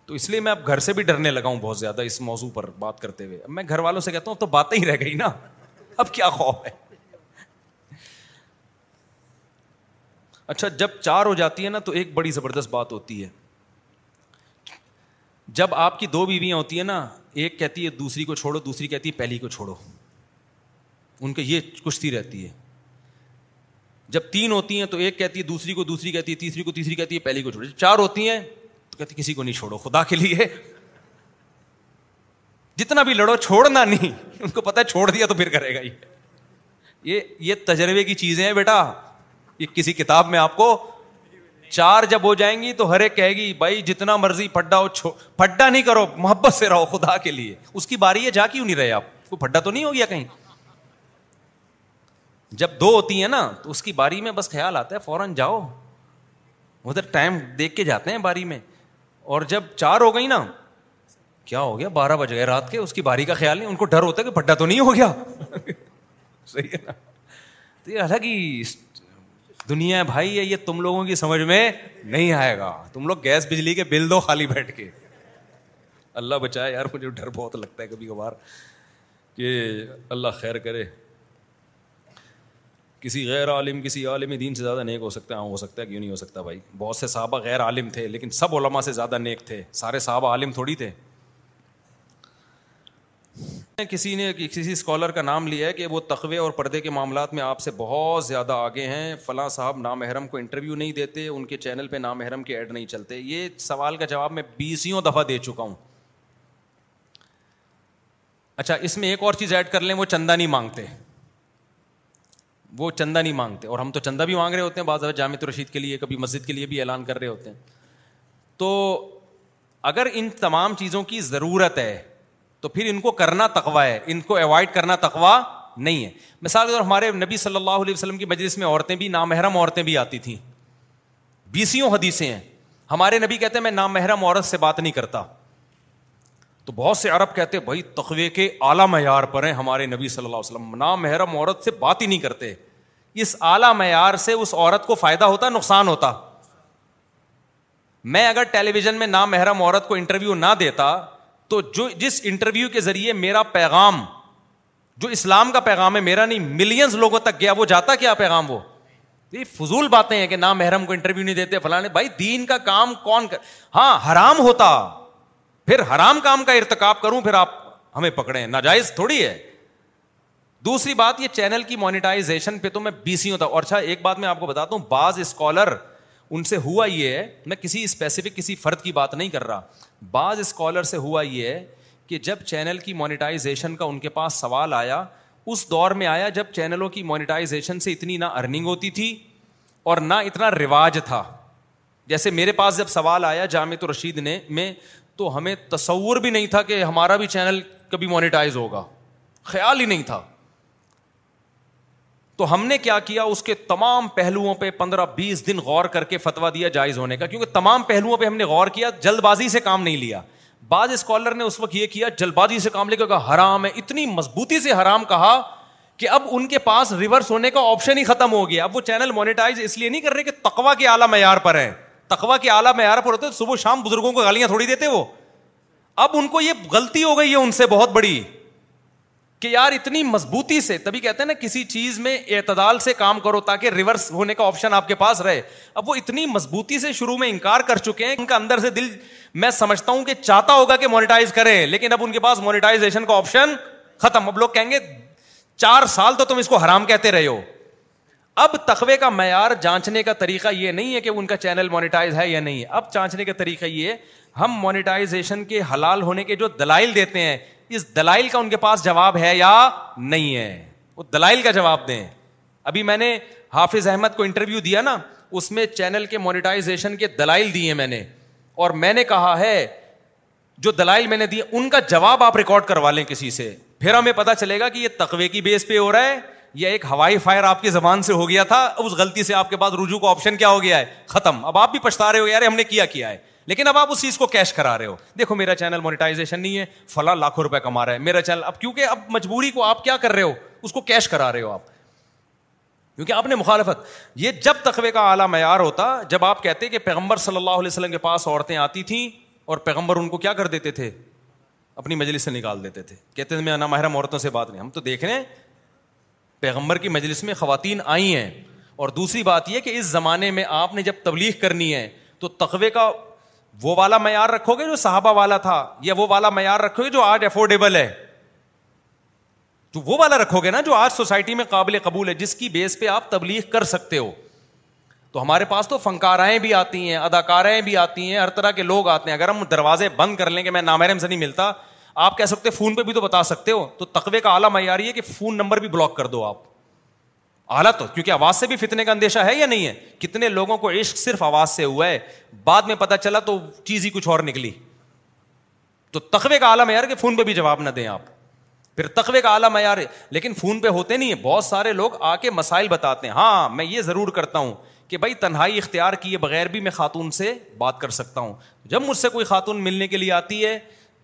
تو اس لیے میں اب گھر سے بھی ڈرنے لگا ہوں بہت زیادہ اس موضوع پر بات کرتے ہوئے اب میں گھر والوں سے کہتا ہوں اب تو باتیں ہی رہ گئی نا اب کیا خوف ہے اچھا جب چار ہو جاتی ہے نا تو ایک بڑی زبردست بات ہوتی ہے جب آپ کی دو بیویاں ہوتی ہیں نا ایک کہتی ہے دوسری کو چھوڑو دوسری کہتی ہے پہلی کو چھوڑو ان کے یہ کشتی رہتی ہے جب تین ہوتی ہیں تو ایک کہتی ہے دوسری دوسری کو کو کہتی کہتی ہے ہے تیسری تیسری پہلی کو چھوڑ چار ہوتی ہیں تو کہتی کسی کو نہیں چھوڑو خدا کے لیے جتنا بھی لڑو چھوڑنا نہیں ان کو پتا چھوڑ دیا تو پھر کرے گا یہ یہ تجربے کی چیزیں ہیں بیٹا یہ کسی کتاب میں آپ کو چار جب ہو جائیں گی تو ہر ایک کہے گی بھائی جتنا مرضی پڈا ہو پڈا نہیں کرو محبت سے رہو خدا کے لیے اس کی باری ہے جا کیوں نہیں رہے آپ کو پڈا تو نہیں ہو گیا کہیں جب دو ہوتی ہیں نا تو اس کی باری میں بس خیال آتا ہے فوراً جاؤ ادھر ٹائم دیکھ کے جاتے ہیں باری میں اور جب چار ہو گئی نا کیا ہو گیا بارہ بج گئے رات کے اس کی باری کا خیال نہیں ان کو ڈر ہوتا ہے کہ بڈا تو نہیں ہو گیا صحیح ہے نا تو یہ ہی دنیا بھائی یہ تم لوگوں کی سمجھ میں نہیں آئے گا تم لوگ گیس بجلی کے بل دو خالی بیٹھ کے اللہ بچائے یار مجھے ڈر بہت لگتا ہے کبھی کبھار کہ اللہ خیر کرے کسی غیر عالم کسی عالم دین سے زیادہ نیک ہو سکتا ہے ہاں، ہو سکتا ہے کیوں نہیں ہو سکتا بھائی بہت سے صحابہ غیر عالم تھے لیکن سب علماء سے زیادہ نیک تھے سارے صحابہ عالم تھوڑی تھے کسی نے کسی اسکالر کا نام لیا ہے کہ وہ تقوی اور پردے کے معاملات میں آپ سے بہت زیادہ آگے ہیں فلاں صاحب نام احرم کو انٹرویو نہیں دیتے ان کے چینل پہ نام کے ایڈ نہیں چلتے یہ سوال کا جواب میں بیسوں دفعہ دے چکا ہوں اچھا اس میں ایک اور چیز ایڈ کر لیں وہ چندہ نہیں مانگتے وہ چندہ نہیں مانگتے اور ہم تو چندہ بھی مانگ رہے ہوتے ہیں بعض جامع رشید کے لیے کبھی مسجد کے لیے بھی اعلان کر رہے ہوتے ہیں تو اگر ان تمام چیزوں کی ضرورت ہے تو پھر ان کو کرنا تقوا ہے ان کو اوائڈ کرنا تقوا نہیں ہے مثال کے طور ہمارے نبی صلی اللہ علیہ وسلم کی مجلس میں عورتیں بھی نامحرم عورتیں بھی آتی تھیں بیسیوں حدیثیں ہیں ہمارے نبی کہتے ہیں میں نامحرم عورت سے بات نہیں کرتا تو بہت سے عرب کہتے بھائی تخوے کے اعلیٰ معیار پر ہیں ہمارے نبی صلی اللہ علیہ وسلم نام محرم عورت سے بات ہی نہیں کرتے اس اعلیٰ معیار سے اس عورت کو فائدہ ہوتا نقصان ہوتا میں اگر ٹیلی ویژن میں نام محرم عورت کو انٹرویو نہ دیتا تو جو جس انٹرویو کے ذریعے میرا پیغام جو اسلام کا پیغام ہے میرا نہیں ملینز لوگوں تک گیا وہ جاتا کیا پیغام وہ یہ فضول باتیں ہیں کہ نام محرم کو انٹرویو نہیں دیتے فلاں بھائی دین کا کام کون کر ہاں حرام ہوتا پھر حرام کام کا ارتکاب کروں پھر آپ ہمیں پکڑیں ناجائز تھوڑی ہے دوسری بات یہ چینل کی مانیٹائزیشن پہ تو میں بیسیوں تھا اور اچھا ایک بات میں آپ کو بتاتا ہوں بعض اسکالر ان سے ہوا یہ ہے میں کسی اسپیسیفک کسی فرد کی بات نہیں کر رہا بعض اسکالر سے ہوا یہ ہے کہ جب چینل کی مانیٹائزیشن کا ان کے پاس سوال آیا اس دور میں آیا جب چینلوں کی مانیٹائزیشن سے اتنی نہ ارننگ ہوتی تھی اور نہ اتنا رواج تھا جیسے میرے پاس جب سوال آیا جامع رشید نے میں تو ہمیں تصور بھی نہیں تھا کہ ہمارا بھی چینل کبھی مانیٹائز ہوگا خیال ہی نہیں تھا تو ہم نے کیا کیا اس کے تمام پہلوؤں پہ پندرہ بیس دن غور کر کے فتوا دیا جائز ہونے کا کیونکہ تمام پہلوؤں پہ ہم نے غور کیا جلد بازی سے کام نہیں لیا بعض اسکالر نے اس وقت یہ کیا جلد بازی سے کام لیا حرام ہے اتنی مضبوطی سے حرام کہا کہ اب ان کے پاس ریورس ہونے کا آپشن ہی ختم ہو گیا اب وہ چینل مانیٹائز اس لیے نہیں کر رہے کہ تقوا کے اعلیٰ معیار پر ہیں کے اعلیٰ معیار پر ہوتے صبح شام بزرگوں کو گالیاں تھوڑی دیتے وہ اب ان کو یہ غلطی ہو گئی ہے ان سے بہت بڑی کہ یار اتنی مضبوطی سے تبھی کہتے ہیں نا کسی چیز میں اعتدال سے کام کرو تاکہ ریورس ہونے کا آپشن آپ کے پاس رہے اب وہ اتنی مضبوطی سے شروع میں انکار کر چکے ہیں ان کا اندر سے دل میں سمجھتا ہوں کہ چاہتا ہوگا کہ مونیٹائز کرے لیکن اب ان کے پاس مونیٹائزیشن کا آپشن ختم اب لوگ کہیں گے چار سال تو تم اس کو حرام کہتے رہے ہو اب تخوے کا معیار جانچنے کا طریقہ یہ نہیں ہے کہ ان کا چینل مونیٹائز ہے یا نہیں ہے اب جانچنے کا طریقہ یہ ہم مونیٹائزیشن کے حلال ہونے کے جو دلائل دیتے ہیں اس دلائل کا ان کے پاس جواب ہے یا نہیں ہے وہ دلائل کا جواب دیں ابھی میں نے حافظ احمد کو انٹرویو دیا نا اس میں چینل کے مونیٹائزیشن کے دلائل دیے میں نے اور میں نے کہا ہے جو دلائل میں نے دی ان کا جواب آپ ریکارڈ کروا لیں کسی سے پھر ہمیں پتا چلے گا کہ یہ تقوی کی بیس پہ ہو رہا ہے یا ایک ہوائی فائر آپ کی زبان سے ہو گیا تھا اس غلطی سے آپ کے پاس رجوع کا آپشن کیا ہو گیا ہے ختم اب آپ بھی پچھتا رہے ہو یار ہم نے کیا کیا ہے لیکن اب آپ اس چیز کو کیش کرا رہے ہو دیکھو میرا چینل مونیٹائزیشن نہیں ہے فلاں لاکھوں روپے کما رہا ہے میرا چینل اب اب کیونکہ مجبوری کو آپ کیا کر رہے رہے ہو ہو اس کو کیش کرا آپ آپ کیونکہ نے مخالفت یہ جب تخوے کا اعلیٰ معیار ہوتا جب آپ کہتے کہ پیغمبر صلی اللہ علیہ وسلم کے پاس عورتیں آتی تھیں اور پیغمبر ان کو کیا کر دیتے تھے اپنی مجلس سے نکال دیتے تھے کہتے تھے میں عورتوں سے بات نہیں ہم تو دیکھ رہے ہیں پیغمبر کی مجلس میں خواتین آئی ہیں اور دوسری بات یہ کہ اس زمانے میں آپ نے جب تبلیغ کرنی ہے تو تقوے کا وہ والا معیار رکھو گے جو صحابہ والا تھا یا وہ والا معیار رکھو گے جو آج افورڈیبل ہے تو وہ والا رکھو گے نا جو آج سوسائٹی میں قابل قبول ہے جس کی بیس پہ آپ تبلیغ کر سکتے ہو تو ہمارے پاس تو فنکارائیں بھی آتی ہیں اداکارائیں بھی آتی ہیں ہر طرح کے لوگ آتے ہیں اگر ہم دروازے بند کر لیں کہ میں نامحرم سے نہیں ملتا آپ کہہ سکتے فون پہ بھی تو بتا سکتے ہو تو تقوی کا اعلیٰ معیار یہ کہ فون نمبر بھی بلاک کر دو آپ اعلیٰ تو کیونکہ آواز سے بھی فتنے کا اندیشہ ہے یا نہیں ہے کتنے لوگوں کو عشق صرف آواز سے ہوا ہے بعد میں پتا چلا تو چیز ہی کچھ اور نکلی تو تقوی کا اعلیٰ معیار کہ فون پہ بھی جواب نہ دیں آپ پھر تقوی کا اعلیٰ معیار لیکن فون پہ ہوتے نہیں بہت سارے لوگ آ کے مسائل بتاتے ہیں ہاں میں یہ ضرور کرتا ہوں کہ بھائی تنہائی اختیار کیے بغیر بھی میں خاتون سے بات کر سکتا ہوں جب مجھ سے کوئی خاتون ملنے کے لیے آتی ہے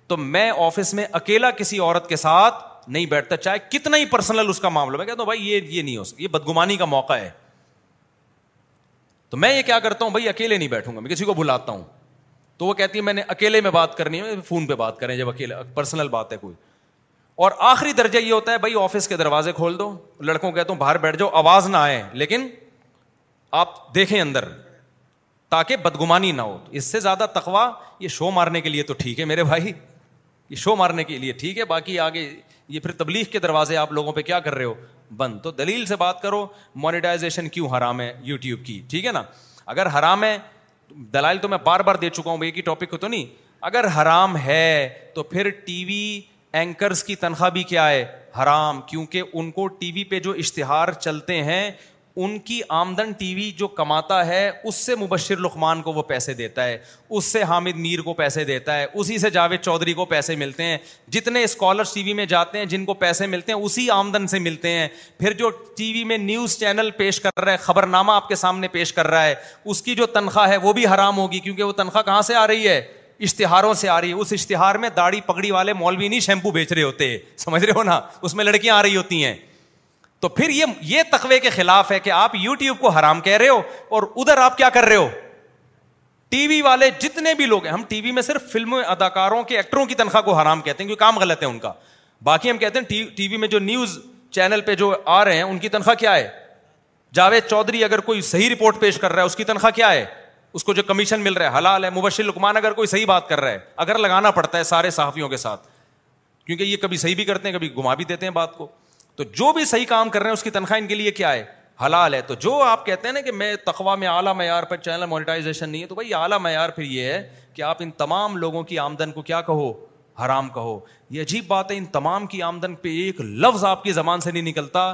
تو میں آفس میں اکیلا کسی عورت کے ساتھ نہیں بیٹھتا چاہے کتنا ہی پرسنل اس کا معاملہ میں کہتا ہوں بھائی یہ یہ نہیں ہو سکتا یہ بدگمانی کا موقع ہے تو میں یہ کیا کرتا ہوں بھائی اکیلے نہیں بیٹھوں گا میں کسی کو بلاتا ہوں تو وہ کہتی ہے میں نے اکیلے میں بات کرنی ہے فون پہ بات کریں جب اکیلا پرسنل بات ہے کوئی اور آخری درجہ یہ ہوتا ہے بھائی آفس کے دروازے کھول دو لڑکوں کہتا ہوں باہر بیٹھ جاؤ آواز نہ آئے لیکن آپ دیکھیں اندر تاکہ بدگمانی نہ ہو اس سے زیادہ تخوا یہ شو مارنے کے لیے تو ٹھیک ہے میرے بھائی یہ شو مارنے کے لیے ٹھیک ہے باقی آگے یہ پھر تبلیغ کے دروازے آپ لوگوں پہ کیا کر رہے ہو بند تو دلیل سے بات کرو مانیٹائزیشن کیوں حرام ہے یوٹیوب کی ٹھیک ہے نا اگر حرام ہے دلائل تو میں بار بار دے چکا ہوں کی ٹاپک کو تو نہیں اگر حرام ہے تو پھر ٹی وی اینکرز کی تنخواہ بھی کیا ہے حرام کیونکہ ان کو ٹی وی پہ جو اشتہار چلتے ہیں ان کی آمدن ٹی وی جو کماتا ہے اس سے مبشر لقمان کو وہ پیسے دیتا ہے اس سے حامد میر کو پیسے دیتا ہے اسی سے جاوید چودھری کو پیسے ملتے ہیں جتنے اسکالرس ٹی وی میں جاتے ہیں جن کو پیسے ملتے ہیں اسی آمدن سے ملتے ہیں پھر جو ٹی وی میں نیوز چینل پیش کر رہا ہے خبر نامہ آپ کے سامنے پیش کر رہا ہے اس کی جو تنخواہ ہے وہ بھی حرام ہوگی کیونکہ وہ تنخواہ کہاں سے آ رہی ہے اشتہاروں سے آ رہی ہے اس اشتہار میں داڑھی پگڑی والے مولوی نہیں شیمپو بیچ رہے ہوتے سمجھ رہے ہو نا اس میں لڑکیاں آ رہی ہوتی ہیں تو پھر یہ یہ تقوی کے خلاف ہے کہ آپ یو ٹیوب کو حرام کہہ رہے ہو اور ادھر آپ کیا کر رہے ہو ٹی وی والے جتنے بھی لوگ ہیں ہم ٹی وی میں صرف فلم اداکاروں کے ایکٹروں کی تنخواہ کو حرام کہتے ہیں کیونکہ کام غلط ہے ان کا باقی ہم کہتے ہیں ٹی وی میں جو نیوز چینل پہ جو آ رہے ہیں ان کی تنخواہ کیا ہے جاوید چودھری اگر کوئی صحیح رپورٹ پیش کر رہا ہے اس کی تنخواہ کیا ہے اس کو جو کمیشن مل رہا ہے حلال ہے مبشر لکمان اگر کوئی صحیح بات کر رہا ہے اگر لگانا پڑتا ہے سارے صحافیوں کے ساتھ کیونکہ یہ کبھی صحیح بھی کرتے ہیں کبھی گما بھی دیتے ہیں بات کو تو جو بھی صحیح کام کر رہے ہیں اس کی تنخواہ ان کے لیے کیا ہے حلال ہے تو جو آپ کہتے ہیں نا کہ میں تخوا میں اعلیٰ معیار پر چینل مونیٹائزیشن نہیں ہے تو بھائی اعلیٰ معیار پھر یہ ہے کہ آپ ان تمام لوگوں کی آمدن کو کیا کہو حرام کہو یہ عجیب بات ہے ان تمام کی آمدن پہ ایک لفظ آپ کی زبان سے نہیں نکلتا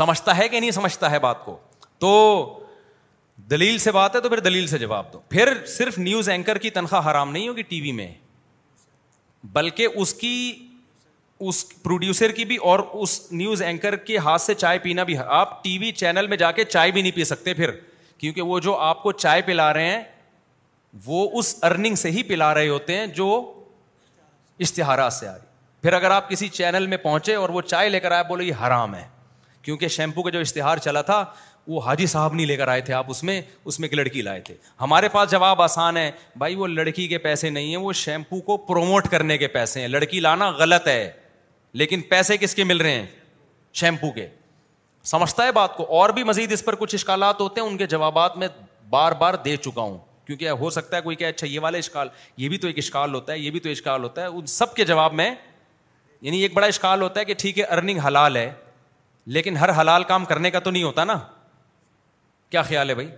سمجھتا ہے کہ نہیں سمجھتا ہے بات کو تو دلیل سے بات ہے تو پھر دلیل سے جواب دو پھر صرف نیوز اینکر کی تنخواہ حرام نہیں ہوگی ٹی وی میں بلکہ اس کی اس پروڈیوسر کی بھی اور اس نیوز اینکر کے ہاتھ سے چائے پینا بھی آپ ٹی وی چینل میں جا کے چائے بھی نہیں پی سکتے پھر کیونکہ وہ جو آپ کو چائے پلا رہے ہیں وہ اس ارننگ سے ہی پلا رہے ہوتے ہیں جو اشتہارات سے پھر اگر آپ کسی چینل میں پہنچے اور وہ چائے لے کر آئے بولے یہ حرام ہے کیونکہ شیمپو کا جو اشتہار چلا تھا وہ حاجی صاحب نہیں لے کر آئے تھے آپ اس میں اس میں ایک لڑکی لائے تھے ہمارے پاس جواب آسان ہے بھائی وہ لڑکی کے پیسے نہیں ہیں وہ شیمپو کو پروموٹ کرنے کے پیسے ہیں لڑکی لانا غلط ہے لیکن پیسے کس کے مل رہے ہیں شیمپو کے سمجھتا ہے بات کو اور بھی مزید اس پر کچھ اشکالات ہوتے ہیں ان کے جوابات میں بار بار دے چکا ہوں کیونکہ ہو سکتا ہے کوئی کہ اچھا یہ والا یہ بھی تو ایک اشکال ہوتا ہے یہ بھی تو اشکال ہوتا ہے ان سب کے جواب میں یعنی ایک بڑا اشکال ہوتا ہے کہ ٹھیک ہے ارننگ حلال ہے لیکن ہر حلال کام کرنے کا تو نہیں ہوتا نا کیا خیال ہے بھائی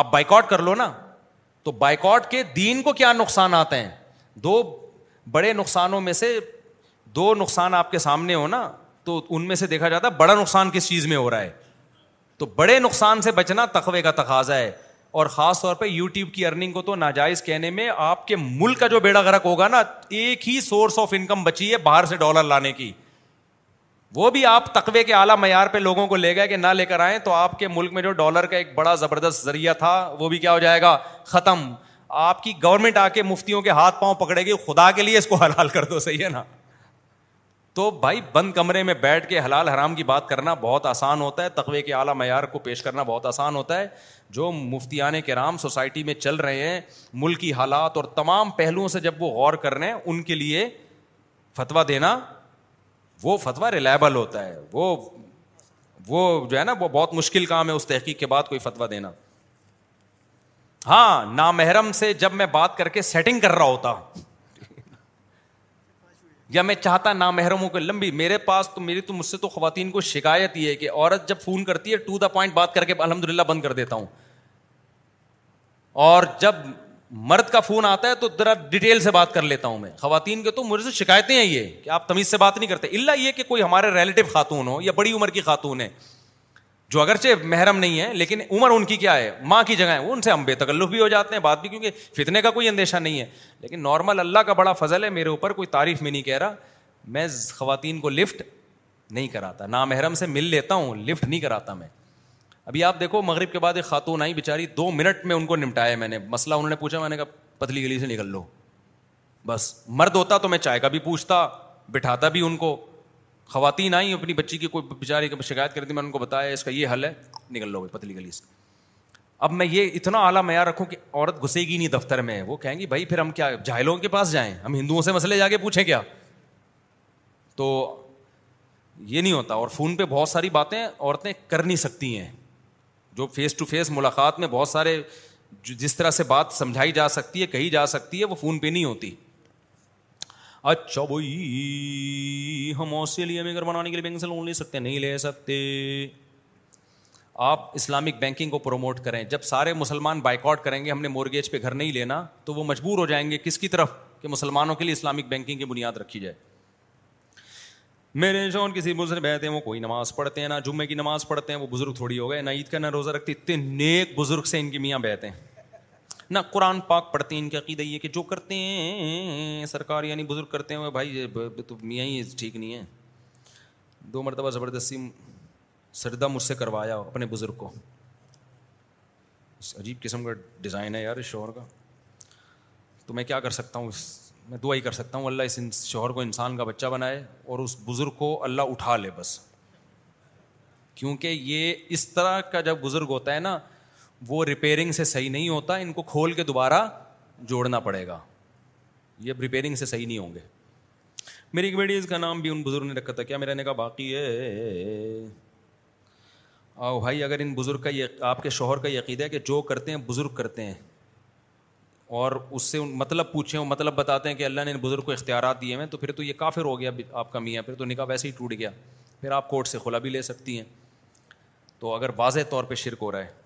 آپ بائک کر لو نا تو بائک کے دین کو کیا نقصان آتے ہیں دو بڑے نقصانوں میں سے دو نقصان آپ کے سامنے ہو نا تو ان میں سے دیکھا جاتا ہے بڑا نقصان کس چیز میں ہو رہا ہے تو بڑے نقصان سے بچنا تقوی کا تقاضا ہے اور خاص طور پہ یو ٹیوب کی ارننگ کو تو ناجائز کہنے میں آپ کے ملک کا جو بیڑا گرک ہوگا نا ایک ہی سورس آف انکم بچی ہے باہر سے ڈالر لانے کی وہ بھی آپ تقوی کے اعلیٰ معیار پہ لوگوں کو لے گئے کہ نہ لے کر آئیں تو آپ کے ملک میں جو ڈالر کا ایک بڑا زبردست ذریعہ تھا وہ بھی کیا ہو جائے گا ختم آپ کی گورنمنٹ آ کے مفتیوں کے ہاتھ پاؤں پکڑے گی خدا کے لیے اس کو حلال کر دو صحیح ہے نا تو بھائی بند کمرے میں بیٹھ کے حلال حرام کی بات کرنا بہت آسان ہوتا ہے تقوی کے اعلیٰ معیار کو پیش کرنا بہت آسان ہوتا ہے جو مفتیانے کرام سوسائٹی میں چل رہے ہیں ملک کی حالات اور تمام پہلوؤں سے جب وہ غور کر رہے ہیں ان کے لیے فتویٰ دینا وہ فتویٰ ریلائبل ہوتا ہے وہ وہ جو ہے نا وہ بہت مشکل کام ہے اس تحقیق کے بعد کوئی فتویٰ دینا ہاں نامحرم سے جب میں بات کر کے سیٹنگ کر رہا ہوتا یا میں چاہتا محروم محرموں کے لمبی میرے پاس تو میری تو مجھ سے تو خواتین کو شکایت یہ ہے کہ عورت جب فون کرتی ہے ٹو دا پوائنٹ بات کر کے الحمد للہ بند کر دیتا ہوں اور جب مرد کا فون آتا ہے تو ذرا ڈیٹیل سے بات کر لیتا ہوں میں خواتین کے تو مجھے شکایتیں ہیں یہ کہ آپ تمیز سے بات نہیں کرتے اللہ یہ کہ کوئی ہمارے ریلیٹو خاتون ہو یا بڑی عمر کی خاتون ہے جو اگرچہ محرم نہیں ہے لیکن عمر ان کی کیا ہے ماں کی جگہ ہے ان سے ہم بے تکلف بھی ہو جاتے ہیں بات بھی کیونکہ فتنے کا کوئی اندیشہ نہیں ہے لیکن نارمل اللہ کا بڑا فضل ہے میرے اوپر کوئی تعریف میں نہیں کہہ رہا میں خواتین کو لفٹ نہیں کراتا نا محرم سے مل لیتا ہوں لفٹ نہیں کراتا میں ابھی آپ دیکھو مغرب کے بعد ایک خاتون آئی بیچاری دو منٹ میں ان کو نمٹایا میں نے مسئلہ انہوں نے پوچھا میں نے کہا پتلی گلی سے نکل لو بس مرد ہوتا تو میں چائے کا بھی پوچھتا بٹھاتا بھی ان کو خواتین آئیں اپنی بچی کی کوئی بیچاری کی شکایت کرتی میں نے ان کو بتایا اس کا یہ حل ہے نکل لو گے پتلی گلی سے اب میں یہ اتنا اعلیٰ معیار رکھوں کہ عورت گھسے گی نہیں دفتر میں وہ کہیں گی بھائی پھر ہم کیا جاہلوں کے پاس جائیں ہم ہندوؤں سے مسئلے جا کے پوچھیں کیا تو یہ نہیں ہوتا اور فون پہ بہت ساری باتیں عورتیں کر نہیں سکتی ہیں جو فیس ٹو فیس ملاقات میں بہت سارے جس طرح سے بات سمجھائی جا سکتی ہے کہی جا سکتی ہے وہ فون پہ نہیں ہوتی اچھا بھائی ہم آسٹریلیا میں گھر بنانے کے لیے بینک سے لون لے سکتے نہیں لے سکتے آپ اسلامک بینکنگ کو پروموٹ کریں جب سارے مسلمان بائیکاٹ کریں گے ہم نے مورگیج پہ گھر نہیں لینا تو وہ مجبور ہو جائیں گے کس کی طرف کہ مسلمانوں کے لیے اسلامک بینکنگ کی بنیاد رکھی جائے میرے جو کسی بزرگ بہتے ہیں وہ کوئی نماز پڑھتے ہیں نہ جمعے کی نماز پڑھتے ہیں وہ بزرگ تھوڑی ہو گئے نہ عید کا نہ روزہ رکھتے اتنے نیک بزرگ سے ان کی میاں بہتے ہیں نہ قرآن پاک پڑھتے ہیں ان کے عقیدہ یہ کہ جو کرتے ہیں سرکار یعنی بزرگ کرتے ہیں بھائی تو میاں ہی ٹھیک نہیں ہے دو مرتبہ زبردستی سردہ مجھ سے کروایا اپنے بزرگ کو عجیب قسم کا ڈیزائن ہے یار اس شوہر کا تو میں کیا کر سکتا ہوں اس میں ہی کر سکتا ہوں اللہ اس شوہر کو انسان کا بچہ بنائے اور اس بزرگ کو اللہ اٹھا لے بس کیونکہ یہ اس طرح کا جب بزرگ ہوتا ہے نا وہ ریپیئرنگ سے صحیح نہیں ہوتا ان کو کھول کے دوبارہ جوڑنا پڑے گا یہ ریپیئرنگ سے صحیح نہیں ہوں گے میری ایک بیڈیز کا نام بھی ان بزرگ نے رکھا تھا کیا میرا کہا باقی ہے آؤ بھائی اگر ان بزرگ کا یہ آپ کے شوہر کا یقید ہے کہ جو کرتے ہیں بزرگ کرتے ہیں اور اس سے مطلب پوچھیں مطلب بتاتے ہیں کہ اللہ نے ان بزرگ کو اختیارات دیے ہیں تو پھر تو یہ کافر ہو گیا آپ کا میاں پھر تو نکاح ویسے ہی ٹوٹ گیا پھر آپ کورٹ سے کھلا بھی لے سکتی ہیں تو اگر واضح طور پہ شرک ہو رہا ہے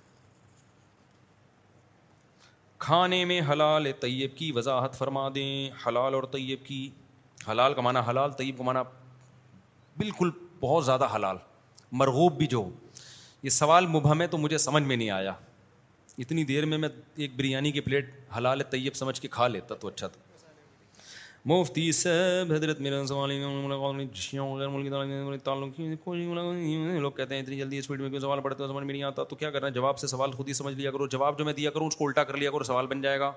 کھانے میں حلال طیب کی وضاحت فرما دیں حلال اور طیب کی حلال کا معنی حلال طیب کا معنی بالکل بہت زیادہ حلال مرغوب بھی جو یہ سوال مبہم ہے تو مجھے سمجھ میں نہیں آیا اتنی دیر میں میں ایک بریانی کی پلیٹ حلال طیب سمجھ کے کھا لیتا تو اچھا تھا مفتی صاحب حضرت میرا سوال لوگ غیر سے اتنی جلدی میں سوال پڑھتے ہو سمجھ میں نہیں آتا تو کیا کرنا جواب سے سوال خود ہی سمجھ لیا کرو جواب جو میں دیا کروں اس کو الٹا کر لیا کرو سوال بن جائے گا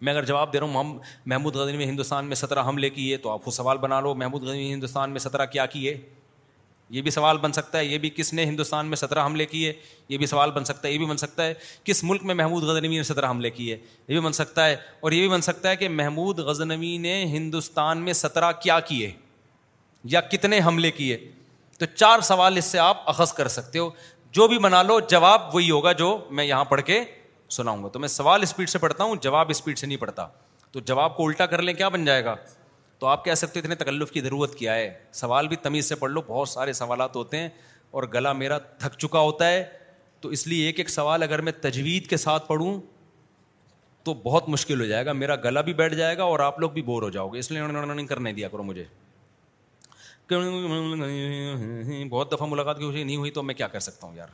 میں اگر جواب دے رہا ہوں محمود غزنی میں ہندوستان میں سترہ حملے کیے تو آپ کو سوال بنا لو محمود غزنی نے ہندوستان میں سترہ کیا کیے یہ بھی سوال بن سکتا ہے یہ بھی کس نے ہندوستان میں سترہ حملے کیے یہ بھی سوال بن سکتا ہے یہ بھی بن سکتا ہے کس ملک میں محمود غزنوی نے سترہ حملے کیے یہ بھی بن سکتا ہے اور یہ بھی بن سکتا ہے کہ محمود غزنوی نے ہندوستان میں سترہ کیا کیے یا کتنے حملے کیے تو چار سوال اس سے آپ اخذ کر سکتے ہو جو بھی بنا لو جواب وہی ہوگا جو میں یہاں پڑھ کے سناؤں گا تو میں سوال اسپیڈ سے پڑھتا ہوں جواب اسپیڈ سے نہیں پڑھتا تو جواب کو الٹا کر لیں کیا بن جائے گا تو آپ کہہ سکتے اتنے تکلف کی ضرورت کیا ہے سوال بھی تمیز سے پڑھ لو بہت سارے سوالات ہوتے ہیں اور گلا میرا تھک چکا ہوتا ہے تو اس لیے ایک ایک سوال اگر میں تجوید کے ساتھ پڑھوں تو بہت مشکل ہو جائے گا میرا گلا بھی بیٹھ جائے گا اور آپ لوگ بھی بور ہو جاؤ گے اس لیے انہوں نے دیا کرو مجھے بہت دفعہ ملاقات کی نہیں ہوئی تو میں کیا کر سکتا ہوں یار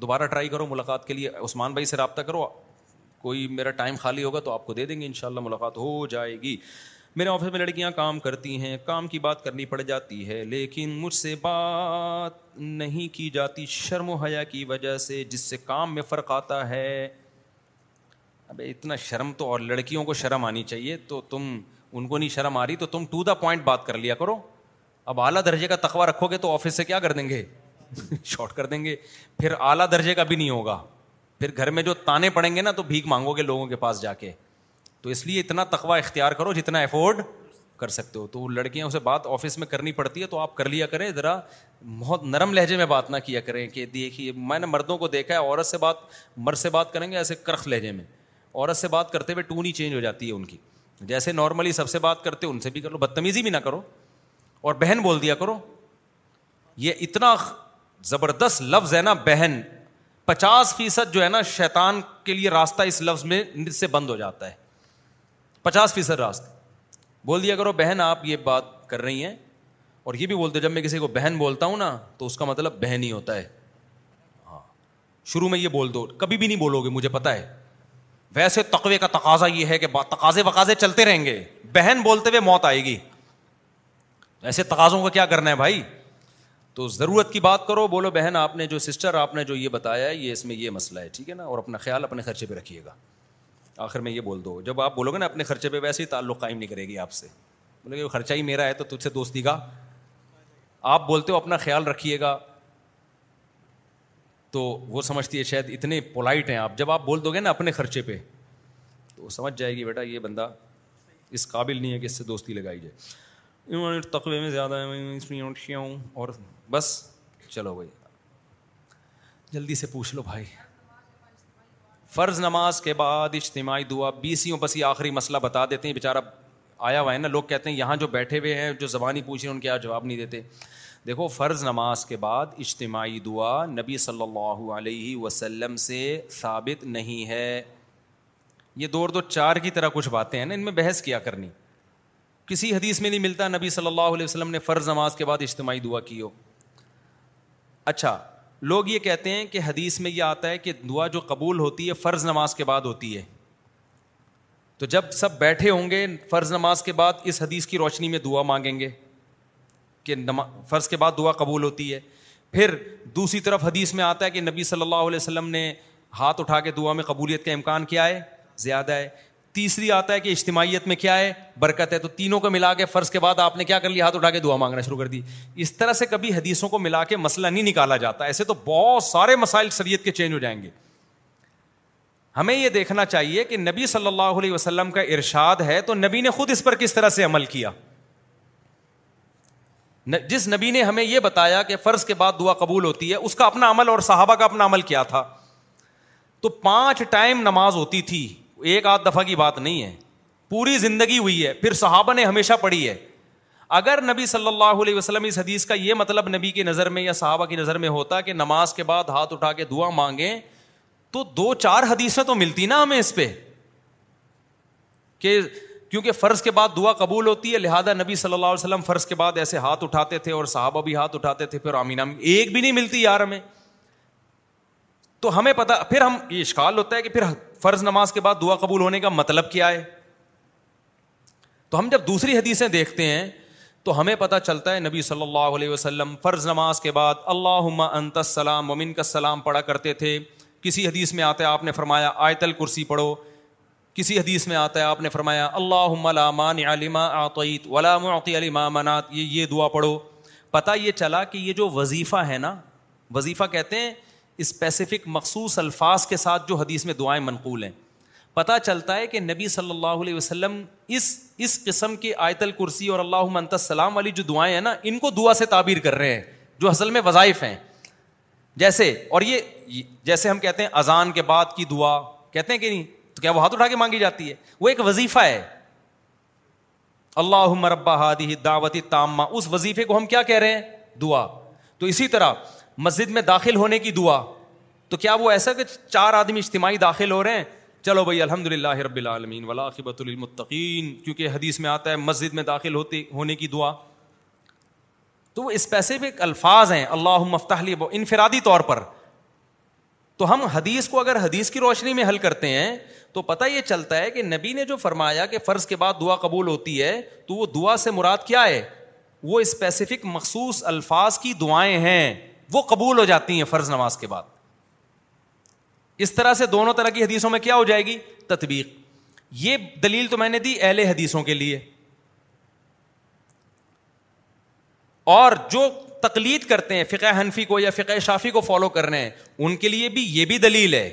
دوبارہ ٹرائی کرو ملاقات کے لیے عثمان بھائی سے رابطہ کرو کوئی میرا ٹائم خالی ہوگا تو آپ کو دے دیں گے ان شاء اللہ ملاقات ہو جائے گی میرے آفس میں لڑکیاں کام کرتی ہیں کام کی بات کرنی پڑ جاتی ہے لیکن مجھ سے بات نہیں کی جاتی شرم و حیا کی وجہ سے جس سے کام میں فرق آتا ہے ابھی اتنا شرم تو اور لڑکیوں کو شرم آنی چاہیے تو تم ان کو نہیں شرم آ رہی تو تم ٹو دا پوائنٹ بات کر لیا کرو اب اعلیٰ درجے کا تخوہ رکھو گے تو آفس سے کیا کر دیں گے شارٹ کر دیں گے پھر اعلیٰ درجے کا بھی نہیں ہوگا پھر گھر میں جو تانے پڑیں گے نا تو بھیک مانگو گے لوگوں کے پاس جا کے تو اس لیے اتنا تقوا اختیار کرو جتنا افورڈ کر سکتے ہو تو لڑکیاں اسے بات آفس میں کرنی پڑتی ہے تو آپ کر لیا کریں ذرا بہت نرم لہجے میں بات نہ کیا کریں کہ دیکھیے میں نے مردوں کو دیکھا ہے عورت سے بات مرد سے بات کریں گے ایسے کرخ لہجے میں عورت سے بات کرتے ہوئے ٹون ہی چینج ہو جاتی ہے ان کی جیسے نارملی سب سے بات کرتے ان سے بھی کر لو بدتمیزی بھی نہ کرو اور بہن بول دیا کرو یہ اتنا زبردست لفظ ہے نا بہن پچاس فیصد جو ہے نا شیطان کے لیے راستہ اس لفظ میں سے بند ہو جاتا ہے پچاس فیصد راست بول دیا کرو بہن آپ یہ بات کر رہی ہیں اور یہ بھی بولتے جب میں کسی کو بہن بولتا ہوں نا تو اس کا مطلب بہن ہی ہوتا ہے ہاں شروع میں یہ بول دو کبھی بھی نہیں بولو گے مجھے پتا ہے ویسے تقوے کا تقاضا یہ ہے کہ تقاضے وقاضے چلتے رہیں گے بہن بولتے ہوئے موت آئے گی ایسے تقاضوں کا کیا کرنا ہے بھائی تو ضرورت کی بات کرو بولو بہن آپ نے جو سسٹر آپ نے جو یہ بتایا ہے یہ اس میں یہ مسئلہ ہے ٹھیک ہے نا اور اپنا خیال اپنے خرچے پہ رکھیے گا آخر میں یہ بول دو جب آپ بولو گے نا اپنے خرچے پہ ویسے ہی تعلق قائم نہیں کرے گی آپ سے بولے گے خرچہ ہی میرا ہے تو تجھ سے دوستی کا آپ بولتے ہو اپنا خیال رکھیے گا تو وہ سمجھتی ہے شاید اتنے پولائٹ ہیں آپ جب آپ بول دو گے نا اپنے خرچے پہ تو سمجھ جائے گی بیٹا یہ بندہ اس قابل نہیں ہے کہ اس سے دوستی لگائی جائے تقوی میں زیادہ ہے میں چلو بھائی جلدی سے پوچھ لو بھائی فرض نماز کے بعد اجتماعی دعا بیسیوں یہ آخری مسئلہ بتا دیتے ہیں بیچارہ آیا ہوا ہے نا لوگ کہتے ہیں یہاں جو بیٹھے ہوئے ہیں جو زبانی پوچھ رہے ہیں ان کے یہاں جواب نہیں دیتے دیکھو فرض نماز کے بعد اجتماعی دعا نبی صلی اللہ علیہ وسلم سے ثابت نہیں ہے یہ دور دو چار کی طرح کچھ باتیں ہیں نا ان میں بحث کیا کرنی کسی حدیث میں نہیں ملتا نبی صلی اللہ علیہ وسلم نے فرض نماز کے بعد اجتماعی دعا کی ہو اچھا لوگ یہ کہتے ہیں کہ حدیث میں یہ آتا ہے کہ دعا جو قبول ہوتی ہے فرض نماز کے بعد ہوتی ہے تو جب سب بیٹھے ہوں گے فرض نماز کے بعد اس حدیث کی روشنی میں دعا مانگیں گے کہ فرض کے بعد دعا قبول ہوتی ہے پھر دوسری طرف حدیث میں آتا ہے کہ نبی صلی اللہ علیہ وسلم نے ہاتھ اٹھا کے دعا میں قبولیت کا امکان کیا ہے زیادہ ہے تیسری آتا ہے کہ اجتماعیت میں کیا ہے برکت ہے تو تینوں کو ملا کے فرض کے بعد آپ نے کیا کر لیا ہاتھ اٹھا کے دعا مانگنا شروع کر دی اس طرح سے کبھی حدیثوں کو ملا کے مسئلہ نہیں نکالا جاتا ایسے تو بہت سارے مسائل شریعت کے چینج ہو جائیں گے ہمیں یہ دیکھنا چاہیے کہ نبی صلی اللہ علیہ وسلم کا ارشاد ہے تو نبی نے خود اس پر کس طرح سے عمل کیا جس نبی نے ہمیں یہ بتایا کہ فرض کے بعد دعا قبول ہوتی ہے اس کا اپنا عمل اور صحابہ کا اپنا عمل کیا تھا تو پانچ ٹائم نماز ہوتی تھی ایک آدھ دفعہ کی بات نہیں ہے پوری زندگی ہوئی ہے پھر صحابہ نے ہمیشہ پڑھی ہے اگر نبی صلی اللہ علیہ وسلم اس حدیث کا یہ مطلب نبی کی نظر میں یا صحابہ کی نظر میں ہوتا کہ نماز کے بعد ہاتھ اٹھا کے دعا مانگیں تو دو چار حدیثیں تو ملتی نا ہمیں اس پہ کہ کیونکہ فرض کے بعد دعا قبول ہوتی ہے لہٰذا نبی صلی اللہ علیہ وسلم فرض کے بعد ایسے ہاتھ اٹھاتے تھے اور صحابہ بھی ہاتھ اٹھاتے تھے پھر آمینہ ایک بھی نہیں ملتی یار ہمیں تو ہمیں پتا پھر ہم یہ اشکال ہوتا ہے کہ پھر فرض نماز کے بعد دعا قبول ہونے کا مطلب کیا ہے تو ہم جب دوسری حدیثیں دیکھتے ہیں تو ہمیں پتہ چلتا ہے نبی صلی اللہ علیہ وسلم فرض نماز کے بعد اللہ انت السلام مومن کا سلام پڑھا کرتے تھے کسی حدیث میں آتا ہے آپ نے فرمایا آیت الکرسی پڑھو کسی حدیث میں آتا ہے آپ نے فرمایا اللہ لامان علما ولا معطی علی منات یہ دعا پڑھو پتہ یہ چلا کہ یہ جو وظیفہ ہے نا وظیفہ کہتے ہیں اسپیسیفک مخصوص الفاظ کے ساتھ جو حدیث میں دعائیں منقول ہیں پتہ چلتا ہے کہ نبی صلی اللہ علیہ وسلم اس اس قسم کی آیت الکرسی اور اللہ منت السلام والی جو دعائیں ہیں نا ان کو دعا سے تعبیر کر رہے ہیں جو اصل میں وظائف ہیں جیسے اور یہ جیسے ہم کہتے ہیں اذان کے بعد کی دعا کہتے ہیں کہ نہیں تو کیا وہ ہاتھ اٹھا کے مانگی جاتی ہے وہ ایک وظیفہ ہے اللہ مربع ہادی دعوت تامہ اس وظیفے کو ہم کیا کہہ رہے ہیں دعا تو اسی طرح مسجد میں داخل ہونے کی دعا تو کیا وہ ایسا کہ چار آدمی اجتماعی داخل ہو رہے ہیں چلو بھائی الحمد للہ رب العالمین ولاقبۃ المطقین کیونکہ حدیث میں آتا ہے مسجد میں داخل ہوتی ہونے کی دعا تو وہ اسپیسیفک الفاظ ہیں اللہ مفت انفرادی طور پر تو ہم حدیث کو اگر حدیث کی روشنی میں حل کرتے ہیں تو پتہ یہ چلتا ہے کہ نبی نے جو فرمایا کہ فرض کے بعد دعا قبول ہوتی ہے تو وہ دعا سے مراد کیا ہے وہ اسپیسیفک مخصوص الفاظ کی دعائیں ہیں وہ قبول ہو جاتی ہیں فرض نماز کے بعد اس طرح سے دونوں طرح کی حدیثوں میں کیا ہو جائے گی تطبیق یہ دلیل تو میں نے دی اہل حدیثوں کے لیے اور جو تقلید کرتے ہیں فقہ حنفی کو یا فقہ شافی کو فالو کر رہے ہیں ان کے لیے بھی یہ بھی دلیل ہے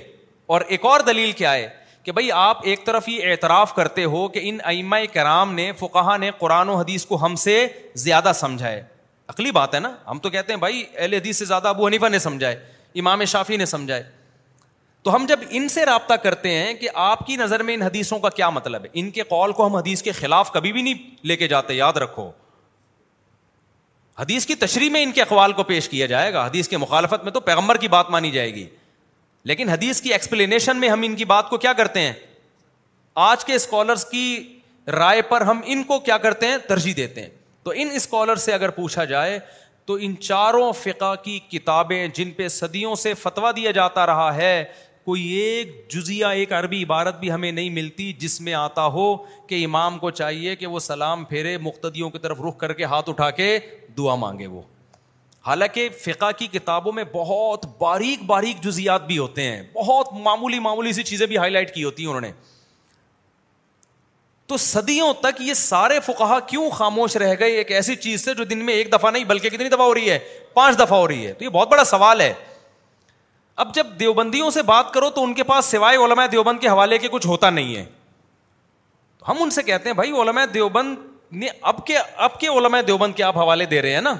اور ایک اور دلیل کیا ہے کہ بھائی آپ ایک طرف یہ اعتراف کرتے ہو کہ ان ائمہ کرام نے فقہ نے قرآن و حدیث کو ہم سے زیادہ سمجھا ہے عقلی بات ہے نا ہم تو کہتے ہیں بھائی اہل حدیث سے زیادہ ابو حنیفہ نے سمجھائے امام شافی نے سمجھائے تو ہم جب ان سے رابطہ کرتے ہیں کہ آپ کی نظر میں ان حدیثوں کا کیا مطلب ہے ان کے قول کو ہم حدیث کے خلاف کبھی بھی نہیں لے کے جاتے یاد رکھو حدیث کی تشریح میں ان کے اقوال کو پیش کیا جائے گا حدیث کے مخالفت میں تو پیغمبر کی بات مانی جائے گی لیکن حدیث کی ایکسپلینیشن میں ہم ان کی بات کو کیا کرتے ہیں آج کے اسکالرس کی رائے پر ہم ان کو کیا کرتے ہیں ترجیح دیتے ہیں تو ان اسکالر سے اگر پوچھا جائے تو ان چاروں فقہ کی کتابیں جن پہ صدیوں سے فتوا دیا جاتا رہا ہے کوئی ایک جزیا ایک عربی عبارت بھی ہمیں نہیں ملتی جس میں آتا ہو کہ امام کو چاہیے کہ وہ سلام پھیرے مقتدیوں کی طرف رخ کر کے ہاتھ اٹھا کے دعا مانگے وہ حالانکہ فقہ کی کتابوں میں بہت باریک باریک جزیات بھی ہوتے ہیں بہت معمولی معمولی سی چیزیں بھی ہائی لائٹ کی ہوتی ہیں انہوں نے تو صدیوں تک یہ سارے فقہ کیوں خاموش رہ گئے ایک ایسی چیز سے جو دن میں ایک دفعہ نہیں بلکہ کتنی دفعہ ہو رہی ہے پانچ دفعہ ہو رہی ہے تو یہ بہت بڑا سوال ہے اب جب دیوبندیوں سے بات کرو تو ان کے پاس سوائے علماء دیوبند کے حوالے کے کچھ ہوتا نہیں ہے ہم ان سے کہتے ہیں بھائی علماء دیوبند نے اب کے اب کے علماء دیوبند کے آپ حوالے دے رہے ہیں نا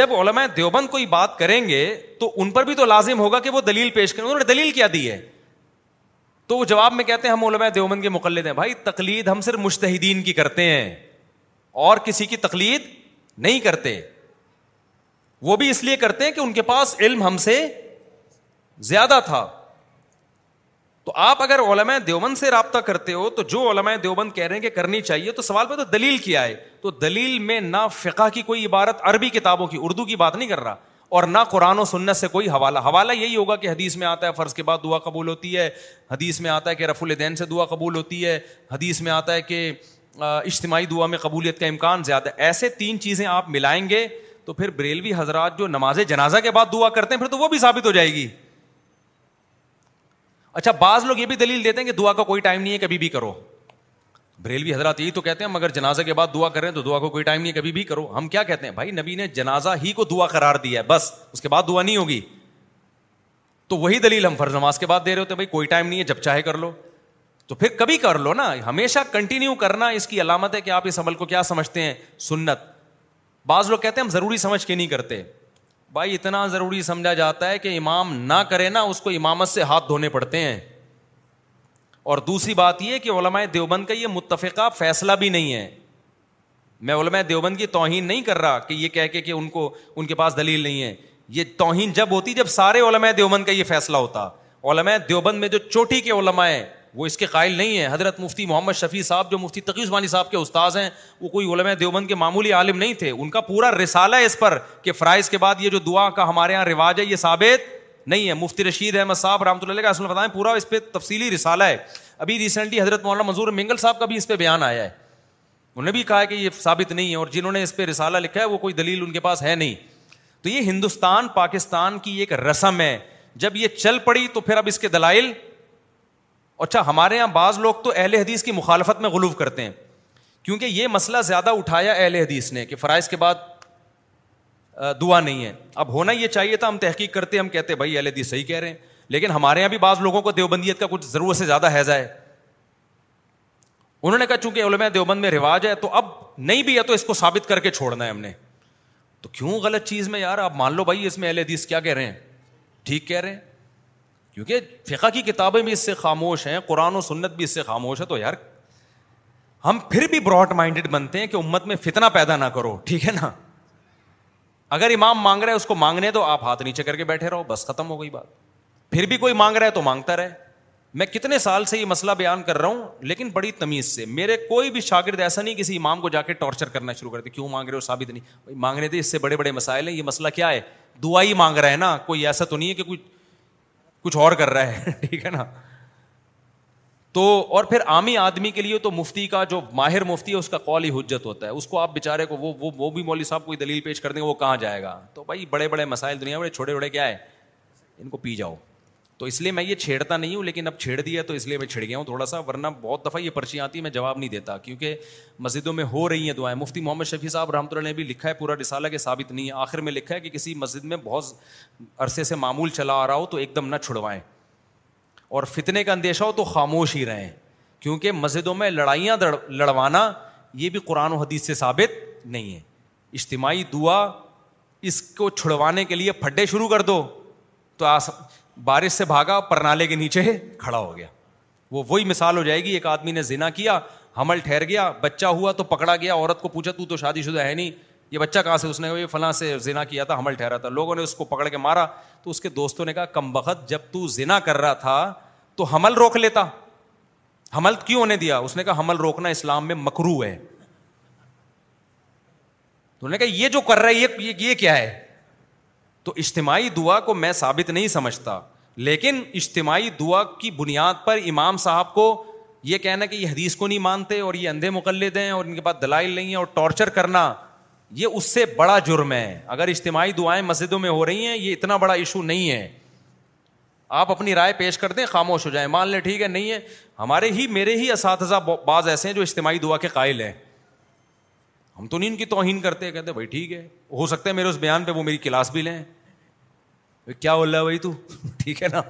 جب علماء دیوبند کوئی بات کریں گے تو ان پر بھی تو لازم ہوگا کہ وہ دلیل پیش کریں انہوں نے دلیل کیا دی ہے تو وہ جواب میں کہتے ہیں ہم علماء دیوبند کے مقلد ہیں بھائی تقلید ہم صرف مشتحدین کی کرتے ہیں اور کسی کی تقلید نہیں کرتے وہ بھی اس لیے کرتے ہیں کہ ان کے پاس علم ہم سے زیادہ تھا تو آپ اگر علماء دیوبند سے رابطہ کرتے ہو تو جو علماء دیوبند کہہ رہے ہیں کہ کرنی چاہیے تو سوال پہ تو دلیل کیا ہے تو دلیل میں نہ فقہ کی کوئی عبارت عربی کتابوں کی اردو کی بات نہیں کر رہا اور نہ قرآن و سنت سے کوئی حوالہ حوالہ یہی ہوگا کہ حدیث میں آتا ہے فرض کے بعد دعا قبول ہوتی ہے حدیث میں آتا ہے کہ رف الدین سے دعا قبول ہوتی ہے حدیث میں آتا ہے کہ اجتماعی دعا میں قبولیت کا امکان زیادہ ہے ایسے تین چیزیں آپ ملائیں گے تو پھر بریلوی حضرات جو نماز جنازہ کے بعد دعا کرتے ہیں پھر تو وہ بھی ثابت ہو جائے گی اچھا بعض لوگ یہ بھی دلیل دیتے ہیں کہ دعا کا کوئی ٹائم نہیں ہے کبھی بھی کرو بریلوی حضرات یہی تو کہتے ہیں مگر جنازہ کے بعد دعا کریں تو دعا کو کوئی ٹائم نہیں کبھی بھی کرو ہم کیا کہتے ہیں بھائی نبی نے جنازہ ہی کو دعا قرار دیا ہے بس اس کے بعد دعا نہیں ہوگی تو وہی دلیل ہم فرض نماز کے بعد دے رہے ہوتے ہیں بھائی کوئی ٹائم نہیں ہے جب چاہے کر لو تو پھر کبھی کر لو نا ہمیشہ کنٹینیو کرنا اس کی علامت ہے کہ آپ اس عمل کو کیا سمجھتے ہیں سنت بعض لوگ کہتے ہیں ہم ضروری سمجھ کے نہیں کرتے بھائی اتنا ضروری سمجھا جاتا ہے کہ امام نہ کرے نا اس کو امامت سے ہاتھ دھونے پڑتے ہیں اور دوسری بات یہ کہ علماء دیوبند کا یہ متفقہ فیصلہ بھی نہیں ہے میں علماء دیوبند کی توہین نہیں کر رہا کہ یہ کہہ کے کہ ان کو ان کے پاس دلیل نہیں ہے یہ توہین جب ہوتی جب سارے علماء دیوبند کا یہ فیصلہ ہوتا علماء دیوبند میں جو چوٹی کے علماء ہیں وہ اس کے قائل نہیں ہیں حضرت مفتی محمد شفیع صاحب جو مفتی تقی عثمانی صاحب کے استاذ ہیں وہ کوئی علماء دیوبند کے معمولی عالم نہیں تھے ان کا پورا رسالہ ہے اس پر کہ فرائض کے بعد یہ جو دعا کا ہمارے یہاں رواج ہے یہ ثابت نہیں ہے مفتی رشید احمد صاحب رحمۃ اللہ کا تفصیلی رسالہ ہے ابھی ریسنٹلی حضرت مولانا منظور منگل صاحب کا بھی اس پہ بیان آیا ہے انہوں نے بھی کہا ہے کہ یہ ثابت نہیں ہے اور جنہوں نے اس پہ رسالہ لکھا ہے وہ کوئی دلیل ان کے پاس ہے نہیں تو یہ ہندوستان پاکستان کی ایک رسم ہے جب یہ چل پڑی تو پھر اب اس کے دلائل اچھا ہمارے یہاں بعض لوگ تو اہل حدیث کی مخالفت میں غلوف کرتے ہیں کیونکہ یہ مسئلہ زیادہ اٹھایا اہل حدیث نے کہ فرائض کے بعد دعا نہیں ہے اب ہونا یہ چاہیے تھا ہم تحقیق کرتے ہم کہتے بھائی اللہ حدیث صحیح کہہ رہے ہیں لیکن ہمارے یہاں بھی بعض لوگوں کو دیوبندیت کا کچھ ضرورت سے زیادہ حیضہ ہے انہوں نے کہا چونکہ علماء دیوبند میں رواج ہے تو اب نہیں بھی ہے تو اس کو ثابت کر کے چھوڑنا ہے ہم نے تو کیوں غلط چیز میں یار آپ مان لو بھائی اس میں اہل حدیث کیا کہہ رہے ہیں ٹھیک کہہ رہے ہیں کیونکہ فقہ کی کتابیں بھی اس سے خاموش ہیں قرآن و سنت بھی اس سے خاموش ہے تو یار ہم پھر بھی براڈ مائنڈیڈ بنتے ہیں کہ امت میں فتنہ پیدا نہ کرو ٹھیک ہے نا اگر امام مانگ رہا ہے اس کو مانگنے تو آپ ہاتھ نیچے کر کے بیٹھے رہو بس ختم ہو گئی بات پھر بھی کوئی مانگ رہا ہے تو مانگتا رہے میں کتنے سال سے یہ مسئلہ بیان کر رہا ہوں لیکن بڑی تمیز سے میرے کوئی بھی شاگرد ایسا نہیں کسی امام کو جا کے ٹارچر کرنا شروع کر دے کیوں مانگ رہے ہو ثابت نہیں مانگ رہے تھے اس سے بڑے بڑے مسائل ہیں یہ مسئلہ کیا ہے دعائی مانگ رہا ہے نا کوئی ایسا تو نہیں ہے کہ کچھ کچھ اور کر رہا ہے ٹھیک ہے نا تو اور پھر عامی آدمی کے لیے تو مفتی کا جو ماہر مفتی ہے اس کا قول ہی حجت ہوتا ہے اس کو آپ بےچارے کو وہ وہ وہ بھی مولوی صاحب کوئی دلیل پیش کر دیں گے وہ کہاں جائے گا تو بھائی بڑے بڑے مسائل دنیا بڑے چھوڑے وھڑے کیا ہے ان کو پی جاؤ تو اس لیے میں یہ چھیڑتا نہیں ہوں لیکن اب چھیڑ دیا تو اس لیے میں چھڑ گیا ہوں تھوڑا سا ورنہ بہت دفعہ یہ پرچی آتی ہیں میں جواب نہیں دیتا کیونکہ مسجدوں میں ہو رہی ہیں دعائیں مفتی محمد شفیع صاحب رحمۃ اللہ نے بھی لکھا ہے پورا رسالہ کہ ثابت نہیں ہے آخر میں لکھا ہے کہ کسی مسجد میں بہت عرصے سے معمول چلا آ رہا ہو تو ایک دم نہ چھڑوائیں اور فتنے کا اندیشہ ہو تو خاموش ہی رہیں کیونکہ مسجدوں میں لڑائیاں لڑوانا یہ بھی قرآن و حدیث سے ثابت نہیں ہے اجتماعی دعا اس کو چھڑوانے کے لیے پھڈے شروع کر دو تو آس بارش سے بھاگا پرنالے کے نیچے کھڑا ہو گیا وہ وہی مثال ہو جائے گی ایک آدمی نے زنا کیا حمل ٹھہر گیا بچہ ہوا تو پکڑا گیا عورت کو پوچھا تو تو شادی شدہ ہے نہیں یہ بچہ کہاں سے اس یہ فلاں سے زنا کیا تھا حمل ٹھہرا تھا لوگوں نے اس کو پکڑ کے مارا تو اس کے دوستوں نے کہا کم بخت جب تو زنا کر رہا تھا تو حمل روک لیتا حمل کیوں ہونے دیا اس نے کہا حمل روکنا اسلام میں مکرو ہے تو نے کہا یہ جو کر رہا ہے یہ کیا ہے تو اجتماعی دعا کو میں ثابت نہیں سمجھتا لیکن اجتماعی دعا کی بنیاد پر امام صاحب کو یہ کہنا کہ یہ حدیث کو نہیں مانتے اور یہ اندھے مقلد ہیں اور ان کے پاس دلائل نہیں ہے اور ٹارچر کرنا یہ اس سے بڑا جرم ہے اگر اجتماعی دعائیں مسجدوں میں ہو رہی ہیں یہ اتنا بڑا ایشو نہیں ہے آپ اپنی رائے پیش کر دیں خاموش ہو جائیں مان لیں ٹھیک ہے نہیں ہے ہمارے ہی میرے ہی اساتذہ بعض ایسے ہیں جو اجتماعی دعا کے قائل ہیں ہم تو نہیں ان کی توہین کرتے کہتے بھائی ٹھیک ہے ہو سکتا ہے میرے اس بیان پہ وہ میری کلاس بھی لیں کیا بول رہا ہے بھائی تو ٹھیک ہے نا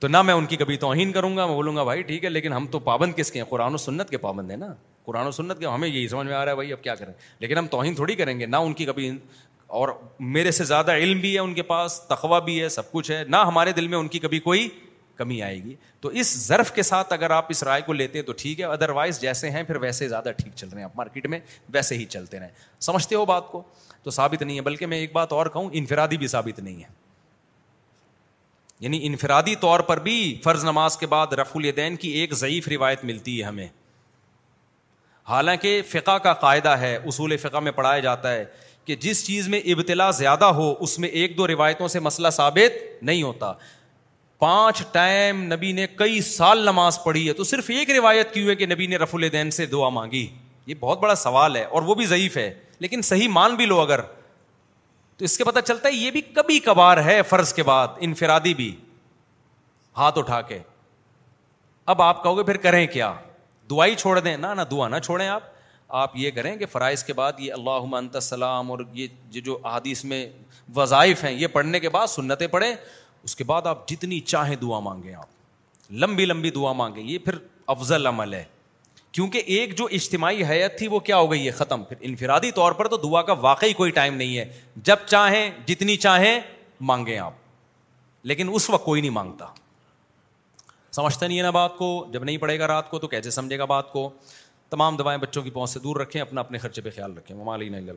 تو نہ میں ان کی کبھی توہین کروں گا میں بولوں گا بھائی ٹھیک ہے لیکن ہم تو پابند کس کے ہیں قرآن و سنت کے پابند ہیں نا قرآن و سنت کے ہمیں یہی سمجھ میں آ رہا ہے بھائی اب کیا کریں لیکن ہم توہین تھوڑی کریں گے نہ ان کی کبھی اور میرے سے زیادہ علم بھی ہے ان کے پاس تخوہ بھی ہے سب کچھ ہے نہ ہمارے دل میں ان کی کبھی کوئی کمی آئے گی تو اس ضرف کے ساتھ اگر آپ اس رائے کو لیتے ہیں تو ٹھیک ہے ادروائز جیسے ہیں پھر ویسے زیادہ ٹھیک چل رہے ہیں آپ مارکیٹ میں ویسے ہی چلتے رہیں سمجھتے ہو بات کو تو ثابت نہیں ہے بلکہ میں ایک بات اور کہوں انفرادی بھی ثابت نہیں ہے یعنی انفرادی طور پر بھی فرض نماز کے بعد رف الدین کی ایک ضعیف روایت ملتی ہے ہمیں حالانکہ فقہ کا قاعدہ ہے اصول فقہ میں پڑھایا جاتا ہے کہ جس چیز میں ابتلا زیادہ ہو اس میں ایک دو روایتوں سے مسئلہ ثابت نہیں ہوتا پانچ ٹائم نبی نے کئی سال نماز پڑھی ہے تو صرف ایک روایت کیوں ہے کہ نبی نے رف الدین سے دعا مانگی یہ بہت بڑا سوال ہے اور وہ بھی ضعیف ہے لیکن صحیح مان بھی لو اگر تو اس کے پتہ چلتا ہے یہ بھی کبھی کبھار ہے فرض کے بعد انفرادی بھی ہاتھ اٹھا کے اب آپ کہو گے پھر کریں کیا دعائی چھوڑ دیں نہ نہ دعا نہ چھوڑیں آپ آپ یہ کریں کہ فرائض کے بعد یہ اللہ السلام اور یہ جو احادیث میں وظائف ہیں یہ پڑھنے کے بعد سنتیں پڑھیں اس کے بعد آپ جتنی چاہیں دعا مانگیں آپ لمبی لمبی دعا مانگیں یہ پھر افضل عمل ہے کیونکہ ایک جو اجتماعی حیت تھی وہ کیا ہو گئی ہے ختم پھر انفرادی طور پر تو دعا کا واقعی کوئی ٹائم نہیں ہے جب چاہیں جتنی چاہیں مانگیں آپ لیکن اس وقت کوئی نہیں مانگتا سمجھتا نہیں ہے نا بات کو جب نہیں پڑے گا رات کو تو کیسے سمجھے گا بات کو تمام دوائیں بچوں کی پہنچ سے دور رکھیں اپنا اپنے خرچے پہ خیال رکھیں وہ مالی نگل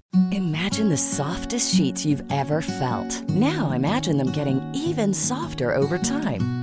Imagine the softest sheets you've ever felt. Now imagine them getting even softer over time.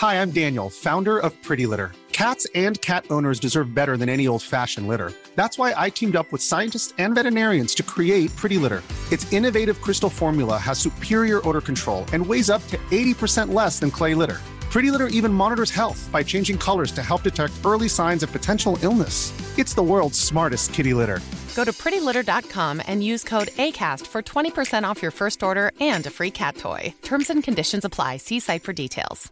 Hi, I'm Daniel, founder of Pretty Litter. Cats and cat owners deserve better than any old-fashioned litter. That's why I teamed up with scientists and veterinarians to create Pretty Litter. Its innovative crystal formula has superior odor control and weighs up to 80% less than clay litter. Pretty Litter even monitors health by changing colors to help detect early signs of potential illness. It's the world's smartest kitty litter. Go to prettylitter.com and use code ACAST for 20% off your first order and a free cat toy. Terms and conditions apply. See site for details.